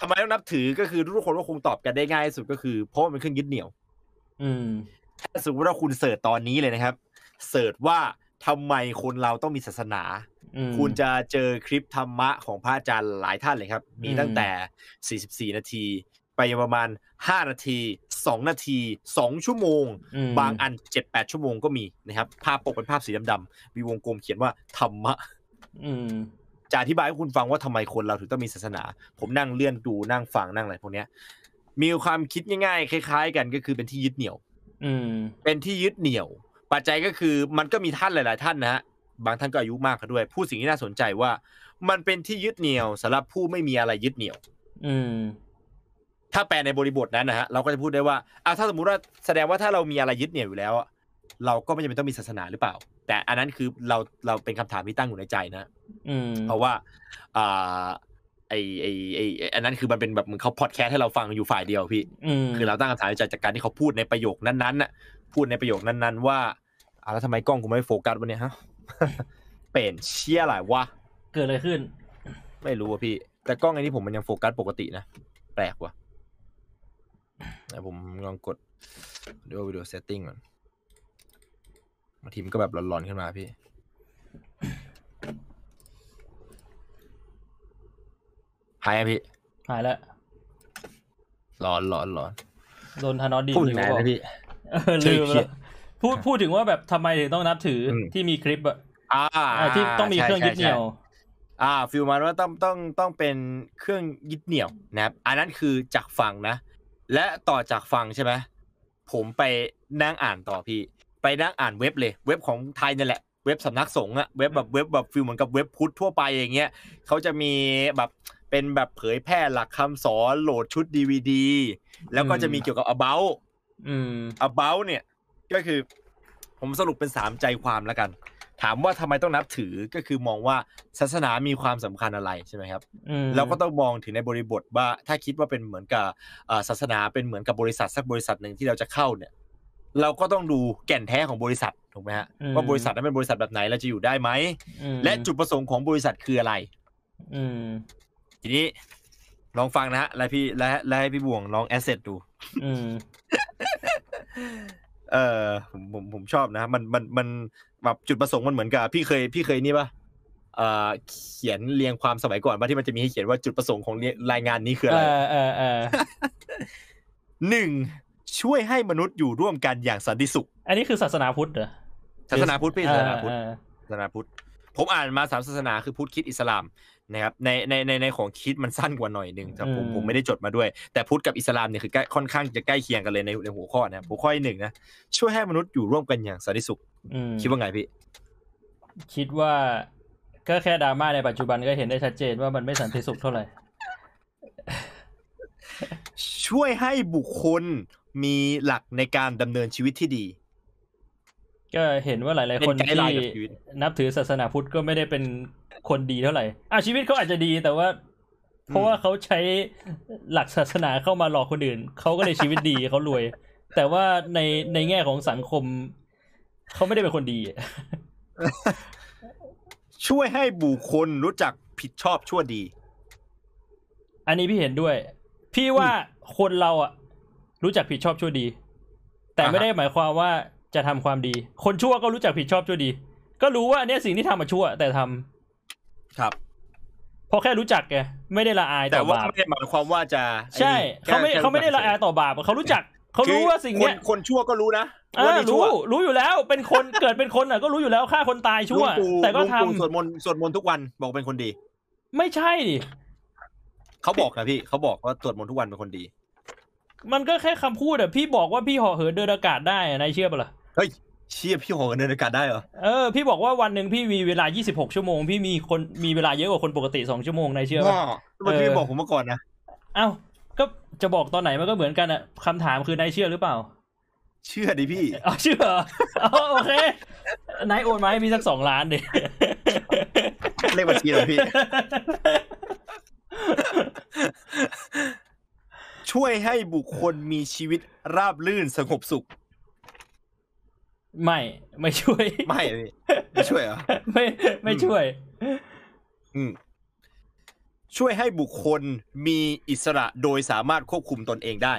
ทำไมต้องนับถือก็คือทุกคนก็คงตอบกันได้ง่ายที่สุดก็คือเพราะมันเป็นเครื่องยึดเหนี่ยว อืม ถ้าสมมติว่าคุณ search ตอนนี้เลยนะครับ search ว่าทำไมคนเราต้องมีศาสนาอืมคุณจะเจอคลิปธรรมะของพระอาจารย์หลายท่านเลยครับ มีอืมตั้งแต่ 44 นาที ไปประมาณ 5 นาที 2 นาที 2 ชั่วโมงอืมบางอัน 7-8 ชั่วโมงก็มีนะครับภาพปกเป็นภาพสีดำๆมีวงกลมเขียนว่าธรรมะอืมจะอธิบายให้คุณฟังว่าทำไมคนเราถึงต้องมีศาสนา ผมนั่งเลื่อนดูนั่งฟังนั่งอะไรพวกเนี้ยมีความคิดง่ายๆ คล้าย ๆ กันก็คือเป็นที่ยึดเหนี่ยวอืมเป็นที่ยึดเหนี่ยว ปัจจัยก็คือมันก็มีท่านหลาย ๆ ท่านนะฮะบางท่านก็อายุมากกันด้วย พูดสิ่งที่น่าสนใจว่า มันเป็นที่ยึดเหนี่ยวสำหรับผู้ไม่มีอะไรยึดเหนี่ยว อืม ถ้าแปลในบริบทนั้นนะฮะเราก็จะพูดได้ว่าอะถ้าสมมุติว่าแสดงว่าถ้าเรามีอะไรยึดเหนี่ยวอยู่แล้วอะเราก็ไม่จำเป็นต้องมีศาสนาหรือเปล่า แต่อันนั้นคือเราเราเป็นคำถามที่ตั้งอยู่ในใจนะอืมเพราะว่าอ่าไอไอไอไอ้อันนั้นคือมันเป็นแบบเหมือนเขาพอดแคสต์ให้เราฟังอยู่ฝ่ายเดียวพี่อืมคือเราตั้งคำถามในใจจากการที่เขาพูดในประโยคนั้นๆน่ะพูดในประโยคนั้น ๆ ว่าอ่าแล้วทำไมกล้องกูไม่โฟกัสวะเนี่ยฮะเป็นเชี่ยอะไรวะเกิดอะไรขึ้น ไม่รู้อะพี่ แต่กล้องไอ้นี้ผมมันยังโฟกัสปกตินะแปลกว่ะ ไหนผมลองกดดู video setting ก่อนบางทีมันก็แบบหลอนๆขึ้นมาพี่หายอะพี่หายแล้วหลอนหลอนหลอนโดนธานอสดีพูดถึงไหนบอกนะพี่เออลืมเชี่แล้ยวพูดพูดถึงว่าแบบทำไมถึงต้องนับถืออมที่มีคลิปอะอ่าอ่าที่ต้องมีใช่เครื่องยึดเหนี่ยวใช่ใช่อ่าฟิลมาว่าต้องต้องต้องเป็นเครื่องยึดเหนี่ยวนะครับ อันนั้นคือจากฟังนะ และต่อจากฟังใช่ไหมผมไปนั่งอ่านต่อพี่ ไปนั่งอ่านเว็บเลย เว็บของไทยนั่นแหละเว็บสำนักสงฆ์อะเว็บแบบเว็บแบบฟิลเหมือนกับเว็บพุทธทั่วไปอย่างเงี้ยเขาจะมีแบบเป็นแบบเผยแพร่หลักคำสอนโหลดชุดดีวดีแล้วก็จะมีเกี่ยวกับ about อืม about เนี่ย ก็คือ ผมสรุปเป็นสามใจความแล้วกัน ถามว่าทำไมต้องนับถือก็คือมองว่าศาสนามีความสำคัญอะไรใช่ไหมครับอืมเราก็ต้องมองถึงในบริบทว่าถ้าคิดว่าเป็นเหมือนกับเอ่อศาสนาเป็นเหมือนกับบริษัทสักบริษัทหนึ่งที่เราจะเข้าเนี่ย เราก็ต้องดูแก่นแท้ของบริษัทถูกไหมฮะว่าบริษัทนั้นเป็นบริษัทแบบไหนเราจะอยู่ได้ไหมอืมและจุดประสงค์ของบริษัทคืออะไร อืมทีนี้ลองฟังนะฮะและพี่และและให้พี่บวงลองแอสเซทดูอืม เออผมผมผมชอบนะมันมันมันแบบจุดประสงค์มันเหมือนกับ พี่เคยพี่เคยนี่ปะเอ่อเขียนเรียงความสมัยก่อนว่าที่มันจะมีให้เขียนว่าจุดประสงค์ของรายงานนี้คือเออะไรอเออเออหนึ่งช่วยให้มนุษย์อยู่ร่วมกันอย่างสันติสุข อันนี้คือศาสนาพุทธเหรอศาสนาพุทธพี่ศาสนาพุทธเออศาสนาพุทธผมอ่านมาสามศาสนาคือพุทธคริดอิสลาม นะครับในในในในของคริดมันสั้นกว่าหน่อยหนึ่งแต่ผมผมไม่ได้จดมาด้วย แต่พุทธกับอิสลามเนี่ยคือใกล้ค่อนข้างจะใกล้เคียงกันเลยในในหัวข้อนะครับหัวข้อที่หนึ่งนะช่วยให้มนุษย์อยู่ร่วมกันอย่างสันติสุขอืมคิดว่าไงพี่ คิดว่าก็แค่ดราม่าในปัจจุบันก็เห็นได้ชัดเจนว่ามันไม่สันติสุขเท่าไหร่ ช่วยให้บุคคลมีหลักในการดำเนินชีวิตที่ดี ก็เห็นว่าหลายเป็ๆคนนไกด์ไลน์ที่กับชีวิตนับถือศาสนาพุทธก็ไม่ได้เป็นคนดีเท่าไหร่อะชีวิตเขาอาจจะดีแต่ว่า เพราะว่าเขาใช้หลักศาสนาเข้ามาหลอกคนอื่นเขาก็เลยชีวิตดีเขารวย แต่ว่าในในแง่ของสังคมเขาไม่ได้เป็นคนดี ช่วยให้บุคคลรู้จักผิดชอบชั่วดี อันนี้พี่เห็นด้วย พี่ว่าคนเราอะ รู้จักผิดชอบชั่วดี แต่อ่าฮะไม่ได้หมายความว่า จะทำความดี คนชั่วก็รู้จักผิดชอบชั่วดี ก็รู้ว่าเนี่ยสิ่งที่ทำมาชั่ว แต่ทำครับเพราะแค่รู้จักไงไม่ได้ละอายแต่ต่อว่าบาปไม่ได้หมายความว่าจะ ใช่อ้นี่เขาไม่แค่เขาไม่ได้ละอายต่อบาปเขารู้จักเขารู้ว่าสิ่งเนี้ยคนคนชั่วก็รู้นะอ่าว่านี่ชั่รู้วรู้อยู่แล้วเป็นคนเกิดเป็นคนอะก็รู้อยู่แล้วฆ่าคนตายชั่วลุงปู่แต่ก็ลุงทำปู่สวดมนต์สวดมนต์ทุกวันบอกเป็นคนดี ไม่ใช่ดิเขาบอกนะพี่เขาบอกว่าสวดมนต์ทุกวันเป็นคนดี มันก็แค่คำพูดอะพี่บอกว่าพี่ห่อเหินเดินอากาศได้อะนายเชื่อปะล่ะเฮ้ยเชี่ยพี่หอกันเดินอากาศได้เหรอเออพี่บอกว่าวันหนึ่งพี่มีเวลา 26 ชั่วโมง พี่มีคนมีเวลาเยอะกว่าคนปกติ 2 ชั่วโมงนายเชื่อปะว้าวทำไมพี่เออบอกผมมาก่อนนะเอ้าก็จะบอกตอนไหนมันก็เหมือนกันอะคำถามคือนายเชื่อหรือเปล่า เชื่อดิพี่อ๋อเชื่อเหรออ๋อโอเคนายโอนมาให้พี่สักสองล้านดิเลขบัญชีเหรอพี่ ช่วยให้บุคคลมีชีวิตราบรื่นสงบสุข ไม่ไม่ช่วย ไม่พี่ไม่ช่วยเหรอไม่ไม่ช่วย อืมช่วยให้บุคคลมีอิสระโดยสามารถควบคุมตนเองได้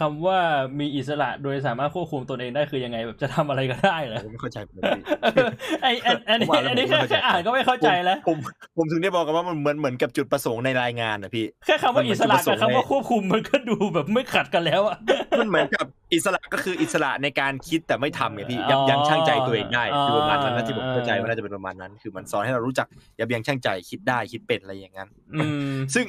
คำว่ามีอิสระโดยสามารถควบคุมตนเองได้คือยังไงแบบจะทำอะไรก็ได้เหรอผมไม่เข้าใจเหมือนกันพี่เออไออันอันนี้ผมอ่านแล้วอันนี้ผมแค่ไม่เข้าใจแค่อ่านก็ไม่เข้าใจแล้วผมผมถึงได้บอกกันว่ามันเหมือนเหมือนกับจุดประสงค์ในรายงานนะพี่แค่คำว่าอิสระกับคำว่ามันเหมือนจุดประสงค์ในควบคุมมันก็ดูแบบไม่ขัดกันแล้วอะมันเหมือนกับอิสระก็คืออิสระในการคิดแต่ไม่ทำไงพี่ยับอ๋อยั้งชั่งใจตัวเองได้อ๋อคือประมาณนั้นนะที่ผมเข้าใจเออว่าน่าจะเป็นประมาณนั้น คือมันสอนให้เรารู้จักยับยั้งชั่งใจคิดได้คิดเป็นอะไรอย่างนั้นอืมซึ่ง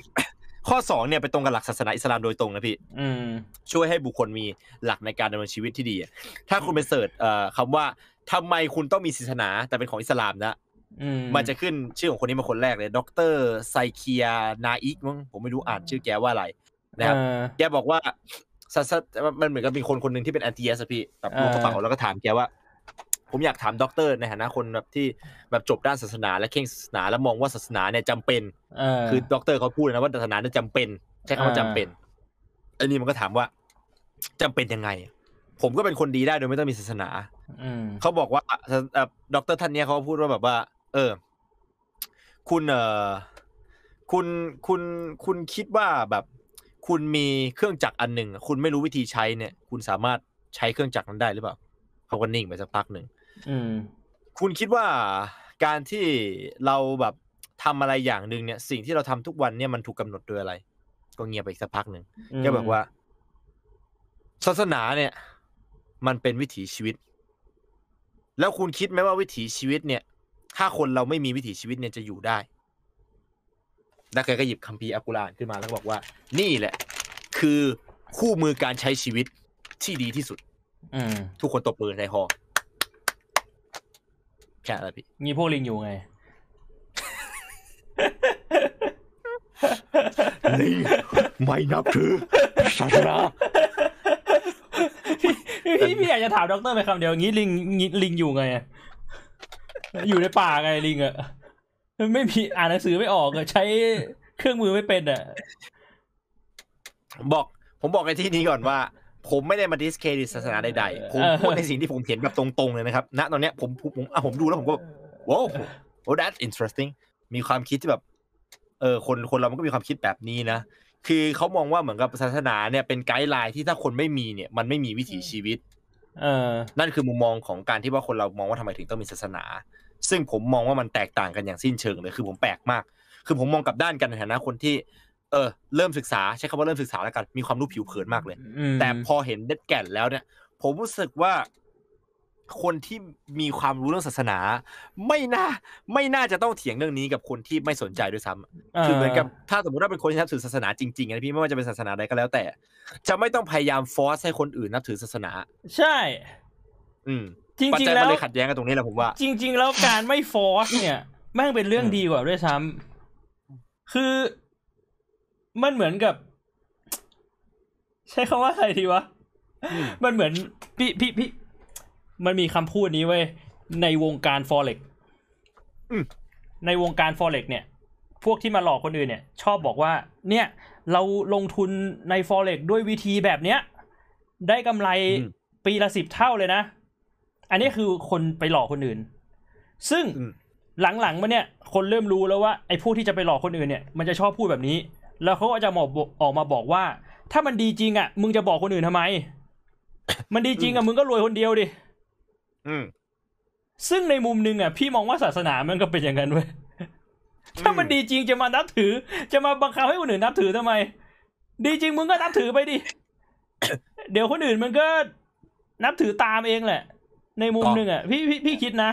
ข้อสองเนี่ยไปตรงกับหลักศาสนาอิสลามโดยตรงนะพี่อืมช่วยให้บุคคลมีหลักในการดำเนินชีวิตที่ดีอะถ้าคุณไป search เอ่อคำว่าทำไมคุณต้องมีศาสนาแต่เป็นของอิสลามนะอืมมันจะขึ้นชื่อของคนนี้มาคนแรกเลย ดร.ซากีร์ นาอิกมั้งผมไม่รู้อ่านชื่อแกว่าอะไรนะครับเออแกบอกว่าศาสมันเหมือนกับมีคนคนหนึ่งที่เป็นแอนตี้เอสพี่แบบอ่าล้วงกระเป๋าแล้วก็ถามแกว่า ผมอยากถามด็อกเตอร์ในฐานะคนแบบที่แบบจบด้านศาสนาและเคร่งศาสนาแล้วมองว่าศาสนาเนี่ยจำเป็นเออคือด็อกเตอร์เขาพูดเลยนะว่าศาสนาเนี่ยจำเป็นใช้คำว่าอ่าจำเป็นอันนี้มันก็ถามว่าจำเป็นยังไง ผมก็เป็นคนดีได้โดยไม่ต้องมีศาสนาอืมเขาบอกว่าเอ่อด็อกเตอร์ท่านเนี้ยเขาพูดว่าแบบว่า เออ คุณเออคุณคุณคุณคิดว่าแบบ คุณมีเครื่องจักรอันหนึ่งคุณไม่รู้วิธีใช้เนี่ย คุณสามารถใช้เครื่องจักรนั้นได้หรือเปล่าเขาก็นิ่งไปสักพักหนึ่งอืม คุณคิดว่าการที่เราแบบทำอะไรอย่างหนึ่งเนี่ย สิ่งที่เราทำทุกวันเนี่ยมันถูกกำหนดโดยอะไร ก็เงียบไปอีกสักพักหนึ่งก็แบบว่า ศาสนาเนี่ย มันเป็นวิถีชีวิต แล้วคุณคิดไหมว่าวิถีชีวิตเนี่ย ถ้าคนเราไม่มีวิถีชีวิตเนี่ยจะอยู่ได้แล้วแกก็หยิบคัมภีร์อัลกุรอานขึ้นมาแล้วก็บอกว่า นี่แหละ คือคู่มือการใช้ชีวิตที่ดีที่สุด อืมทุกคนตบมือในฮอ แค่อะไรพี่มีพวกลิงอยู่ไงลิงไม่นับถือศาสนาพี่พี่อยากจะถามด็อกเตอร์ไปคำเดียวงี้ลิงงี้ลิงอยู่ไงอะอยู่ในป่าไงลิงอะไม่มีอ่านหนังสือไม่ออกอะใช้เครื่องมือไม่เป็นอะบอก ผมบอกในที่นี้ก่อนว่า ผมไม่ได้มา discreditรดิตศาสนาใดๆ ผมพูดในสิ่งที่ผมเห็นแบบตรงๆเลยนะครับ ณ ตอนเนี้ยผมผมผมอะผมดูแล้วผมก็ wow โอ้ that's interesting มีความคิดที่แบบ เออ คนคนเรามันก็มีความคิดแบบนี้นะ คือเขามองว่าเหมือนกับศาสนาเนี่ยเป็น guideline ที่ถ้าคนไม่มีเนี่ย มันไม่มีวิถีชีวิต เออ นั่นคือมุมมองของการที่ว่าคนเรามองว่าทำไมถึงต้องมีศาสนา ซึ่งผมมองว่ามันแตกต่างกันอย่างสิ้นเชิงเลย คือผมแปลกมาก คือผมมองกลับด้านกันในฐานะคนที่ เออเริ่มศึกษาใช้คำว่าเริ่มศึกษาแล้วกัน มีความรู้ผิวเผินมากเลยอืมแต่พอเห็นเด็ดแก่นแล้วเนี่ย ผมรู้สึกว่าคนที่มีความรู้เรื่องศาสนา ไม่น่าไม่น่าจะต้องเถียงเรื่องนี้กับคนที่ไม่สนใจด้วยซ้ำคือเหมือนกับถ้าสมมติว่าเป็นคนที่นับถือศาสนาจริงๆนะพี่ไม่ว่าจะเป็นศาสนาใดก็แล้วแต่ จะไม่ต้องพยายามฟอร์สให้คนอื่นนับถือศาสนา ใช่ อืมจริงปัจจริงจัยแล้มันวเลยขัดแย้งกันตรงนี้แหละผมว่า จริง ๆ แล้วการไม่ฟอร์สเนี่ยแม่งเป็นเรื่องอืมดีกว่าด้วยซ้ำคือ มันเหมือนกับ ใช้คำว่าอะไรดีวะอืมมันเหมือนพี่พี่พี่มันมีคำพูดนี้เว้ยในวงการฟอเร็กอืมในวงการฟอเร็กเนี่ย พวกที่มาหลอกคนอื่นเนี่ย ชอบบอกว่า เนี่ย เราลงทุนในฟอเร็กด้วยวิธีแบบเนี้ย ได้กำไรอืมปีละสิบเท่าเลยนะ อันนี้คือคนไปหลอกคนอื่น ซึ่งอืมหลังๆมาเนี่ย คนเริ่มรู้แล้วว่าไอ้พวกที่จะไปหลอกคนอื่นเนี่ย มันจะชอบพูดแบบนี้ แล้วเขาก็จะบอกออกมาบอกว่า ถ้ามันดีจริงอะ มึงจะบอกคนอื่นทำไม มันดีจริงอะมึงก็รวยคนเดียวดิอืมซึ่งในมุมหนึงอะ พี่มองว่าศาสนามันก็เป็นอย่างนั้นเว้ยถ้ามันดีจริงจะมานับถือ จะมาบังคับให้คนอื่นนับถือทำไม ดีจริงมึงก็นับถือไปดิเดี๋ยวคนอื่นมันก็นับถือตามเองแหละ ในมุมหนึ่งอะพี่พี่พี่คิดนะ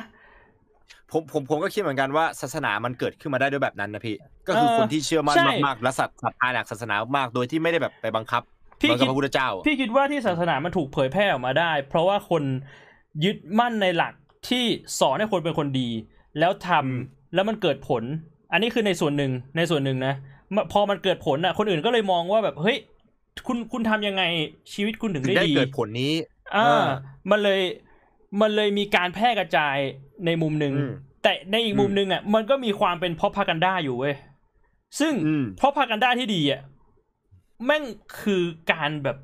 ผมผมผมก็คิดเหมือนกันว่าศาสนามันเกิดขึ้นมาได้ด้วยแบบนั้นนะพี่ ก็คือเออคนที่เชื่อมั่นใช่มากๆและศรัทศรัทธาหลักศาสนามากๆโดยที่ไม่ได้แบบไปบังคับพี่เหมือนคิกับดพระพุทธเจ้าอะพี่คิดว่าที่ศาสนามันถูกเผยแพร่ออกมาได้ เพราะว่าคนยึดมั่นในหลักที่สอนให้คนเป็นคนดี แล้วทำแล้วมันเกิดผล อันนี้คือในส่วนหนึ่งในส่วนหนึ่งนะมพอมันเกิดผลอะ คนอื่นก็เลยมองว่าแบบเฮ้ยคุณคุณทำยังไงชีวิตคุณถึงถึงได้ได้ดีเกิดผลนี้อ่าเออมันเลย มันเลยมีการแพร่กระจายในมุมหนึ่งอืมแต่ในอีกมุมหนึ่งอะ มันก็มีความเป็นพอพากันด้าอยู่เว้ย ซึ่งอืมพอพากันด้าที่ดีอะ แม่งคือการแบบ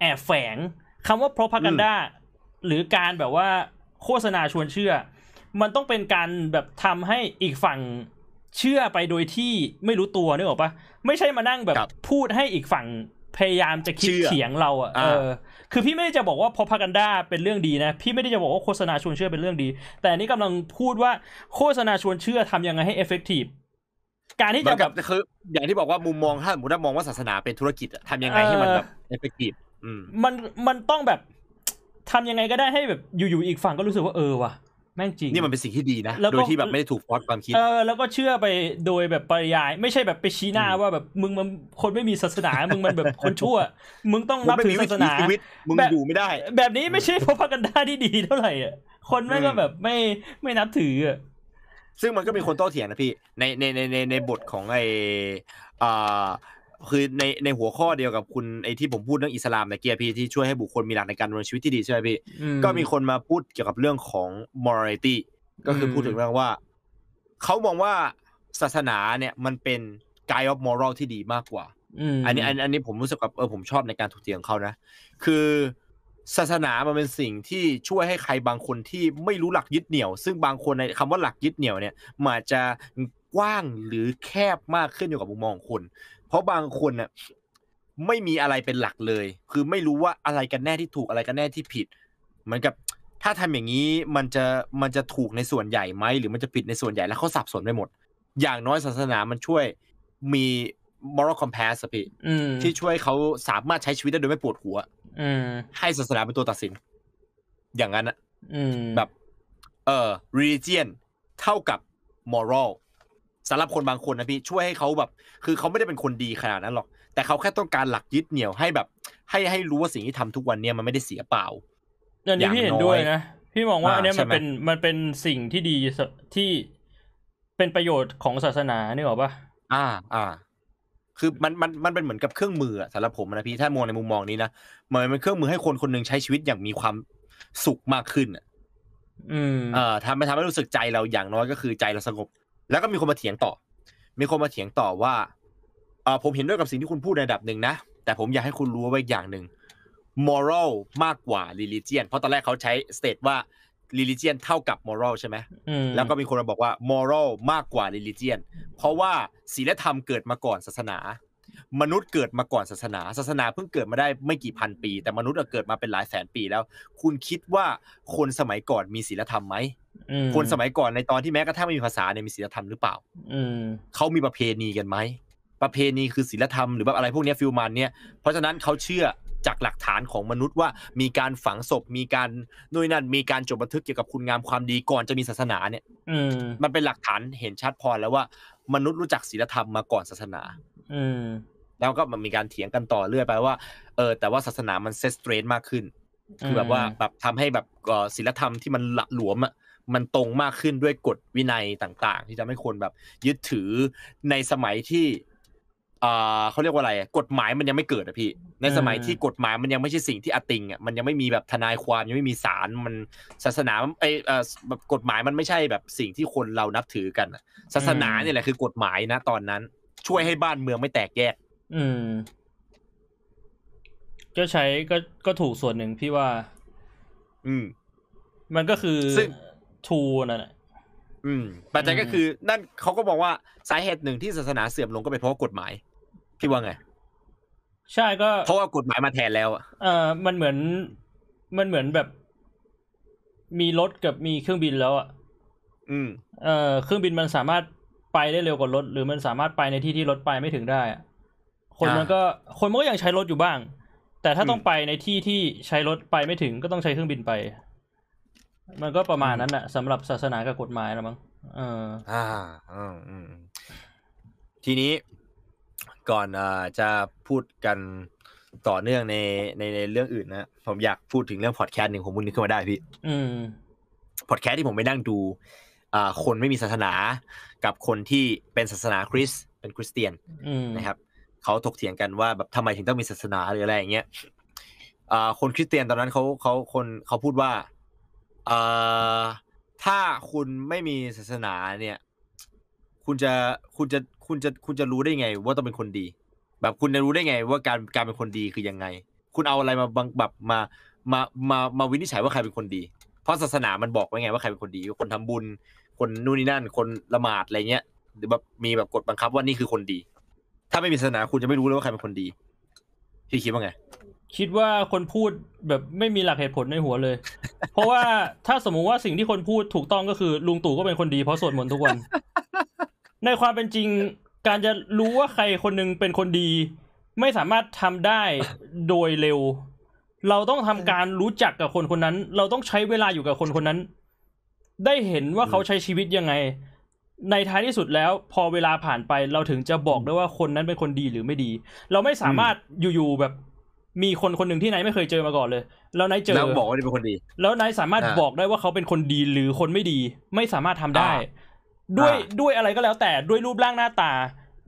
แอบแฝงคำว่าพ r o พากันด้าหรือการแบบว่าโฆษณาชวนเชื่อ มันต้องเป็นการแบบทำให้อีกฝั่งเชื่อไปโดยที่ไม่รู้ตัวนึกออกปะไม่ใช่มานั่งแบบครับพูดให้อีกฝั่งพยายามจะคิดเชื่อเถียงเราอะอ่าเออ คือพี่ไม่ได้จะบอกว่าพอพากันดาเป็นเรื่องดีนะ พี่ไม่ได้จะบอกว่าโฆษณาชวนเชื่อเป็นเรื่องดี แต่อันนี้กำลังพูดว่าโฆษณาชวนเชื่อทำยังไงให้ effective การที่เหมืจะอนแบกับบคืออย่างที่บอกว่ามุมมองถ้าสมมติว่ามองว่าศาสนาเป็นธุรกิจอะทำยังไงให้มันแบบเอฟเฟกตีฟอืมมันมันต้องแบบทำยังไงก็ได้ให้แบบอยู่ๆอีกฝั่งก็รู้สึกว่าเออว่ะแม่งจริงนี่มันเป็นสิ่งที่ดีนะแล้วก็โดยที่แบบไม่ได้ถูกฟอสความคิด เออแล้วก็เชื่อไปโดยแบบปริยาย ไม่ใช่แบบไปชี้หน้าว่าแบบมึงมันคนไม่มีศาสนา มึงมันแบบคนชั่ว มึงต้องมึงนับไม่ถืมีอวิศาสถีนาชีวิตมึงแบบอยู่ไม่ได้ แบบนี้ไม่ใช่พพากันดาที่ดีเท่าไหร่อะคนแม่งก็อืมแบบไม่ไม่นับถืออะซึ่งมันก็มีคนโต้เถียงนะพี่ในในในในในบทของไออ่า คือในในหัวข้อเดียวกับคุณไอที่ผมพูดเรื่องอิสลามในเกียร์พี่ที่ช่วยให้บุคคลมีหลักในการดำเนินชีวิตที่ดีใช่ไหมพี่อืก็มีคนมาพูดเกี่ยวกับเรื่องของ morality ก็คืออมพูดถึงเรื่องว่า เขามองว่าศาสนาเนี่ยมันเป็น guide of moral ที่ดีมากกว่ามอันนี้อันอันนี้ผมรู้สึกว่าเออผมชอบในการถกเถียงของเขานะ คือศาสนามันเป็นสิ่งที่ช่วยให้ใครบางคนที่ไม่รู้หลักยึดเหนี่ยว ซึ่งบางคนในคำว่าหลักยึดเหนี่ยวเนี่ยมันอาจจะกว้างหรือแคบมากขึ้นอยู่กับมุมมองของคุณ เพราะบางคนน่ะไม่มีอะไรเป็นหลักเลย คือไม่รู้ว่าอะไรกันแน่ที่ถูกอะไรกันแน่ที่ผิด เหมือนกับถ้าทำอย่างนี้มันจะมันจะถูกในส่วนใหญ่ไหมหรือมันจะผิดในส่วนใหญ่แล้วเขาสับสนไปหมด อย่างน้อยศาสนามันช่วยมี moral compass อะพี่อืมที่ช่วยเขาสามารถใช้ชีวิตได้โดยไม่ปวดหัวอืมให้ศาสนาเป็นตัวตัดสิน อย่างนั้นอะอืมแบบ เอ่อ religion เท่ากับ moral สำหรับคนบางคนนะพี่ช่วยให้เขาแบบ คือเขาไม่ได้เป็นคนดีขนาดนั้นหรอก แต่เขาแค่ต้องการหลักยึดเหนี่ยวให้แบบ ให้ให้รู้ว่าสิ่งที่ทำทุกวันเนี้ยมันไม่ได้เสียเปล่าอันนี้พี่เห็นด้วยนะ พี่มองว่าอ่าอันเนี้ยใช่มันไหมเป็นมันเป็นสิ่งที่ดีสที่เป็นประโยชน์ของศาสนานี่หรอกปะอ่า อ่า คือมันมันมันเป็นเหมือนกับเครื่องมืออะสำหรับผมนะพี่ถ้ามองในมุมมองนี้นะมันเป็นเครื่องมือให้คนคนหนึ่งใช้ชีวิตอย่างมีความสุขมากขึ้นอะอืมเอ่อทำให้ทำให้รู้สึกใจเราอย่างน้อยก็คือใจเราสงบ แล้วก็มีคนมาเถียงต่อ มีคนมาเถียงต่อว่าเออผมเห็นด้วยกับสิ่งที่คุณพูดในระดับหนึ่งนะ แต่ผมอยากให้คุณรู้ไว้อีกอย่างหนึ่ง moral มากกว่า religion เพราะตอนแรกเขาใช้ state ว่า religion เท่ากับ moral ใช่ไหมอืมแล้วก็มีคนมาบอกว่า moral มากกว่า religion เพราะว่าศีลธรรมเกิดมาก่อนศาสนา มนุษย์เกิดมาก่อนศาสนา ศาสนาเพิ่งเกิดมาได้ไม่กี่พันปี แต่มนุษย์อะเกิดมาเป็นหลายแสนปีแล้ว คุณคิดว่าคนสมัยก่อนมีศีลธรรมไหมอืม คนสมัยก่อนในตอนที่แม้กระทั่งไม่มีภาษาเนี่ยมีศีลธรรมหรือเปล่า อืมเขามีประเพณีกันไหมประเพณีคือศีลธรรมหรือแบบอะไรพวกเนี้ยฟิลมันเนี่ยเพราะฉะนั้นเขาเชื่อจากหลักฐานของมนุษย์ว่ามีการฝังศพมีการนู่นนนั่นมีการจดบันทึกเกี่ยวกับคุณงามความดีก่อนจะมีศาสนาเนี่ยอืมมันเป็นหลักฐานเห็นชัดพอแล้วว่า มนุษย์รู้จักศีลธรรมมาก่อนศาสนา อืมแล้วก็มันมีการเถียงกันต่อเรื่อยไปว่าเออแต่ว่าศาสนามันเซสเตรนมากขึ้นคือแบบว่าแบบทำให้แบบเอ่อศีลธรรมที่มันหละหลวมอะ มันตรงมากขึ้นด้วยกฎวินัยต่างๆ ที่ทำให้คนแบบ ยึดถือในสมัยที่อ่าเขาเรียกว่าอะไรอะกฎหมายมันยังไม่เกิดอะพี่ ในสมัยอืมที่กฎหมายมันยังไม่ใช่สิ่งที่อติงอะมันยังไม่มีแบบทนายความยังไม่มีศาลมันศาสนาไอยเอ่อแบบกฎหมายมันไม่ใช่แบบสิ่งที่คนเรานับถือกันอะศาสนาเนี่ยแหละคือกฎหมายนะตอนนั้น ช่วยให้บ้านเมืองไม่แตกแยก อืม ก็ใช้ก็ก็ถูกส่วนหนึ่งพี่ว่า อืม มันก็คือซึ่ง ทูนั่นแหละอืมปัจจัยอืมก็คือ นั่นเขาก็บอกว่าสาเหตุหนึ่งที่ศาสนาเสื่อมลงก็เป็นเพราะว่ากฎหมายพี่ว่าไง ใช่ก็เพราะว่ากฎหมายมาแทนแล้วอะเออมันเหมือนมันเหมือนแบบ มีรถกับมีเครื่องบินแล้วอะอืมเออเครื่องบินมันสามารถไปได้เร็วกว่ารถ หรือมันสามารถไปในที่ที่รถไปไม่ถึงได้อะคนมันก็คนมันก็ยังใช้รถอยู่บ้าง แต่ถ้าต้องไปในที่ที่ใช้รถไปไม่ถึงก็ต้องใช้เครื่องบินไป มันก็ประมาณนั้นแหละสำหรับศาสนากับกฎหมายแล้วมั้งเออ อ่าอืมอืมอืมทีนี้ก่อนอ่าจะพูดกันต่อเนื่องในในในเรื่องอื่นนะผมอยากพูดถึงเรื่องพอดแคสต์หนึ่งผมมึงนึกขึ้นมาได้พี่ อืมพอดแคสต์ที่ผมไปนั่งดู อ่า คนไม่มีศาสนา กับคนที่เป็นศาสนาคริสต์เป็นคริสเตียนอืมนะครับเขาถกเถียงกันว่าแบบทำไมถึงต้องมีศาสนาหรืออะไรอย่างเงี้ยอ่าคนคริสเตียนตอนนั้นเขาเขาคนเขาพูดว่า อ่าถ้าคุณไม่มีศาสนาเนี่ย คุณจะคุณจะคุณจะคุณจะรู้ได้ไง ว่าต้องเป็นคนดี แบบคุณจะรู้ได้ไง ว่าการการเป็นคนดีคือยังไง คุณเอาอะไรมาบังแบบมามามามาวินิจฉัยว่าใครเป็นคนดี เพราะศาสนามันบอกไว้ไงว่าใครเป็นคนดี คนทำบุญ คนนู่นนี่นั่น คนละหมาดอะไรเงี้ยหรือแบบมีแบบกฎบังคับว่านี่คือคนดี ถ้าไม่มีศาสนาคุณจะไม่รู้เลยว่าใครเป็นคนดี พี่คิดว่าไง คิดว่าคนพูดแบบไม่มีหลักเหตุผลในหัวเลย เพราะว่าถ้าสมมุติว่าสิ่งที่คนพูดถูกต้องก็คือลุงตู่ก็เป็นคนดีเพราะสวดมนต์ทุกวัน ในความเป็นจริง การจะรู้ว่าใครคนหนึงเป็นคนดี ไม่สามารถทำได้โดยเร็ว เราต้องทำการรู้จักกับคนคนนั้น เราต้องใช้เวลาอยู่กับคนคนนั้น ได้เห็นว่าเขาใช้ชีวิตยังไง ในท้ายที่สุดแล้ว พอเวลาผ่านไปเราถึงจะบอกได้ว่าคนนั้นเป็นคนดีหรือไม่ดี เราไม่สามารถอยู่ๆแบบ มีคนคนหนึ่งที่นายไม่เคยเจอมาก่อนเลย แล้วนายเจอแล้วบอกว่านี่เป็นคนดี แล้วนายสามารถอ่าบอกได้ว่าเขาเป็นคนดีหรือคนไม่ดี ไม่สามารถทำได้อ่าด้วยอ่าด้วยอะไรก็แล้วแต่ด้วยรูปร่างหน้าตา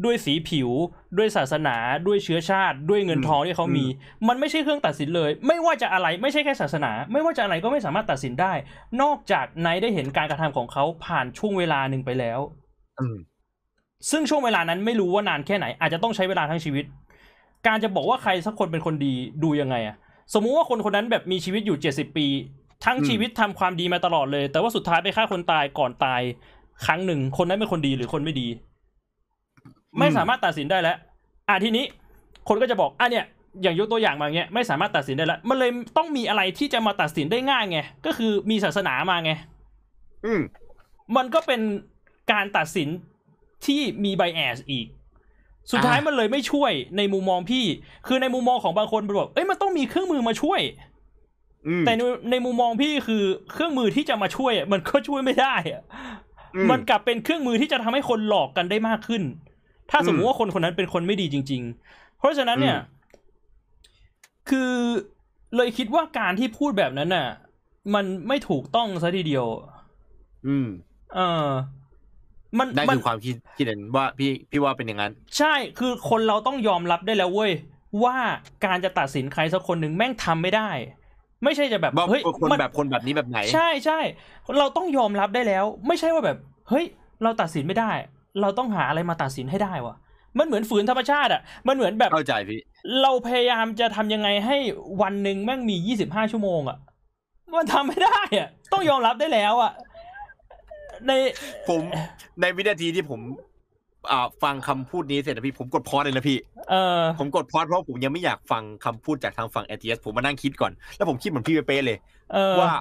ด้วยสีผิว ด้วยศาสนา ด้วยเชื้อชาติ ด้วยเงินทองที่เขามี มันไม่ใช่เครื่องตัดสินเลย ไม่ว่าจะอะไรไม่ใช่แค่ศาสนา ไม่ว่าจะอะไรก็ไม่สามารถตัดสินได้ นอกจากนายได้เห็นการกระทำของเขาผ่านช่วงเวลาหนึ่งไปแล้วอืมซึ่งช่วงเวลานั้นไม่รู้ว่านานแค่ไหน อาจจะต้องใช้เวลาทั้งชีวิต การจะบอกว่าใครสักคนเป็นคนดีดูยังไงอะสมมุติว่าคนคนนั้นแบบมีชีวิตอยู่เจ็ดสิบปี ทั้งอืมชีวิตทำความดีมาตลอดเลย แต่ว่าสุดท้ายไปฆ่าคนตายก่อนตาย ครั้งหนึ่งคนนั้นเป็นคนดีหรือคนไม่ดี ไม่สามารถตัดสินได้แล้วอะทีนี้ คนก็จะบอกอะเนี่ยอย่างยกตัวอย่างมาเงี้ยไม่สามารถตัดสินได้แล้วมันเลยต้องมีอะไรที่จะมาตัดสินได้ง่ายไงก็คือมีศาสนามาไง อืมมันก็เป็นการตัดสินที่มีไบแอสอีก สุดท้ายอ่ามัมันเลยไม่ช่วยในมุมมองพี่ คือในมุมมองของบางคนมันบอกเอ้ยมันต้องมีเครื่องมือมาช่วยอืมแต่ในในมุมมองพี่คือเครื่องมือที่จะมาช่วยอะมันก็ช่วยไม่ได้อะอืมมันกลับเป็นเครื่องมือที่จะทำให้คนหลอกกันได้มากขึ้น ถ้าสมมติว่าคนคนนั้นเป็นคนไม่ดีจริง ๆ เพราะฉะนั้นเนี่ยอืมคือเลยคิดว่าการที่พูดแบบนั้นน่ะ มันไม่ถูกต้องซะทีเดียว อืม เออ มันนั่นมันคือความคิดคิดเห็นว่าพี่พี่ว่าเป็นอย่างนั้น ใช่คือคนเราต้องยอมรับได้แล้วเว้ยว่าการจะตัดสินใครสักคนหนึ่งแม่งทำไม่ได้ ไม่ใช่จะแบบว่าเฮ้ยคนมันแบบคนแบบนี้แบบไหน ใช่ใช่เราต้องยอมรับได้แล้ว ไม่ใช่ว่าแบบ เฮ้ย เราตัดสินไม่ได้ เราต้องหาอะไรมาตัดสินให้ได้วะมันเหมือนฝืนธรรมชาติอะ มันเหมือนแบบเข้าใจพี่เราพยายามจะทำยังไงให้วันหนึ่งแม่งมียี่สิบห้าชั่วโมงอะ มันทำไม่ได้อะ ต้องยอมรับได้แล้วอะ ในผมในวินาทีที่ผมอ่าฟังคำพูดนี้เสร็จนะพี่ผมกดพอสเลยนะพี่เออผมกดพอสเพราะผมยังไม่อยากฟังคำพูดจากทางฝั่ง ATS ผมมานั่งคิดก่อน แล้วผมคิดเหมือนพี่เป๊ะๆเลยเออว่า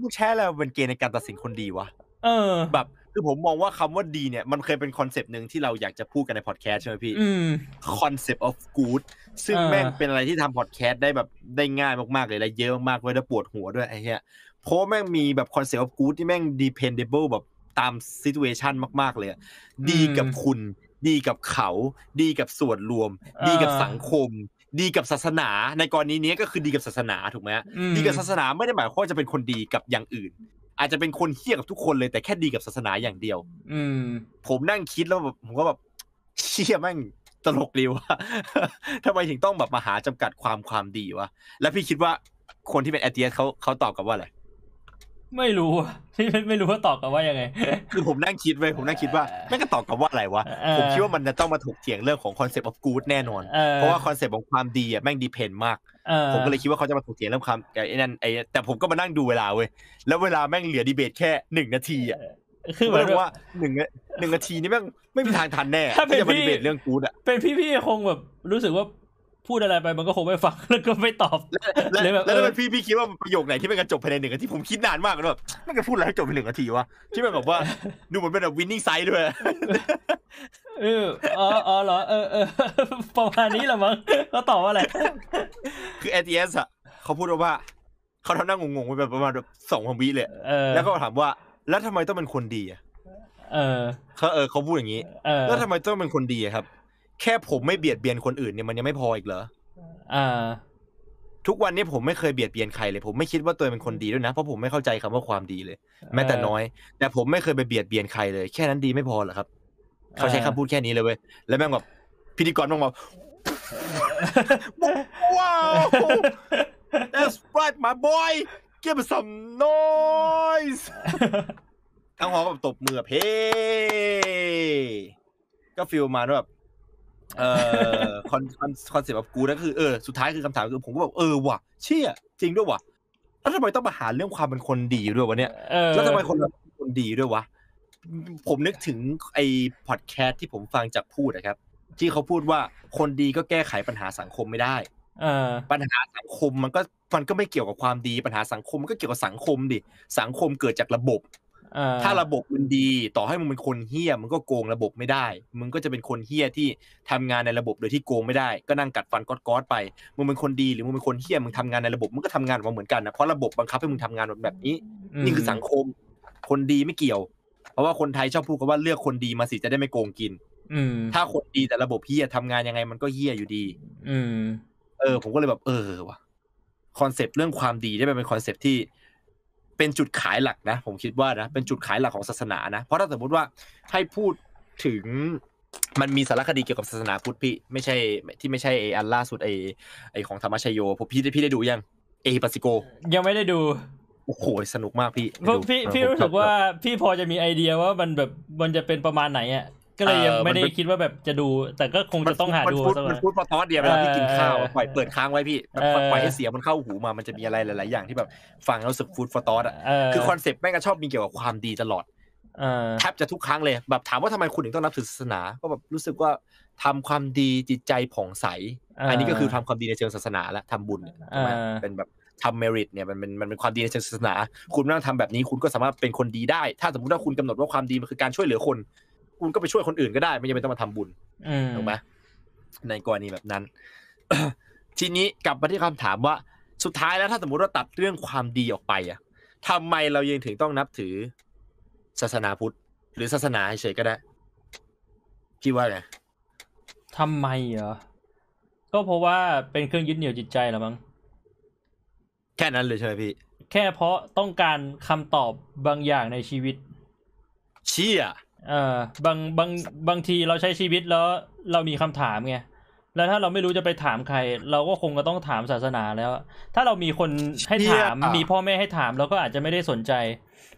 ลูกแช่แล้วเป็นเกณฑ์ในการตัดสินคนดีวะเออ แบบคือผมมองว่าคำว่าดีเนี่ย มันเคยเป็นคอนเซปต์หนึ่งที่เราอยากจะพูดกันในพอดแคสต์ใช่ไหมพี่อืม concept of good ซึ่งเออแม่งเป็นอะไรที่ทำพอดแคสต์ได้แบบได้ง่ายมากๆเลยและเยอะมากๆเลยแล้วปวดหัวด้วยไอ้เหี้ยเพราะแม่งมีแบบ concept of good ที่แม่ง dependable แบบ ตาม situation มาก ๆ เลยอะดีกับคุณ ดีกับเขา ดีกับส่วนรวม ดีกับสังคม ดีกับศาสนา ในกรณีนี้ก็คือดีกับศาสนาถูกไหมอืมดีกับศาสนาไม่ได้หมายความว่าจะเป็นคนดีกับอย่างอื่น อาจจะเป็นคนเฮี้ยกับทุกคนเลยแต่แค่ดีกับศาสนาอย่างเดียว อืมผมนั่งคิดแล้วแบบผมก็แบบเชี่ยแม่งตลกดีวะทำไมถึงต้องแบบมาหาจำกัดความความดีวะ แล้วพี่คิดว่าคนที่เป็น atheist เขาเขาตอบกับว่าอะไร ไม่รู้อะที่ไม่รู้ว่าตอบกันว่ายังไง คือผมนั่งคิดไว้ยผมนั่งคิดว่าแม่งก็ตอบกับว่าอะไรวะเออผมคิดว่ามันจะต้องมาถกเถียงเรื่องของ concept of good แน่นอนออเพราะว่าคอนเซปต์ของความดีอะแม่ง depend มากออผมก็เลยคิดว่าเขาจะมาถกเถียงเรื่องความไอ้นั่นไอ้แต่ผมก็มานั่งดูเวลาเว้ย แล้วเวลาแม่งเหลือดีเบตแค่หนึ่งนาทีอะคือเหก็มือเลนยแบบว่าหนึ่งหนึ่งนาทีนี่แม่งไม่มีทางทันแน่ถ้าเป็นที่จะมาพี่ดีเบตเรื่องกูดอะเป็นพี่ๆคงแบบรู้สึกว่า พูดอะไรไปมันก็คงไม่ฟังแล้วก็ไม่ตอบแล้วเลยแบบแล้วถ้าเออเป็นพี่พี่คิดว่าประโยคไหนที่เป็นการจบภายในหนึ่งนาทีผมคิดนานมากเลยแบบมันจะพูดอะไรให้จบภายในหนึ่งนาทีวะที่มันแบบว่าดูเหมือนเป็นแบบวินนิ่งไซด์ด้วยเอออ๋ออ๋อเหรอเออเออประมาณนี้แหละมั้งเขาตอบว่าอะไรคือ ATS อะเขาพูดว่าเขาทำหน้างงๆไปแบบประมาณแบบสองพันวิเลยเออแล้วก็ถามว่า แล้วทำไมต้องเป็นคนดีอะเออเขาเออเขาพูดอย่างนี้เออแล้วทำไมต้องเป็นคนดีอะครับ แค่ผมไม่เบียดเบียนคนอื่นเนี่ยมันยังไม่พออีกเหรออ่าทุกวันนี้ผมไม่เคยเบียดเบียนใครเลย ผมไม่คิดว่าตัวเองเป็นคนดีด้วยนะ เพราะผมไม่เข้าใจคำว่าความดีเลย แม้แต่น้อย แต่ผมไม่เคยไปเบียดเบียนใครเลย แค่นั้นดีไม่พอเหรอครับ เขาใช้คำพูดแค่นี้เลยเว้ยแล้วแม่งแบบพิธีกรแม่งแบบว้าว that's right my boy give me some noise ทั้งหอแบบตบมือแบบเฮ้ก็ feel มาว่าแบบ เอ่อคอนคอนคอนเซ็ปต์แบบกูนั่นคือเออสุดท้ายคือคำถามคือผมก็แบบเออว่ะเชี่ยจริงด้วยว่ะแล้วทำไมต้องมาหาเรื่องความเป็นคนดีด้วยวะเนี่ยเออแล้วทำไมคนเราเป็นคนดีด้วยวะผมนึกถึงไอ้พอดแคสต์ที่ผมฟังจากพูดนะครับ ที่เขาพูดว่าคนดีก็แก้ไขปัญหาสังคมไม่ได้เออปัญหาสังคมมันก็มันก็ไม่เกี่ยวกับความดีปัญหาสังคมมันก็เกี่ยวกับสังคมดิสังคมเกิดจากระบบเออ ถ้าระบบมันดี ต่อให้มึงเป็นคนเฮี้ยมึงก็โกงระบบไม่ได้ มึงก็จะเป็นคนเฮี้ยที่ทำงานในระบบโดยที่โกงไม่ได้ ก็นั่งกัดฟันก๊อดๆไป มึงเป็นคนดีหรือมึงเป็นคนเฮี้ยมึงทำงานในระบบมึงก็ทำงานออกมาเหมือนกันนะเพราะระบบบังคับให้มึงทำงานแบบนี้ นี่คือสังคม คนดีไม่เกี่ยว เพราะว่าคนไทยชอบพูดกันว่าเลือกคนดีมาสิจะได้ไม่โกงกิน อืมถ้าคนดีแต่ระบบเฮี้ยทำงานยังไงมันก็เฮี้ยอยู่ดี อืมเออ ผมก็เลยแบบเออว่ะคอนเซปต์เรื่องความดีได้เป็นคอนเซปต์ที่ เป็นจุดขายหลักนะ ผมคิดว่านะเป็นจุดขายหลักของศาสนานะ เพราะถ้าสมมติว่าให้พูดถึงมันมีสารคดีเกี่ยวกับศาสนาพุทธพี่ไม่ใช่ที่ไม่ใช่ไออันล่าสุดไอไอของธรรมชโยผมพี่ได้พี่ได้ดูยังเอปัสสิโก ยังไม่ได้ดูโอ้โหสนุกมากพี่เพราะพี่ดูพี่ผมรู้สึกว่าพี่พอจะมีไอเดียว่ามันแบบมันจะเป็นประมาณไหนอะ ก็เลยยังเออไม่ได้มันเป็นคิดว่าแบบจะดู แต่ก็คงจะต้องหาดูมันพูดสักหมัน่นอย food for thought เดียวเวลาพี่กินข้าวเออปล่อยเปิดค้างไว้พี่เออปล่อยให้เสียงมันเข้าหูมามันจะมีอะไรหลาย ๆ อย่างที่แบบฟังแล้วรู้สึก food for thought อะเออคือคอนเซปต์แม่งก็ชอบมีเกี่ยวกับความดีตลอดเออแทบจะทุกครั้งเลยแบบถามว่าทำไมคุณถึงต้องนับถือศาสนา ก็แบบรู้สึกว่าทำความดีจิตใจผ่องใส อันนี้ก็คือทำความดีในเชิงศาสนาและทำบุญเนี่ยถูกไหมเออเป็นแบบทำเมริตเนี่ยมันเป็นมันเป็นความดีในเชิงศาสนา คุณไม่ต้องทำแบบนี้คุณก็สามารถเป็นคนดีได้ ถ้าสมมติว่าคุณกำหนดว่าความดีมันคือการช่วยเหลือคน คุณก็ไปช่วยคนอื่นก็ได้ ไม่จำเป็นต้องมาทำบุญอืมถูกไหมในกรณีแบบนั้น ทีนี้กลับมาที่คำถามว่าสุดท้ายแล้วถ้าสมมติว่าตัดเรื่องความดีออกไปอะทำไมเรายังถึงต้องนับถือ ศาสนาพุทธ หรือศาสนาเฉยๆก็ได้พี่ว่าไงทำไมเหรอ ก็เพราะว่าเป็นเครื่องยึดเหนี่ยวจิตใจเหรอมั้ง แค่นั้นเลยใช่ไหมพี่ แค่เพราะต้องการคำตอบบางอย่างในชีวิต เชี่ย เออบางบางบางทีเราใช้ชีวิตแล้วเรามีคำถามไงแล้วถ้าเราไม่รู้จะไปถามใคร เราก็คงจะต้องถามศาสนาแล้ว ถ้าเรามีคนให้ถามมีพ่อแม่ให้ถามเราก็อาจจะไม่ได้สนใจ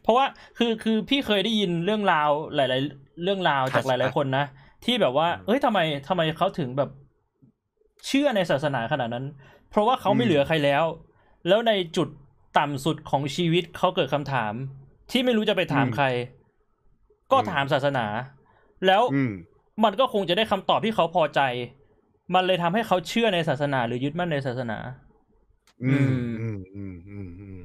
เพราะว่าคือคือพี่เคยได้ยินเรื่องราวหลาย ๆ เรื่องราวจากหลาย ๆ คนนะที่แบบว่า เอ้ยทำไมทำไมเขาถึงแบบเชื่อในศาสนาขนาดนั้น เพราะว่าเขาไม่เหลือใครแล้ว แล้วในจุดต่ำสุดของชีวิตเขาเกิดคำถาม ที่ไม่รู้จะไปถามใคร ก็ถามศาสนา แล้วอืมมันก็คงจะได้คำตอบที่เขาพอใจ มันเลยทำให้เขาเชื่อในศาสนา หรือยึดมั่นในศาสนา อืมอืมอืมอืมอืม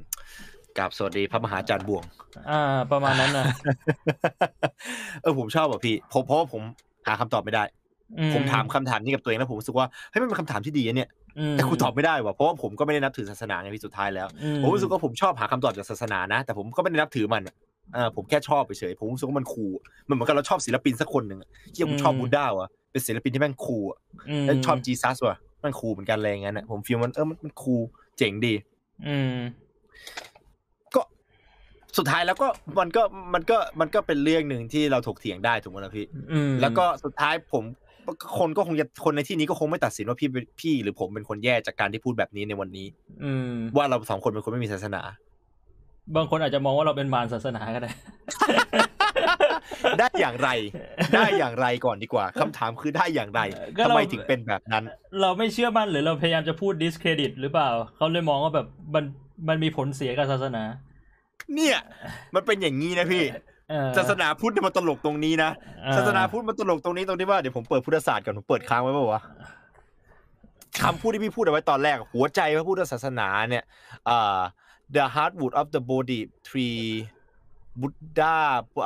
กับสวัสดีพระมหาจารย์บ่วง อ่า ประมาณนั้นนะเออผมชอบอะพี่ผมเพราะว่าผมหาคำตอบไม่ได้อืผมถามคำถามนี้กับตัวเองแล้วผมรู้สึกว่าเฮ้ยมันเป็นคำถามที่ดีอะเนี่ยอืมแต่คุณตอบไม่ได้ว่ะเพราะว่าผมก็ไม่ได้นับถือศาสนาไงพี่สุดท้ายแล้วอืผมรู้สึกว่าผมชอบหาคำตอบจากศาสนานะ แต่ผมก็ไม่ได้นับถือมัน อะเออผมแค่ชอบเฉยๆผมรู้สึกว่ามันคูลมันเหมือนกับเราชอบศิลปินสักคนหนึ่งอะที่ผมชอบบูดด้าว่ะเป็นศิลปินที่แม่งคูลอะมแล้วชอบจีซัสว่ะมันคูลเหมือนกันอะไรอย่างนั้นอะผมฟีลมันเออมันมันคูลเจ๋งดี อืมก็สุดท้ายแล้วก็มันก็มันก็มันก็เป็นเรื่องหนึ่งที่เราถกเถียงได้ถูกไหมล่ะพี่อืมแล้วก็สุดท้ายผมคนก็คงจะคนในที่นี้ก็คงไม่ตัดสินว่าพี่เป็นพี่หรือผมเป็นคนแย่จากการที่พูดแบบนี้ในวันนี้ อืมว่าเราสองคนเป็นคนไม่มีศาสนา บางคนอาจจะมองว่าเราเป็นมารศาสนาก็ได้ ได้อย่างไร ได้อย่างไรก่อนดีกว่าคำถามคือได้อย่างไรก็ทำเราไมถึงเป็นแบบนั้น เราไม่เชื่อมั่นหรือเราพยายามจะพูด discredit หรือเปล่า เขาเลยมองว่าแบบมันมันมีผลเสียกับศาสนา เนี่ย มันเป็นอย่างนี้นะพี่เออศาสนาพุทธเนี่ยมันตลกตรงนี้นะเออศาสนาพุทธมันตลกตรงนี้ตรงที่ว่าเดี๋ยวผมเปิดพุทธศาสตร์ก่อนผมเปิดค้างไว้ป่าวะคำพูดที่พี่พูดเอาไว้ตอนแรกหัวใจพระพุทธศาสนาเนี่ยอ่า the heartwood of the Bodhi tree บุตดา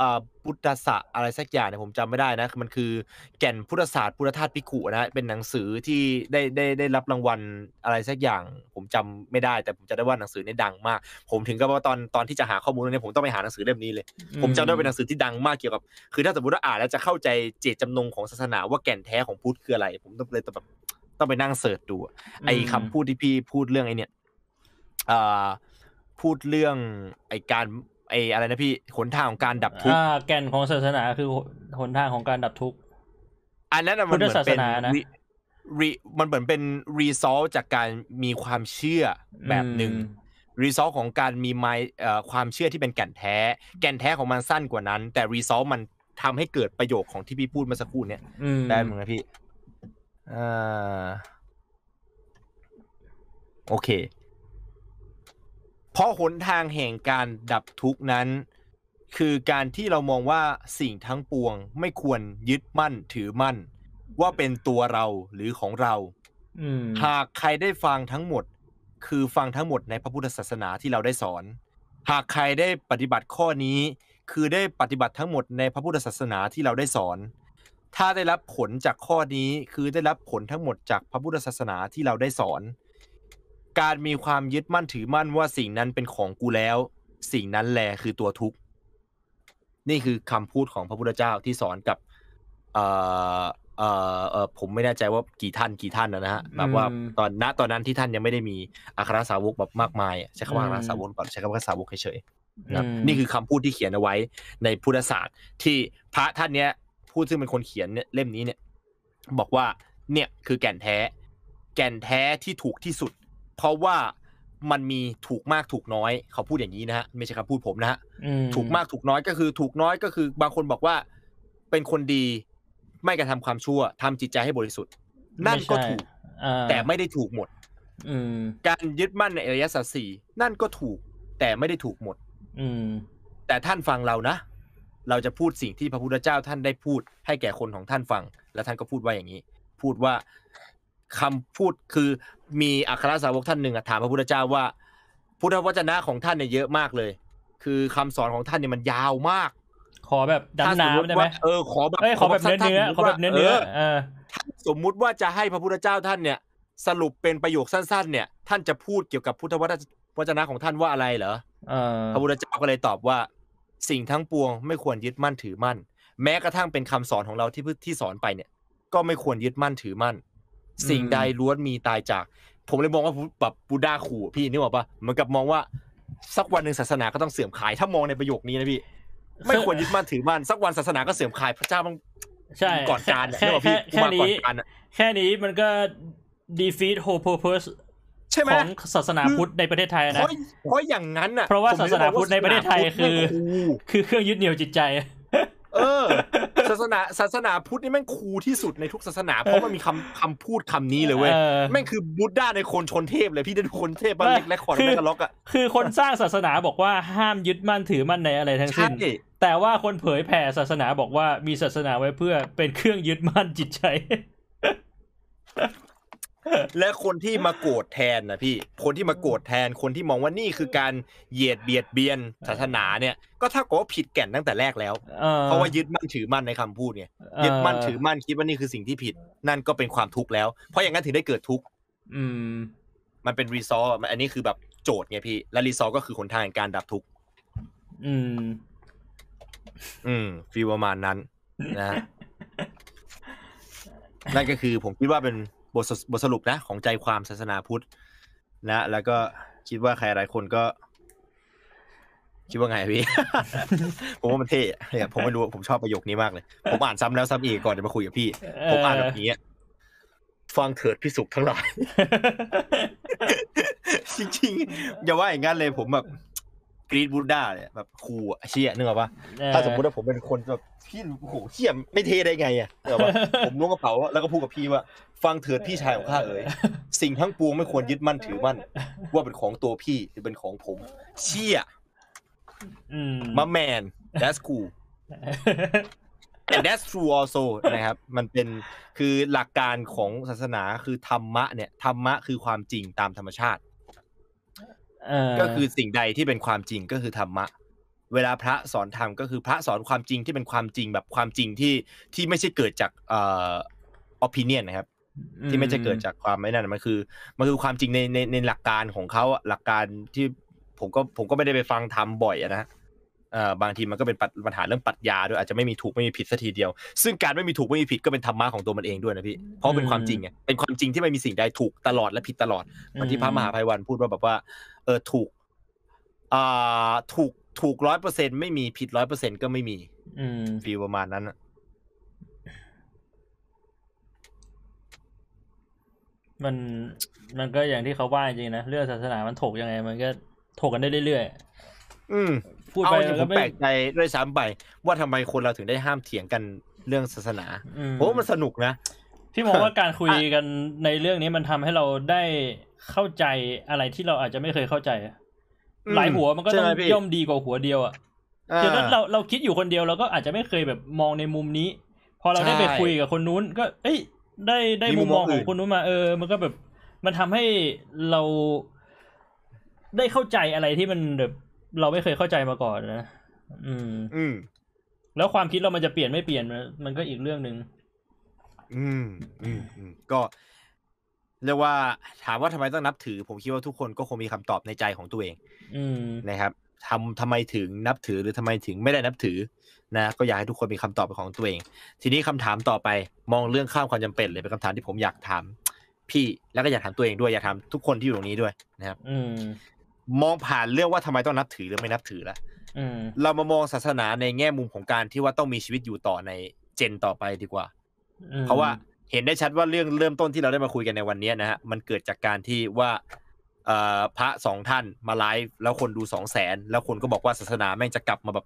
อ่าบุตตสะอะไรสักอย่างเนี่ยผมจำไม่ได้นะคือมันคือแก่นพุทธศาสตร์พุทธทาสพิกุนะเป็นหนังสือที่ได้ได้ได้รับรางวัลอะไรสักอย่าง ผมจำไม่ได้ แต่ผมจะได้ว่าหนังสือเนี่ยดังมาก ผมถึงกับว่าตอนตอนที่จะหาข้อมูลเรื่องนี้ผมต้องไปหาหนังสือเล่มนี้เลย ผมจำได้เป็นหนังสือที่ดังมากเกี่ยวกับ คือถ้าสมมติว่าอ่านแล้วจะเข้าใจเจตจำนงของศาสนาว่าแก่นแท้ของพุทธคืออะไร ผมต้องเลยต้องแบบต้องไปนั่งเสิร์ชดูอะไอ้คำพูดที่พี่พูดเรื่องไอ้เนี่ยอ่า พูดเรื่องไอ้การไอ้อะไรนะพี่หนทางของการดับทุกข์อ่าแก่นของศาสนาคือหนทางของการดับทุกข์อันนั้นน่ะมันเหมือนเป็นพุทธศาสนานะ re- re- มันเหมือนเป็นรีซอลจากการมีความเชื่อแบบหนึ่งรีซอลของการมีไมเอ่อความเชื่อที่เป็นแก่นแท้ แก่นแท้ของมันสั้นกว่านั้น แต่รีซอลมันทำให้เกิดประโยคของที่พี่พูดเมื่อสักครู่เนี่ยอืมได้มั้งนะพี่อ่าโอเคเพ ราะหนทางแห่งการดับทุกข์นั้น คือการที่เรามองว่าสิ่งทั้งปวงไม่ควรยึดมั่นถือมั่น ว่าเป็นตัวเราหรือของเราอืมหากใครได้ฟังทั้งหมด คือฟังทั้งหมดในพระพุทธศาสนาที่เราได้สอน หากใครได้ปฏิบัติข้อนี้ คือได้ปฏิบัติทั้งหมดในพระพุทธศาสนาที่เราได้สอน ถ้าได้รับผลจากข้อนี้คือได้รับผลทั้งหมดจากพระพุทธศาสนาที่เราได้สอน การมีความยึดมั่นถือมั่นว่าสิ่งนั้นเป็นของกูแล้ว สิ่งนั้นแลคือตัวทุกข์นี่คือคำพูดของพระพุทธเจ้าที่สอนกับเอ่อเอ่อเอ่อผมไม่แน่ใจว่ากี่ท่านกี่ท่านนะฮะแบบว่าอืมตอนณตอนนั้นที่ท่านยังไม่ได้มีอัครสาวกแบบมากมายอะใช้คำว่าอือัมครสาวกก่อนใช้คำว่าสาวกเฉยๆนะครับอืมนี่คือคำพูดที่เขียนเอาไว้ในพุทธศาสตร์ ที่พระท่านเนี้ยพูดซึ่งเป็นคนเขียนเนี่ยเล่มนี้เนี่ย บอกว่าเนี่ยคือแก่นแท้ แก่นแท้ที่ถูกที่สุด เพราะว่ามันมีถูกมากถูกน้อย เขาพูดอย่างนี้นะฮะไม่ใช่คำพูดผมนะฮะอืมถูกมากถูกน้อยก็คือถูกน้อยก็คือ บางคนบอกว่าเป็นคนดีไม่กระทำความชั่วทำจิตใจให้บริสุทธิ์ นั่นก็ไม่ใช่ถูกอ่าแต่ไม่ได้ถูกหมดอืมการยึดมั่นในอริยสัจสี่นั่นก็ถูก แต่ไม่ได้ถูกหมดอืมแต่ท่านฟังเรานะ เราจะพูดสิ่งที่พระพุทธเจ้าท่านได้พูดให้แก่คนของท่านฟัง แล้วท่านก็พูดว่าอย่างนี้ พูดว่า คำพูดคือมีอัครสาวกท่านหนึ่งอะถามพระพุทธเจ้าว่า พุทธวจนะของท่านเนี่ยเยอะมากเลย คือคำสอนของท่านเนี่ยมันยาวมาก ขอแบบดำถ้าสมมุติน้ำได้ไหมว่าเออขอแบบเอ้ยขอแบบเนื้อสั้เนื้อๆขอแบบเนื้อเนื้อเออถ้าสมมุติว่าจะให้พระพุทธเจ้าท่านเนี่ย สรุปเป็นประโยคสั้น ๆ เนี่ย ท่านจะพูดเกี่ยวกับพุทธวจนะของท่านว่าอะไรเหรอเออพระพุทธเจ้าก็เลยตอบว่า สิ่งทั้งปวงไม่ควรยึดมั่นถือมั่น แม้กระทั่งเป็นคำสอนของเราที่ที่สอนไปเนี่ย ก็ไม่ควรยึดมั่นถือมั่น สิ่งใดล้วนมีตายจาก ผมเลยมองว่าแบบบูดาขู่พี่นึกออกปะเหมือนกับมองว่าสักวันหนึ่งศาสนาก็ต้องเสื่อมคลายถ้ามองในประโยคนี้นะพี่ ไม่ควรยึดมั่นถือมั่นสักวันศาสนาก็เสื่อมคลายพระเจ้าต้องใช่ก่อนการเนี่ยแค่นึกออกพี่แค่กูมาก่อนนี้การอะแค่นี้มันก็ defeat whole purpose ใช่ไหมของศาสนาพุทธในประเทศไทยเพนะราะเพราะอย่างนั้นอะเพราะว่าผมศาสนาพุทธในประเทศไทยคือศาสนาพุทธแม่งคือเครื่องยึดเหนี่ยวจิตใจ เออ ศาสนาศาสนาพุทธนี่แม่งคูลที่สุดในทุกศาสนา เพราะมันมีคำคำพูดคำนี้เลยเว้ยเออแม่งคือบุตด้าในคนชนเทพเลยพี่ได้ดูคนเทพบ้านไม่เล็กและคอร์ดคือแม่งกล็อกอะคือคนสร้างศาสนาบอกว่าห้ามยึดมั่นถือมั่นในอะไรทั้งใช่สิ้นแต่ว่าคนเผยแผ่ศาสนาบอกว่ามีศาสนาไว้เพื่อเป็นเครื่องยึดมั่นจิตใจ และคนที่มาโกรธแทนนะพี่ คนที่มาโกรธแทน คนที่มองว่านี่คือการเหยียดเบียดเบียนศาสนาเนี่ย ก็ถ้ากับว่าผิดแก่นตั้งแต่แรกแล้วออเพราะว่ายึดมั่นถือมั่นในคำพูดไงยึดมั่นถือมั่นคิดว่านี่คือสิ่งที่ผิด นั่นก็เป็นความทุกข์แล้ว เพราะอย่างนั้นถึงได้เกิดทุกข์อืมมันเป็นรีซอร์อันนี้คือแบบโจทย์ไงพี่ และรีซอร์ก็คือหนทางแห่งการดับทุกข์ อืม อืมฟีลประมาณนั้นนะฮะนั่นก็คือผมคิดว่าเป็น บทสบทสรุปนะ ของใจความศาสนาพุทธนะ แล้วก็คิดว่าใครหลายคนก็ คิดว่าไงพี่ ผมว่ามันเท่เนี่ยผมไม่รู้ผมชอบประโยคนี้มากเลย ผมอ่านซ้ำแล้วซ้ำอีกก่อนจะมาคุยกับพี่ ผมอ่านแบบนี้ฟังเถิดพิสุขทั้งหลายจริงๆอย่าว่าอย่างนั้นเลยผมแบบ กรีดบูดด้าเนี่ยแบบครูอะเชี่ยนึกออกปะเออถ้าสมมติว่าผมเป็นคนแบบพี่โอ้โหเชี่ยไม่เท่ได้ไงอะนึกออกปะผมล้วงกระเป๋าแล้วก็พูดกับพี่ว่า ฟังเถิดพี่ชายของข้าเอ๋ยสิ่งทั้งปวงไม่ควรยึดมั่นถือมั่น ว่าเป็นของตัวพี่หรือเป็นของผม เชี่ยอืมมาแมน that's cool and that's true also นะครับ มันเป็นคือหลักการของศาสนาคือธรรมะเนี่ยธรรมะคือความจริงตามธรรมชาติเออ ก็คือสิ่งใดที่เป็นความจริงก็คือธรรมะ เวลาพระสอนธรรมก็คือพระสอนความจริงที่เป็นความจริงแบบความจริงที่ที่ไม่ใช่เกิดจากเอ่อ opinion นะครับ ที่ไม่ใช่เกิดจากความไม่นั่นมันคือมันคือความจริงในในในหลักการของเขาหลักการที่ผมก็ผมก็ไม่ได้ไปฟังทำบ่อยนะเอ่อบางทีมันก็เป็นปัญปัญหาเรื่องปรัชญาด้วยอาจจะไม่มีถูกไม่มีผิดสัทีเดียว ซึ่งการไม่มีถูกไม่มีผิดก็เป็นธรรมะของตัวมันเองด้วยนะพี่เพราะเป็นความจริงไงเป็นความจริงที่ไม่มีสิ่งใดถูกตลอดและผิดตลอดเหมือนที่พระมหาภัยวันพูดว่าแบบว่า เออถูกอ่าถูกถูกร้อยเปอร์เซ็นไม่มีผิดร้อยเปอร์เซ็นก็ไม่มี อืมฟีลประมาณนั้นอะมันมันก็อย่างที่เขาว่าจริงๆนะ เรื่องศาสนามันถกยังไง มันก็ถกกันได้เรื่อยอืมๆพูดเอาไปจริงๆผก็มไม่แปลกใจด้วยซ้ำไปว่าทำไมคนเราถึงได้ห้ามเถียงกันเรื่องศาสนาอืมเพราะว่ามันสนุกนะพี่มองว่าการคุยกันในเรื่องนี้มันทำให้เราได้ เข้าใจอะไรที่เราอาจจะไม่เคยเข้าใจอะอืมหลายหัวมันก็ต้องใช่ไหมพี่ย่อมดีกว่าหัวเดียวอะาคือถ้าเราเราคิดอยู่คนเดียวเราก็อาจจะไม่เคยแบบมองในมุมนี้ พอเราได้ไปใช่คุยกับคนนู้น ก็ เอ้ย ได้ได้มีมุมุมมมมอองงขอื่องนคุณนุ้นมาเออ มันก็แบบ มันทำให้เราได้เข้าใจอะไรที่มันแบบเราไม่เคยเข้าใจมาก่อนนะอืม อืม แล้วความคิดเรามันจะเปลี่ยนไม่เปลี่ยนมันมันก็อีกเรื่องหนึ่งอืมอืมอืมก็ เรียกว่าถามว่าทำไมต้องนับถือ ผมคิดว่าทุกคนก็คงมีคำตอบในใจของตัวเองอืมนะครับทำทำไมถึงนับถือหรือทำไมถึงไม่ได้นับถือนะก็อยากให้ทุกคนมีคำตอบเป็นของตัวเอง ทีนี้คำถามต่อไปมองเรื่องข้ามความจำเป็นเลยเป็นคำถามที่ผมอยากถามพี่แล้วก็อยากถามตัวเองด้วยอยากถามทุกคนที่อยู่ตรงนี้ด้วยนะครับ อืมมองผ่านเรื่องว่าทำไมต้องนับถือหรือไม่นับถือแล้วอืมเรามามองศาสนาในแง่มุมของการที่ว่าต้องมีชีวิตอยู่ต่อในเจนต่อไปดีกว่าอืมเพราะว่า เห็นได้ชัดว่าเรื่องเริ่มต้นที่เราได้มาคุยกันในวันนี้นะฮะมันเกิดจากการที่ว่าเอ่อพระสองท่านมาไลฟ์แล้วคนดูสองแสนแล้วคนก็บอกว่าศาสนาแม่งจะกลับมาแบบ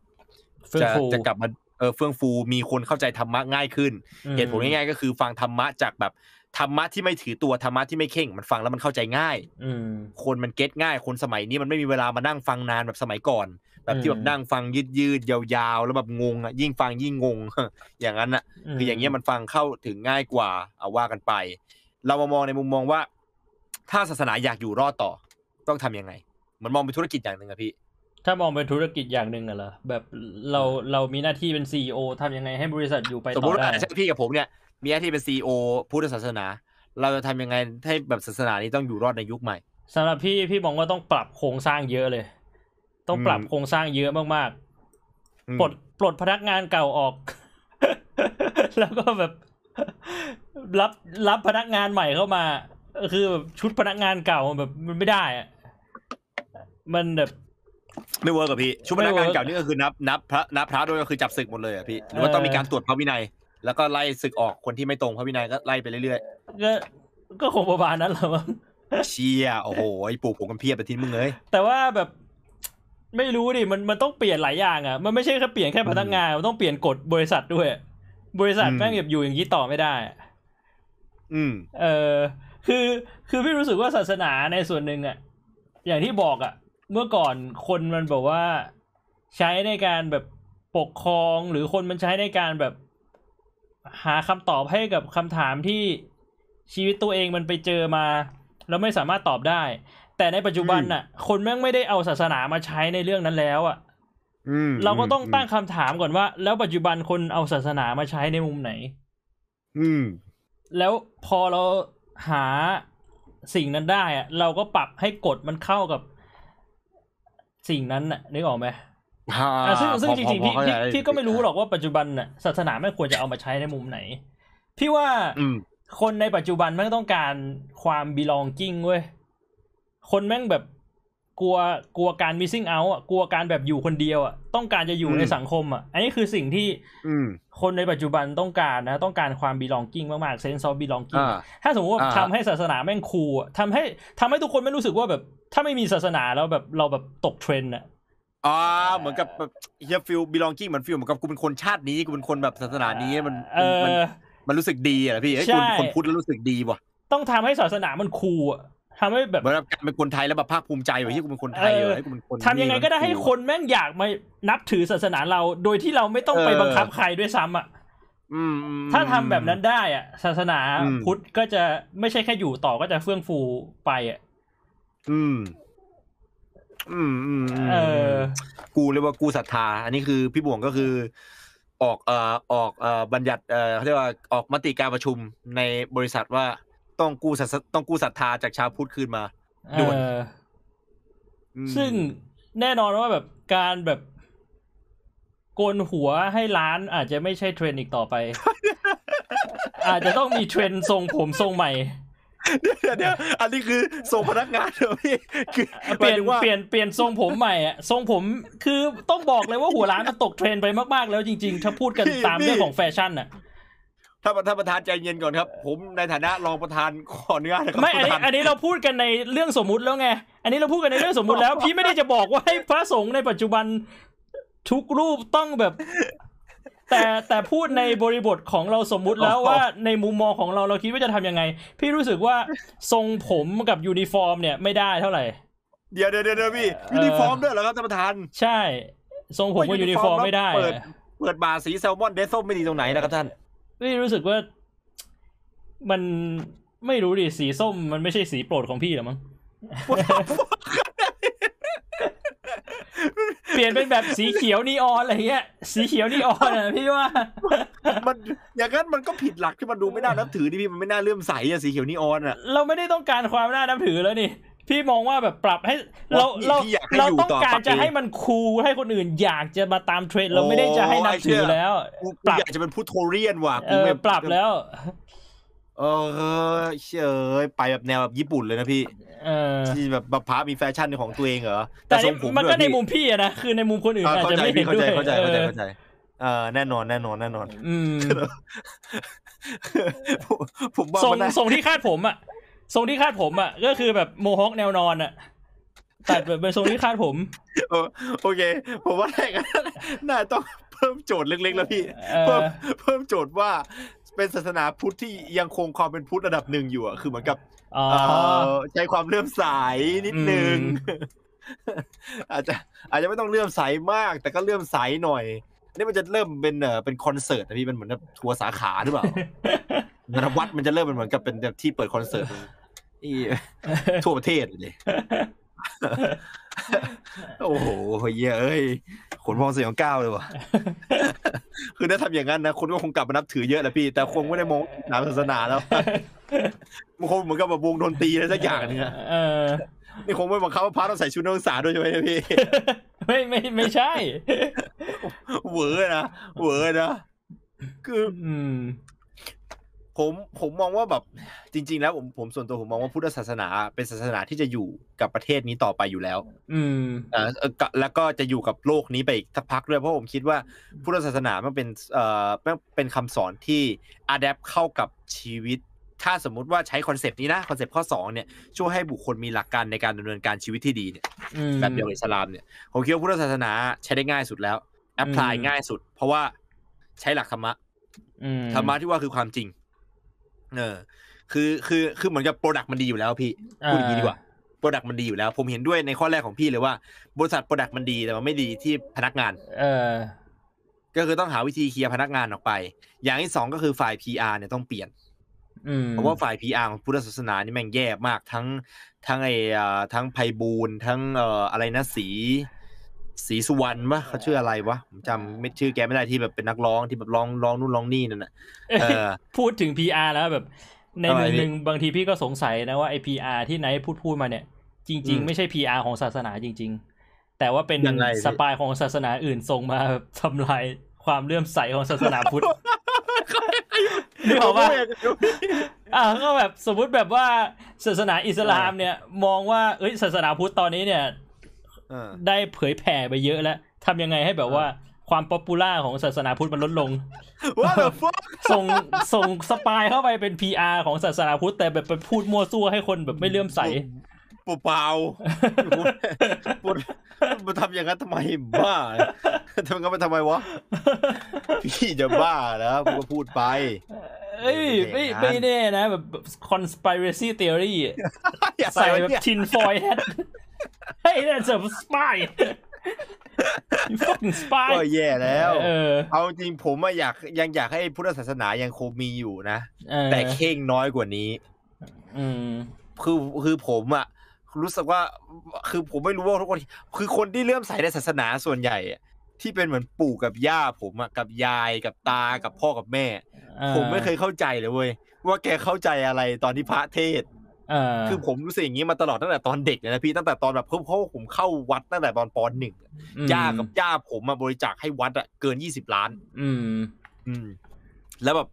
เฟื่องจะฟูจะกลับมาเออเฟื่องฟูมีคนเข้าใจธรรมะง่ายขึ้นอืมเหตุผลง่ายๆก็คือฟังธรรมะจากแบบธรรมะที่ไม่ถือตัวธรรมะที่ไม่เข่ง มันฟังแล้วมันเข้าใจง่าย อืมคนมันเก็ตง่าย คนสมัยนี้มันไม่มีเวลามานั่งฟังนานแบบสมัยก่อน แบบที่อืแบมบนั่งฟังยืดยืดๆยาวๆ แล้วแบบงงอะยิ่งฟังยิ่งงง อย่างนั้นอะ คืออย่างเงี้ยมันฟังเข้าถึงง่ายกว่าเอาว่ากันไป เรามามองในมุมมองว่า ถ้าศาสนาอยากอยู่รอดต่อ ต้องทำยังไงเหมือนมองเป็นธุรกิจอย่างหนึ่งอะพี่ถ้ามองเป็นธุรกิจอย่างหนึ่งอะเหรอแบบเราเรามีหน้าที่เป็นซีอทำยังไงให้บริษัทอยู่ไปสมต่มอติว่าได้ใช่พี่กับผมเนี่ยมีหน้าที่เป็นซีอพุทธศาสนา เราจะทำยังไงให้แบบศาสนานี้ต้องอยู่รอดในยุคใหม่สำหรับพี่พี่มองว่าต้องปรับโครงสร้างเยอะเลย ต้องปรับอืมโครงสร้างเยอะมากอืมๆปลดปลดพนักงานเก่าออก แล้วก็แบบ รับรับพนักงานใหม่เข้ามาคือแบบชุดพนักงานเก่าแบบมันไม่ได้อะมันแบบไม่ work กับพี่ชุดพนักไม่งาน work เก่านี่ก็คือนับนับพระนับพระด้วยก็คือจับสึกหมดเลยอะพี่หรือว่าต้องมีการตรวจพระวินัย แล้วก็ไล่สึกออกคนที่ไม่ตรงพระวินัยก็ไล่ไปเรื่อยก็ก็คงประมาณนั้นแหละมั้งๆเชียโอ้โหไอ้ปลูกผมกันเพียบไปที่มึงเลยแต่ว่าแบบ ไม่รู้ดิมันมันต้องเปลี่ยนหลายอย่างอะมันไม่ใช่แค่เปลี่ยนแค่พนักงานมันต้องเปลี่ยนกฎบริษัทด้วย บริษัทอืมแม่งแบบอยู่อย่างนี้ต่อไม่ได้อะอืม เออคือคือพี่รู้สึกว่าศาสนาในส่วนหนึ่งอะ อย่างที่บอกอะ เมื่อก่อนคนมันบอกว่า ใช้ในการแบบปกครองหรือคนมันใช้ในการแบบ หาคำตอบให้กับคำถามที่ชีวิตตัวเองมันไปเจอมา แล้วไม่สามารถตอบได้ แต่ในปัจจุบันน่ะ คนแม่งไม่ได้เอาศาสนามาใช้ในเรื่องนั้นแล้วอะอืมเราก็ต้องตั้งคำถามก่อนว่า แล้วปัจจุบันคนเอาศาสนามาใช้ในมุมไหน อืม แล้วพอเราหาสิ่งนั้นได้อะเราก็ปรับให้กฎมันเข้ากับ สิ่งนั้นน่ะนึกออกไหมอ่าอะซึ่งซึ่งพอจริงๆพอพี่เข้าใจพี่ด้พี่ก็ไม่รู้หรอกว่าปัจจุบันน่ะศาสนาไม่ควรจะเอามาใช้ในมุมไหน พี่ว่าอืมคนในปัจจุบันแม่งต้องการความ belonging เว้ย คนแม่งแบบกลัวกลัวการ missing out อะกลัวการแบบอยู่คนเดียวอะต้องการจะอยู่อืมในสังคมอะอันนี้คือสิ่งที่อืมคนในปัจจุบันต้องการนะ ต้องการความ belonging มากๆ sense of belonging อ่าถ้าสมมติว่าอ่าทำให้ศาสนาแม่ง cool อะทำให้ทำให้ทุกคนไม่รู้สึกว่าแบบ ถ้าไม่มีศาสนาแล้วแบบเราแบบตกเทรนด์อะอ่าเหมือนกับแบบเฮีย feel belonging เหมือน feel เหมือนกับกูเป็นคนชาตินี้กูเป็นคนแบบศาสนานี้มันเอมันอมันรู้สึกดีอะพี่ไอ้ยใช่คนคนพุทธแล้วรู้สึกดีว่ะต้องทำให้ศาสนามันคูลอะ ทำให้แบบเหมือนกับการเป็นคนไทยแล้วแบบภาคภูมิใจว่ะที่กูเป็นคนไทยเออเหรอให้กูเป็นคนทำยังไงก็ได้ให้คนแม่งอยากมานับถือศาสนาเรา โดยที่เราไม่ต้องไปบังคับใครด้วยซ้ำอะอืมอืมถ้าทำแบบนั้นได้อะ ศาสนาอืมพุทธก็จะไม่ใช่แค่อยู่ต่อก็จะเฟื่องฟูไปอะ อืม อืมอืมมเออ กูเรียกว่ากูศรัทธา อันนี้คือพี่บวงก็คือออกเอ่อออกเอ่อบัญญัติเอ่อเขาเรียกว่าออกมติการประชุมในบริษัทว่า ต้องกู้ศรัทต้องกู้ศรัทธาจากชาวพุทธคืนมาด่วนเอออืมซึ่งแน่นอนว่าแบบการแบบโกนหัวให้ล้านอาจจะไม่ใช่เทรนด์อีกต่อไป อาจจะต้องมีเทรนด์ทรงผมทรงใหม่เดี๋ยวเดี๋ยวอันนี้คือส่งพนักงานเหรอพี่คือเปลี่ยนหมายถึงว่าเปลี่ยนเปลี่ยนทรงผมใหม่อะทรงผมคือต้องบอกเลยว่าหัวล้านมันตกเทรนด์ไปมากๆ แล้วจริง ๆ ถ้าพูดกันตามเรื่องของแฟชั่นอะ ถ้าท่านประธานใจเย็นก่อนครับ ผมในฐานะรองประธานขออนุญาตนะครับไม่อันนี้ประธาอันนี้เราพูดกันในเรื่องสมมุติแล้วไง อันนี้เราพูดกันในเรื่องสมมุติแล้ว พี่ไม่ได้จะบอกว่าให้พระสงฆ์ในปัจจุบันทุกรูปต้องแบบ แต่แต่พูดในบริบทของเราสมมุติแล้วว่าในมุมมองของเราเราคิดว่าจะทำยังไง พี่รู้สึกว่าทรงผมกับยูนิฟอร์มเนี่ยไม่ได้เท่าไหร่ เดี๋ยวเดี๋ยวเดี๋ยวพี่เออยูนิฟอร์มด้วยเหรอครับท่านประธาน ใช่ ทรงผมกับยูนิฟอร์มไม่ได้ เปิดอะเปิดบาร์สีแซลมอนเฉดส้มไม่ดีตรงไหนนะครับท่าน พี่รู้สึกว่ามันไม่รู้ดิสีส้มมันไม่ใช่สีโปรดของพี่หรอมั้งเปลี่ยนเป็นแบบสีเขียวนีออนอะไรเงี้ย สีเขียวนีออนอะพี่ว่า มันอย่างนั้นมันก็ผิดหลักที่มันดูไม่น่านับถือดิพี่มันไม่น่าเลื่อมใสอะสีเขียวนีออนอะเราไม่ได้ต้องการความน่านับถือแล้วนี่ พี่มองว่าแบบปรับให้เราพี่เราพี่อยากให้เราอยู่ต้องต่อการไปจะให้มันคูลให้คนอื่นอยากจะมาตามเทรนด์เราไม่ได้จะให้นับถือแล้วกูปรับอยากจะเป็นผู้โทเรียนว่ะเอกูอไม่ปรับแล้ว เออเชยไปแบบแนวแบบญี่ปุ่นเลยนะพี่เออที่แบบบัพพามีแฟชั่นในของตัวเองเหรอแต่ทรงผมมันก็ด้วยในพี่มุมพี่อะนะคือในมุมคนอื่นอ่าอาจเข้าจะใจไม่เห็พี่นเข้าด้ใจวยเข้าใจเข้าใจเออเข้าใจเออแน่นอนแน่นอนแน่นอน อืมผมผมว่าทรงมันน่าทรงที่คาดผมอะ ทรงที่คาดผมอะก็คือแบบโมฮอคแนวนอนอะตัดแบบเป็นทรงที่คาดผม โอโอเค ผมว่าแรกนน่าต้องเพิ่มโจทย์เล็กๆแล้วพี่เออเพิ่มเพิ่มโจทย์ว่าเป็นศาสนาพุทธที่ยังคงความเป็นพุทธระดับหนึ่งอยู่อะคือเหมือนกับอ๋อเอ่อใช้ความเลื่อมใสนิดนึงอืมอาจจะอาจจะไม่ต้องเลื่อมใสมาก แต่ก็เลื่อมใสหน่อยนี่มันจะเริ่มเป็นเอ่อเป็นคอนเสิร์ตนะพี่มันเหมือนแบบทัวร์สาขาหรือเปล่างานวัดมันจะเริ่มเป็นเหมือนกับเป็นแบบที่เปิดคอนเสิร์ต ที่ทั่วประเทศเลยโอ้โหเหี้ยเอ้ยขนพองสยองก้าวเลยว่ะคือถ้าทำอย่างนั้นนะคนก็คงกลับมานับถือเยอะแหละพี่ แต่คงไม่ได้มองหนาศาสนาแล้วมันคงเหมือนกับแบบวงดนตรีอะไรสักอย่างหนึงอะเออนี่คงไม่บังคับว่าพระต้องใส่ชุดนักศึกษาด้วยใช่ไหมเนี่ยพี่ ไม่ไม่ไม่ใช่เหวอนะเหวอนะคืออืม ผมผมมองว่าแบบจริง ๆ แล้วผมผมส่วนตัวผมมองว่าพุทธศาสนาเป็นศาสนาที่จะอยู่กับประเทศนี้ต่อไปอยู่แล้ว อืมอ่าเอ่อก็แล้วก็จะอยู่กับโลกนี้ไปอีกสักพักด้วยเพราะผมคิดว่าพุทธศาสนามันเป็นเอ่อมันเป็นคำสอนที่อัดแอปเข้ากับชีวิต ถ้าสมมุติว่าใช้คอนเซปต์นี้นะคอนเซปต์ข้อสองเนี่ยช่วยให้บุคคลมีหลักการในการดำเนินการชีวิตที่ดีเนี่ยอืมแบบเดียวกับอิสลามเนี่ยผมคิดว่าพุทธศาสนาใช้ได้ง่ายสุดแล้ว apply อืมง่ายสุด เพราะว่าใช้หลักธรรมะอืมธรรมะที่ว่าคือความจริง เออ คือคือคือเหมือนกับ product มันดีอยู่แล้วพี่พูดอย่างนี้ดีกว่า product มันดีอยู่แล้ว ผมเห็นด้วยในข้อแรกของพี่เลยว่า บริษัท product มันดีแต่มันไม่ดีที่พนักงาน เออ ก็คือต้องหาวิธีเคลียร์พนักงานออกไป อย่างที่สองก็คือฝ่าย PR เนี่ยต้องเปลี่ยนอืมเพราะว่าฝ่าย PR ของพุทธศาสนานี่แม่งแย่มากทั้งทั้งไอ้อ่าทั้งไพบูลย์ทั้งเอ่ออะไรนะสี สีสุวรรณวะเขาชื่ออะไรวะผมจำไม่ชื่อแกไม่ได้ที่แบบเป็นนักร้องที่แบบร้องร้องนู่นร้องนี่นั่นน่ะเออพูดถึง PR แล้วแบบ ในทำไมมุมพี่หนึ่งบางทีพี่ก็สงสัยนะว่าไอ PR ที่ไนท์พูดพูดมาเนี่ย จริงอืมๆไม่ใช่ PR ของศาสนาจริง ๆ แต่ว่าเป็นยังไงพี่ spy ของศาสนาอื่นส่งมาแบบทำลายความเลื่อมใสของศาสนาพุทธนึกออกปะอะก็แบบสมมุติแบบว่าศาสนาอิสลามเนี่ย มองว่าเอ้ยศาสนาพุทธตอนนี้เนี่ยเออ ได้เผยแผ่ไปเยอะแล้วทำยังไงให้แบบว่าความ popular ของศาสนาพุทธมันลดลงว่าแบบฟัส่งส่ง spy เข้าไปเป็น PR ของศาสนาพุทธแต่แบบไปพูดมั่วซั่วให้คนแบบไม่เลื่อมใสเปล่าๆมันมันทำอย่างนั้นทำไมบ้าทำอย่างนั้นไปทำไมวะ พี่จะบ้าแล้วผมก็พูดไป เอ้ยไม่เป็นอย่างนั้นไม่แน่นะ แบบ conspiracy theory อย่าใส่ใส่ไว้แบบเนี่ย tin foil hat เฮ้ ย that's a spy you fucking spy ก็แย่แล้ว เออ เอาจริงผมอะอยากยังอยากให้พุทธศาสนายังคงมีอยู่นะ เออแต่เข่งน้อยกว่านี้ อืม คือคือผมอะรู้สึกว่า คือผมไม่รู้ว่าทุกคน คือคนที่เลื่อมใสในศาสนาส่วนใหญ่อะที่เป็นเหมือนปู่กับย่าผมอะกับยายกับตากับพ่อกับแม่ผมไม่เคยเข้าใจเลยเว้ยว่าแกเข้าใจอะไรตอนที่พระเทศน์เออ คือผมรู้สึกอย่างนี้มาตลอดตั้งแต่ตอนเด็กเลยนะพี่ตั้งแต่ตอนแบบเพิ่มเพราะว่าผมเข้าวัดตั้งแต่ตอนปหนึ่งอืมย่ากับย่าผมมาบริจาคให้วัดอะเกินยี่สิบล้าน อืม อืม แล้วแบบ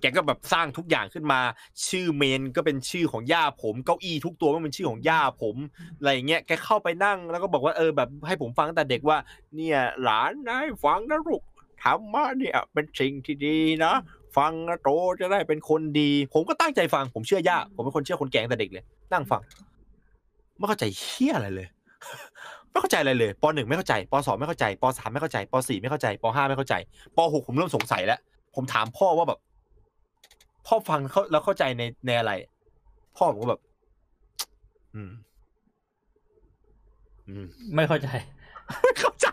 แกก็แบบสร้างทุกอย่างขึ้นมา ชื่อเมนก็เป็นชื่อของย่าผมเก้าอี้ทุกตัวก็เป็นชื่อของย่าผมอะไรอย่างเงี้ยแกเข้าไปนั่งแล้วก็บอกว่าเออแบบให้ผมฟังตั้งแต่เด็กว่า เนี่ย หลานนายฟังนะลูกธรรมะเนี่ยเป็นสิ่งที่ดีนะ ฟังนะโตจะได้เป็นคนดี ผมก็ตั้งใจฟัง ผมเชื่อย่า ผมเป็นคนเชื่อคนแก่ตั้งแต่เด็กเลย นั่งฟัง ไม่เข้าใจเฮี้ยอะไรเลย ไม่เข้าใจอะไรเลยปหนึ่งไม่เข้าใจปสองไม่เข้าใจปสามไม่เข้าใจปสี่ไม่เข้าใจปห้าไม่เข้าใจปหกผมเริ่มสงสัยแล้ว ผมถามพ่อว่าแบบ พ่อฟังเขาแล้วเข้าใจในในอะไร พ่อผมก็แบบ อืม อืม ไม่เข้าใจ ไม่เข้าใจ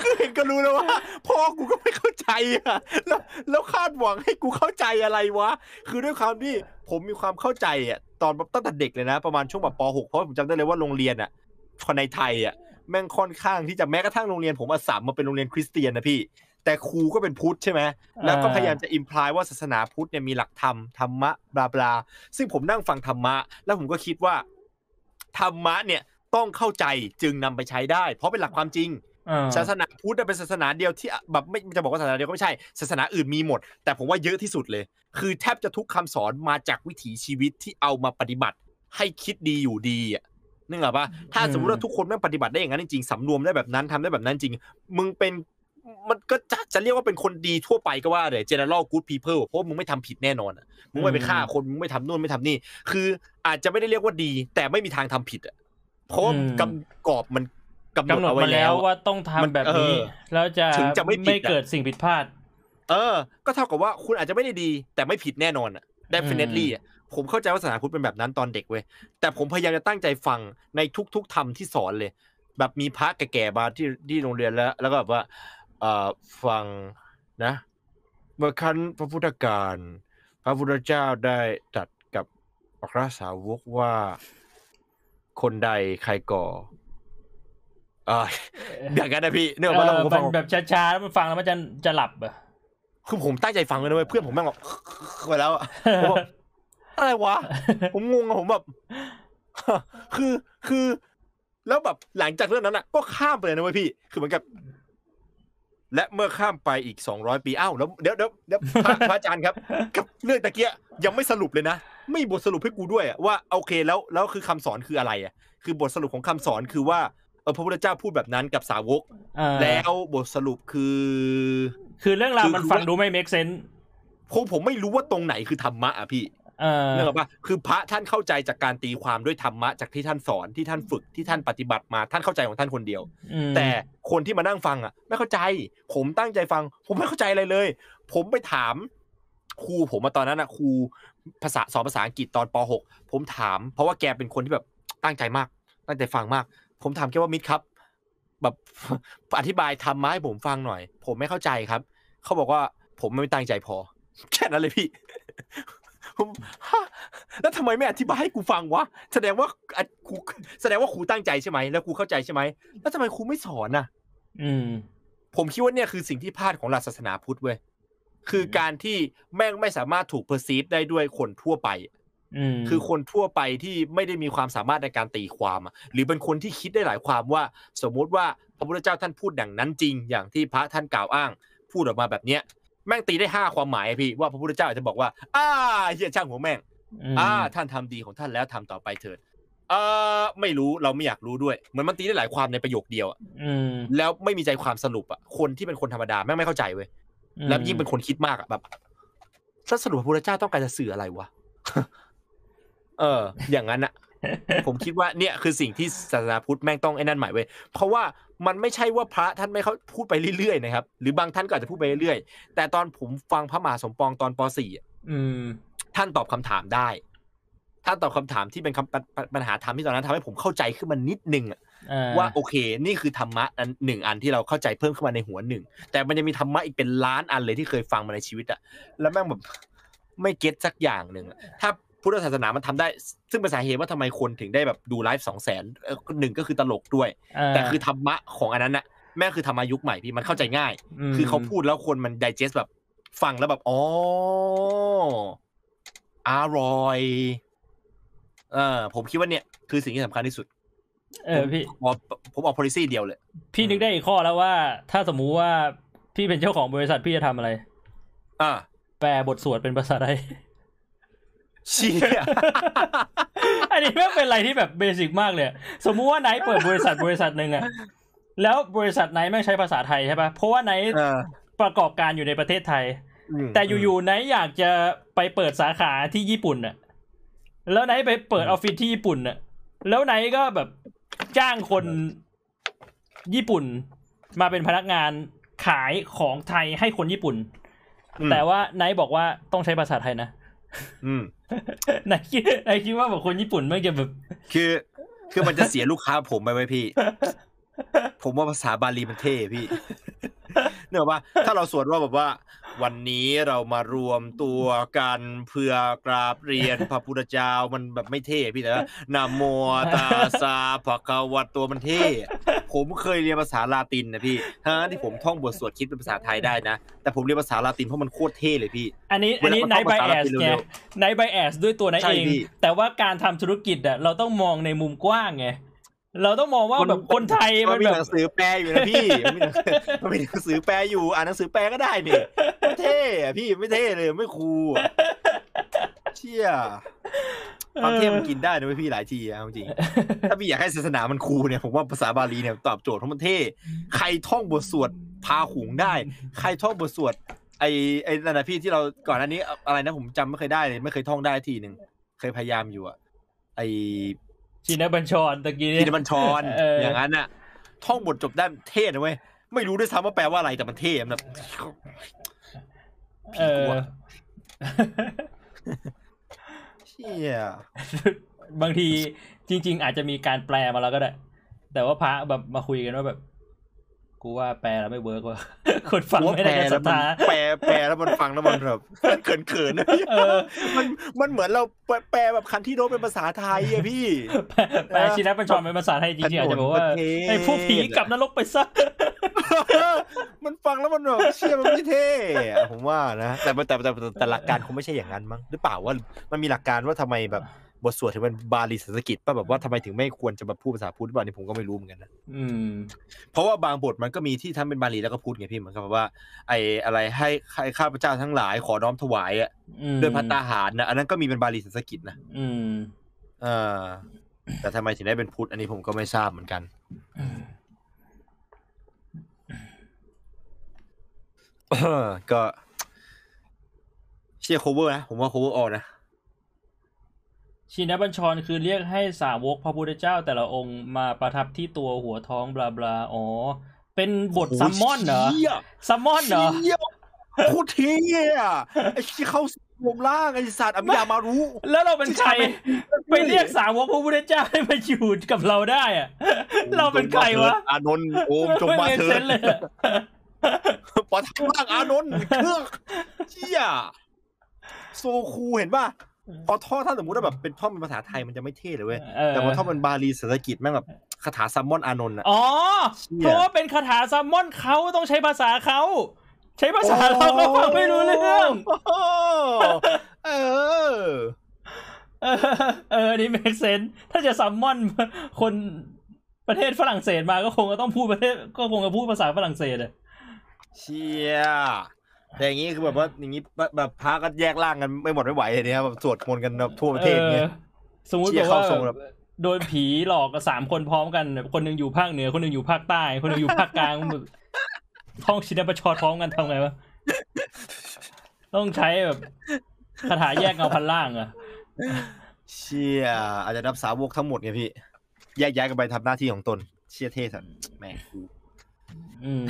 คือเห็นก็รู้แล้วว่าพ่อกูก็ไม่เข้าใจอะแล้วแล้วคาดหวังให้กูเข้าใจอะไรวะ คือด้วยความที่ผมมีความเข้าใจอะตอนตั้งแต่เด็กเลยนะ ประมาณช่วงแบบป .6 เพราะผมจำได้เลยว่าโรงเรียนอะคนในไทยอะแม่งค่อนข้างที่จะแม้กระทั่งโรงเรียนผมอาสามมาเป็นโรงเรียนคริสเตียนนะพี่ แต่ครูก็เป็นพุทธใช่ไหมแล้วก็พยายามจะอิมพลายว่าศาสนาพุทธเนี่ยมีหลักธรรมธรรมะบลาบลาซึ่งผมนั่งฟังธรรมะ แล้วผมก็คิดว่าธรรมะเนี่ย ต้องเข้าใจจึงนำไปใช้ได้ เพราะเป็นหลักความจริงเออศาสนาพุทธเป็นศาสนาเดียวที่แบบไม่จะบอกว่าศาสนาเดียวก็ไม่ใช่ศาสนาอื่นมีหมด แต่ผมว่าเยอะที่สุดเลย คือแทบจะทุกคำสอนมาจากวิถีชีวิตที่เอามาปฏิบัติ ให้คิดดีอยู่ดีอะนึกออกปะถ้าสมมติว่าทุกคนแม่งปฏิบัติได้อย่างนั้นจริงๆสำรวมได้แบบนั้นทำได้แบบนั้นจริง มึงเป็นมันก็จะจะเรียกว่าเป็นคนดีทั่วไปก็ว่าเลย general good people เพราะว่ามึงไม่ทำผิดแน่นอนอะมึงไม่ไปฆ่าคนมึงไม่ทำนู่นไม่ทำนี่ คืออาจจะไม่ได้เรียกว่าดี แต่ไม่มีทางทำผิดอะ เพราะว่ากำกรอบมันกำหนดกำหนดเอาไว้มาแล้แล้ววว่าต้องทำมันแบบนี้เออแล้วจะถึงจะไม่ผิดอะไม่เกิดสิ่งผิดพลาด เออ ก็เท่ากับว่าคุณอาจจะไม่ได้ดี แต่ไม่ผิดแน่นอนอะ definitely อะผมเข้าใจว่าศาสนาพุทธเป็นแบบนั้นตอนเด็กเว้ยแต่ผมพยายามจะตั้งใจฟังในทุกๆธรรมที่สอนเลย แบบมีพระแก่ๆมาที่ที่โรงเรียนแล้ว แล้วก็แบบว่าเอ่อฟังนะเมื่อครั้นพระพุทธการ พระพุทธเจ้าได้ตรัดกับอัครสาวกว่า คนใดใครก่อเอออย่างนั้นนะพี่เนื่องเอจากว่าเราอก็มัฟันงแบบช้าๆแล้วมันฟังแล้วมันจะจะหลับอะคือผมตั้งใจฟังเลยนะเว้ยเพื่อนผมแม่งบอกไปแล้วอะผมบอกอะไรวะ ผมงงอะผมแบบคือคือ แล้วแบบหลังจากเรื่องนั้นอะ ก็ข้ามไปเลยนะเว้ยพี่ คือเหมือนกับ และเมื่อข้ามไปอีกสองร้อยปีอ้าวแล้วเดี๋ยวเดี๋ยวเดี๋ยวพระพระอาจารย์ครับ กับเรื่องตะเกียยังไม่สรุปเลยนะ ไม่มีบทสรุปให้กูด้วยอะว่าโอเคแล้วแล้วคือคำสอนคืออะไรอะคือบทสรุปของคำสอนคือว่าเออพระพุทธเจ้าพูดแบบนั้นกับสาวกเออแล้วบทสรุปคือ คือเรื่องราวคือมันคือฟังว่าดูไม่ make sense ผมผมไม่รู้ว่าตรงไหนคือธรรมะอะพี่เออเนื่องจากว่าคือพระท่านเข้าใจจากการตีความด้วยธรรมะจากที่ท่านสอนที่ท่านฝึกที่ท่านปฏิบัติมาท่านเข้าใจของท่านคนเดียวอืมแต่คนที่มานั่งฟังอะ ไม่เข้าใจ ผมตั้งใจฟัง ผมไม่เข้าใจอะไรเลย ผมไปถามครูผมมาตอนนั้นอะครู ภาษาสอนภาษาอังกฤษตอนป .6 ผมถาม เพราะว่าแกเป็นคนที่แบบตั้งใจมาก ตั้งใจฟังมาก ผมถามแกว่ามิตรครับ แบบอธิบายธรรมะให้ผมฟังหน่อย ผมไม่เข้าใจครับ เขาบอกว่าผมไม่ตั้งใจพอ แค่นั้นเลยพี่ผมฮะแล้วทำไมไม่อธิบายให้กูฟังวะ แสดงว่าอะครูแสดงว่าครูตั้งใจใช่ไหมแล้วครูเข้าใจใช่ไหมแล้วทำไมครูไม่สอนน่ะ อืม ผมคิดว่าเนี่ยคือสิ่งที่พลาดของหลักศาสนาพุทธเว้ย คือการที่แม่งไม่สามารถถูกเพอร์ซีฟได้ด้วยคนทั่วไปอืมคือคนทั่วไปที่ไม่ได้มีความสามารถในการตีความอะหรือเป็นคนที่คิดได้หลายความว่า สมมุติว่าพระพุทธเจ้าท่านพูดอย่างนั้นจริง อย่างที่พระท่านกล่าวอ้าง พูดออกมาแบบเนี้ยแม่งตีได้ห้าความหมายอะพี่ว่าพระพุทธเจ้าอาจจะบอกว่าอ้าเฮียช่างหัวแม่งมอ่าท่านทำดีของท่านแล้วทำต่อไปเถิดเออไม่รู้เราไม่อยากรู้ด้วยเหมือนมันตีได้หลายความในประโยคเดียวอะอืมแล้วไม่มีใจความสรุปอะคนที่เป็นคนธรรมดาแม่งไม่เข้าใจเว้ย แล้วยิ่งเป็นคนคิดมากอะแบบถ้าสรุปพระพุทธเจ้าต้องการจะสื่ออะไรวะเออ อย่างนั้นอะผมคิดว่าเนี่ยคือสิ่งที่ศาสนาพุทธแม่งต้องไอ้นั่นหมายเว้ยเพราะว่ามันไม่ใช่ว่าพระท่านไม่เขาพูดไปเรื่อยๆนะครับ หรือบางท่านก็อาจจะพูดไปเรื่อยๆ แต่ตอนผมฟังพระมหาสมปองตอนป .4 อะอืมท่านตอบคำถามได้ท่านตอบคำถามที่เป็นคำปัญปัญปัญหาธรรมที่ตอนนั้นทำให้ผมเข้าใจขึ้นมานิดนึงอะอ่ ว่าโอเค นี่คือธรรมะอันหนึ่งอันที่เราเข้าใจเพิ่มขึ้นมาในหัวหนึ่งแต่มันยังมีธรรมะอีกเป็นล้านอันเลยที่เคยฟังมาในชีวิตอะแล้วแม่งแบบไม่เก็ตสักอย่างหนึ่งอะถ้าพุทธศาสนามันทำได้ ซึ่งเป็นสาเหตุว่าทำไมคนถึงได้แบบดูไลฟ์สองแสนหนึ่งก็คือตลกด้วยาแต่คือธรรมะของอันนั้นน่ะแม่งคือธรรมายุคใหม่พี่มันเข้าใจง่ายมคือเขาพูดแล้วคนมัน d ด g e s t แบบฟังแล้วแบบอ๋ออร่อย เออผมคิดว่าเนี่ย คือสิ่งที่สำคัญที่สุด เออพี่ผมเอาผมเอา policy เดียวเลย พี่นึกได้อีกข้อแล้วว่า ถ้าสมมุติว่าพี่เป็นเจ้าของบริษัทพี่จะทำอะไร อ่า แปลบทสวดเป็นภาษาไทยเชี่ยอันนี้แม่งเป็นอะไรที่แบบ basic มากเลยอะสมมุติว่าไนท์เปิดบริษัทบริษัทหนึ่งอะแล้วบริษัทไนท์แม่งใช้ภาษาไทยใช่ปะเพราะว่าไนท์เออประกอบการอยู่ในประเทศไทยมแต่อยู่ๆไนท์อยากจะไปเปิดสาขาที่ญี่ปุ่นน่ะแล้วไนท์ไปเปิดออฟฟิศที่ญี่ปุ่นน่ะแล้วไนท์ก็แบบ จ้างคนญี่ปุ่นมาเป็นพนักงานขายของไทยให้คนญี่ปุ่นอืมแต่ว่าไนท์บอกว่าต้องใช้ภาษาไทยนะอืมไนท์คิดไนท์คิดว่าแบบคนญี่ปุ่นมันจะแบบ คือ คือมันจะเสียลูกค้าผมไปไว้พี่ ผมว่าภาษาบาลีมันเท่พี่เนกอะว่าถ้าเราสวดว่าแบบว่า วันนี้เรามารวมตัวกันเพื่อกราบเรียนพระพุทธเจ้ามันแบบไม่เท่พี่แต่ว่านะโมตัสสะภะคะวะตัวมันเท่ผมเคยเรียนภาษาลาตินนะพี่ทั้งที่ผมท่องบทสวดคิดเป็นภาษาไทยได้นะ แต่ผมเรียนภาษาลาตินเพราะมันโคตรเท่เลยพี่ อันนี้อันนี้เวไนลาท์มันไบต้องแอภาษาสละตินไงไนท์ bias ด้วยตัวไนท์ซะเองพี่แต่ว่าการทำธุรกิจอะเราต้องมองในมุมกว้างไง เราต้องมองว่าแบบคนไทยมัมันนมีแบหนับงสือแปลอยู่นะพี่มันมีหนังสือมันมีหนังสือแปลอยู่อ่านหนังสือแปลก็ได้นี่ไม่เท่อะพี่ไม่เท่เลยไม่คูลอะเชี่ยความเท่มันกินได้นะเว้ยพี่หลายทีอะเอาจริงถ้าพี่อยากให้ศาสนามันคูลเนี่ยผมว่าภาษาบาลีเนี่ยตอบโจทย์เพราะมันเท่ใครท่องบทสวดพาหุงได้ ใครท่องบทสวดไอ้ไอ้นั่นนะพี่ที่เราก่อนอันนี้อะไรนะผมจำไม่เคยได้เลยไม่เคยท่องได้ทีหนึ่งเคยพยายามอยู่อะไอ้ ชินบัญชรตะกี้พิเนี่ยนบัญชรเออออย่างนั้นน่ะ ท่องบทจบได้เท่นะเว้ยไม่รู้ด้วยซ้ำว่าแปลว่าอะไรแต่มันเท่มันแบบเออเชี่ยบางทีจริง ๆ อาจจะมีการแปลมาแล้วก็ได้ แต่ว่าพระแบบมาคุยกันว่าแบบ กูว่าแปลแล้วไม่เวิร์กว่ะคนฟังไม่ได้กันศรัทธาแปลแปลแล้วมันฟังแล้วมันแบบเขินเขินๆนะเออมันมันเหมือนเราแปลแปลแบบคันที่โน้ตเป็นภาษาไทยอะพี่ แปลแปลชินบัญชรเป็นภาษาไทยจริงๆอาจจะบอกว่าถนนประเทศไอ้พวกผีกลับนรกไปซะมันฟังแล้วมันแบบเชี่ยมันไม่เท่อะผมว่านะแต่แต่แต่แต่แต่หลักการคงไม่ใช่อย่างนั้นมั้งหรือเปล่าว่ามันมีหลักการว่าทำไมแบบ บทสวดถึงเป็นบาลีสันสกฤตป่ะแบบว่าทำไมถึงไม่ควรจะมาพูดภาษาพุทธบ้างนี่ผมก็ไม่รู้เหมือนกันนะอืม เพราะว่าบางบทมันก็มีที่ทำเป็นบาลีแล้วก็พูดไงพี่เหมือนกับแบบว่า ไอ้อะไรให้ให้ข้าพเจ้าทั้งหลายขอน้อมถวายอะอืมด้วยพัตตาหารนะอันนั้นก็มีเป็นบาลีสันสกฤตนะอืมเออแต่ทำไมถึงได้เป็นพุทธอันนี้ผมก็ไม่ทราบเหมือนกันก็เชี่ยโคตรเวอร์นะผมว่าโคตรเวอร์ออกนะ ชินบัญชรคือเรียกให้สาวกพระพุทธเจ้าแต่ละองค์มาประทับที่ตัวหัวท้องบลาบลาอ๋อ เป็นบทซัมมอนเหรอชี่ยซัมมอนเหรอชี่ยโคตรเท่อะไอ้ที่เข้าสู่รวมร่างไอ้สัตว์อภิยามารู้ แล้วเราเป็นใคร ไปเรียกสาวกพระพุทธเจ้าให้มาอยู่กับเราได้อะเราเป็นใครวะ อานนท์โอมจงมาไเกเถิเซดนเลยอะปอทังล่างอานนท์เครื่องเชี่ยโซคูเห็นป่ะ พอท่อถ้าสมมติว่าแบบเป็นท่อเป็นภาษาไทยมันจะไม่เท่เลยเว้ยเออแต่พอท่อเป็นบาลีสันสกฤตแม่งแบบคาถาซัมมอนอานนท์อะอ๋อเชี่ยเพราะว่าเป็นคาถาซัมมอนเขาต้องใช้ภาษาเขาใช้ภาษาเราก็ฟังไม่รู้เรื่องโอ้เออเออ เออ นี่ make sense ถ้าจะซัมมอนคนประเทศฝรั่งเศสมาก็คงจะต้องพูดประเทศก็คงจะพูดภาษาฝรั่งเศสอะเชี่ย แต่อย่างงี้คือแบบว่าอย่างงี้แบบแบบพระก็แยกร่างกันไม่หมดไม่ไหวเลยเนี่ยแบบสวดมนต์กันแบบทั่วประเทศเนี่ยออสมมติเชี่บยอกว่าเข้าทรงแบบโดนผีหลอกกับสามคนพร้อมกันแบบคนหนึ่งอยู่ภาคเหนือคนหนึ่งอยู่ภาคใต้ คนหนึ่งอยู่ภาคกลางแบบท่องชินบัญชรพร้อมกันทำไงวะต้องใช้แบบคาถาแยกเงาพันล่างอะเชี่ยอาจจะนับสาวกทั้งหมดไงพี่แยกย้ายกันไปทำหน้าที่ของตน เชี่ยเท่สัตว์แหม่กูอืม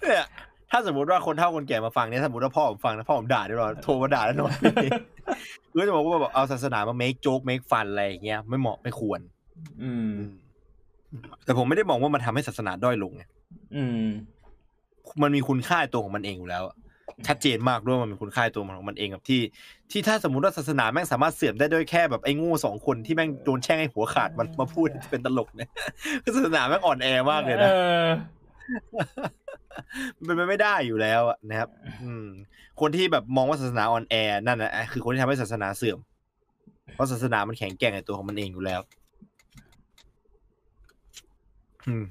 เนี่ยถ้าสมมติว่าคนเฒ่าคนแก่มาฟังเนี่ยสมมติว่าพ่อผมฟังนะพ่อผมด่าแน่นอนโทรมาด่าแน่นอนก็จะบอกว่าแบบเอาศาสนามา make joke make fun อะไรอย่างเงี้ยไม่เหมาะไม่ควร อืม แต่ผมไม่ได้มองว่ามันทำให้ศาสนาด้อยลงไงอืม มันมีคุณค่าในตัวของมันเองอยู่แล้วอะชัดเจนมากด้วยว่ามันมีคุณค่าในตัวของมันเองกับที่ ที่ถ้าสมมติว่าศาสนาแม่งสามารถเสื่อมได้ด้วยแค่แบบไอ้โงูสองคนที่แม่งโดนแช่งให้หัวขาดมันมาพูดเป็นตลกเนี่ยคือศาสนาแม่งอ่อนแอมากเลยเอนะอ มันเป็นไปไม่ได้อยู่แล้วอะนะครับ อืม คนที่แบบมองว่าศาสนาอ่อนแอนั่นนะคือคนที่ทำให้ศาสนาเสื่อม เพราะศาสนามันแข็งแกร่งในตัวของมันเองอยู่แล้ว อืม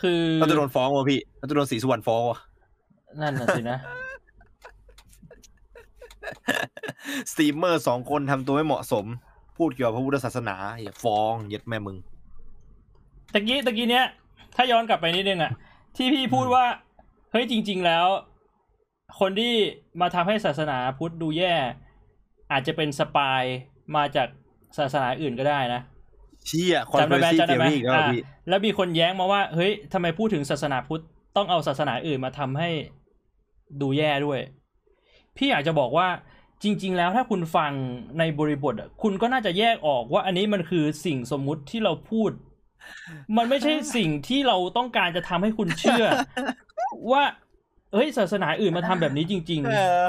คือเราจะโดนฟ้องวะพี่เราจะโดนสีสุวรรณฟ้องวะนั่นน่ะสินะสตรีมเมอร์สองคนทำตัวไม่เหมาะสม พูดเกี่ยวกับพระพุทธศาสนาอย่าฟ้องเย็ดแม่มึงตะกี้ตะกี้เนี้ย ถ้าย้อนกลับไปนิดนึงอะที่พี่พูดว่าเฮ้ยจริง ๆแล้ว คนที่มาทำให้ศาสนาพุทธดูแย่ อาจจะเป็น spy มาจากศาสนาอื่นก็ได้นะเชี่ยจำได้ร์ไหมซีจำเทได้ไหม conspiracy theory แล้วอ่าพี่แล้วมีคนแย้งมาว่า เฮ้ยทำไมพูดถึงศาสนาพุทธต้องเอาศาสนาอื่นมาทำให้ดูแย่ด้วย พี่อยากจะบอกว่าจริง ๆ แล้วถ้าคุณฟังในบริบทอะคุณก็น่าจะแยกออกว่าอันนี้มันคือสิ่งสมมุติที่เราพูด มันไม่ใช่สิ่งที่เราต้องการจะทำให้คุณเชื่อ ว่า เฮ้ยศาสนาอื่นมาทำแบบนี้จริง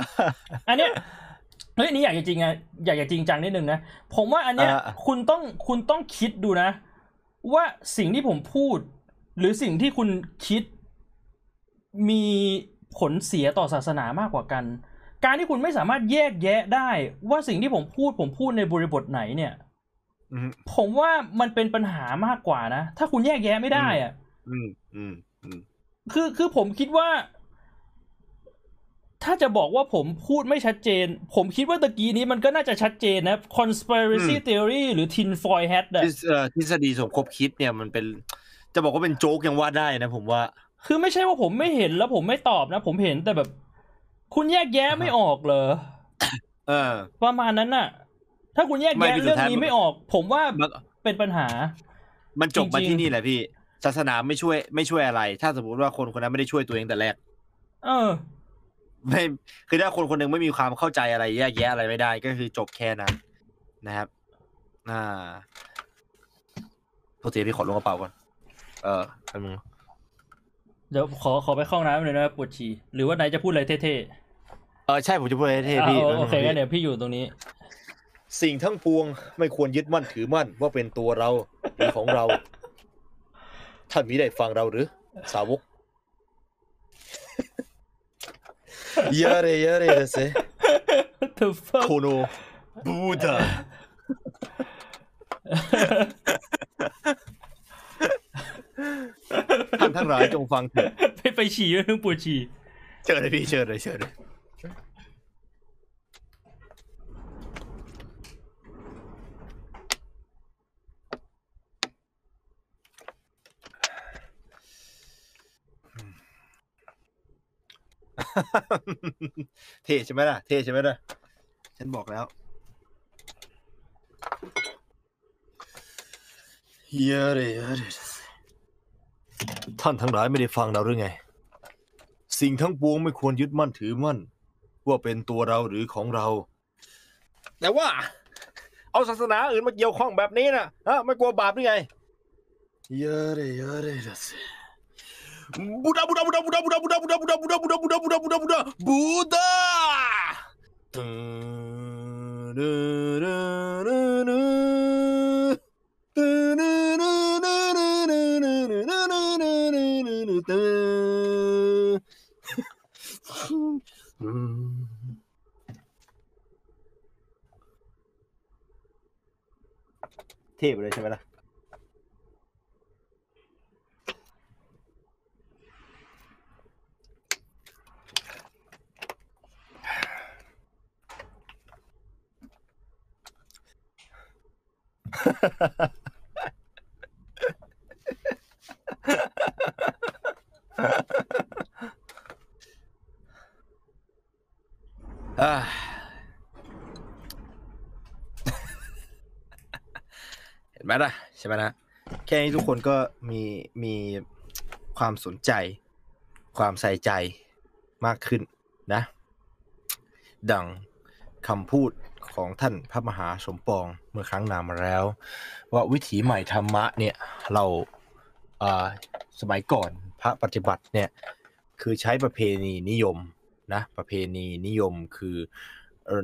ๆ อันเนี้ยเฮ้ยอันนี่อยากจะจริงอะอยากจะจริงจังนิดนึงนะผมว่าอันเนี้ยอ่าคุณต้องคุณต้องคิดดูนะ ว่าสิ่งที่ผมพูด หรือสิ่งที่คุณคิด มีผลเสียต่อศาสนามากกว่ากัน การที่คุณไม่สามารถแยกแยะได้ ว่าสิ่งที่ผมพูดผมพูดในบริบทไหนเนี่ยอืม ผมว่ามันเป็นปัญหามากกว่านะ ถ้าคุณแยกแยะไม่ได้อะอืมอืมอืมคือคือผมคิดว่า ถ้าจะบอกว่าผมพูดไม่ชัดเจน ผมคิดว่าตะกี้นี้มันก็น่าจะชัดเจนนะ conspiracy theory หรือ tinfoil hat อะทฤษเอ่อทฤษฎีสมคบคิดเนี่ยมันเป็น จะบอกว่าเป็นโจ๊กยังว่าได้นะผมว่า คือไม่ใช่ว่าผมไม่เห็นแล้วผมไม่ตอบนะ ผมเห็นแต่แบบ คุณแยกแยะไม่ออกเหรอเออประมาณนั้นน่ะ ถ้าคุณแยกไม่แยะคือสุดเรื่องท้ายนี้มันไม่ออก ผมว่ามันเป็นปัญหา มันจบมาจริงๆที่นี่แหละพี่ ศาสนาไม่ช่วยไม่ช่วยอะไร ถ้าสมมติว่าคนคนนั้นไม่ได้ช่วยตัวเองแต่แรก เออ ไม่คือถ้าคนคนหนึ่งไม่มีความเข้าใจอะไร แยกแยะอะไรไม่ได้ก็คือจบแค่นั้นนะครับ อ่าโทษทีพี่ขอลงกระเป๋าก่อน เออแป๊บนึงเดี๋ยวขอขอไปเข้าห้องน้ำเลยนะปวดฉี่หรือว่านายจะพูดอะไรเท่เออใช่ผมจะพูดให้ๆเท่อะพี่เอาโอเคแป๊บนึงงั้นพี่เดี๋ยวพี่อยู่ตรงนี้ สิ่งทั้งปวงไม่ควรยึดมั่นถือมั่นว่าเป็นตัวเราหรือของเรา ท่านมีได้ฟังเราหรือ สาวกเยอะเลยเยอะเลยเซ The fuck โคโนบูดาท่านทั้งหลายจงฟังเถิดไปไปฉี่เรื่องปวดฉี่เชิญเลยพี่เชิญเลยเชิญเลย เท่ใช่ไหมล่ะ เท่ใช่ไหมล่ะ ฉันบอกแล้วเยอะเลยเยอะเลยท่านทั้งหลายไม่ได้ฟังเราหรือไง สิ่งทั้งปวงไม่ควรยึดมั่นถือมั่น ว่าเป็นตัวเราหรือของเรา แต่ว่า เอาศาสนาอื่นมาเกี่ยวข้องแบบนี้นะฮะไม่กลัวบาปหรือไงเยอะเลยเยอะเลย ละสิบูดาบูดาบูดาบูดาบูดาบูดาบูดาบูดาบูดาบูดาบูดาบูดาบูดาบูดาบูดาตึงดึดึดึดึตึงดึดึดึดึดึดึดึดึดึดึดึดึอืม เทพเลยใช่ไหมล่ะ เห็นไหมล่ะใช่ไหมนะแค่นี้ทุกคนก็มีมีความสนใจ ความใส่ใจมากขึ้นนะ ดังคำพูด ของท่านพระมหาสมปองเมื่อครั้งนานมาแล้ว ว่าวิถีใหม่ธรรมะเนี่ยเราสมัยก่อนพระปฏิบัติเนี่ยคือใช้ประเพณีนิยมนะประเพณีนิยมคือ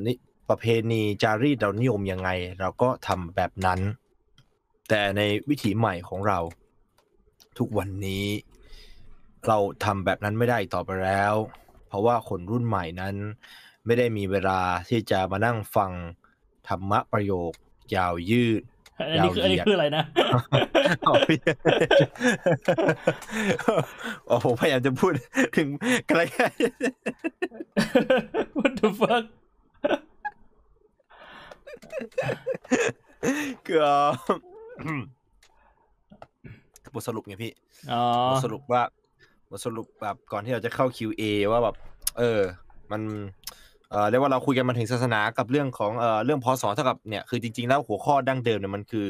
นิประเพณีจารีตเรานิยมยังไง เราก็ทำแบบนั้น แต่ในวิถีใหม่ของเรา ทุกวันนี้เราทำแบบนั้นไม่ได้ต่อไปแล้ว เพราะว่าคนรุ่นใหม่นั้น ไม่ได้มีเวลาที่จะมานั่งฟังธรรมะประโยค ยาวยืดอันนี้คืออันนี้ยาวเหยียดคืออะไรนะอ๋อพี่อ๋อผมพยายามจะพูดถึงใกล้ What the fuck เกือบบทสรุปไงพี่อ๋อบทสรุปว่าบทสรุปแบบก่อนที่เราจะเข้า QA ว่าแบบ เออ มัน เออเรียกว่าเราคุยกันมาถึงศาสนากับเรื่องของเออเรื่องพศเท่ากับเนี่ยคือจริงๆแล้วหัวข้อดั้งเดิมเนี่ยมันคือ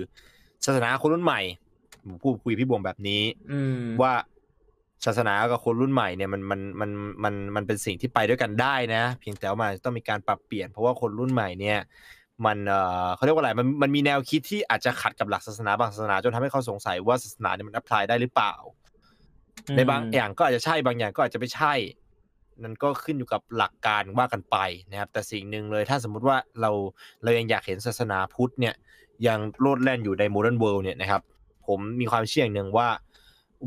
ศาสนาคนรุ่นใหม่ผมพูดคุยพี่บวงแบบนี้อืมว่าศาสนากับคนรุ่นใหม่เนี่ยมันมันมันมันมันเป็นสิ่งที่ไปด้วยกันได้นะ เพียงแต่ว่ามันต้องมีการปรับเปลี่ยน เพราะว่าคนรุ่นใหม่เนี่ย มันเอ่อเขาเรียกว่าอะไรมันมันมีแนวคิดที่อาจจะขัดกับหลักศาสนาบางศาสนาจนทำให้เขาสงสัยว่าศาสนาเนี่ยมันอัพพลายได้หรือเปล่า ในบางอย่างก็อาจจะใช่บางอย่างก็อาจจะไม่ใช่ นั่นก็ขึ้นอยู่กับหลักการว่ากันไปนะครับ แต่สิ่งหนึ่งเลยถ้าสมมุติว่าเราเรายังอยากเห็นศาสนาพุทธเนี่ยยังโลดแล่นอยู่ใน modern world เนี่ยนะครับ ผมมีความเชื่ออย่างหนึ่งว่า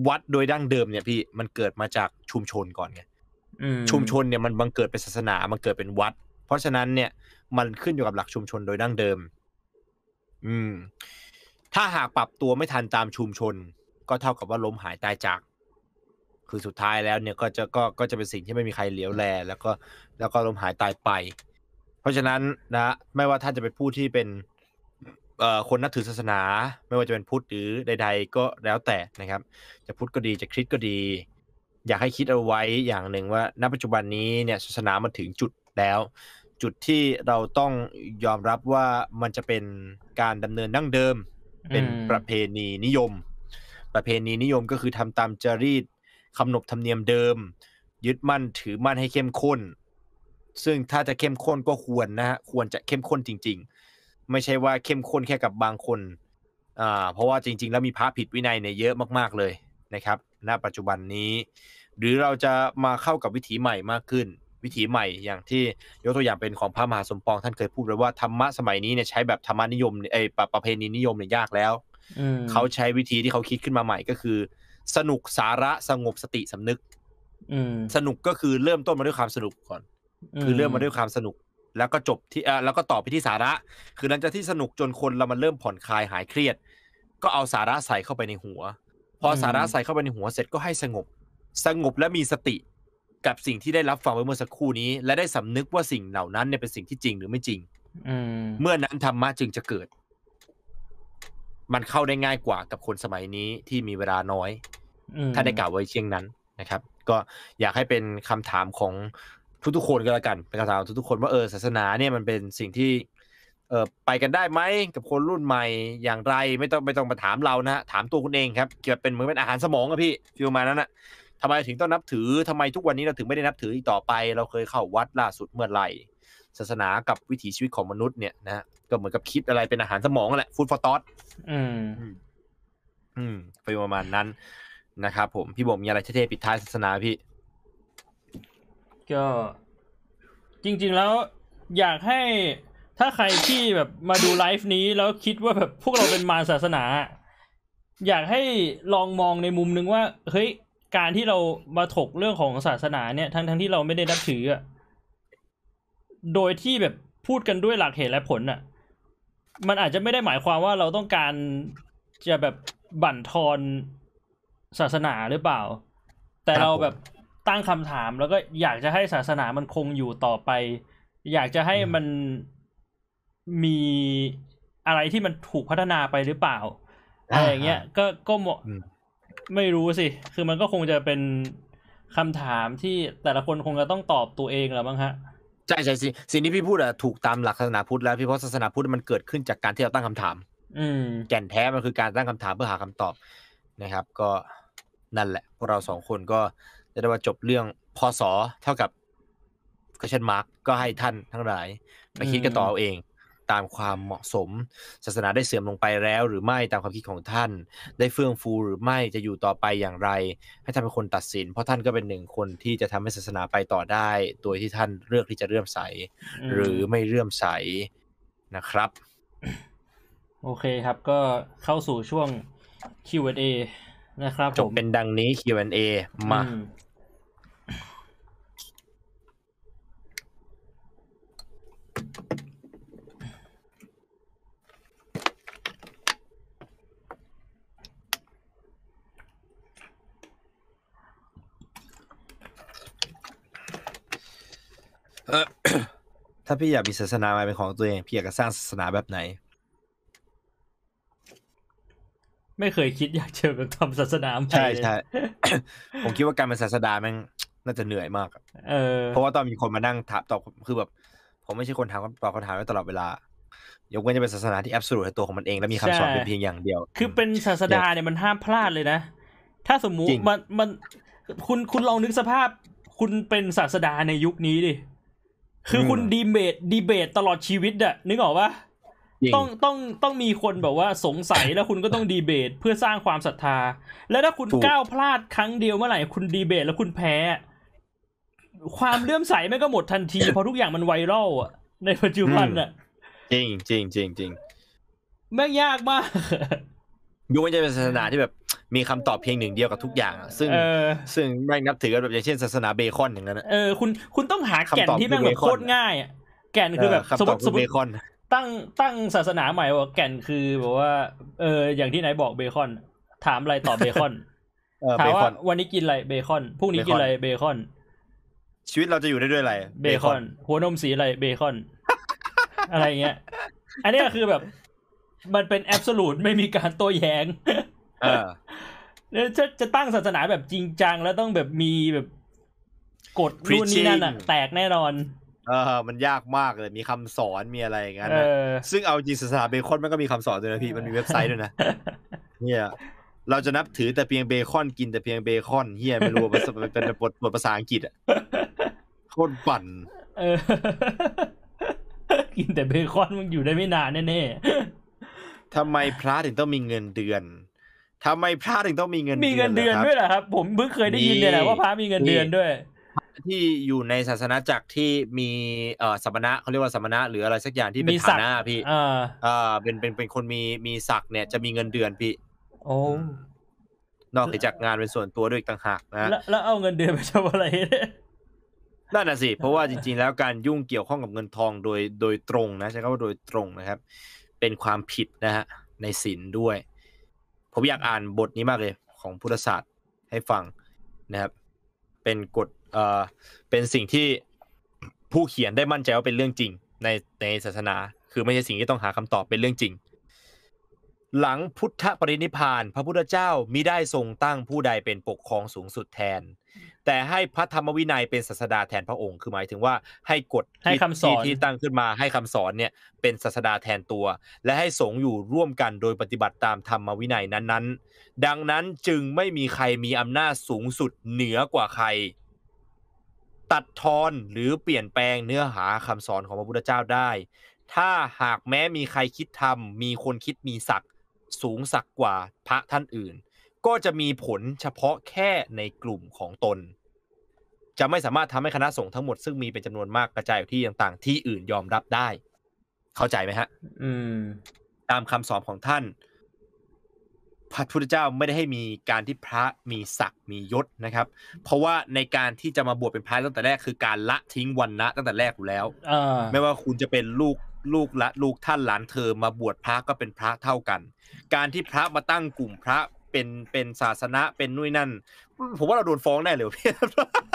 วัดโดยดั้งเดิมเนี่ยพี่มันเกิดมาจากชุมชนก่อนไงอืมชุมชนเนี่ยมันบังเกิดเป็นศาสนามันเกิดเป็นวัด เพราะฉะนั้นเนี่ยมันขึ้นอยู่กับหลักชุมชนโดยดั้งเดิม อืม ถ้าหากปรับตัวไม่ทันตามชุมชน ก็เท่ากับว่าล้มหายตายจาก คือสุดท้ายแล้วเนี่ยก็จะก็ก็จะเป็นสิ่งที่ไม่มีใครเหลียวแล แล้วก็แล้วก็ล้มหายตายไป เพราะฉะนั้นนะไม่ว่าท่านจะเป็นผู้ที่เป็นเอ่อคนนับถือศาสนา ไม่ว่าจะเป็นพุทธหรือใด ๆ ก็แล้วแต่นะครับ จะพุทธก็ดีจะคริสต์ก็ดี อยากให้คิดเอาไว้อย่างหนึ่งว่าณปัจจุบันนี้เนี่ยศาสนามันถึงจุดแล้ว จุดที่เราต้องยอมรับว่ามันจะเป็นการดำเนินดั้งเดิม เป็นประเพณีนิยม ประเพณีนิยมก็คือทำตามจารีต คำนบธรรมเนียมเดิม ยึดมั่นถือมั่นให้เข้มข้น ซึ่งถ้าจะเข้มข้นก็ควรนะฮะควรจะเข้มข้นจริง ๆ ไม่ใช่ว่าเข้มข้นแค่กับบางคนอ่าเพราะว่าจริง ๆ แล้วมีพระผิดวินัยเนี่ยเยอะมากๆเลยนะครับณปัจจุบันนี้ หรือเราจะมาเข้ากับวิถีใหม่มากขึ้น วิถีใหม่อย่างที่ยกตัวอย่างเป็นของพระมหาสมปองท่านเคยพูดไว้ว่าธรรมะสมัยนี้เนี่ยใช้แบบธรรมนิยมเนี่ยเอยประประเพณีนิยมเนี่ยยากแล้วอืมเขาใช้วิธีที่เขาคิดขึ้นมาใหม่ก็คือ สนุกสาระสงบสติสำนึก อืมสนุกก็คือเริ่มต้นมาด้วยความสนุกก่อน คือเริ่มมาด้วยความสนุก แล้วก็จบที่เอ่อแล้วก็ต่อไปที่สาระ คือหลังจากที่สนุกจนคนเรามันเริ่มผ่อนคลายหายเครียด ก็เอาสาระใส่เข้าไปในหัว พอสาระใส่เข้าไปในหัวเสร็จก็ให้สงบ สงบและมีสติกับสิ่งที่ได้รับฟังไปเมื่อสักครู่นี้ และได้สำนึกว่าสิ่งเหล่านั้นเนี่ยเป็นสิ่งที่จริงหรือไม่จริง อืมเมื่อนั้นธรรมะจึงจะเกิด มันเข้าได้ง่ายกว่ากับคนสมัยนี้ที่มีเวลาน้อยอืม ถ้าได้กล่าวไว้เช่นนั้นนะครับ ก็อยากให้เป็นคำถามของทุกๆคนก็แล้วกันเป็นคำถามของทุกๆคนว่าเออศาสนาเนี่ยมันเป็นสิ่งที่เออไปกันได้ไหมกับคนรุ่นใหม่อย่างไรไม่ต้องไม่ต้องมาถามเรานะฮะถามตัวคุณเองครับเกี่ยวกับเป็นเหมือนเป็นอาหารสมองอะพี่ฟิลประมาณนั้นอะทำไมถึงต้องนับถือทำไมทุกวันนี้เราถึงไม่ได้นับถืออีกต่อไป เราเคยเข้าวัดล่าสุดเมื่อไหร่ศาสนากับวิถีชีวิตของมนุษย์เนี่ยนะฮะก็เหมือนกับคิดอะไรเป็นอาหารสมองนั่นแหละฟู้ดฟอร์ทอสอืม อืมเป็นประมาณนั้น นะครับผมพี่บมมีอะไรเท่ๆปิดท้ายศาสนาพี่ ก็จริง ๆแล้วอยากให้ถ้าใครที่แบบมาดูไลฟ์นี้แล้วคิดว่าแบบพวกเราเป็นมารศาสนา อยากให้ลองมองในมุมนึงว่า เฮ้ย การที่เรามาถกเรื่องของศาสนาเนี่ยทั้งทั้งที่เราไม่ได้นับถืออะโดยที่แบบพูดกันด้วยหลักเหตุและผลอะมันอาจจะไม่ได้หมายความว่าเราต้องการจะแบบบั่นทอน ศาสนาหรือเปล่า แต่ครับเราผมแบบตั้งคำถามแล้วก็อยากจะให้ศาสนามันคงอยู่ต่อไป อยากจะให้มันมีอะไรที่มันถูกพัฒนาไปหรือเปล่าอะไรอย่างเงี้ยก็ก็เหมาะอืมไม่รู้สิ คือมันก็คงจะเป็นคำถามที่แต่ละคนคงจะต้องตอบตัวเองแหละบ้างฮะใช่ใช่สิสิ่งที่พี่พูดอะถูกตามหลักศาสนาพุทธแล้วพี่เพราะศาสนาพุทธมันเกิดขึ้นจากการที่เราตั้งคำถาม อืมแก่นแท้มันคือการตั้งคำถามเพื่อหาคำตอบ นะครับ ก็นั่นแหละ พวกเราสองคนก็จะได้ว่าจบเรื่องพศเท่ากับ question mark ก็ให้ท่านทั้งหลายไปคิดกันต่อเอาเองตามความเหมาะสม ศาสนาได้เสื่อมลงไปแล้ว หรือไม่ตามความคิดของท่าน ได้เฟื่องฟูหรือไม่จะอยู่ต่อไปอย่างไร ให้ท่านเป็นคนตัดสิน เพราะท่านก็เป็นหนึ่งคนที่จะทำให้ศาสนาไปต่อได้โดยที่ท่านเลือกที่จะเลื่อมใสอืมหรือไม่เลื่อมใสนะครับ โอเคครับก็เข้าสู่ช่วง Q&A นะครับจผบมเป็นดังนี้ Q&A มาอืมถ้าพี่อยากมีศาสนามาเป็นของตัวเอง พี่อยากจะสร้างศาสนาแบบไหน ไม่เคยคิดอยากเจอแบบทำศาสนาใหม่ใช่เลยใช่ผมคิดว่าการเป็นศาสดาแม่งน่าจะเหนื่อยมากอะเออ เพราะว่าตอนมีคนมานั่งถามตอบคือแบบ ผมไม่ใช่คนถามตอบคำถามไว้ตลอดเวลายกเว้นจะเป็นศาสนาที่แอบสูตในตัวของมันเองและมีคำสอนใช่เป็นเพียงอย่างเดียว คือเป็นศาสดาเนี่ยมันห้ามพลาดเลยนะ ถ้าสมมุติจริงมันมันคุณคุณลองนึกสภาพ คุณเป็นศาสดาในยุคนี้ดิ คือคุณอืมดีเบตดีเบตตลอดชีวิตอะนึกออกปะจริง ต้องต้องต้องมีคนแบบว่าสงสัยแล้วคุณก็ต้องดีเบตเพื่อสร้างความศรัทธา แล้วถ้าคุณถูกก้าวพลาดครั้งเดียวเมื่อไหร่คุณดีเบตแล้วคุณแพ้ ความเลื่อมใสแม่งก็หมดทันทีเพราะทุกอย่างมันไวรัลอะในปัจจุบันอะจริงจริงจริงจริงแม่งยากมากยกเว้นจะเป็นศาสนาที่แบบมีคำตอบเพียงหนึ่งเดียวกับทุกอย่างอะซึ่งเออซึ่งไม่นับถือกันแบบอย่างเช่นศาสนาเบคอนอย่างนั้นอะเออคุณคุณต้องหาแก่นคำตอบที่แม่งแบบคือเบคอนโคตรง่ายอะแก่นคือแบบคำตอบคือเบคอน สมมติสมมติ ตั้งตั้งศาสนาใหม่ว่าแก่นคือแบบว่า เออ อย่างที่ไนท์บอกเบคอน ถามอะไรตอบเบคอนเออเบคอน ถามว่าวันนี้กินอะไรเบคอนพรุ่งนี้กินอะไรเบคอน ชีวิตเราจะอยู่ได้ด้วยอะไร เบคอน หัวนมสีอะไรเบคอน อะไรเงี้ย อันเนี้ยคือแบบ มันเป็นแอบสูตไม่มีการโต้แย้งเออแล้วจะจะตั้งศาสนาแบบจริงจัง แล้วต้องแบบมีแบบกฎนู่นนี่นั่นอะ Preaching แตกแน่นอน เออมันยากมากเลยมีคำสอนมีอะไรอย่างนั้นเอนะอซึ่งเอาจริงศาสนาเบคอนมันก็มีคำสอนด้วยนะพี่มันมีเว็บไซต์ด้วยนะเนี่ยเราจะนับถือแต่เพียงเบคอนกินแต่เพียงเบคอนเฮียไม่รู้ว่าเป็นเป็นเป็นบทบทภาษาอังกฤษอะโคตรปั่นเออกินแต่เบคอนมึงอยู่ได้ไม่นานแน่ทำไมพระถึงต้องมีเงินเดือนทำไมพระถึงต้องมีเงินๆมีเงินเดือนหรครับด้วยเหรอครับ ผมเพิ่งเคยได้ยินเนี่ยแหละมีว่าพระมีเงินเดือนด้วย ที่อยู่ในศาสนาจักรที่มีเอ่อสมณะเขาเรียกว่าสมณะหรืออะไรสักอย่างที่เป็นมีศัฐากดิ์นะพี่อ่าอ่าเป็นเป็นเป็นคนมีมีศักดิ์เนี่ยจะมีเงินเดือนพี่ โอ้นอกจากงานเป็นส่วนตัวด้วยอีกต่างหากนะแล้วแล้วเอาเงินเดือนไปทำอะไรเนี่ยนั่นน่ะสิเพราะว่าจริงๆ แล้วการยุ่งเกี่ยวข้องกับเงินทองโดยโดยตรงนะใช้คำว่าโดยตรงนะครับ เป็นความผิดนะฮะในศีลด้วย ผมอยากอ่านบทนี้มากเลย ของพุทธศาสตร์ให้ฟังนะครับ เป็นกฎ เอ่อเป็นสิ่งที่ผู้เขียนได้มั่นใจว่าเป็นเรื่องจริง ในในศาสนา คือไม่ใช่สิ่งที่ต้องหาคำตอบเป็นเรื่องจริง หลังพุทธปรินิพพาน พระพุทธเจ้ามิได้ทรงตั้งผู้ใดเป็นปกครองสูงสุดแทน แต่ให้พระธรรมวินัยเป็นศาสดาแทนพระองค์ คือหมายถึงว่าให้กฎให้ที่คำสอนที่ที่ตั้งขึ้นมาให้คำสอนเนี่ยเป็นศาสดาแทนตัว และให้สงฆ์อยู่ร่วมกันโดยปฏิบัติตามธรรมวินัยนั้นๆ ดังนั้นจึงไม่มีใครมีอำนาจสูงสุดเหนือกว่าใคร ตัดทอนหรือเปลี่ยนแปลงเนื้อหาคำสอนของพระพุทธเจ้าได้ ถ้าหากแม้มีใครคิดทำมีคนคิดมีศักดิ์สูงศักดิ์กว่าพระท่านอื่น ก็จะมีผลเฉพาะแค่ในกลุ่มของตน จะไม่สามารถทำให้คณะสงฆ์ทั้งหมดซึ่งมีเป็นจำนวนมากกระจายอยู่ที่ต่างๆ ที่อื่นยอมรับได้ เข้าใจไหมฮะ อืม ตามคำสอนของท่าน พระพุทธเจ้าไม่ได้ให้มีการที่พระมีศักดิ์มียศนะครับ เพราะว่าในการที่จะมาบวชเป็นพระตั้งแต่แรกคือการละทิ้งวันนะตั้งแต่แรกอยู่แล้วอ่าไม่ว่าคุณจะเป็นลูกลูกละลูกท่านหลานเธอมาบวชพระก็เป็นพระเท่ากัน การที่พระมาตั้งกลุ่มพระเป็นเป็นศาสนะเป็นนู่นนั่น ผมว่าเราโดนฟ้องได้เลยพี่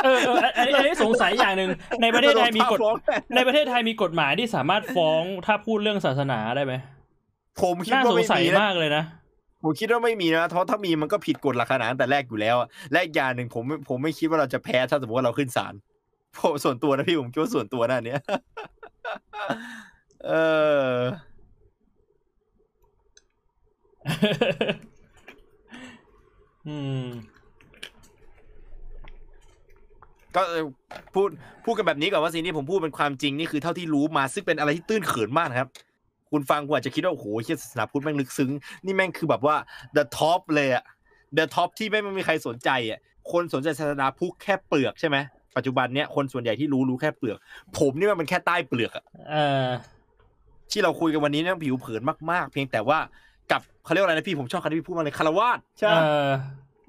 เออเอออันนี้อันนี้สงสัยอย่างหนึ่งในประเทศไทยมีกฎโดนฟ้องแน่ในประเทศไทยมีกฎหมายที่สามารถฟ้องถ้าพูดเรื่องศาสนาได้ไหมผมคิดน่าว่าสงไม่สัยมีนะมากเลยนะ ผมคิดว่าไม่มีนะเพราะถ้ามีมันก็ผิดกฎหลักขนาดตั้งแต่แรกอยู่แล้วอะและอีกอย่างหนึ่งผมไม่ผมไม่คิดว่าเราจะแพ้ถ้าสมมติว่าเราขึ้นศาลผมส่วนตัวนะพี่ผมคิดว่าส่วนตัวนะอันเนี้ยเอออืมก็เออพูดพูดกันแบบนี้ก่อนว่าสิ่งที่ผมพูดเป็นความจริงนี่คือเท่าที่รู้มาซึ่งเป็นอะไรที่ตื้นเขินมากนะครับ คุณฟังคุณอาจจะคิดว่าโอ้โหเชี่ยศาสนาพุทธแม่งลึกซึ้ง นี่แม่งคือแบบว่า the top เลยอะ the top ที่ไม่งไม่มีใครสนใจอะคนสนใจศาสนาพุทธแค่เปลือกใช่ไหมปัจจุบันเนี้ยคนส่วนใหญ่ที่รู้รู้แค่เปลือก ผมนี่มันเป็นแค่ใต้เปลือกอะเออที่เราคุยกันวันนี้เนี่ยผิวเผินมากๆ เพียงแต่ว่ากับเขาเรียกว่าอะไรนะพี่ผมชอบคำที่พี่พูดมาเลยคารวาสใช่เอไหมอ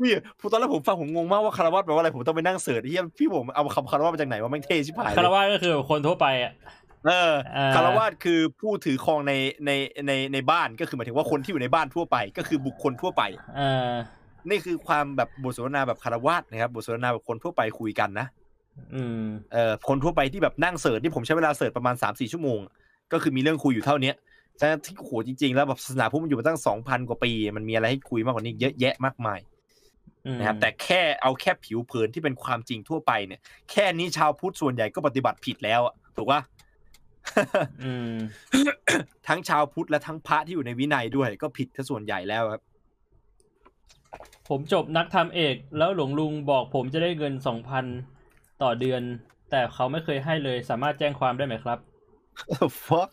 พี่ผมตอนแรกผมฟังผมงงมากว่าคารวาสแปลว่าอะไรผมต้องไปนั่งเสิร์ชเฮียพี่ผมเอาคำคารวาสมาจากไหนว่าแม่งเท่ชิบหายเลยคารวะก็คือแบบคนทั่วไปอะ เอออ่าคารวาสคือผู้ถือครองในในในในบ้านก็คือหมายถึงว่าคนที่อยู่ในบ้านทั่วไป ก็คือบุคคลทั่วไปเออนี่คือความแบบบทสนทนาแบบฆราวาสนะครับบทสนทนาแบบคนทั่วไปคุยกันนะอืมเอ่อคนทั่วไปที่แบบนั่ง search นี่ผมใช้เวลา search ประมาณสามสี่ชั่วโมง ก็คือมีเรื่องคุยอยู่เท่าเนี้ยฉะนั้นที่โหจริง ๆ แล้วแบบศาสนาพุทธมันอยู่มาตั้งสองพันกว่าปี มันมีอะไรให้คุยมากกว่านี้เยอะแยะมากมายอืมนะครับแต่แค่เอาแค่ผิวเผินที่เป็นความจริงทั่วไปเนี่ย แค่นี้ชาวพุทธส่วนใหญ่ก็ปฏิบัติผิดแล้วอะถูกปะอืม ทั้งชาวพุทธและทั้งพระที่อยู่ในวินัยด้วย ก็ผิดถ้าส่วนใหญ่แล้วครับ ผมจบนักทำเอก แล้วหลวงลุงบอกผมจะได้เงินสองพันต่อเดือน แต่เขาไม่เคยให้เลย สามารถแจ้งความได้ไหมครับ fuck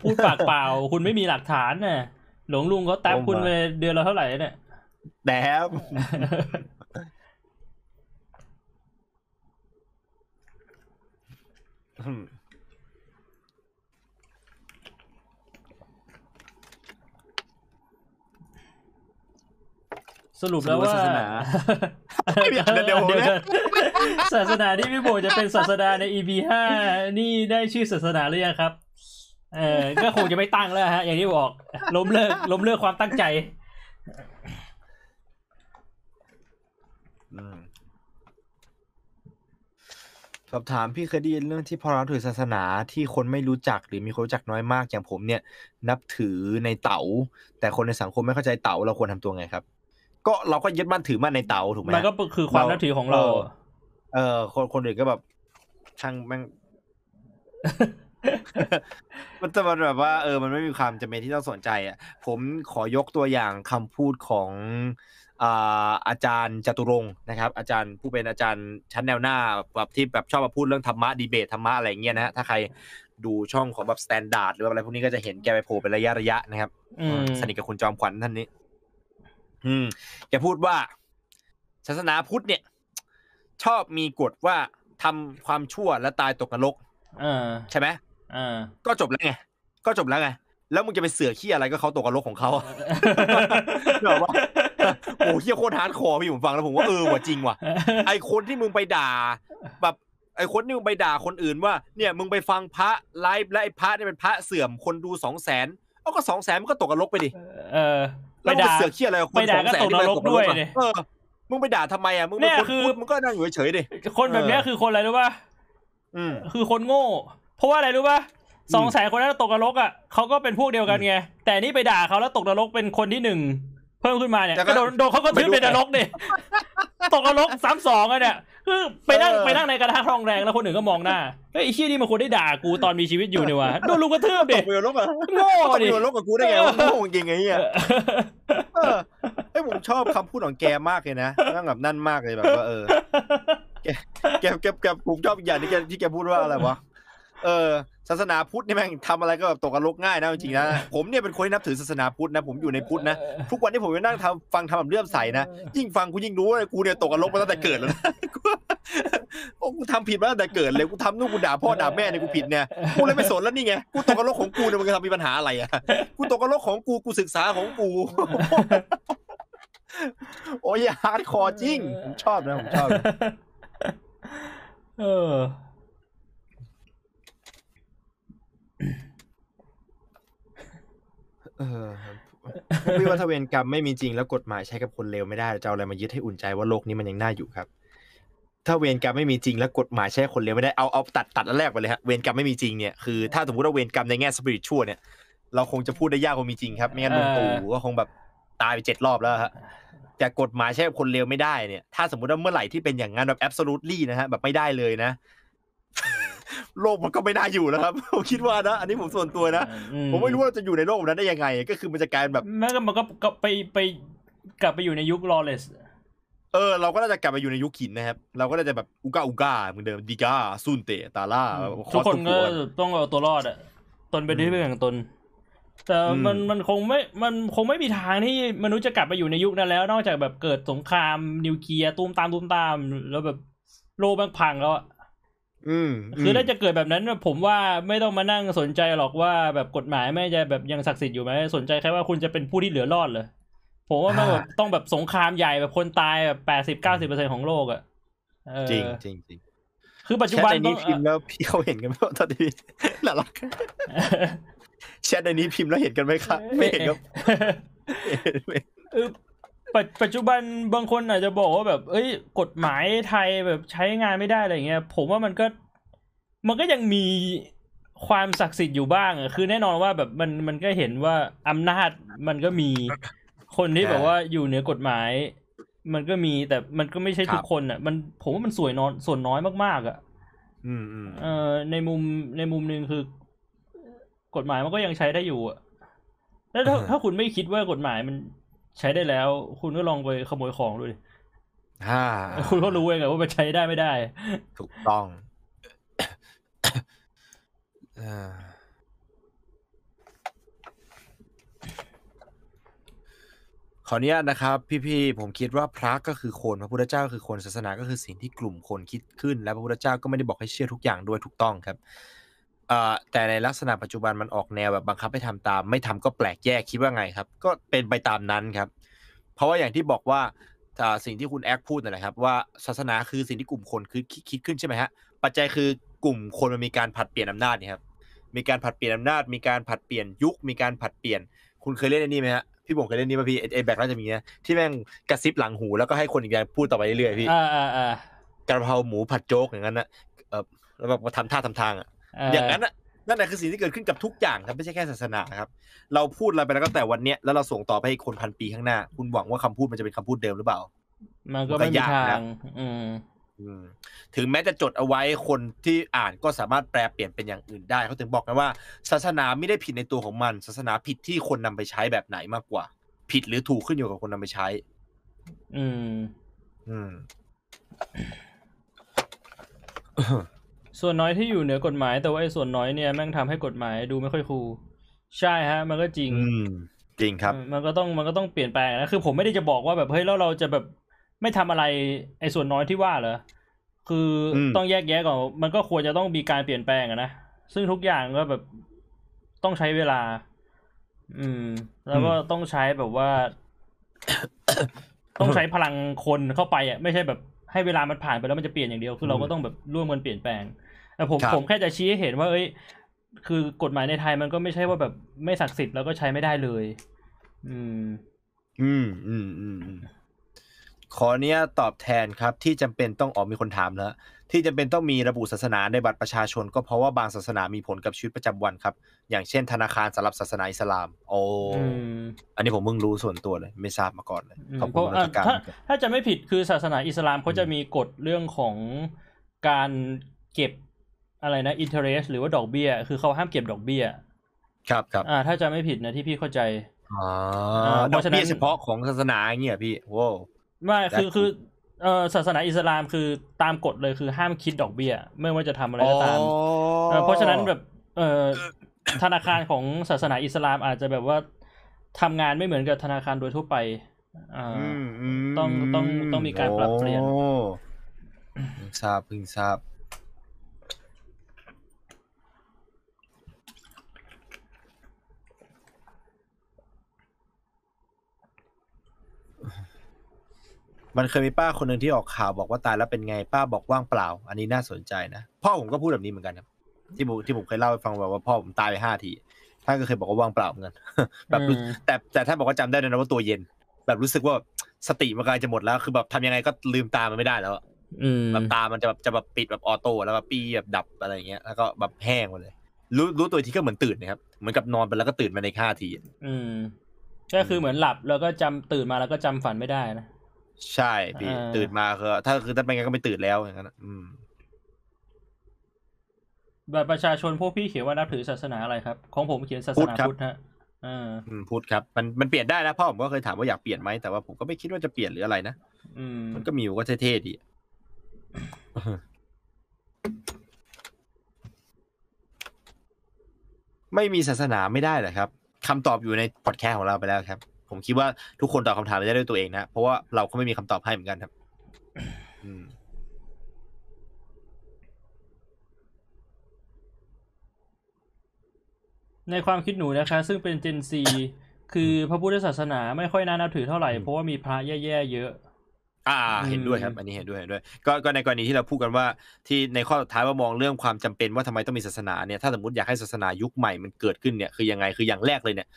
พูดปากเปล่า คุณไม่มีหลักฐานน่ะ หลวงลุงเขาแท็บ Oh my คุณไปเดือนละเท่าไหร่เนี่ยแดบอืม สรุปแล้วว่าศาสนาไม่มีอันเดียวผมเนี่ยเดี๋ยวศาสนาที่พี่โบจะเป็นศาสดาใน EP ห้านี่ได้ชื่อศาสนาหรือยังครับ เออก็คงจะไม่ตั้งแล้วฮะ อย่างที่บอก ล้มเลิก ล้มเลิกความตั้งใจอืมสอบถามพี่เคยได้ยินเรื่องที่พอเราถือศาสนาที่คนไม่รู้จักหรือมีคนรู้จักน้อยมากอย่างผมเนี่ย นับถือในเต๋าแต่คนในสังคมไม่เข้าใจเต๋าเราควรทำตัวไงครับ ก็เราก็ยึดมั่นถือมั่นในเต๋าถูกไหมมันก็คือความนับถือของเรา เออคนคนอื่นก็แบบ ช่างแม่งมันจะมันแบบว่าเออ มันไม่มีความจำเป็นที่ต้องสนใจอะ ผมขอยกตัวอย่างคำพูดของอ่าอาจารย์จตุรงค์นะครับ อาจารย์ผู้เป็นอาจารย์ชั้นแนวหน้าแบบที่แบบชอบมาพูดเรื่องธรรมะดีเบตธรรมะอะไรอย่างเงี้ยนะฮะถ้าใครดูช่องของแบบ Standard หรือว่าอะไรพวกนี้ก็จะเห็นแกไปโผล่เป็นระยะระยะนะครับอืมสนิทกับคุณจอมขวัญท่านนี้ อืมแกพูดว่า ศาสนาพุทธเนี่ย ชอบมีกฎว่าทำความชั่วและตายตกนรกเออใช่ไหมเออ ก็จบแล้วไง ก็จบแล้วไง แล้วมึงจะไปเสือกขี้อะไรก็เขาตกนรกของเขาอะเดี๋ยวว่าโอ้เฮียโคตร hardcore พี่ผมฟังแล้วผมว่าเออว่ะจริงว่ะ ไอคนที่มึงไปด่า แบบไอคนที่มึงไปด่าคนอื่นว่า เนี่ยมึงไปฟังพระไลฟ์และไอพระเนี่ยเป็นพระเสื่อมคนดูสองแสนเอาก็สองแสนมันก็ตกนรกไปดิ เออ ไปแล้วมึงด่าไปเสือกขี้อะไรกับคนด่าสองแสนที่มันตกนรกอะดิไปด่าก็ตกนรกด้วยเออมึงไปด่าทำไมอะมึงเป็นเนี่ยคนคือพูดมึงก็นั่งอยู่เฉยๆดิคนแบบเนี้ยเออคือคนอะไรรู้ป่ะอืมคือคนโง่ เพราะว่าอะไรรู้ป่ะสองแสนคนนั้นตกนรกอะเขาก็เป็นพวกเดียวกันไงแต่นี่ไปด่าเขาแล้วตกนรกเป็นคนที่หนึ่งเพิ่มขึ้นมาเนี่ยแต่ก็ก็โดนโดนเขาก็ทึบไม่รู้เป็นนรกดิตกนรกซ้ำสองอะเนี่ยคือ ไปนั่งเออไปนั่งในกระทะทองแดงแล้วคนอื่นก็มองหน้าเฮ้ยไอ้เชี่ยนี่มันควรได้ด่ากูตอนมีชีวิตอยู่เนี่ยว่ะโดนลุงกระทืบตดิกไปนรกอะโง่ตกไปดินรกกับกูได้ไงวะโง่จริงไงเฮียเออไอยผมชอบคำพูดของแกมากเลยนะนั่งแบบนั่นมากเลยแบบว่าเออแกแกแกแกผมชอบอีกอย่างที่แกที่แกพูดว่าอะไรวะ เออศาสนาพุทธนี่แม่งทำอะไรก็แบบตกนรกง่ายนะจริงๆนะผมเนี่ยเป็นคนที่นับถือศาสนาพุทธนะผมอยู่ในพุทธนะทุกวันที่ผมไปนั่งทำฟังทำแบบเลื่อมใสนะยิ่งฟังกูยิ่งรู้ว่ากูเนี่ยตกนรกมาตั้งแต่เกิดแล้วนะกูโอ้กูทำผิดมาตั้งแต่เกิดเลยกูทำนู่นกูด่าพ่อด่าแม่เนี่ยกูผิดเนี่ยกูเลยไม่สนแล้วนี่ไงกูตกนรกของกูเนี่ยมันจะทำมีปัญหาอะไรอะกูตกนรกของกูกูศึกษาของกูโอ้ย hardcore จริงผมชอบนะผมชอบเออ เออพี่ว่าเวรกรรมไม่มีจริงแล้วกฎหมายใช้กับคนเลวไม่ได้จะเอาอะไรมายึดให้อุ่นใจว่าโลกนี้มันยังน่าอยู่ครับ ถ้าเวรกรรมไม่มีจริงแล้วกฎหมายใช้คนเลวไม่ได้เอาเอาตัดตัดอันแรกไปเลยฮะเวรกรรมไม่มีจริงเนี่ยคือถ้าสมมติว่าเวรกรรมในแง่ spiritual เนี่ยเราคงจะพูดได้ยากกว่ามีจริงครับไม่งั้นลุงตู่ก็คงแบบตายไปเจ็ดรอบแล้วฮะแต่กฎหมายใช้กับคนเลวไม่ได้เนี่ย ถ้าสมมติว่าเมื่อไหร่ที่เป็นอย่างนั้นแบบ absolutely นะฮะแบบไม่ได้เลยนะ โลกมันก็ไม่น่าอยู่แล้วครับผมคิดว่านะ อันนี้ผมส่วนตัวนะ ผมไม่รู้ว่าเราจะอยู่ในโลกแบบนั้นได้ยังไง ก็คือมันจะกลายเป็นแบบแม้ก็มันก็ก็ไปไปกลับไปอยู่ในยุค lawless เออเราก็น่าจะกลับมาอยู่ในยุคหินนะครับ เราก็น่าจะแบบอุกาอุกาเหมือนเดิมดีกาซุนเตะตาล่าทุกคนก็อสต้องเอาตัวรอดอะตนเป็นที่พึ่งของตน แต่อืมมันมันคงไม่มันคงไม่มีทางที่มนุษย์จะกลับไปอยู่ในยุคนั้นแล้ว นอกจากแบบเกิดสงครามนิวเคลียร์ตูมตามตูมตาม แล้วแบบโลกแมันพังแล้วอะอืม คือถ้าจะเกิดแบบนั้นผมว่าไม่ต้องมานั่งสนใจหรอกว่าแบบกฎหมายไม่จะแบบยังศักดิ์สิทธิ์อยู่ไหมสนใจแค่ว่าคุณจะเป็นผู้ที่เหลือรอดเลยผมว่ามันแบบต้องแบบสงครามใหญ่แบบคนตายแบบแปดสิบเก้าสิบเปอร์เซ็นของโลกอะเออจริงจริงจริงคือปัจแชจุทบันในต้นี้องพิมพ์แล้วพี่เขาเห็นกันไหมว่าตอนนี้น่ารักแชทในนี้พิมพ์แล้วเห็นกันไหมครับไม่เห็นครับเออ ปัจปัจจุบันบางคนอาจจะบอกว่าแบบ เอ้ย กฎหมายไทยแบบใช้งานไม่ได้อะไรเงี้ย ผมว่ามันก็มันก็ยังมีความศักดิ์สิทธิ์อยู่บ้างอะคือแน่นอนว่าแบบมันมันก็เห็นว่าอำนาจมันก็มีคนที่แบบว่าอยู่เหนือกฎหมาย มันก็มีแต่มันก็ไม่ใช่ทุกคนอะ มันผมว่ามันสวยน้อยส่วนน้อยมากๆอะอืมอืมเออในมุมในมุมหนึ่งคือกฎหมายมันก็ยังใช้ได้อยู่อะแล้วถ้าถ้าคุณไม่คิดว่ากฎหมายมัน ใช้ได้แล้ว คุณก็ลองไปขโมยของดูดิฮ่าคุณก็รู้เองอะว่ามันใช้ได้ไม่ได้ ถูกต้องเอ่อขออนุญาตนะครับ พี่ๆผมคิดว่าพระก็คือคนพระพุทธเจ้าก็คือคนศาสนาก็คือสิ่งที่กลุ่มคนคิดขึ้น และพระพุทธเจ้าก็ไม่ได้บอกให้เชื่อทุกอย่างด้วยถูกต้องครับ เอ่อแต่ในลักษณะปัจจุบันมันออกแนวแบบบังคับให้ทำตาม ไม่ทำก็แปลกแยกคิดว่าไงครับ ก็เป็นไปตามนั้นครับ เพราะว่าอย่างที่บอกว่าอ่าสิ่งที่คุณแอคพูดนั่นแหละครับ ว่าศาสนาคือสิ่งที่กลุ่มคนคือคิดคิดขึ้นใช่ไหมฮะปัจจัยคือกลุ่มคนมันมีการผลัดเปลี่ยนอำนาจเนี่ยครับมีการผลัดเปลี่ยนอำนาจ มีการผลัดเปลี่ยนยุค มีการผลัดเปลี่ยน คุณเคยเล่นอันนี้ไหมฮะพี่บงเคยเล่นนี่ป่ะพี่ไอ้แบกน่าจะมีนะที่แม่งกระซิบหลังหูแล้วก็ให้คนอีกอย่างพูดต่อไปเรื่อยๆพี่อ่าอ่าอ่ากระเพราหมูผัดโจ๊กอย่างนั้นนะเออแล้วแบบมาทำท่าทำทางอะ อย่างนั้นน่ะนั่นแหละคือสิ่งที่เกิดขึ้นกับทุกอย่างครับไม่ใช่แค่ศาสนาครับ เราพูดอะไรไปแล้วก็แต่วันเนี้ยแล้วเราส่งต่อไปให้คนพันปีข้างหน้า คุณหวังว่าคำพูดมันจะเป็นคำพูดเดิมหรือเปล่า มันก็ไม่มีทางอืมอืมถึงแม้จะจดเอาไว้คนที่อ่านก็สามารถแปลเปลี่ยนเป็นอย่างอื่นได้เขาถึงบอกกันว่า ศาสนาไม่ได้ผิดในตัวของมัน ศาสนาผิดที่คนนำไปใช้แบบไหนมากกว่า ผิดหรือถูกขึ้นอยู่กับคนนำไปใช้ อืม อืม ส่วนน้อยที่อยู่เหนือกฎหมาย แต่ว่าไอ้ส่วนน้อยเนี่ยแม่งทำให้กฎหมายดูไม่ค่อยคูลใช่ฮะ มันก็จริงอืมจริงครับ มันก็ต้องมันก็ต้องเปลี่ยนแปลงนะคือผมไม่ได้จะบอกว่าแบบเฮ้ยแล้วเราจะแบบไม่ทำอะไรไอ้ส่วนน้อยที่ว่าเหรอคืออมต้องแยกแยะก่อนมันก็ควรจะต้องมีการเปลี่ยนแปลงอะนะซึ่งทุกอย่างก็แบบต้องใช้เวลา อืม แล้วก็ต้องใช้แบบว่า ต้องใช้พลังคนเข้าไปอะไม่ใช่แบบให้เวลามันผ่านไปแล้วมันจะเปลี่ยนอย่างเดียว คือเราก็ต้องแบบร่วมกันเปลี่ยนแปลง แต่ผมครับผมแค่จะชี้ให้เห็นว่าเอ้ย คือกฎหมายในไทยมันก็ไม่ใช่ว่าแบบไม่ศักดิ์สิทธิ์แล้วก็ใช้ไม่ได้เลย อืม อืมอืมอืมอืมขอเนี้ยตอบแทนครับ ที่จำเป็นต้องออกมีคนถามแล้วที่จำเป็นต้องมีระบุศาสนาในบัตรประชาชน ก็เพราะว่าบางศาสนามีผลกับชีวิตประจำวันครับ อย่างเช่น ธนาคารสำหรับศาสนาอิสลาม โอ้อืมอันนี้ผมเพิ่งรู้ส่วนตัวเลย ไม่ทราบมาก่อนเลยอืมขอบเพคุณราะราอะชการถ้าถ้าจะไม่ผิดคือศาสนาอิสลามเขาจะมีกฎเรื่องของการเก็บ อะไรนะ interest หรือว่าดอกเบี้ย คือเขาห้ามเก็บดอกเบี้ย ครับครับอ่า ถ้าจะไม่ผิดนะที่พี่เข้าใจอ๋ออ่าดเพอกราะฉะนั้นเบี้ยเฉพาะของศาสนาอย่างเงี้ยพี่โว้วไม่คือและคือเออศาสนาอิสลามคือตามกฎเลยคือห้ามคิดดอกเบี้ยไม่ว่าจะทำอะไรก็ตามเออเพราะฉะนั้นแบบเออธนาคารของศาสนาอิสลามอาจจะแบบว่าทำงานไม่เหมือนกับธนาคารโดยทั่วไปอ่าอืมอืมต้องต้องต้องมีการปรับเปลี่ยนโอ้เพิ่งทราบเพิ่งทราบ มันเคยมีป้าคนหนึ่งที่ออกข่าวบอกว่าตายแล้วเป็นไงป้าบอกว่างเปล่า อันนี้น่าสนใจนะพ่อผมก็พูดแบบนี้เหมือนกันครับที่ผมที่ผมเคยเล่าให้ฟังแบบว่าพ่อผมตายไปห้าทีท่านก็เคยบอกว่าว่างเปล่าเหมือนกันแบบรู้อืมแต่แต่ท่านบอกว่าจำได้ด้วยนะว่าตัวเย็น แบบรู้สึกว่าสติมันกำลังจะหมดแล้วคือแบบทำยังไงก็ลืมตามันไม่ได้แล้วอะอืมแบบตามันจะแบบจะแบบปิดแบบออโต้แล้วแบบปีแบบดับอะไรอย่างเงี้ยแล้วก็แบบแห้งหมดเลย รู้รู้ตัวอีกทีก็เหมือนตื่นนะครับเหมือนกับนอนไปแล้วก็ตื่นมาในห้าที อืมก็คือเหมือนหลับแล้วก็จำตื่นมาแล้วก็จำฝันไม่ได้นะ ใช่พี่อ่าตื่นมาคือถ้าคือถ้าเป็นงั้นก็ไม่ตื่นแล้วอย่างนั้นอะอืม บัตรประชาชนพวกพี่เขียนว่านับถือศาสนาอะไรครับ ของผมเขียนศาสนาพุทธฮะอ่าอืมพูดครับมันมันเปลี่ยนได้นะพ่อผมก็เคยถามว่าอยากเปลี่ยนไหมแต่ว่าผมก็ไม่คิดว่าจะเปลี่ยนหรืออะไรนะอืม มันก็มีอยู่ก็เท่ๆดีไม่มีศาสนาไม่ได้เหรอครับคำตอบอยู่ในพอดแคสต์ของเราไปแล้วครับ ผมคิดว่าทุกคนตอบคำถามไปได้ด้วยตัวเองนะเพราะว่าเราก็ไม่มีคำตอบให้เหมือนกันครับอืมในความคิดหนูนะคะ ซึ่งเป็นเจนซีคือพระพุทธศาสนาไม่ค่อยน่านับถือเท่าไหร่อืมเพราะว่ามีพระแย่ๆเยอะ อ่า เห็นด้วยครับ อันนี้เห็นด้วยเห็นด้วย ก็ก็ในกรณีที่เราพูดกันว่า ที่ในข้อสุดท้ายว่ามองเรื่องความจำเป็นว่าทำไมต้องมีศาสนาเนี่ยถ้าสมมติอยากให้ศาสนายุคใหม่มันเกิดขึ้นเนี่ยคือยังไงคืออย่างแรกเลยเนี่ย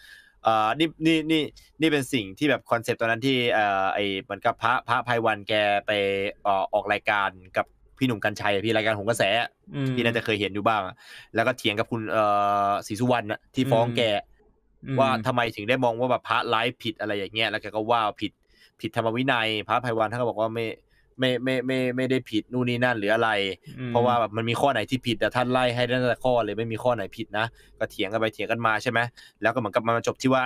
เอ่อนี่นี่นี่นี่เป็นสิ่งที่แบบ concept ตอนนั้นที่เอ่อไอเหมือนกับพระพระไพรวัลย์แกไปเอ่อออกรายการกับพี่หนุ่มกรรชัยอะพี่รายการโหนกระแสอืมพี่น่าจะเคยเห็นอยู่บ้างอะแล้วก็เถียงกับคุณเอ่อศรีสุวรรณอะที่ฟ้องแกอืมว่าทำไมถึงได้มองว่าแบบพระไลฟ์ผิดอะไรอย่างเงี้ยแล้วแกก็ว่าผิดผิดธรรมวินัย พระภัยวันท่านก็บอกว่าไม่ ไม่ไม่ไม่ไม่ได้ผิดนู่นนี่นั่นหรืออะไรอืมเพราะว่าแบบมันมีข้อไหนที่ผิดแต่ท่านไล่ให้ตั้งแต่ข้อเลยไม่มีข้อไหนผิดนะก็เถียงกันไปเถียงกันมาใช่ไหมแล้วก็เหมือนกับมันมาจบที่ว่า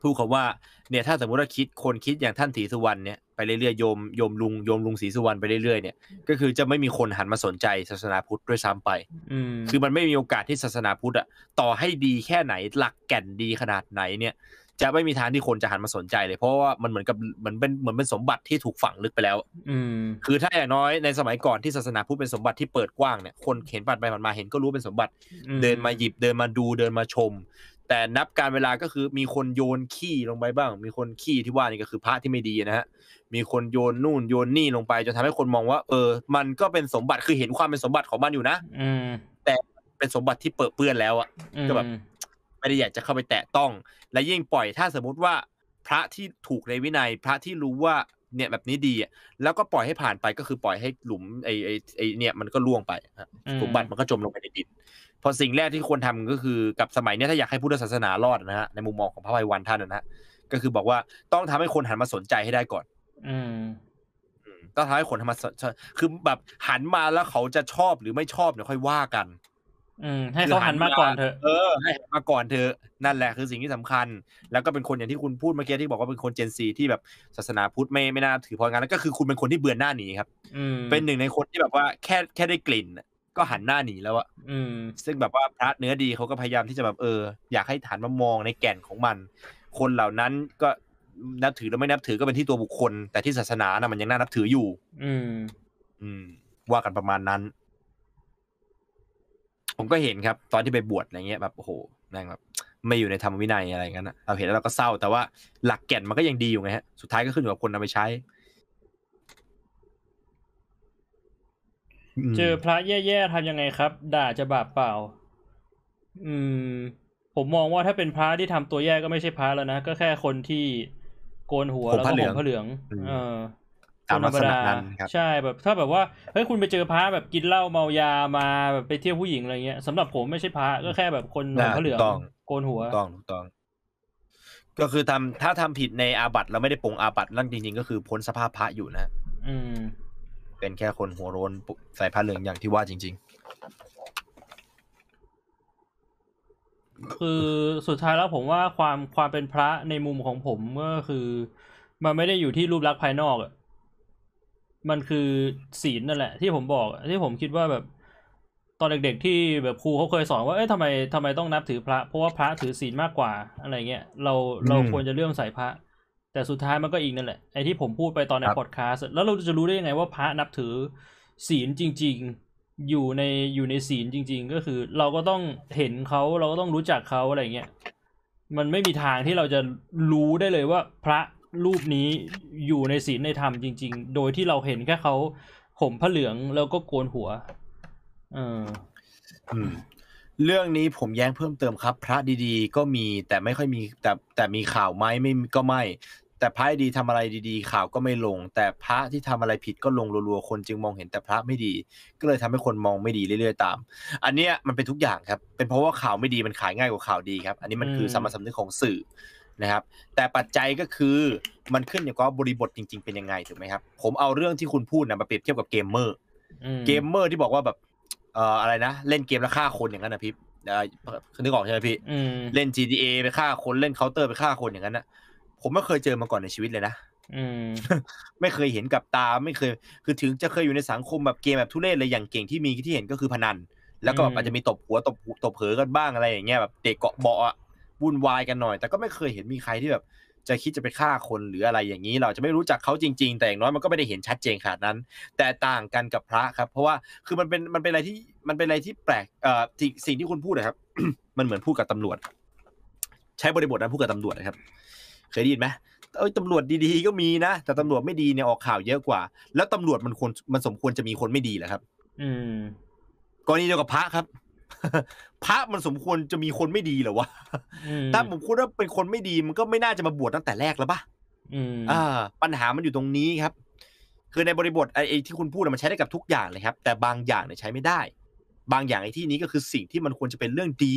ผู้พูดคำว่าเนี่ยถ้าสมมติว่าคิดคนคิดอย่างท่านศรีสุวรรณเนี่ยไปเรื่อยๆโยมโยมลุงโยมลุงศรีสุวรรณไปเรื่อยๆเนี่ยก็คือจะไม่มีคนหันมาสนใจศาสนาพุทธด้วยซ้ำไปอืมคือมันไม่มีโอกาสที่ศาสนาพุทธอะต่อให้ดีแค่ไหนหลักแก่นดีขนาดไหนเนี่ย จะไม่มีทางที่คนจะหันมาสนใจเลยเพราะว่ามันเหมือนกับเหมือนเป็นเหมือนเป็นสมบัติที่ถูกฝังลึกไปแล้ว อืมคือถ้าอย่างน้อยในสมัยก่อนที่ศาสนาพุทธเป็นสมบัติที่เปิดกว้างเนี่ยคนเห็นผ่านไปผ่านมาเห็นก็รู้เป็นสมบัติอืมเดินมาหยิบเดินมาดูเดินมาชม แต่นับการเวลาก็คือมีคนโยนขี้ลงไปบ้าง มีคนขี้ที่ว่านี่ก็คือพระที่ไม่ดีนะฮะมีคนโยนนู่นโยนนี่ลงไปจนทำให้คนมองว่า เออ มันก็เป็นสมบัติคือเห็นความเป็นสมบัติของมันอยู่นะ อืมเป็นสมบัติที่เปิดเปื้อนแล้วอะอืมก็แบบ ไม่ได้อยากจะเข้าไปแตะต้อง และยิ่งปล่อยถ้าสมมุติว่าพระที่ถูกในวินัย พระที่รู้ว่าเนี่ยแบบนี้ดีอะแล้วก็ปล่อยให้ผ่านไปก็คือปล่อยให้หลุมไอ้ไอ้ไอ้เนี่ยมันก็ล่วงไปฮะอืมสมบัติมันก็จมลงไปในดินเพอสิ่งแรกที่ควรทำก็คือกับสมัยเนี้ยถ้าอยากให้พุทธศาสนารอดนะฮะในมุมมองของพระไพวันท่านนะฮะก็คือบอกว่าต้องทำให้คนหันมาสนใจให้ได้ก่อน อืมอืมต้องทำให้คนหันมาสนใจคือแบบหันมาแล้วเขาจะชอบหรือไม่ชอบเดี๋ยวค่อยว่ากัน อืมให้เขาหันมาก่อนเถอะเออให้หันมาก่อนเถอะนั่นแหละคือสิ่งที่สำคัญ แล้วก็เป็นคนอย่างที่คุณพูดเมื่อกี้ที่บอกว่าเป็นคนเจนซีที่แบบศาสนาพุทธไม่ไม่น่าถือเพราะงั้นแล้วก็คือคุณเป็นคนที่เบื่อหน้าหนีครับอืมเป็นหนึ่งในคนที่แบบว่าแค่แค่ได้กลิ่นน่ะก็หันหน้าหนีแล้วอะอืมซึ่งแบบว่าพระเนื้อดีเขาก็พยายามที่จะแบบเออ อยากให้ฐานมามองในแก่นของมัน คนเหล่านั้นก็นับถือหรือไม่นับถือก็เป็นที่ตัวบุคคล แต่ที่ศาสนานะมันยังน่านับถืออยู่ อืม อืม ว่ากันประมาณนั้น ผมก็เห็นครับตอนที่ไปบวชอะไรเงี้ยแบบโอ้โหแม่งแบบไม่อยู่ในธรรมวินัยอะไรอย่างนั้นนะเราเห็นแล้วเราก็เศร้า แต่ว่าหลักแก่นมันก็ยังดีอยู่ไงฮะสุดท้ายก็ขึ้นอยู่กับคนนำไปใช้มเจอพระแย่ๆทำยังไงครับ ด่าจะบาปเปล่า อืม ผมมองว่าถ้าเป็นพระที่ทำตัวแย่ก็ไม่ใช่พระแล้วนะก็แค่คนที่โกนหัวผมแล้วผ้าก็เหลืห่องมผ้าเหลืองอืมเออ ตามคนธรรมลักษณะดานั้นครับใช่แบบถ้าแบบว่าเฮ้ยคุณไปเจอพระแบบกินเหล้าเมายามาแบบไปเที่ยวผู้หญิงอะไรเงี้ยสำหรับผมไม่ใช่พระก็แค่แบบคนห่มผ้าเหลืองถูกต้องโกนหัวถูกต้องถูกต้อง ก็คือทำถ้าทำผิดในอาบัติแล้วไม่ได้ปรงอาบัตินั่นจริง ๆ ก็คือพ้นสภาพพระอยู่นะฮะอืม เป็นแค่คนหัวโรนปุใส่ผ้าเหลืองอย่างที่ว่าจริงคือสุดท้ายแล้วผมว่าความความเป็นพระในมุมของผมก็คือ มันไม่ได้อยู่ที่รูปลักษณ์ภายนอกอะ มันคือศีลนั่นแหละ ที่ผมบอกอะที่ผมคิดว่าแบบ ตอนเด็กๆที่แบบครูเขาเคยสอนว่าเอ้ยทำไมทำไมต้องนับถือพระ เพราะว่าพระถือศีลมากกว่าอะไรเงี้ยเราเราควรจะเลื่อมใส่พระ แต่สุดท้ายมันก็อีกนั่นแหละไอ้ที่ผมพูดไปตอนในครับพอดแคสต์อะแล้วเราจะรู้ได้ยังไงว่าพระนับถือศีลจริง ๆ อยู่ในอยู่ในศีลจริง ๆ ก็คือ เราก็ต้องเห็นเขาเราก็ต้องรู้จักเขาอะไรเงี้ยมันไม่มีทางที่เราจะรู้ได้เลยว่าพระ รูปนี้อยู่ในศีลในธรรมจริง ๆ โดยที่เราเห็นแค่เขาห่มผ้าเหลืองแล้วก็โกนหัว เออๆอืมเรื่องนี้ผมแย้งเพิ่มเติมครับ พระดีๆ ก็มีแต่ไม่ค่อยมีแต่แต่มีข่าวไหมไม่ก็ไม่ แต่พระดีทำอะไรดีๆ ข่าวก็ไม่ลง แต่พระที่ทำอะไรผิดก็ลงรัวๆคนจึงมองเห็นแต่พระไม่ดี ก็เลยทำให้คนมองไม่ดีเรื่อยๆตาม อันเนี้ยมันเป็นทุกอย่างครับ เป็นเพราะว่าข่าวไม่ดีมันขายง่ายกว่าข่าวดีครับ อันนี้มันคืออืมสามัญสำนึกของสื่อ นะครับ แต่ปัจจัยก็คือมันขึ้นอยู่กับว่าบริบทจริง ๆ เป็นยังไงถูกไหมครับ ผมเอาเรื่องที่คุณพูดนะมาเปรียบเทียบกับเกมเมอร์อืมเกมเมอร์ที่บอกว่าแบบเอ่ออะไรนะ เล่นเกมแล้วฆ่าคนอย่างนั้นนะพี่เอ่อนึกออกใช่ไหมพี่อืมเล่น GTA ไปฆ่าคนเล่นเคาน์เตอร์ไปฆ่าคนอย่างนั้นนะผมไม่เคยเจอมาก่อนในชีวิตเลยนะอืมไม่เคยเห็นกับตาไม่เคย คือถึงจะเคยอยู่ในสังคมแบบเกมแบบทุเรศเลยอย่างเก่งที่มีที่เห็นก็คือพนัน แล้วก็แบบอืมอาจจะมีตบหัวตบหูตบเผลอกันบ้างอะไรอย่างเงี้ยแบบเด็กเกาะเบาะอะ วุ่นวายกันหน่อย แต่ก็ไม่เคยเห็นมีใครที่แบบจะคิดจะไปฆ่าคนหรืออะไรอย่างนี้ เราจะไม่รู้จักเขาจริง ๆ แต่อย่างน้อยมันก็ไม่ได้เห็นชัดเจนขนาดนั้น แต่ต่างกันกับพระครับ เพราะว่าคือมันเป็นมันเป็นอะไรที่มันเป็นอะไรที่แปลกเอ่อสิ่งสิ่งที่คุณพูดนะครับ มันเหมือนพูดกับตำรวจ ใช้บริบทนั้นพูดกับตำรวจนะครับ เคยได้ยินไหมเอ้ยตำรวจดีๆก็มีนะแต่ตำรวจไม่ดีเนี่ยออกข่าวเยอะกว่า แล้วตำรวจมันควรมันสมควรจะมีคนไม่ดีเหรอครับ อืมกรณีเดียวกับพระครับ พระมันสมควรจะมีคนไม่ดีเหรอวะอืมถ้าผมพูดว่าเป็นคนไม่ดีมันก็ไม่น่าจะมาบวชตั้งแต่แรกแล้วปะอืมอ่า ปัญหามันอยู่ตรงนี้ครับ คือในบริบทไอ้ไอ้ที่คุณพูดน่ะมันใช้ได้กับทุกอย่างเลยครับ แต่บางอย่างเนี่ยใช้ไม่ได้ บางอย่างไอ้ที่นี้ก็คือสิ่งที่มันควรจะเป็นเรื่องดี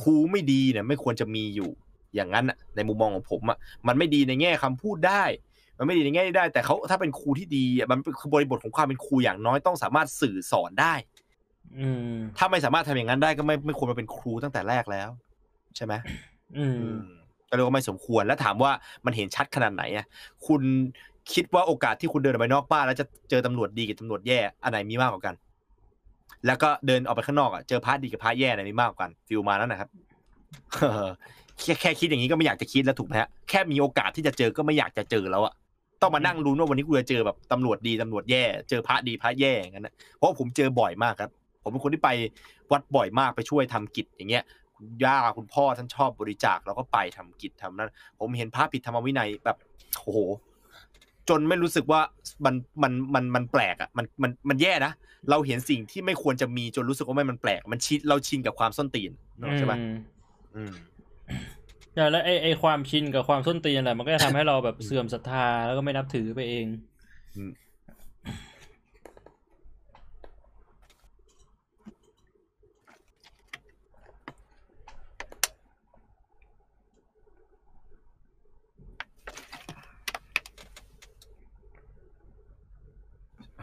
ครูไม่ดีเนี่ย ไม่ควรจะมีอยู่อย่างนั้นน่ะในมุมมองของผมอะมันไม่ดีในแง่คำพูดได้ มันไม่ดีในแง่นี้ได้ แต่เขาถ้าเป็นครูที่ดีอะมันคือบริบทของความเป็นครูอย่างน้อยต้องสามารถสื่อสอนได้ อืม ถ้าไม่สามารถทำอย่างนั้นได้ก็ไม่ไม่ควรมาเป็นครูตั้งแต่แรกแล้ว ใช่ไหมอืมอืมก็เรียกว่าไม่สมควรแล้วถามว่ามันเห็นชัดขนาดไหนอะคุณคิดว่าโอกาสที่คุณเดินออกไปนอกบ้านแล้วจะเจอตำรวจดีกับตำรวจแย่อันไหนมีมากกว่ากัน แล้วก็เดินออกไปข้างนอกอะเจอพระดีกับพระแย่อันไหนมีมากกว่ากันฟิลมานั้นนะครับแค่แค่คิดอย่างนี้ก็ไม่อยากจะคิดแล้วถูกไหมฮะแค่มีโอกาสที่จะเจอก็ไม่อยากจะเจอแล้วอะต้องมานั่งลุ้นว่าวันนี้กูจะเจอแบบตำรวจดีตำรวจแย่ เจอพระดีพระแย่อย่างนั้นนะเพราะผมเจอบ่อยมากครับ ผมเป็นคนที่ไปวัดบ่อยมากไปช่วยทำกิจอย่างเงี้ยคุณย่าคุณพ่อท่านชอบบริจาคเราก็ไปทำกิจทำนั้น ผมเห็นพระผิดธรรมวินัยแบบโอ้โหจนไม่รู้สึกว่ามันมันมันมันแปลกอะมันมันมันแย่นะเราเห็นสิ่งที่ไม่ควรจะมีจนรู้สึกว่าไม่มันแปลก มันชินเราชินกับความส้นตีนนึกออกใช่ปะอืมอืมใช่แล้วไอ้ไอ้ความชินกับความส้นตีนแหละมันก็จะทำให้เราแบบเสื่อมศรัทธาแล้วก็ไม่นับถือไปเอง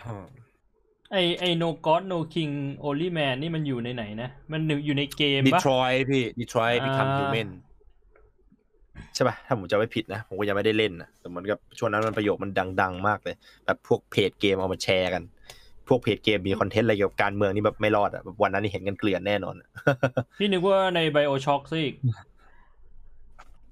อืมไอไอ no god no king only man นี่มันอยู่ในไหนนะ มันอยู่ในเกมดีปะทรอยพี่ดีทรอยพิคัมอ่าฮิวแมนใช่ป่ะ ถ้าผมจะไม่ผิดนะ ผมก็ยังไม่ได้เล่นนะแต่เหมือนกับช่วงนั้นมันประโยคมันดัง ๆ มากเลย แบบพวกเพจเกมเอามาแชร์กัน พวกเพจเกมมีคอนเทนต์อะไรเกี่ยวกับการเมืองนี่แบบไม่รอดอะแบบวันนั้นนี่เห็นกันเกลื่อนแน่นอนอะพี่นึกว่าใน Bioshock ซะอีก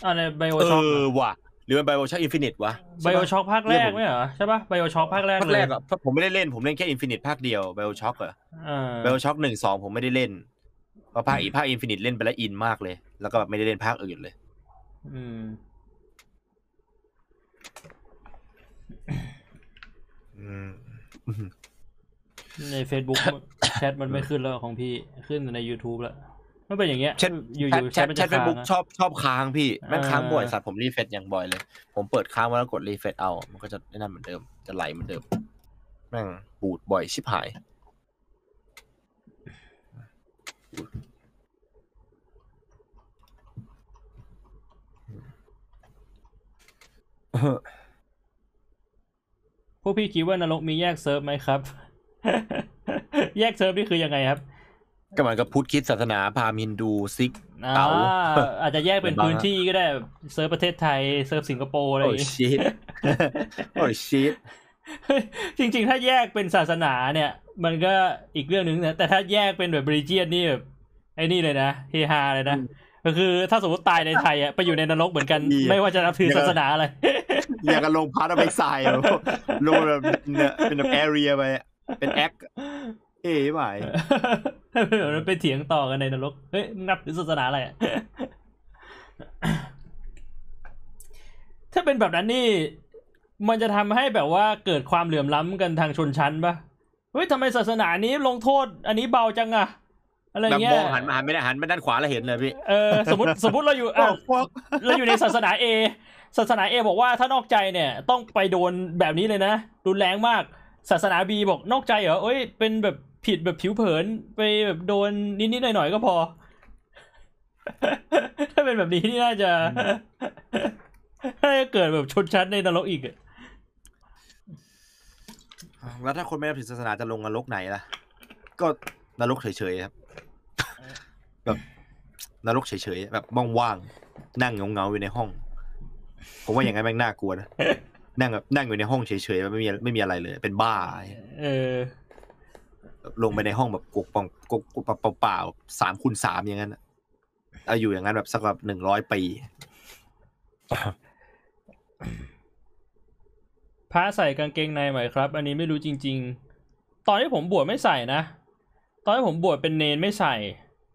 อ่าในเอ Bioshock อว่ะ หรือมัน BioShock Infiniตวะ Bioshock ภาคแรกไหมเหรอใช่ปะ Bioshock ภาคแรกภาคแรกเลยอะผมไม่ได้เล่นผมเล่นแค่ Infinite ภาคเดียว BioShock อะอ่า BioShock หนึ่งสองผมไม่ได้เล่นเพราะภาคอีกภาค Infinite เล่นไปแล้วอินมากเลย แล้วก็แบบไม่ได้เล่นภาคอื่นเลย อืมอืมใน Facebook chat มันไม่ขึ้นแล้วของพี่ขึ้นแต่ใน YouTube แล้ว มันเป็นอย่างเงี้ยเช่นอยู่แชทๆแชแชททมันแชจะทเฟซค้างบุ๊กอะชอบชอบค้างพี่แม่งค้างบ่อยอ่าสัตว์ผมรีเฟซอย่างบ่อยเลย ผมเปิดค้างไว้แล้วกดรีเฟซเอา มันก็จะได้นั่นเหมือนเดิม จะไหลเหมือนเดิม แม่งบูดบ่อยชิบหายพวกพี่คิดว่านรกมีแยกเซิร์ฟไหมครับ แยกเซิร์ฟนี่คือยังไงครับ ก็เหมือนกับพุทธคริดศาสนาพราหมณ์ฮินดูซิกอ่าเต๋าอาจจะแยกเป็นเป็นบ้างพื้นที่ก็ได้แบบเซิร์ฟประเทศไทยเซิร์ฟสิงคโปร์อะไรอโอ้ย่างงี้ชิตโอ้ชิตจริง ๆ ถ้าแยกเป็นศาสนาเนี่ย มันก็อีกเรื่องหนึ่งนะแต่ถ้าแยกเป็นแบบบริเจียนนี่แบบไอ้นี่เลยนะเฮฮาเลยนะก็คือถ้าสมมติตายในไทยอะไปอยู่ในนรกเหมือนกัน ไม่ว่าจะนับถือศาสนาอะไรอย่างกับลงพาร์ทเอาไปใส่แบบลงแบบเนี่ยเป็นแบบแอเรียไปอะเป็นแอค เอ๋ไหมเดี๋ยวมันไปเถียงต่อกันในนรก เฮ้ยมึงนับถือศาสนาอะไรอะถ้าเป็นแบบนั้นนี่ มันจะทำให้แบบว่าเกิดความเหลื่อมล้ำกันทางชนชั้นปะเฮ้ยทำไมศาสนานี้ลงโทษ อันนี้เบาจังอะอะไรแบบเงี้มยองหันมาหันไม่ได้หันไปด้านขวาแล้วเห็นเลยพี่เออสมมติสมมติเราอยู่อะฟอกเราอยู่ในศาสนาเอศาสนาเอบอกว่าถ้านอกใจเนี่ย ต้องไปโดนแบบนี้เลยนะรุนแรงมากศาสนาบีบอกนอกใจเหรอเอ้ยเป็นแบบ ผิดแบบผิวเผินไปแบบโดนนิดๆหน่อยๆก็พอ ถ้าเป็นแบบนี้นี่น่าจะน่าจะเกิดแบบชนชั้นในนรกอีกอะแล้วถ้าคนไม่นับถือศาสนาจะลงนรกไหนล่ะ ก็นรกเฉยๆครับ แบบนรกเฉยๆแบบว่างๆนั่งเงาๆอยู่ในห้อง ผมว่าอย่างนั้นแม่งน่ากลัวนะนั่งแบบนั่งอยู่ในห้องเฉยๆแบบไม่มีไม่มีอะไรเลย เป็นบ้า เออ ลงไปในห้องแบบกกปองกกกเปล่าๆสามคูณสามอย่างนั้นอะเอาอยู่อย่างนั้นแบบสักแบบหนึ่งร้อยปีพระใส่กางเกงในไหมครับ อันนี้ไม่รู้จริง ๆ ตอนที่ผมบวชไม่ใส่นะ ตอนที่ผมบวชเป็นเนนไม่ใส่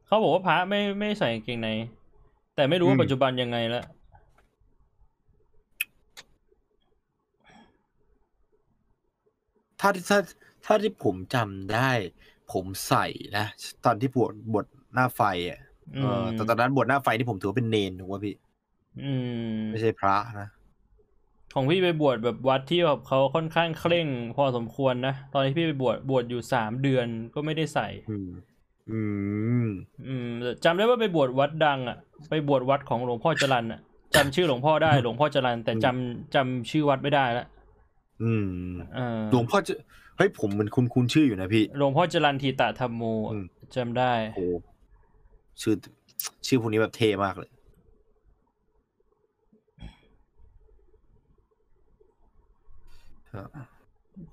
เขาบอกว่าพระไม่ไม่ใส่กางเกงใน แต่ไม่รู้ว่าอืมปัจจุบันยังไงละถ้าที่ถ้า ถ้าที่ผมจำได้ ผมใส่นะ ตอนที่บวชบวชหน้าไฟอะอืเอมอแต่ตอนนั้นบวชหน้าไฟที่ผมถือว่าเป็นเนนถูกป่ะพี่อืมไม่ใช่พระนะของพี่ไปบวชแบบวัดที่แบบเขาค่อนข้างเคร่งพอสมควรนะ ตอนที่พี่ไปบวชบวชอยู่สามเดือนก็ไม่ได้ใส่ อืม อืมอืมแต่จำได้ว่าไปบวชวัดดังอะ ไปบวชวัดของหลวงพ่อจรันอะจำชื่อหลวงพ่อได้หลวงพ่อจรันแต่จำจำชื่อวัดไม่ได้ละอืมเออหลวงพ่อจะ เฮ้ยผมมันคุ้นคุ้นชื่ออยู่นะพี่หลวงพ่อจรันทีตะธรรมโมจำได้โอ้ชื่อชื่อพวกนี้แบบเท่มากเลย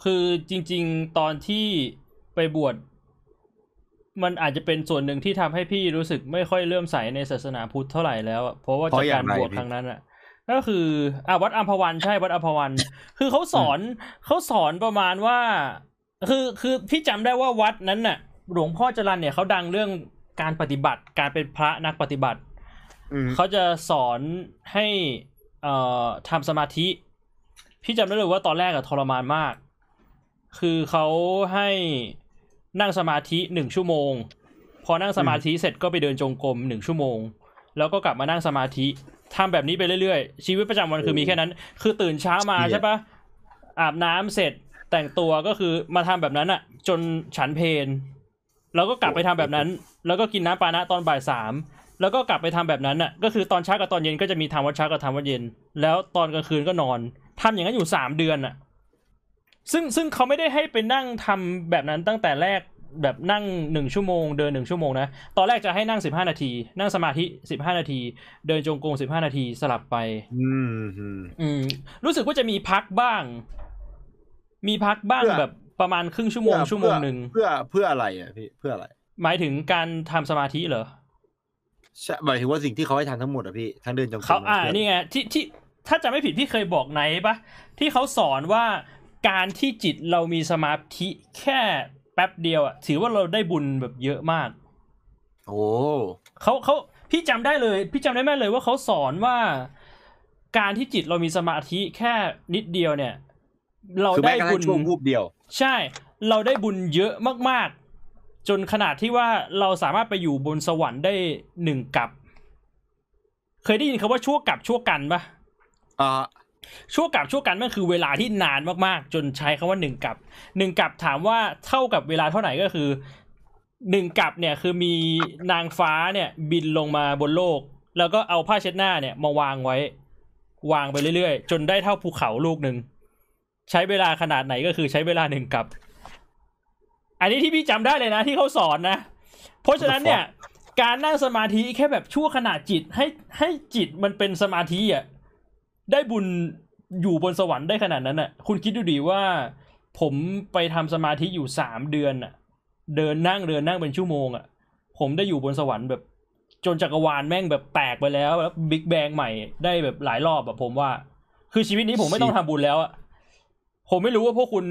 คือจริง ๆ ตอนที่ไปบวชมันอาจจะเป็นส่วนหนึ่งที่ทำให้พี่รู้สึกไม่ค่อยเลื่อมใสในศาสนาพุทธเท่าไหร่แล้วเพราะว่าจากการบวชครั้งนั้นอะ ก็คืออะวัดอัมพวันใช่วัดอัมพวัน คือเขาสอนเขาสอนประมาณว่า คือคือพี่จำได้ว่าวัดนั้นน่ะ หลวงพ่อจรันเนี่ยเขาดังเรื่องการปฏิบัติการเป็นพระนักปฏิบัติอืมเขาจะสอนให้เอ่อทำสมาธิ พี่จำได้เลยว่าตอนแรกอะทรมานมาก คือเขาให้นั่งสมาธิหนึ่งชั่วโมง พอนั่งสมาธิเสร็จก็ไปเดินจงกรมหนึ่งชั่วโมง แล้วก็กลับมานั่งสมาธิ ทำแบบนี้ไปเรื่อยๆ ชีวิตประจำวันคือมีแค่นั้น คือตื่นเช้ามาใช่ปะอาบน้ำเสร็จแต่งตัวก็คือมาทำแบบนั้นอะจนฉันเพลแล้วก็กลับไปทำแบบนั้น แล้วก็กินน้ำปานะตอนบ่ายสามแล้วก็กลับไปทำแบบนั้นน่ะ ก็คือตอนเช้ากับตอนเย็นก็จะมีทำวัดเช้ากับทำวัดเย็น แล้วตอนกลางคืนก็นอนทำอย่างนั้นอยู่สามเดือนน่ะ ซึ่งซึ่งเขาไม่ได้ให้ไปนั่งทำแบบนั้นตั้งแต่แรก แบบนั่งหนึ่งชั่วโมงเดินหนึ่งชั่วโมงนะตอนแรกจะให้นั่งสิบห้านาที นั่งสมาธิสิบห้านาที เดินจงกรมสิบห้านาทีสลับไป อืมอืมอืมรู้สึกว่าจะมีพักบ้าง มีพักบ้างเพื่อแบบประมาณครึ่งชั่วโมงชั่วโมงหนึ่งเพื่อเพื่ออะไรอะพี่เพื่ออะไร หมายถึงการทำสมาธิเหรอใช่หมายถึงว่าสิ่งที่เขาให้ทำทั้งหมดอะพี่ทั้งเดินจงกรมเขาอ่าพื่นี่ไงที่ที่ถ้าจะไม่ผิดพี่เคยบอกไหนปะที่เขาสอนว่าการที่จิตเรามีสมาธิแค่ แป๊บเดียวอะถือว่าเราได้บุญแบบเยอะมาก โอ้เขาเขาพี่จำได้เลย พี่จำได้แม่นเลยว่าเขาสอนว่า การที่จิตเรามีสมาธิแค่นิดเดียวเนี่ย เราคือได้แม้กระบุทั่ญงช่วงวูบเดียว ใช่ เราได้บุญเยอะมากๆ จนขนาดที่ว่าเราสามารถไปอยู่บนสวรรค์ได้หนึ่งกับ เคยได้ยินคำว่าชั่วกับชั่วกันปะอ่า ชั่วกับชั่วกันมันคือเวลาที่นานมากๆ จนใช้คำว่าหนึ่งกับหนึ่งกับถามว่าเท่ากับเวลาเท่าไหร่ก็คือหนึ่งกับเนี่ยคือมีนางฟ้าเนี่ยบินลงมาบนโลก แล้วก็เอาผ้าเช็ดหน้าเนี่ยมาวางไว้ วางไปเรื่อยๆ จนได้เท่าภูเขาลูกหนึ่งใช้เวลาขนาดไหนก็คือใช้เวลาหนึ่งกับ อันนี้ที่พี่จำได้เลยนะที่เขาสอนนะ เพราะฉะนั้นเนี่ย การนั่งสมาธิแค่แบบชั่วขณะจิตให้ให้จิตมันเป็นสมาธิอะ ได้บุญอยู่บนสวรรค์ได้ขนาดนั้นอะ คุณคิดดูดีว่า ผมไปทำสมาธิอยู่สามเดือนอะ เดินนั่งเดินนั่งเป็นชั่วโมงอะ ผมได้อยู่บนสวรรค์แบบ จนจักรวาลแม่งแบบแตกไปแล้วแล้วบิ๊กแบงใหม่ได้แบบหลายรอบแบบผมว่า คือชีวิตนี้ผมไม่ต้องทำบุญแล้วอะผมไม่รู้ว่าพวกคุณ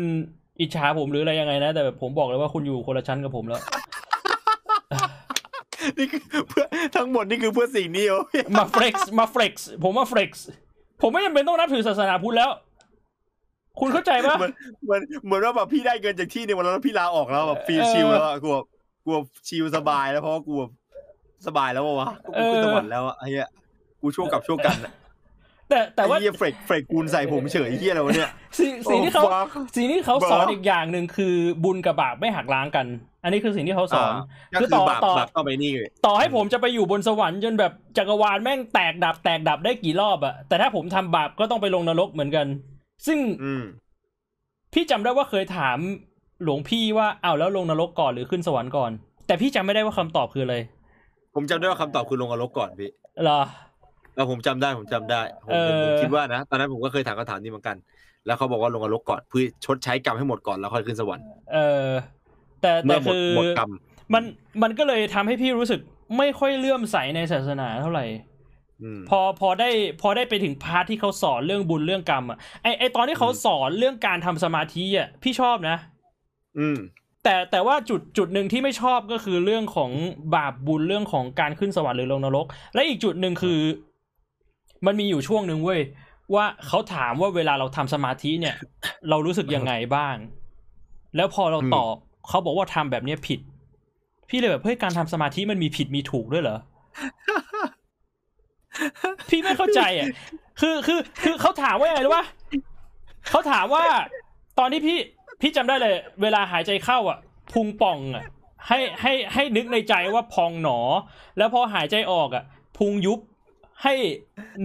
อิจฉาผมหรืออะไรยังไงนะ แต่แบบผมบอกเลยว่าคุณอยู่คนละชั้นกับผมแล้วนี่คือเพื่อทั้งหมดนี่คือเพื่อสิ่งนี้เหรอพี่มาเฟล็กซ์มาเฟล็กซ์ผมมาเฟล็กซ์ ผมไม่จำเป็นต้องนับถือศาสนาพุทธแล้ว คุณเข้าใจปะเหมือนเหมือนเหมือนว่าแบบพี่ได้เงินจากที่ในวันนั้นแล้วพี่ลาออกแล้วแบบฟรีเออชิลแล้วอะกูแบบกูแบบชิลสบายแล้วเพราะว่ากูแบบสบายแล้ววะกูขึ้นสวรรค์แล้วอะไอ้เหี้ยกูช่วงกับช่วงกันอะแต่แต่ว่าไอ้เหี้ยเฟรกเฟรกกูลใส่ผมเฉยไอ้เหี้ยอะไรวะเนี่ยสิ่งสิ่งที่เขาโอ้ fuck สิ่งที่เขาสอนบ้าอีกอย่างหนึ่งคือบุญกับบาปไม่หักล้างกัน อันนี้คือสิ่งที่เขาสอนก็คือคือต่อบาปต่อบาปต้องไปนี่เลยต่อให้ผมจะไปอยู่บนสวรรค์จนแบบจักรวาลแม่งแตกดับแตกดับได้กี่รอบอะแต่ถ้าผมทำบาปก็ต้องไปลงนรกเหมือนกัน ซึ่งอืมพี่จำได้ว่าเคยถามหลวงพี่ว่าอ้าวแล้วลงนรกก่อนหรือขึ้นสวรรค์ก่อน แต่พี่จำไม่ได้ว่าคำตอบคืออะไรผมจำได้ว่าคำตอบคือลงนรกก่อนพี่เหรอเออผมจำได้ผมจำได้ผมเออผมคิดว่านะตอนนั้นผมก็เคยถามคำถามนี้เหมือนกัน แล้วเขาบอกว่าลงนรกก่อนเพื่อชดใช้กรรมให้หมดก่อนแล้วค่อยขึ้นสวรรค์เออ แต่เมื่แต่อหมดคือหมดกรรมมันมันก็เลยทำให้พี่รู้สึกไม่ค่อยเลื่อมใสในศาสนาเท่าไหร่อืมพอพอได้พอได้ไปถึงพาร์ทที่เขาสอนเรื่องบุญเรื่องกรรมอะไอไอตอนที่เขาอืมสอนเรื่องการทำสมาธิอะพี่ชอบนะ อืม แต่แต่ว่าจุดจุดหนึ่งที่ไม่ชอบก็คือเรื่องของบาปบุญเรื่องของการขึ้นสวรรค์หรือลงนรก และอีกจุดหนึ่งคือ มันมีอยู่ช่วงหนึ่งเว้ยว่าเขาถามว่าเวลาเราทำสมาธิเนี่ย เรารู้สึกยังไงบ้าง แล้วพอเราอืมตอบ เขาบอกว่าทำแบบเนี้ยผิด พี่เลยแบบเฮ้ยการทำสมาธิมันมีผิดมีถูกด้วยเหรอพี่ไม่เข้าใจอะ คือคือคือเขาถามว่าไงรู้ปะเขาถามว่า ตอนที่พี่พี่จำได้เลย เวลาหายใจเข้าอะ พุงป่องอะ ให้ให้ให้นึกในใจว่าพองหนอ แล้วพอหายใจออกอะ พุงยุบ ให้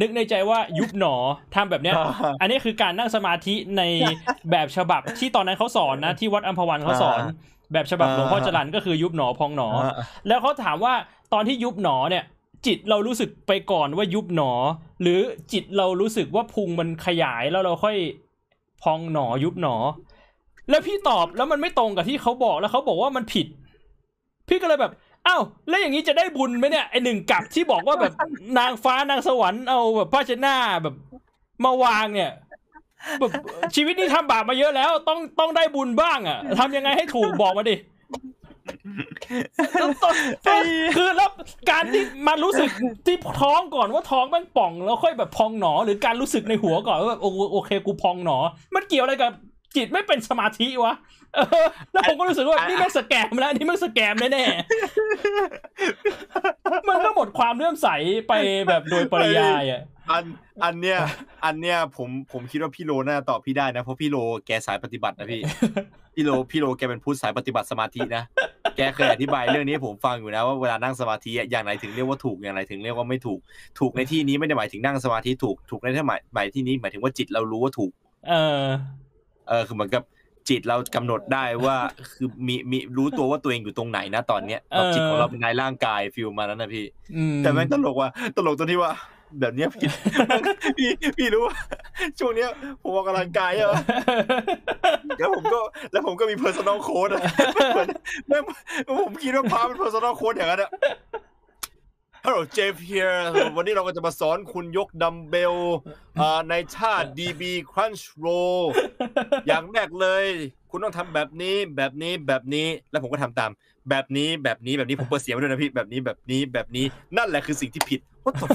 นึกในใจว่ายุบหนอทำแบบเนี้ย อันนี้คือการนั่งสมาธิในแบบฉบับที่ตอนนั้นเขาสอนนะที่วัดอัมพวันเขาสอน แบบฉบับหลวงพ่อจรันก็คือยุบหนอพองหนอ แล้วเขาถามว่าตอนที่ยุบหนอเนี่ยจิตเรารู้สึกไปก่อนว่ายุบหนอ หรือจิตเรารู้สึกว่าพุงมันขยายแล้วเราค่อยพองหนอยุบหนอ แล้วพี่ตอบแล้วมันไม่ตรงกับที่เขาบอกแล้วเขาบอกว่ามันผิด พี่ก็เลยแบบ อ้าวแล้วอย่างนี้จะได้บุญไหมเนี่ยไอหนึ่งกับที่บอกว่าแบบนางฟ้านางสวรรค์เอาแบบผ้าเช็ดหน้าแบบมาวางเนี่ยแบบชีวิตนี้ทำบาปมาเยอะแล้ว ต้องต้องได้บุญบ้างอะทำยังไงให้ถูกบอกมาดิคือแล้วการที่มันรู้สึกที่ท้องก่อนว่าท้องมันป่องแล้วค่อยแบบพองหนอ หรือการรู้สึกในหัวก่อนว่าแบบโอโอเคกูพองหนอ มันเกี่ยวอะไรกับ จิตไม่เป็นสมาธิวะเออแล้วผมก็รู้สึกว่านี่แม่งสแกมแล้วนี่แม่งสแกมแน่ๆมันก็หมดความเลื่อมใสไปแบบโดยปริยายอะอันอันเนี้ยอันเนี้ยผมผมคิดว่าพี่โลน่าจะตอบพี่ได้นะเพราะพี่โลแกสายปฏิบัตินะพี่พี่โลพี่โลแกเป็นผู้สายปฏิบัติสมาธินะแกเคยอธิบายเรื่องนี้ให้ผมฟังอยู่นะว่าเวลานั่งสมาธิอะอย่างไรถึงเรียกว่าถูกอย่างไรถึงเรียกว่าไม่ถูก ถูกในที่นี้ไม่ได้หมายถึงนั่งสมาธิถูกถูกในที่หมายหมายที่นี้หมายถึงว่าจิตเรารู้ว่าถูก เออ เออคือเหมือนกับจิตเรากำหนดได้ว่าคือมีมีรู้ตัวว่าตัวเองอยู่ตรงไหนนะตอนเนี้ยเออจิตของเราเป็นในร่างกายฟิลมานั้นนะพี่อืมแต่แม่งตลกว่ะตลกตรงที่ว่าแบบเนี้ยพี่พี่พี่รู้ว่าช่วงเนี้ยผมออกกำลังกายอะแล้วผมก็แล้วผมก็มี personal code อะเหมือนแม่งผมคิดว่าพาเป็น personal code อย่างนั้นอะ Hello Jeff here วันนี้เราก็จะมาสอนคุณยกดัมเบลในท่า DB Crunch Roll อย่างแรกเลย คุณต้องทำแบบนี้แบบนี้แบบนี้แล้วผมก็ทำตาม แบบนี้แบบนี้แบบนี้ผมเปิดเสียงไว้ด้วยนะพี่แบบนี้แบบนี้แบบนี้นั่นแหละคือสิ่งที่ผิด What the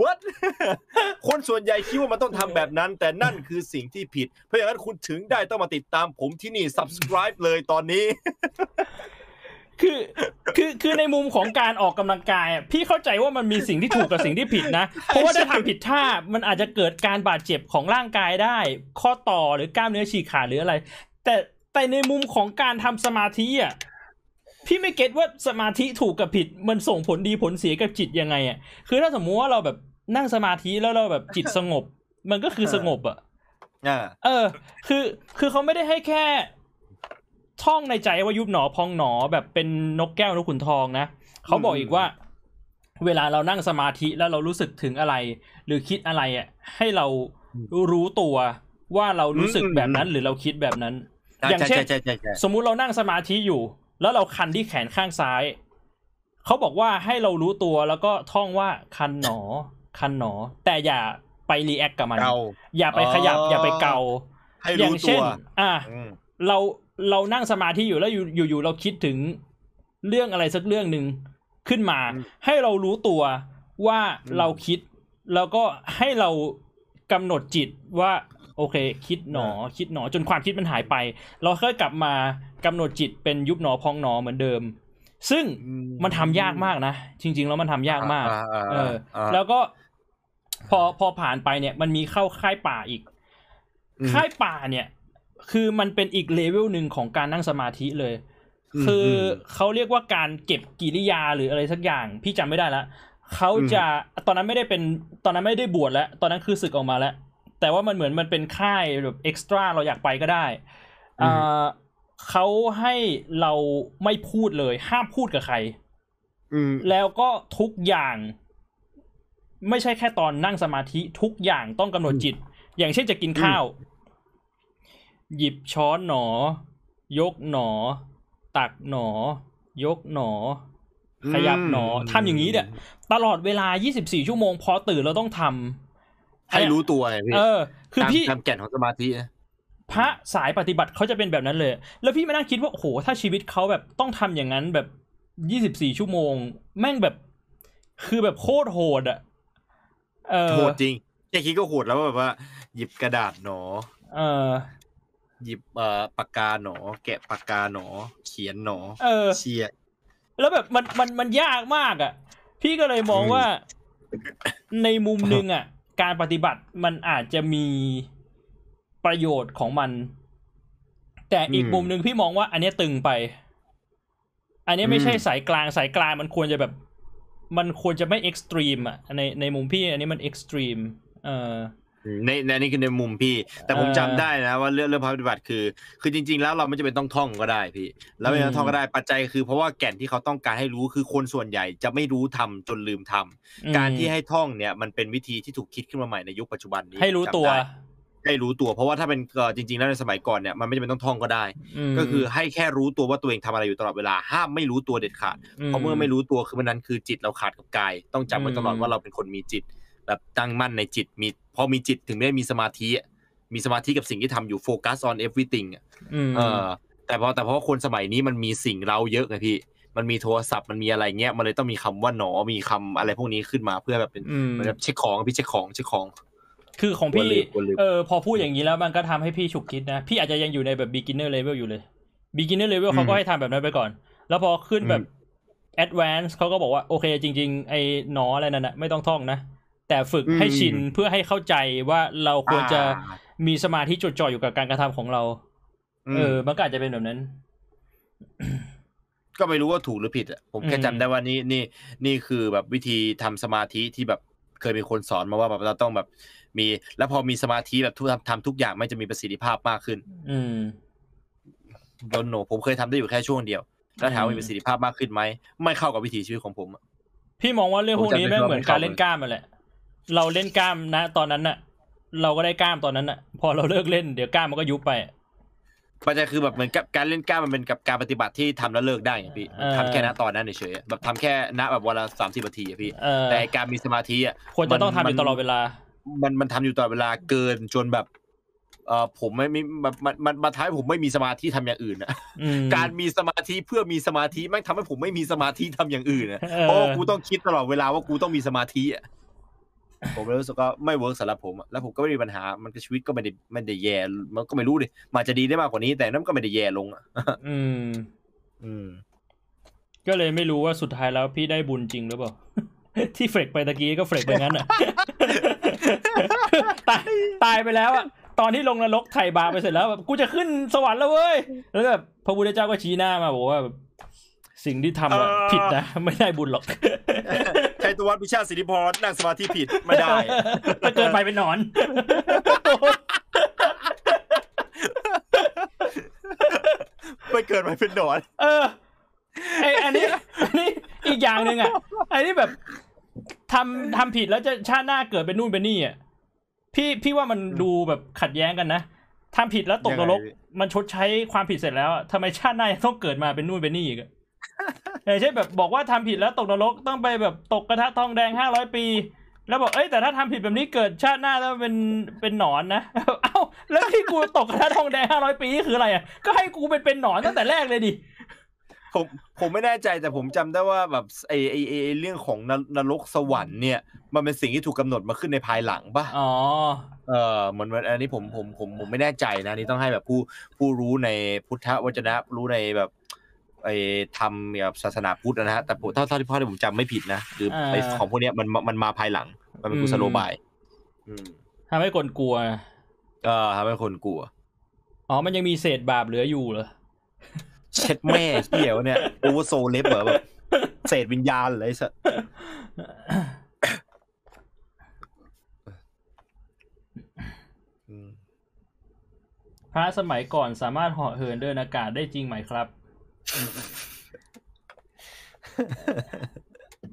What คนส่วนใหญ่คิดว่ามันต้องทำแบบนั้น แต่นั่นคือสิ่งที่ผิด เพราะอย่างนั้นคุณถึงได้ต้องมาติดตามผมที่นี่ subscribe เลยตอนนี้ คือคือคือในมุมของการออกกำลังกายอะพี่เข้าใจว่ามันมีสิ่งที่ถูกกับสิ่งที่ผิดนะ เพราะว่าถ้าทำผิดท่ามันอาจจะเกิดการบาดเจ็บของร่างกายได้ ข้อต่อหรือกล้ามเนื้อฉีกขาดหรืออะไร แต่แต่ในมุมของการทำสมาธิอะพี่ไม่เก็ตว่าสมาธิถูกกับผิดมันส่งผลดีผลเสียกับจิตยังไงอะคือถ้าสมมุติว่าเราแบบนั่งสมาธิแล้วเราแบบจิตสงบ มันก็คือสงบอะอ่าเออ คือคือเขาไม่ได้ให้แค่ ท่องในใจว่ายุบหนอพองหนอแบบเป็นนกแก้วนกขุนทองนะเขาบอกอีกว่า เวลาเรานั่งสมาธิแล้วเรารู้สึกถึงอะไร หรือคิดอะไรอะให้เรารู้ตัวว่าเรารู้สึกแบบนั้นหรือเราคิดแบบนั้น อย่างเช่นใช่ใช่ใช่ใช่สมมุติเรานั่งสมาธิอยู่ แล้วเราคันที่แขนข้างซ้ายเขาบอกว่าให้เรารู้ตัวแล้วก็ท่องว่าคันหนอ คันหนอ แต่อย่าไปรีแอคกับมันเกาอย่าไปขยับอ๋อออย่าไปเกาให้อย่ารู้งตัเช่วนอะอืมเรา เรานั่งสมาธิอยู่แล้วอยู่อยู่อยู่เราคิดถึงเรื่องอะไรสักเรื่องหนึ่งขึ้นมา ให้เรารู้ตัวว่าเราคิด แล้วก็ให้เรากำหนดจิตว่า โอเค คิดหนอ คิดหนอจนความคิดมันหายไป เราค่อยกลับมากำหนดจิตเป็นยุบหนอพองหนอเหมือนเดิม ซึ่งมันทำยากมากนะจริง ๆ แล้วมันทำยากมากอ่าอ่าเอออ่าแล้วก็พอพอผ่านไปเนี่ย มันมีเข้าค่ายป่าอีกอืมค่ายป่าเนี่ย คือมันเป็นอีกเลเวลหนึ่งของการนั่งสมาธิเลยอืมคืออมเขาเรียกว่าการเก็บกิริยาหรืออะไรสักอย่าง พี่จำไม่ได้ละเขาจะตอนนั้นไม่ได้เป็นตอนนั้นไม่ได้บวชแล้ว ตอนนั้นคือศึกออกมาแล้ว แต่ว่ามันเหมือนมันเป็นค่ายแบบเอ็กซ์ตร้าเราอยากไปก็ได้อ่าเขาให้เราไม่พูดเลย ห้ามพูดกับใครอืมแล้วก็ทุกอย่าง ไม่ใช่แค่ตอนนั่งสมาธิทุกอย่างต้องกำหนดจิต อย่างเช่นจะกินข้าว หยิบช้อนหนอ ยกหนอ ตักหนอ ยกหนอ ขยับหนอทำอย่างนี้เนี่ยตลอดเวลา 24 ชั่วโมงพอตื่นเราต้องทำให้รู้ตัวไงพี่เออ คือตามพี่ตามแก่นของสมาธินะพระสายปฏิบัติเขาจะเป็นแบบนั้นเลย แล้วพี่มานั่งคิดว่าโอ้โหถ้าชีวิตเขาแบบต้องทำอย่างนั้นแบบยี่สิบสี่ชั่วโมง แม่งแบบ คือแบบโคตรโหดอะเออโหดจริงแค่คิดก็โหดแล้วว่าแบบว่า หยิบกระดาษหนอ เออ หยิบเอ่อปากกาหนอ แกะปากกาหนอ เขียนหนอ เออเชียแล้วแบบมันมันมันยากมากอะพี่ก็เลยมองอืมว่าในมุมหนึ่งอะการปฏิบัติมันอาจจะมีประโยชน์ของมัน แต่อีกมุมหนึ่งพี่มองว่า อันเนี้ยตึงไป อันเนี้ยไม่ใช่สายกลางสายกลางมันควรจะแบบ มันควรจะไม่ extreme อะในในมุมพี่ อันนี้มัน extreme เออ ในในนี่คือในมุมพี่ แต่ผมเออจำได้นะว่าเรื่องเรื่องพระปฏิบัติคือ คือจริง ๆ แล้วเราไม่จำเป็นต้องท่องก็ได้พี่ แล้วไม่ต้องท่องก็ได้ปัจจัยคือเพราะว่าแก่นที่เขาต้องการให้รู้คือคนส่วนใหญ่จะไม่รู้ทำจนลืมทำการที่ให้ท่องเนี่ยมันเป็นวิธีที่ถูกคิดขึ้นมาใหม่ในยุคปัจจุบันนี้ให้รู้ตัวจำได้ให้รู้ตัวเพราะว่าถ้าเป็นเอ่อจริง ๆ แล้วในสมัยก่อนเนี่ยมันไม่จำเป็นต้องท่องก็ได้มก็คือให้แค่รู้ตัวว่าตัวเองทำอะไรอยู่ตลอดเวลาห้ามไม่รู้ตัวเด็ดขาดเพราะเมื่อไม่รู้ตัวคือมันนั้นคือจิตเราขาดกับกาย ต้องจำไว้ตลอดอืมว่าเราเป็นคนมีจิต แบบตั้งมั่นในจิตมีพอมีจิตถึงได้มีสมาธิอะมีสมาธิกับสิ่งที่ทำอยู่โฟกัส on everything อะอืมเออแต่พอแต่เพราะว่าคนสมัยนี้มันมีสิ่งเราเยอะไงพี่มันมีโทรศัพท์มันมีอะไรเงี้ยมันเลยต้องมีคำว่าหนอมีคำอะไรพวกนี้ขึ้นมาเพื่อแบบเป็นอืมเหมือนแบบเช็คของพี่เช็คของเช็คของคือของพี่กลัวลืมกลัวลืมเออพอพูดอย่างนี้แล้วมันก็ทำให้พี่ฉุกคิดนะ พี่อาจจะยังอยู่ในแบบ beginner level อยู่เลย beginner level เขาก็ให้ทำแบบนั้นไปก่อน แล้วพอขึ้นแบบ advance เขาก็บอกว่าโอเคจริง ๆ ไอ้หนออะไรนั่นนะไม่ต้องท่องนะ แต่ฝึกให้ชินเพื่อให้เข้าใจว่าเราควรจะอ่ามีสมาธิจดจ่ออยู่กับการกระทำของเรามเออมันก็อาจจะเป็นแบบนั้น ก็ไม่รู้ว่าถูกหรือผิดอะผมแค่อืมจำได้ว่านี่นี่นี่คือแบบวิธีทำสมาธิที่แบบเคยมีคนสอนมาว่าแบบเราต้องแบบ มี แล้วพอมีสมาธิแบบทุกทำทำทุกอย่างมันจะมีประสิทธิภาพมากขึ้น อืมโดนโนผมเคยทำได้อยู่แค่ช่วงเดียว แล้วถามว่ามีประสิทธิภาพมากขึ้นไหมไม่เข้ากับวิถีชีวิตของผมอะพี่มองว่าเรื่องพวกนี้ผมจำแม่งได้ว่าเหมือนไม่การเข้าเล่นกล้ามมาแหละ เราเล่นกล้ามนะ ตอนนั้นน่ะ เราก็ได้กล้ามตอนนั้นน่ะ พอเราเลิกเล่นเดี๋ยวกล้ามมันก็ยุบไปปัจจัยคือแบบเหมือนกับการเล่นกล้ามมันเป็นกับการปฏิบัติที่ทำแล้วเลิกได้ไงพี่มันเออทำแค่ณตอนนั้นเฉยๆอะแบบทำแค่ณแบบวันละสามสิบนาทีอะพี่ เออแต่ไอ้การมีสมาธิอะควรจะต้องทำอยู่มันตลอดเวลา มันมันทำอยู่ตลอดเวลาเกินจนแบบเออผมไม่ไม่มันมันมันมาท้ายผมไม่มีสมาธิทำอย่างอื่นอะ อืม การมีสมาธิเพื่อมีสมาธิแม่งทำให้ผมไม่มีสมาธิทำอย่างอื่นอะเออ เพราะว่ากูต้องคิดตลอดเวลาว่ากูต้องมีสมาธิอะ ผมเลยรู้สึกว่าไม่ work สำหรับผมอะแล้วผมก็ไม่มีปัญหามันก็ชีวิตก็ไม่ได้ไม่ได้แย่ มันก็ไม่รู้ดิมันอาจจะดีได้มากกว่านี้ แต่นั่นก็ไม่ได้แย่ลงอะอืม อืม ก็เลยไม่รู้ว่าสุดท้ายแล้วพี่ได้บุญจริงหรือเปล่าที่ flex ไปตะกี้ก็ flex ไปงั้นอะตายตายไปแล้วอะตอนที่ลงนรกไถ่บาปไปเสร็จแล้วแบบกูจะขึ้นสวรรค์แล้วเว้ยแล้วแบบพระพุทธเจ้าก็ชี้หน้ามาบอกว่าแบบ สิ่งที่ทำอะเออผิดนะ ไม่ได้บุญหรอกใช้ตัววัดวิชาสิริพรนั่งสมาธิผิดไม่ได้จะเกิดไปเป็นหนอนไม่เกิดมาเป็นหนอน เออไออันนี้อันนี้อีกอย่างหนึ่งอะไอันนี้แบบทำทำผิดแล้วจะชาติหน้าเกิดเป็นนู่นเป็นนี่อะพี่พี่ว่ามันดูแบบขัดแย้งกันนะทำผิดแล้วตกนรกยังไงพี่มันชดใช้ความผิดเสร็จแล้วอะทำไมชาติหน้ายังต้องเกิดมาเป็นนู่นเป็นนี่อีกอะ อย่างเช่นแบบบอกว่าทำผิดแล้วตกนรกต้องไปแบบตกกระทะทองแดงห้าร้อยปี แล้วบอกเอ้ยแต่ถ้าทำผิดแบบนี้เกิดชาติหน้าแล้วเป็นเป็นหนอนนะเอ้าแล้วที่กูตกกระทะทองแดงห้าร้อยปีนี่คืออะไรอะก็ให้กูเป็นเป็นหนอนตั้งแต่แรกเลยดิผมผมไม่แน่ใจแต่ผมจำได้ว่าแบบไอไอไอ้ไอเรื่องของนนรกสวรรค์เนี่ย มันเป็นสิ่งที่ถูกกำหนดมาขึ้นในภายหลังป่ะอ๋อเออเหมือนเหมือนอันนี้ผมผมผมผมไม่แน่ใจนะอันนี่ต้องให้แบบผู้ผู้รู้ในพุทธวจนะรู้ในแบบ ไอ้ทำแบบศาสนาพุทธนะฮะแต่ผมเท่าเท่าที่พ่อที่ผมจำไม่ผิดนะคือไอ้อ่าของพวกเนี้ยมันมันมาภายหลัง มันเป็นกุศโลบายอืมทำให้คนกลัวเออทำให้คนกลัวอ๋อมันยังมีเศษบาปเหลืออยู่เหรอเช็ดแม่เหี้ยวะเนี่ยโอเวอร์โซเล็บเหรอแบบเศษวิญญาณเลยสัสอืมพระสมัยก่อนสามารถเหาะเหินเดินอากาศได้จริงไหมครับ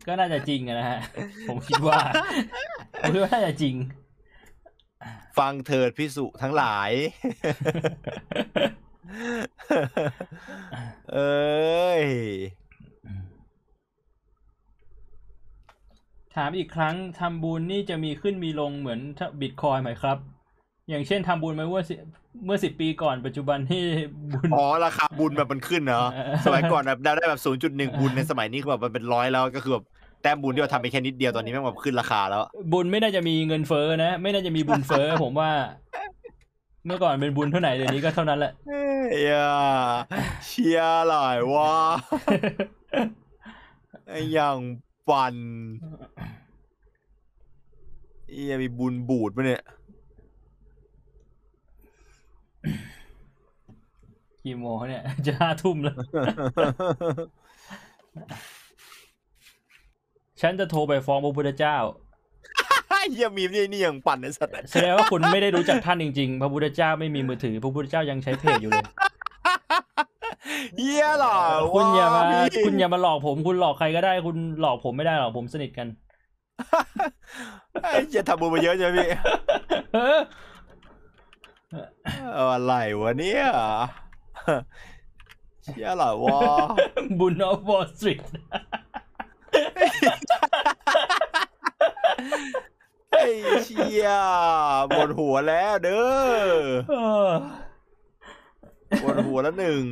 ก็น่าจะจริงอะนะฮะ ผมคิดว่า ผมคิดว่าน่าจะจริง ฟังเถิดพิสุทั้งหลาย เอ้ย ถามอีกครั้งทำบุญนี่จะมีขึ้นมีลงเหมือนบิตคอยไหมครับ อย่างเช่นทำบุญมาเมื่อสิเมื่อสิบปีก่อนปัจจุบันที่บุญอ๋อราคาบุญแบบมันขึ้นเนาะเออสมัยก่อนแบบได้ได้แบบศูนย์จุดหนึ่งบุญในสมัยนี้คือแบบมันเป็นร้อยแล้วก็คือแบบแต้มบุญที่เราทำไปแค่นิดเดียวตอนนี้แม่งแบบขึ้นราคาแล้ว บุญไม่น่าจะมีเงินเฟ้อนะ ไม่น่าจะมีบุญเฟ้อผมว่า เมื่อก่อนเป็นบุญเท่าไหร่เดี๋ยวนี้ก็เท่านั้นแหละเฮ้ยอะเชียร์หลายว่าไอ้อย่างปันเอียมีบุญบูดปะเนี่ย กี่โมงเนี่ย จะห้าทุ่มแล้ว ฉันจะโทรไปฟ้องพระพุทธเจ้าไอ้เยี่ยมีมนี่นี่ยังปั่นไอ้สัตว์แสดงว่าคุณไม่ได้รู้จักท่านจริงๆ พระพุทธเจ้าไม่มีมือถือ พระพุทธเจ้ายังใช้เพจอยู่เลยเยี่ยเหรอคุณอย่ามาว้พี่คุณอย่ามาหลอกผม คุณหลอกใครก็ได้ คุณหลอกผมไม่ได้หรอกผมสนิทกันไอ้เหี้ยทำบุญมาเยอะใช่ไหมพี่ เออเอาอะไรวะเนี่ยเชี่ยเหรอวะบุญออฟวอลสตรีทไอ้เชี่ยปวดหัวแล้วเด้อปวดหัวแล้วหนึ่ง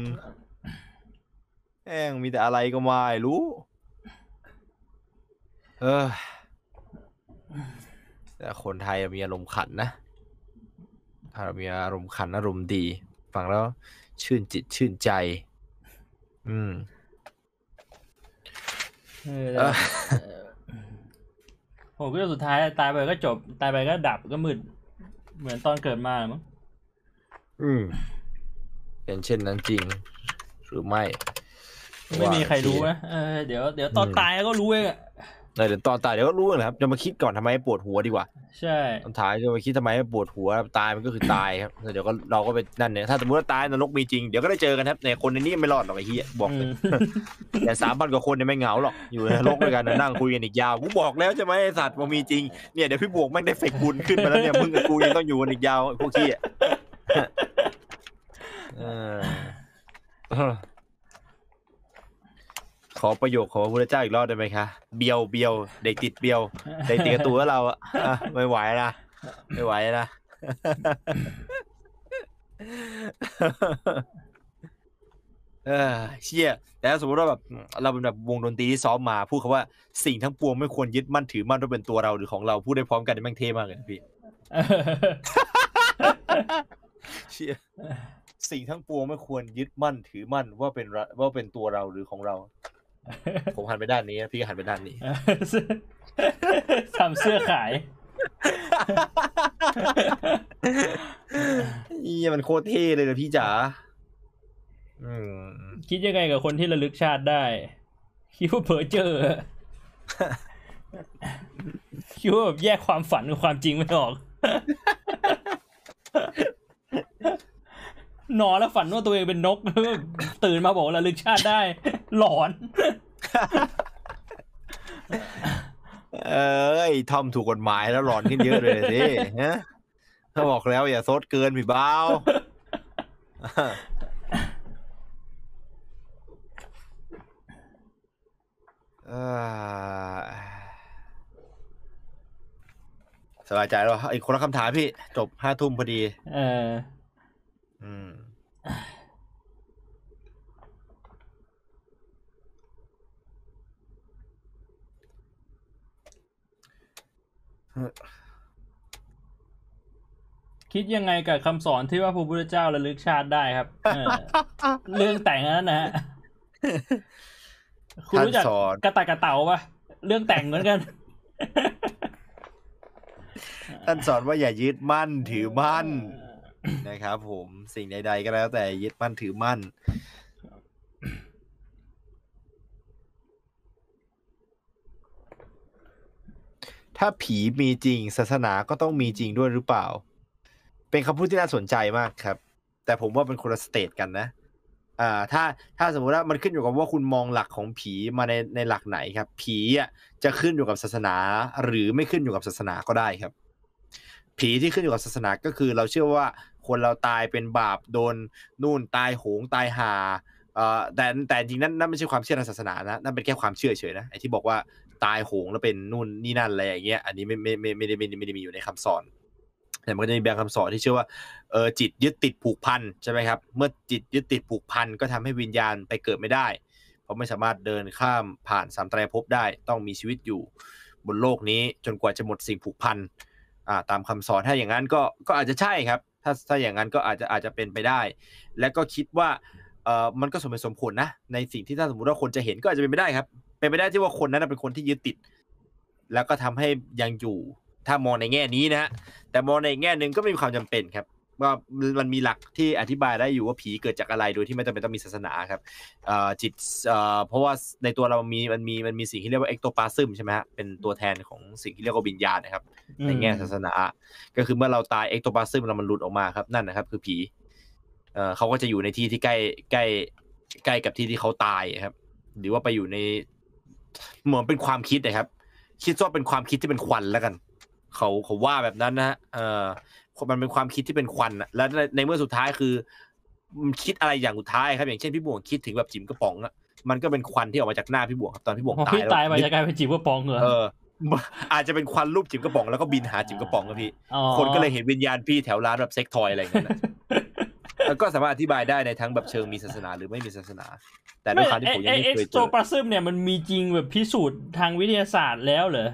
แม่งมีแต่อะไรก็ไม่รู้ เออแต่คนไทยมีอารมณ์ขันนะ ถ้ามีอารมณ์ขันอารมณ์ดี ฟังแล้วชื่นจิตชื่นใจ อืมเออเออผมก็สุดท้ายตายไปก็จบ ตายไปก็ดับก็มืด เหมือนตอนเกิดมามั้งอืมเป็นเช่นนั้นจริง หรือไม่ ไม่มีใครรู้นะเออเดี๋ยวเดี๋ยวตอนตายก็รู้เองอะ เออเดี๋ยวตอนตายเดี๋ยวก็รู้นะครับจะมาคิดก่อนทำไมปวดหัวดีกว่า ใช่ตอนท้ายจะมาคิดทำไมปวดหัวตายมันก็คือตายครับเดี๋ยวก็เราก็ไปนั่นเนี่ยถ้าสมมติว่าตายนรกมีจริงเดี๋ยวก็ได้เจอกันครับในคนในนี้ไม่รอดหรอกไอ้เหี้ยบอกเลยมแต่สามพันกว่าคนเนี่ยไม่เหงาหรอกอยู่ในนรกด้วยกันนะนั่งคุยกันอีกยาวกูบอกแล้วใช่ไหมไอ้สัตว์ว่ามีจริงเนี่ยเดี๋ยวพี่บวกแม่งได้เฟกบุญขึ้นมาแล้วเนี่ยมึงกับกูยังต้องอยู่กันอีกยาวพวกขี้อะเออ ขอประโยคของพระพุทธเจ้าอีกรอบได้ไหมคะเบียวเบียวเด็กติดเบียวเด็กติดกระตัวเราอะอะไม่ไหวนะไม่ไหวนะเออเชี่ยแต่ถ้าสมมติว่าแบบเราเป็นแบบวงดนตรีที่ซ้อมมาพูดคำว่าสิ่งทั้งปวงไม่ควรยึดมั่นถือมั่นว่าเป็นตัวเราหรือของเราพูดได้พร้อมกันนี่แม่งเท่มากเลยนะพี่เชี่ยสิ่งทั้งปวงไม่ควรยึดมั่นถือมั่นว่าเป็นเราว่าเป็นตัวเราหรือของเรา ผมหันไปด้านนี้ พี่ก็หันไปด้านนี้ทำเสื้อขายนี่มันโคตรเท่เลยนะพี่จ๋าอืมคิดยังไงกับคนที่ระลึกชาติได้คิดว่าเผลอเจอคิดว่าแบบแยกความฝันกับความจริงไม่ออก นอนแล้วฝันว่าตัวเองเป็นนก ตื่นมาบอกว่าระลึกชาติได้ หลอน เอ้ยทอมถูกกฎหมายแล้วหลอนขึ้นเยอะเลยสิฮะถ้าบอกแล้วอย่าซดเกินพี่บ้าวเอ้ยสบายใจแล้วอีกคนละคำถามพี่ จบห้าทุ่มพอดี เออ อืมคิดยังไงกับคำสอนที่ว่าพระพุทธเจ้าระลึกชาติได้ครับเออเรื่องแต่งอันนั้นนะฮะคุณรู้จักท่านสอนกระต่ายกระเต่าปะเรื่องแต่งเหมือนกัน ท่านสอนว่าอย่ายึดมั่นถือมั่น นะครับผมสิ่งใด ๆ ก็แล้วแต่ยึดมั่นถือมั่น ถ้าผีมีจริง ศาสนาก็ต้องมีจริงด้วยหรือเปล่า เป็นคำพูดที่น่าสนใจมากครับ แต่ผมว่าเป็นคนละสเตทกันนะอ่าถ้าถ้าสมมติว่ามันขึ้นอยู่กับว่าคุณมองหลักของผีมาในในหลักไหนครับ ผีอะจะขึ้นอยู่กับศาสนา หรือไม่ขึ้นอยู่กับศาสนาก็ได้ครับ ผีที่ขึ้นอยู่กับศาสนาก็คือ เราเชื่อว่าคนเราตายเป็นบาปโดนนู่นตายโหงตายหาเอ่อแต่แต่จริงนั้นนั่นไม่ใช่ความเชื่อทางศาสนานะนั่นเป็นแค่ความเชื่อเฉยนะไอ้ที่บอกว่าตายโหงแล้วเป็นนู่นนี่นั่นอะไรอย่างเงี้ยอันนี้ไม่ไม่ไม่ไม่ได้ไม่ได้ม่ได้มีอยู่ในคำสอนแต่มันก็จะมีบางคำสอนที่เชื่อว่าเออจิตยึดติดผูกพันใช่ไหมครับ เมื่อจิตยึดติดผูกพันก็ทำให้วิญญาณไปเกิดไม่ได้ เพราะไม่สามารถเดินข้ามผ่านสามไตรภพได้ ต้องมีชีวิตอยู่บนโลกนี้จนกว่าจะหมดสิ่งผูกพัน อ่าตามคำสอนถ้าอย่างนั้นก็ก็อาจจะใช่ครับ ถ้าถ้าอย่างนั้นก็อาจจะอาจจะเป็นไปได้ และก็คิดว่าเออมันก็สมเหตุสมผลนะในสิ่งที่ถ้าสมมติว่าคนจะเห็นก็อาจจะเป็นไปได้ครับ เป็นไปได้ที่ว่าคนนั้นเป็นคนที่ยึดติด แล้วก็ทำให้ยังอยู่ถ้ามองในแง่นี้นะฮะแต่มองในแง่หนึ่งก็ไม่มีความจำเป็นครับ ว่ามันมีหลักที่อธิบายได้อยู่ว่าผีเกิดจากอะไรโดยที่ไม่จำเป็นต้องมีศาสนาครับเอ่อจิตเอ่อเพราะว่าในตัวเรามีมันมีมันมีสิ่งที่เรียกว่า ectoplasm ใช่ไหมฮะเป็นตัวแทนของสิ่งที่เรียกว่าวิญญาณนะครับในแง่ศาสนา ก็คือเมื่อเราตาย ectoplasm เรามันหลุดออกมาครับนั่นนะครับ คือผีเอ่อเขาก็จะอยู่ในที่ที่ใกล้ใกล้ใกล้กับที่ที่เขาตายครับ หรือว่าไปอยู่ในเหมือนเป็นความคิดนะครับ คิดว่าเป็นความคิดที่เป็นควันแล้วกันเขาเขาว่าแบบนั้นนะฮะเออ มันเป็นความคิดที่เป็นควันอะแล้วในในเมื่อสุดท้ายคือมันคิดอะไรอย่างสุดท้ายครับ อย่างเช่นพี่บวงคิดถึงแบบจิ๋มกระป๋องอะมันก็เป็นควันที่ออกมาจากหน้าพี่บวงครับตอนพี่บวงพอตายพี่แล้วตายไปจะกลายเป็นจีบว่าปองเหรอเอออาจจะเป็นควันรูปจิ๋มกระป๋องแล้วก็บินหาจิ๋มกระป๋องครับพี่อ๋อคนก็เลยเห็นวิญญาณพี่แถวร้านแบบเซ็กทอยอะไรอย่างเงี้ยนะ แล้วก็สามารถอธิบายได้ในทั้งแบบเชิงมีศาสนาหรือไม่มีศาสนา แต่ด้วยความที่ผมยังไม่เอ็กเคยซ์เจโตอปลาซึมเนี่ยมันมีจริงแบบพิสูจน์ทางวิทยาศาสตร์แล้วเหรอ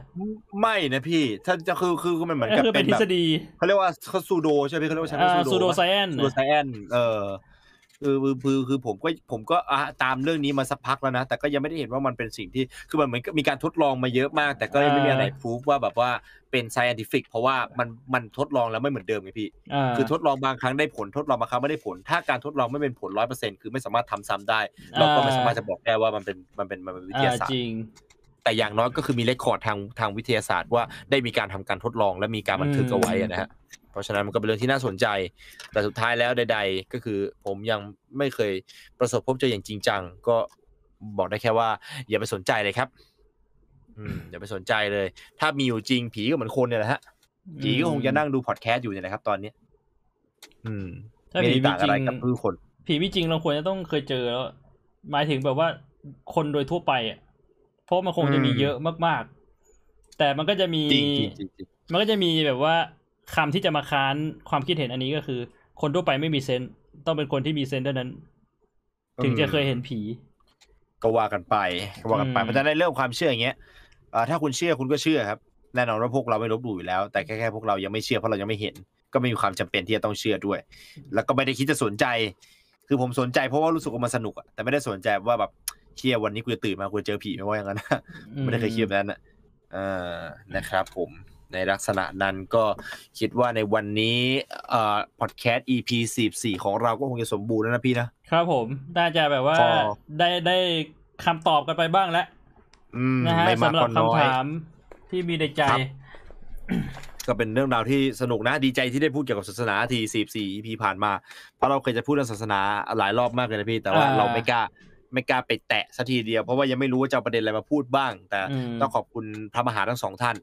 ไม่นะพี่ ถ้าจะคือคือคือมันเหมือนกับคือเป็เป็นนทฤแบบษฎีเขาเรียกว่าเขา pseudo ใช่ไหมเขาเรียกว่าใช้อ่าว่า pseudo pseudoscience pseudoscience เออ คือคือคือคือผมก็ผมก็อะตามเรื่องนี้มาสักพักแล้วนะ แต่ก็ยังไม่ได้เห็นว่ามันเป็นสิ่งที่คือมันเหมือนกับมีการทดลองมาเยอะมาก แต่ก็ยังไม่มีอะไร prove ว่าแบบว่าเป็น scientific เพราะว่ามันมันทดลองแล้วไม่เหมือนเดิมไงพี่อ่าคือทดลองบางครั้งได้ผลทดลองบางครั้งไม่ได้ผล ถ้าการทดลองไม่เป็นผลร้อยเปอร์เซ็นต์คือไม่สามารถทำซ้ำได้ เราก็ไม่สามารถจะบอกได้ว่ามันเป็นมันเป็นมันเป็นวิทยาศาสตร์จริงแต่อย่างน้อยก็คือมี record ทางทางวิทยาศาสตร์ว่าได้มีการทำการทดลองและมีการบันทึกเอาไว้อะนะฮะเพ ราะฉะนั้นมันก็เป็นเรื่องที่น่าสนใจ แต่สุดท้ายแล้วใด ๆ ก็คือผมยังไม่เคยประสบพบเจออย่างจริงจัง ก็บอกได้แค่ว่า อย่าไปสนใจเลยครับ อืมอย่าไปสนใจเลย ถ้ามีอยู่จริงผีก็เหมือนคนเนี่ยแหละฮะผีก็คงจะนั่งดูพอดแคสต์อยู่เนี่ยนะครับ ตอนเนี้ยอืมถ้าไม่ผีได้มีต่างจริอะไรงกับพือคน ผีมีจริงเราควรจะต้องเคยเจอแล้ว หมายถึงแบบว่าคนโดยทั่วไปอะเพราะมันคงจะมีอืมเยอะมาก ๆ แต่มันก็จะมีจริงจริงจริงจริงมันก็จะมีแบบว่า คำที่จะมาค้านความคิดเห็นอันนี้ก็คือ คนทั่วไปไม่มีเซนส์ต้องเป็นคนที่มีเซนส์เท่านั้น ถึงจะเคยเห็นผี ก็ว่ากันไปก็ว่ากันไปอืมเพราะฉะนั้นในเรื่องความเชื่ออย่างเงี้ยเอ่อถ้าคุณเชื่อคุณก็เชื่อครับแน่นอนว่าพวกเราไม่ลบหลู่อยู่แล้ว แต่แค่แค่พวกเรายังไม่เชื่อเพราะเรายังไม่เห็น ก็ไม่มีความจำเป็นที่จะต้องเชื่อด้วย แล้วก็ไม่ได้คิดจะสนใจ คือผมสนใจเพราะว่ารู้สึกว่ามันสนุกอะแต่ไม่ได้สนใจว่าแบบเชื่อวันนี้กูจะตื่นมากูจะเจอผีไหมว่าอย่างนั้นไม่ได้เคยคิดแบบนั้นนะเอ่านะครับผม ในลักษณะนั้นก็คิดว่าในวันนี้เอ่อพอดแคสต์ EP 44 ของเราก็คงจะสมบูรณ์แล้วนะพี่นะ ครับผม น่าจะแบบว่าพอได้ได้คำตอบกันไปบ้างแล้วอืมนะฮะไม่มากสำหรัก็บน้อยคำถามที่มีในใจครับก็เป็นเรื่องราวที่สนุกนะดีใจที่ได้พูดเกี่ยวกับศาสนาที44 EP ผ่านมา เพราะเราเคยจะพูดเรื่องศาสนาหลายรอบมากเลยนะพี่ แต่ว่าอ่าเราไม่กล้าไม่กล้าไปแตะสัทีเดียวเพราะว่ายังไม่รู้ว่าจะเอาประเด็นอะไรมาพูดบ้าง แต่อืมต้องขอบคุณพระมหาทั้งสองท่าน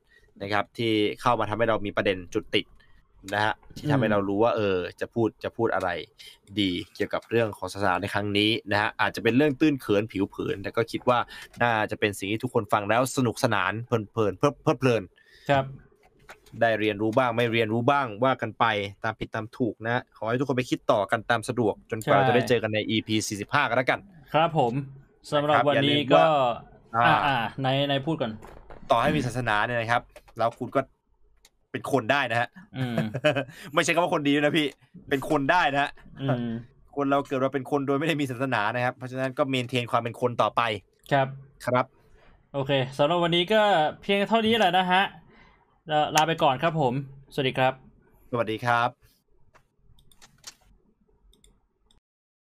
นะครับ ที่เข้ามาทำให้เรามีประเด็นจุดติดนะฮะที่ทำให้เรารู้ว่าเออ จะพูดจะพูดอะไร ดีเกี่ยวกับเรื่องของศาสนาในครั้งนี้นะฮะอาจจะเป็นเรื่องตื้นเขินผิวเผินแต่ก็คิดว่าน่าจะเป็นสิ่งที่ทุกคนฟังแล้วสนุกสนานเพลินเพลินเพลิดเพลิดเพลินครับได้เรียนรู้บ้างไม่เรียนรู้บ้างว่ากันไปตามผิดตามถูกนะ ขอให้ทุกคนไปคิดต่อกันตามสะดวก จนกว่าใช่จะได้เจอกันใน EP 45 กันแล้วกัน ครับผมสำหรับนะครับวันอย่าลืนี้มก็ว่าอ่าอ่าอ่าในในพูดก่อน ต่อให้มีศาสนาเนี่ยนะครับ แล้วคุณก็เป็นคนได้นะฮะอืมไม่ใช่คำว่าคนดีด้วยนะพี่ เป็นคนได้นะฮะอืมคนเราเกิดมาเป็นคนโดยไม่ได้มีศาสนานะครับ เพราะฉะนั้นก็เมนเทนความเป็นคนต่อไปครับครับ โอเคสำหรับวันนี้ก็เพียงเท่านี้แหละนะฮะแล้วลาไปก่อนครับผม สวัสดีครับ สวัสดีครับ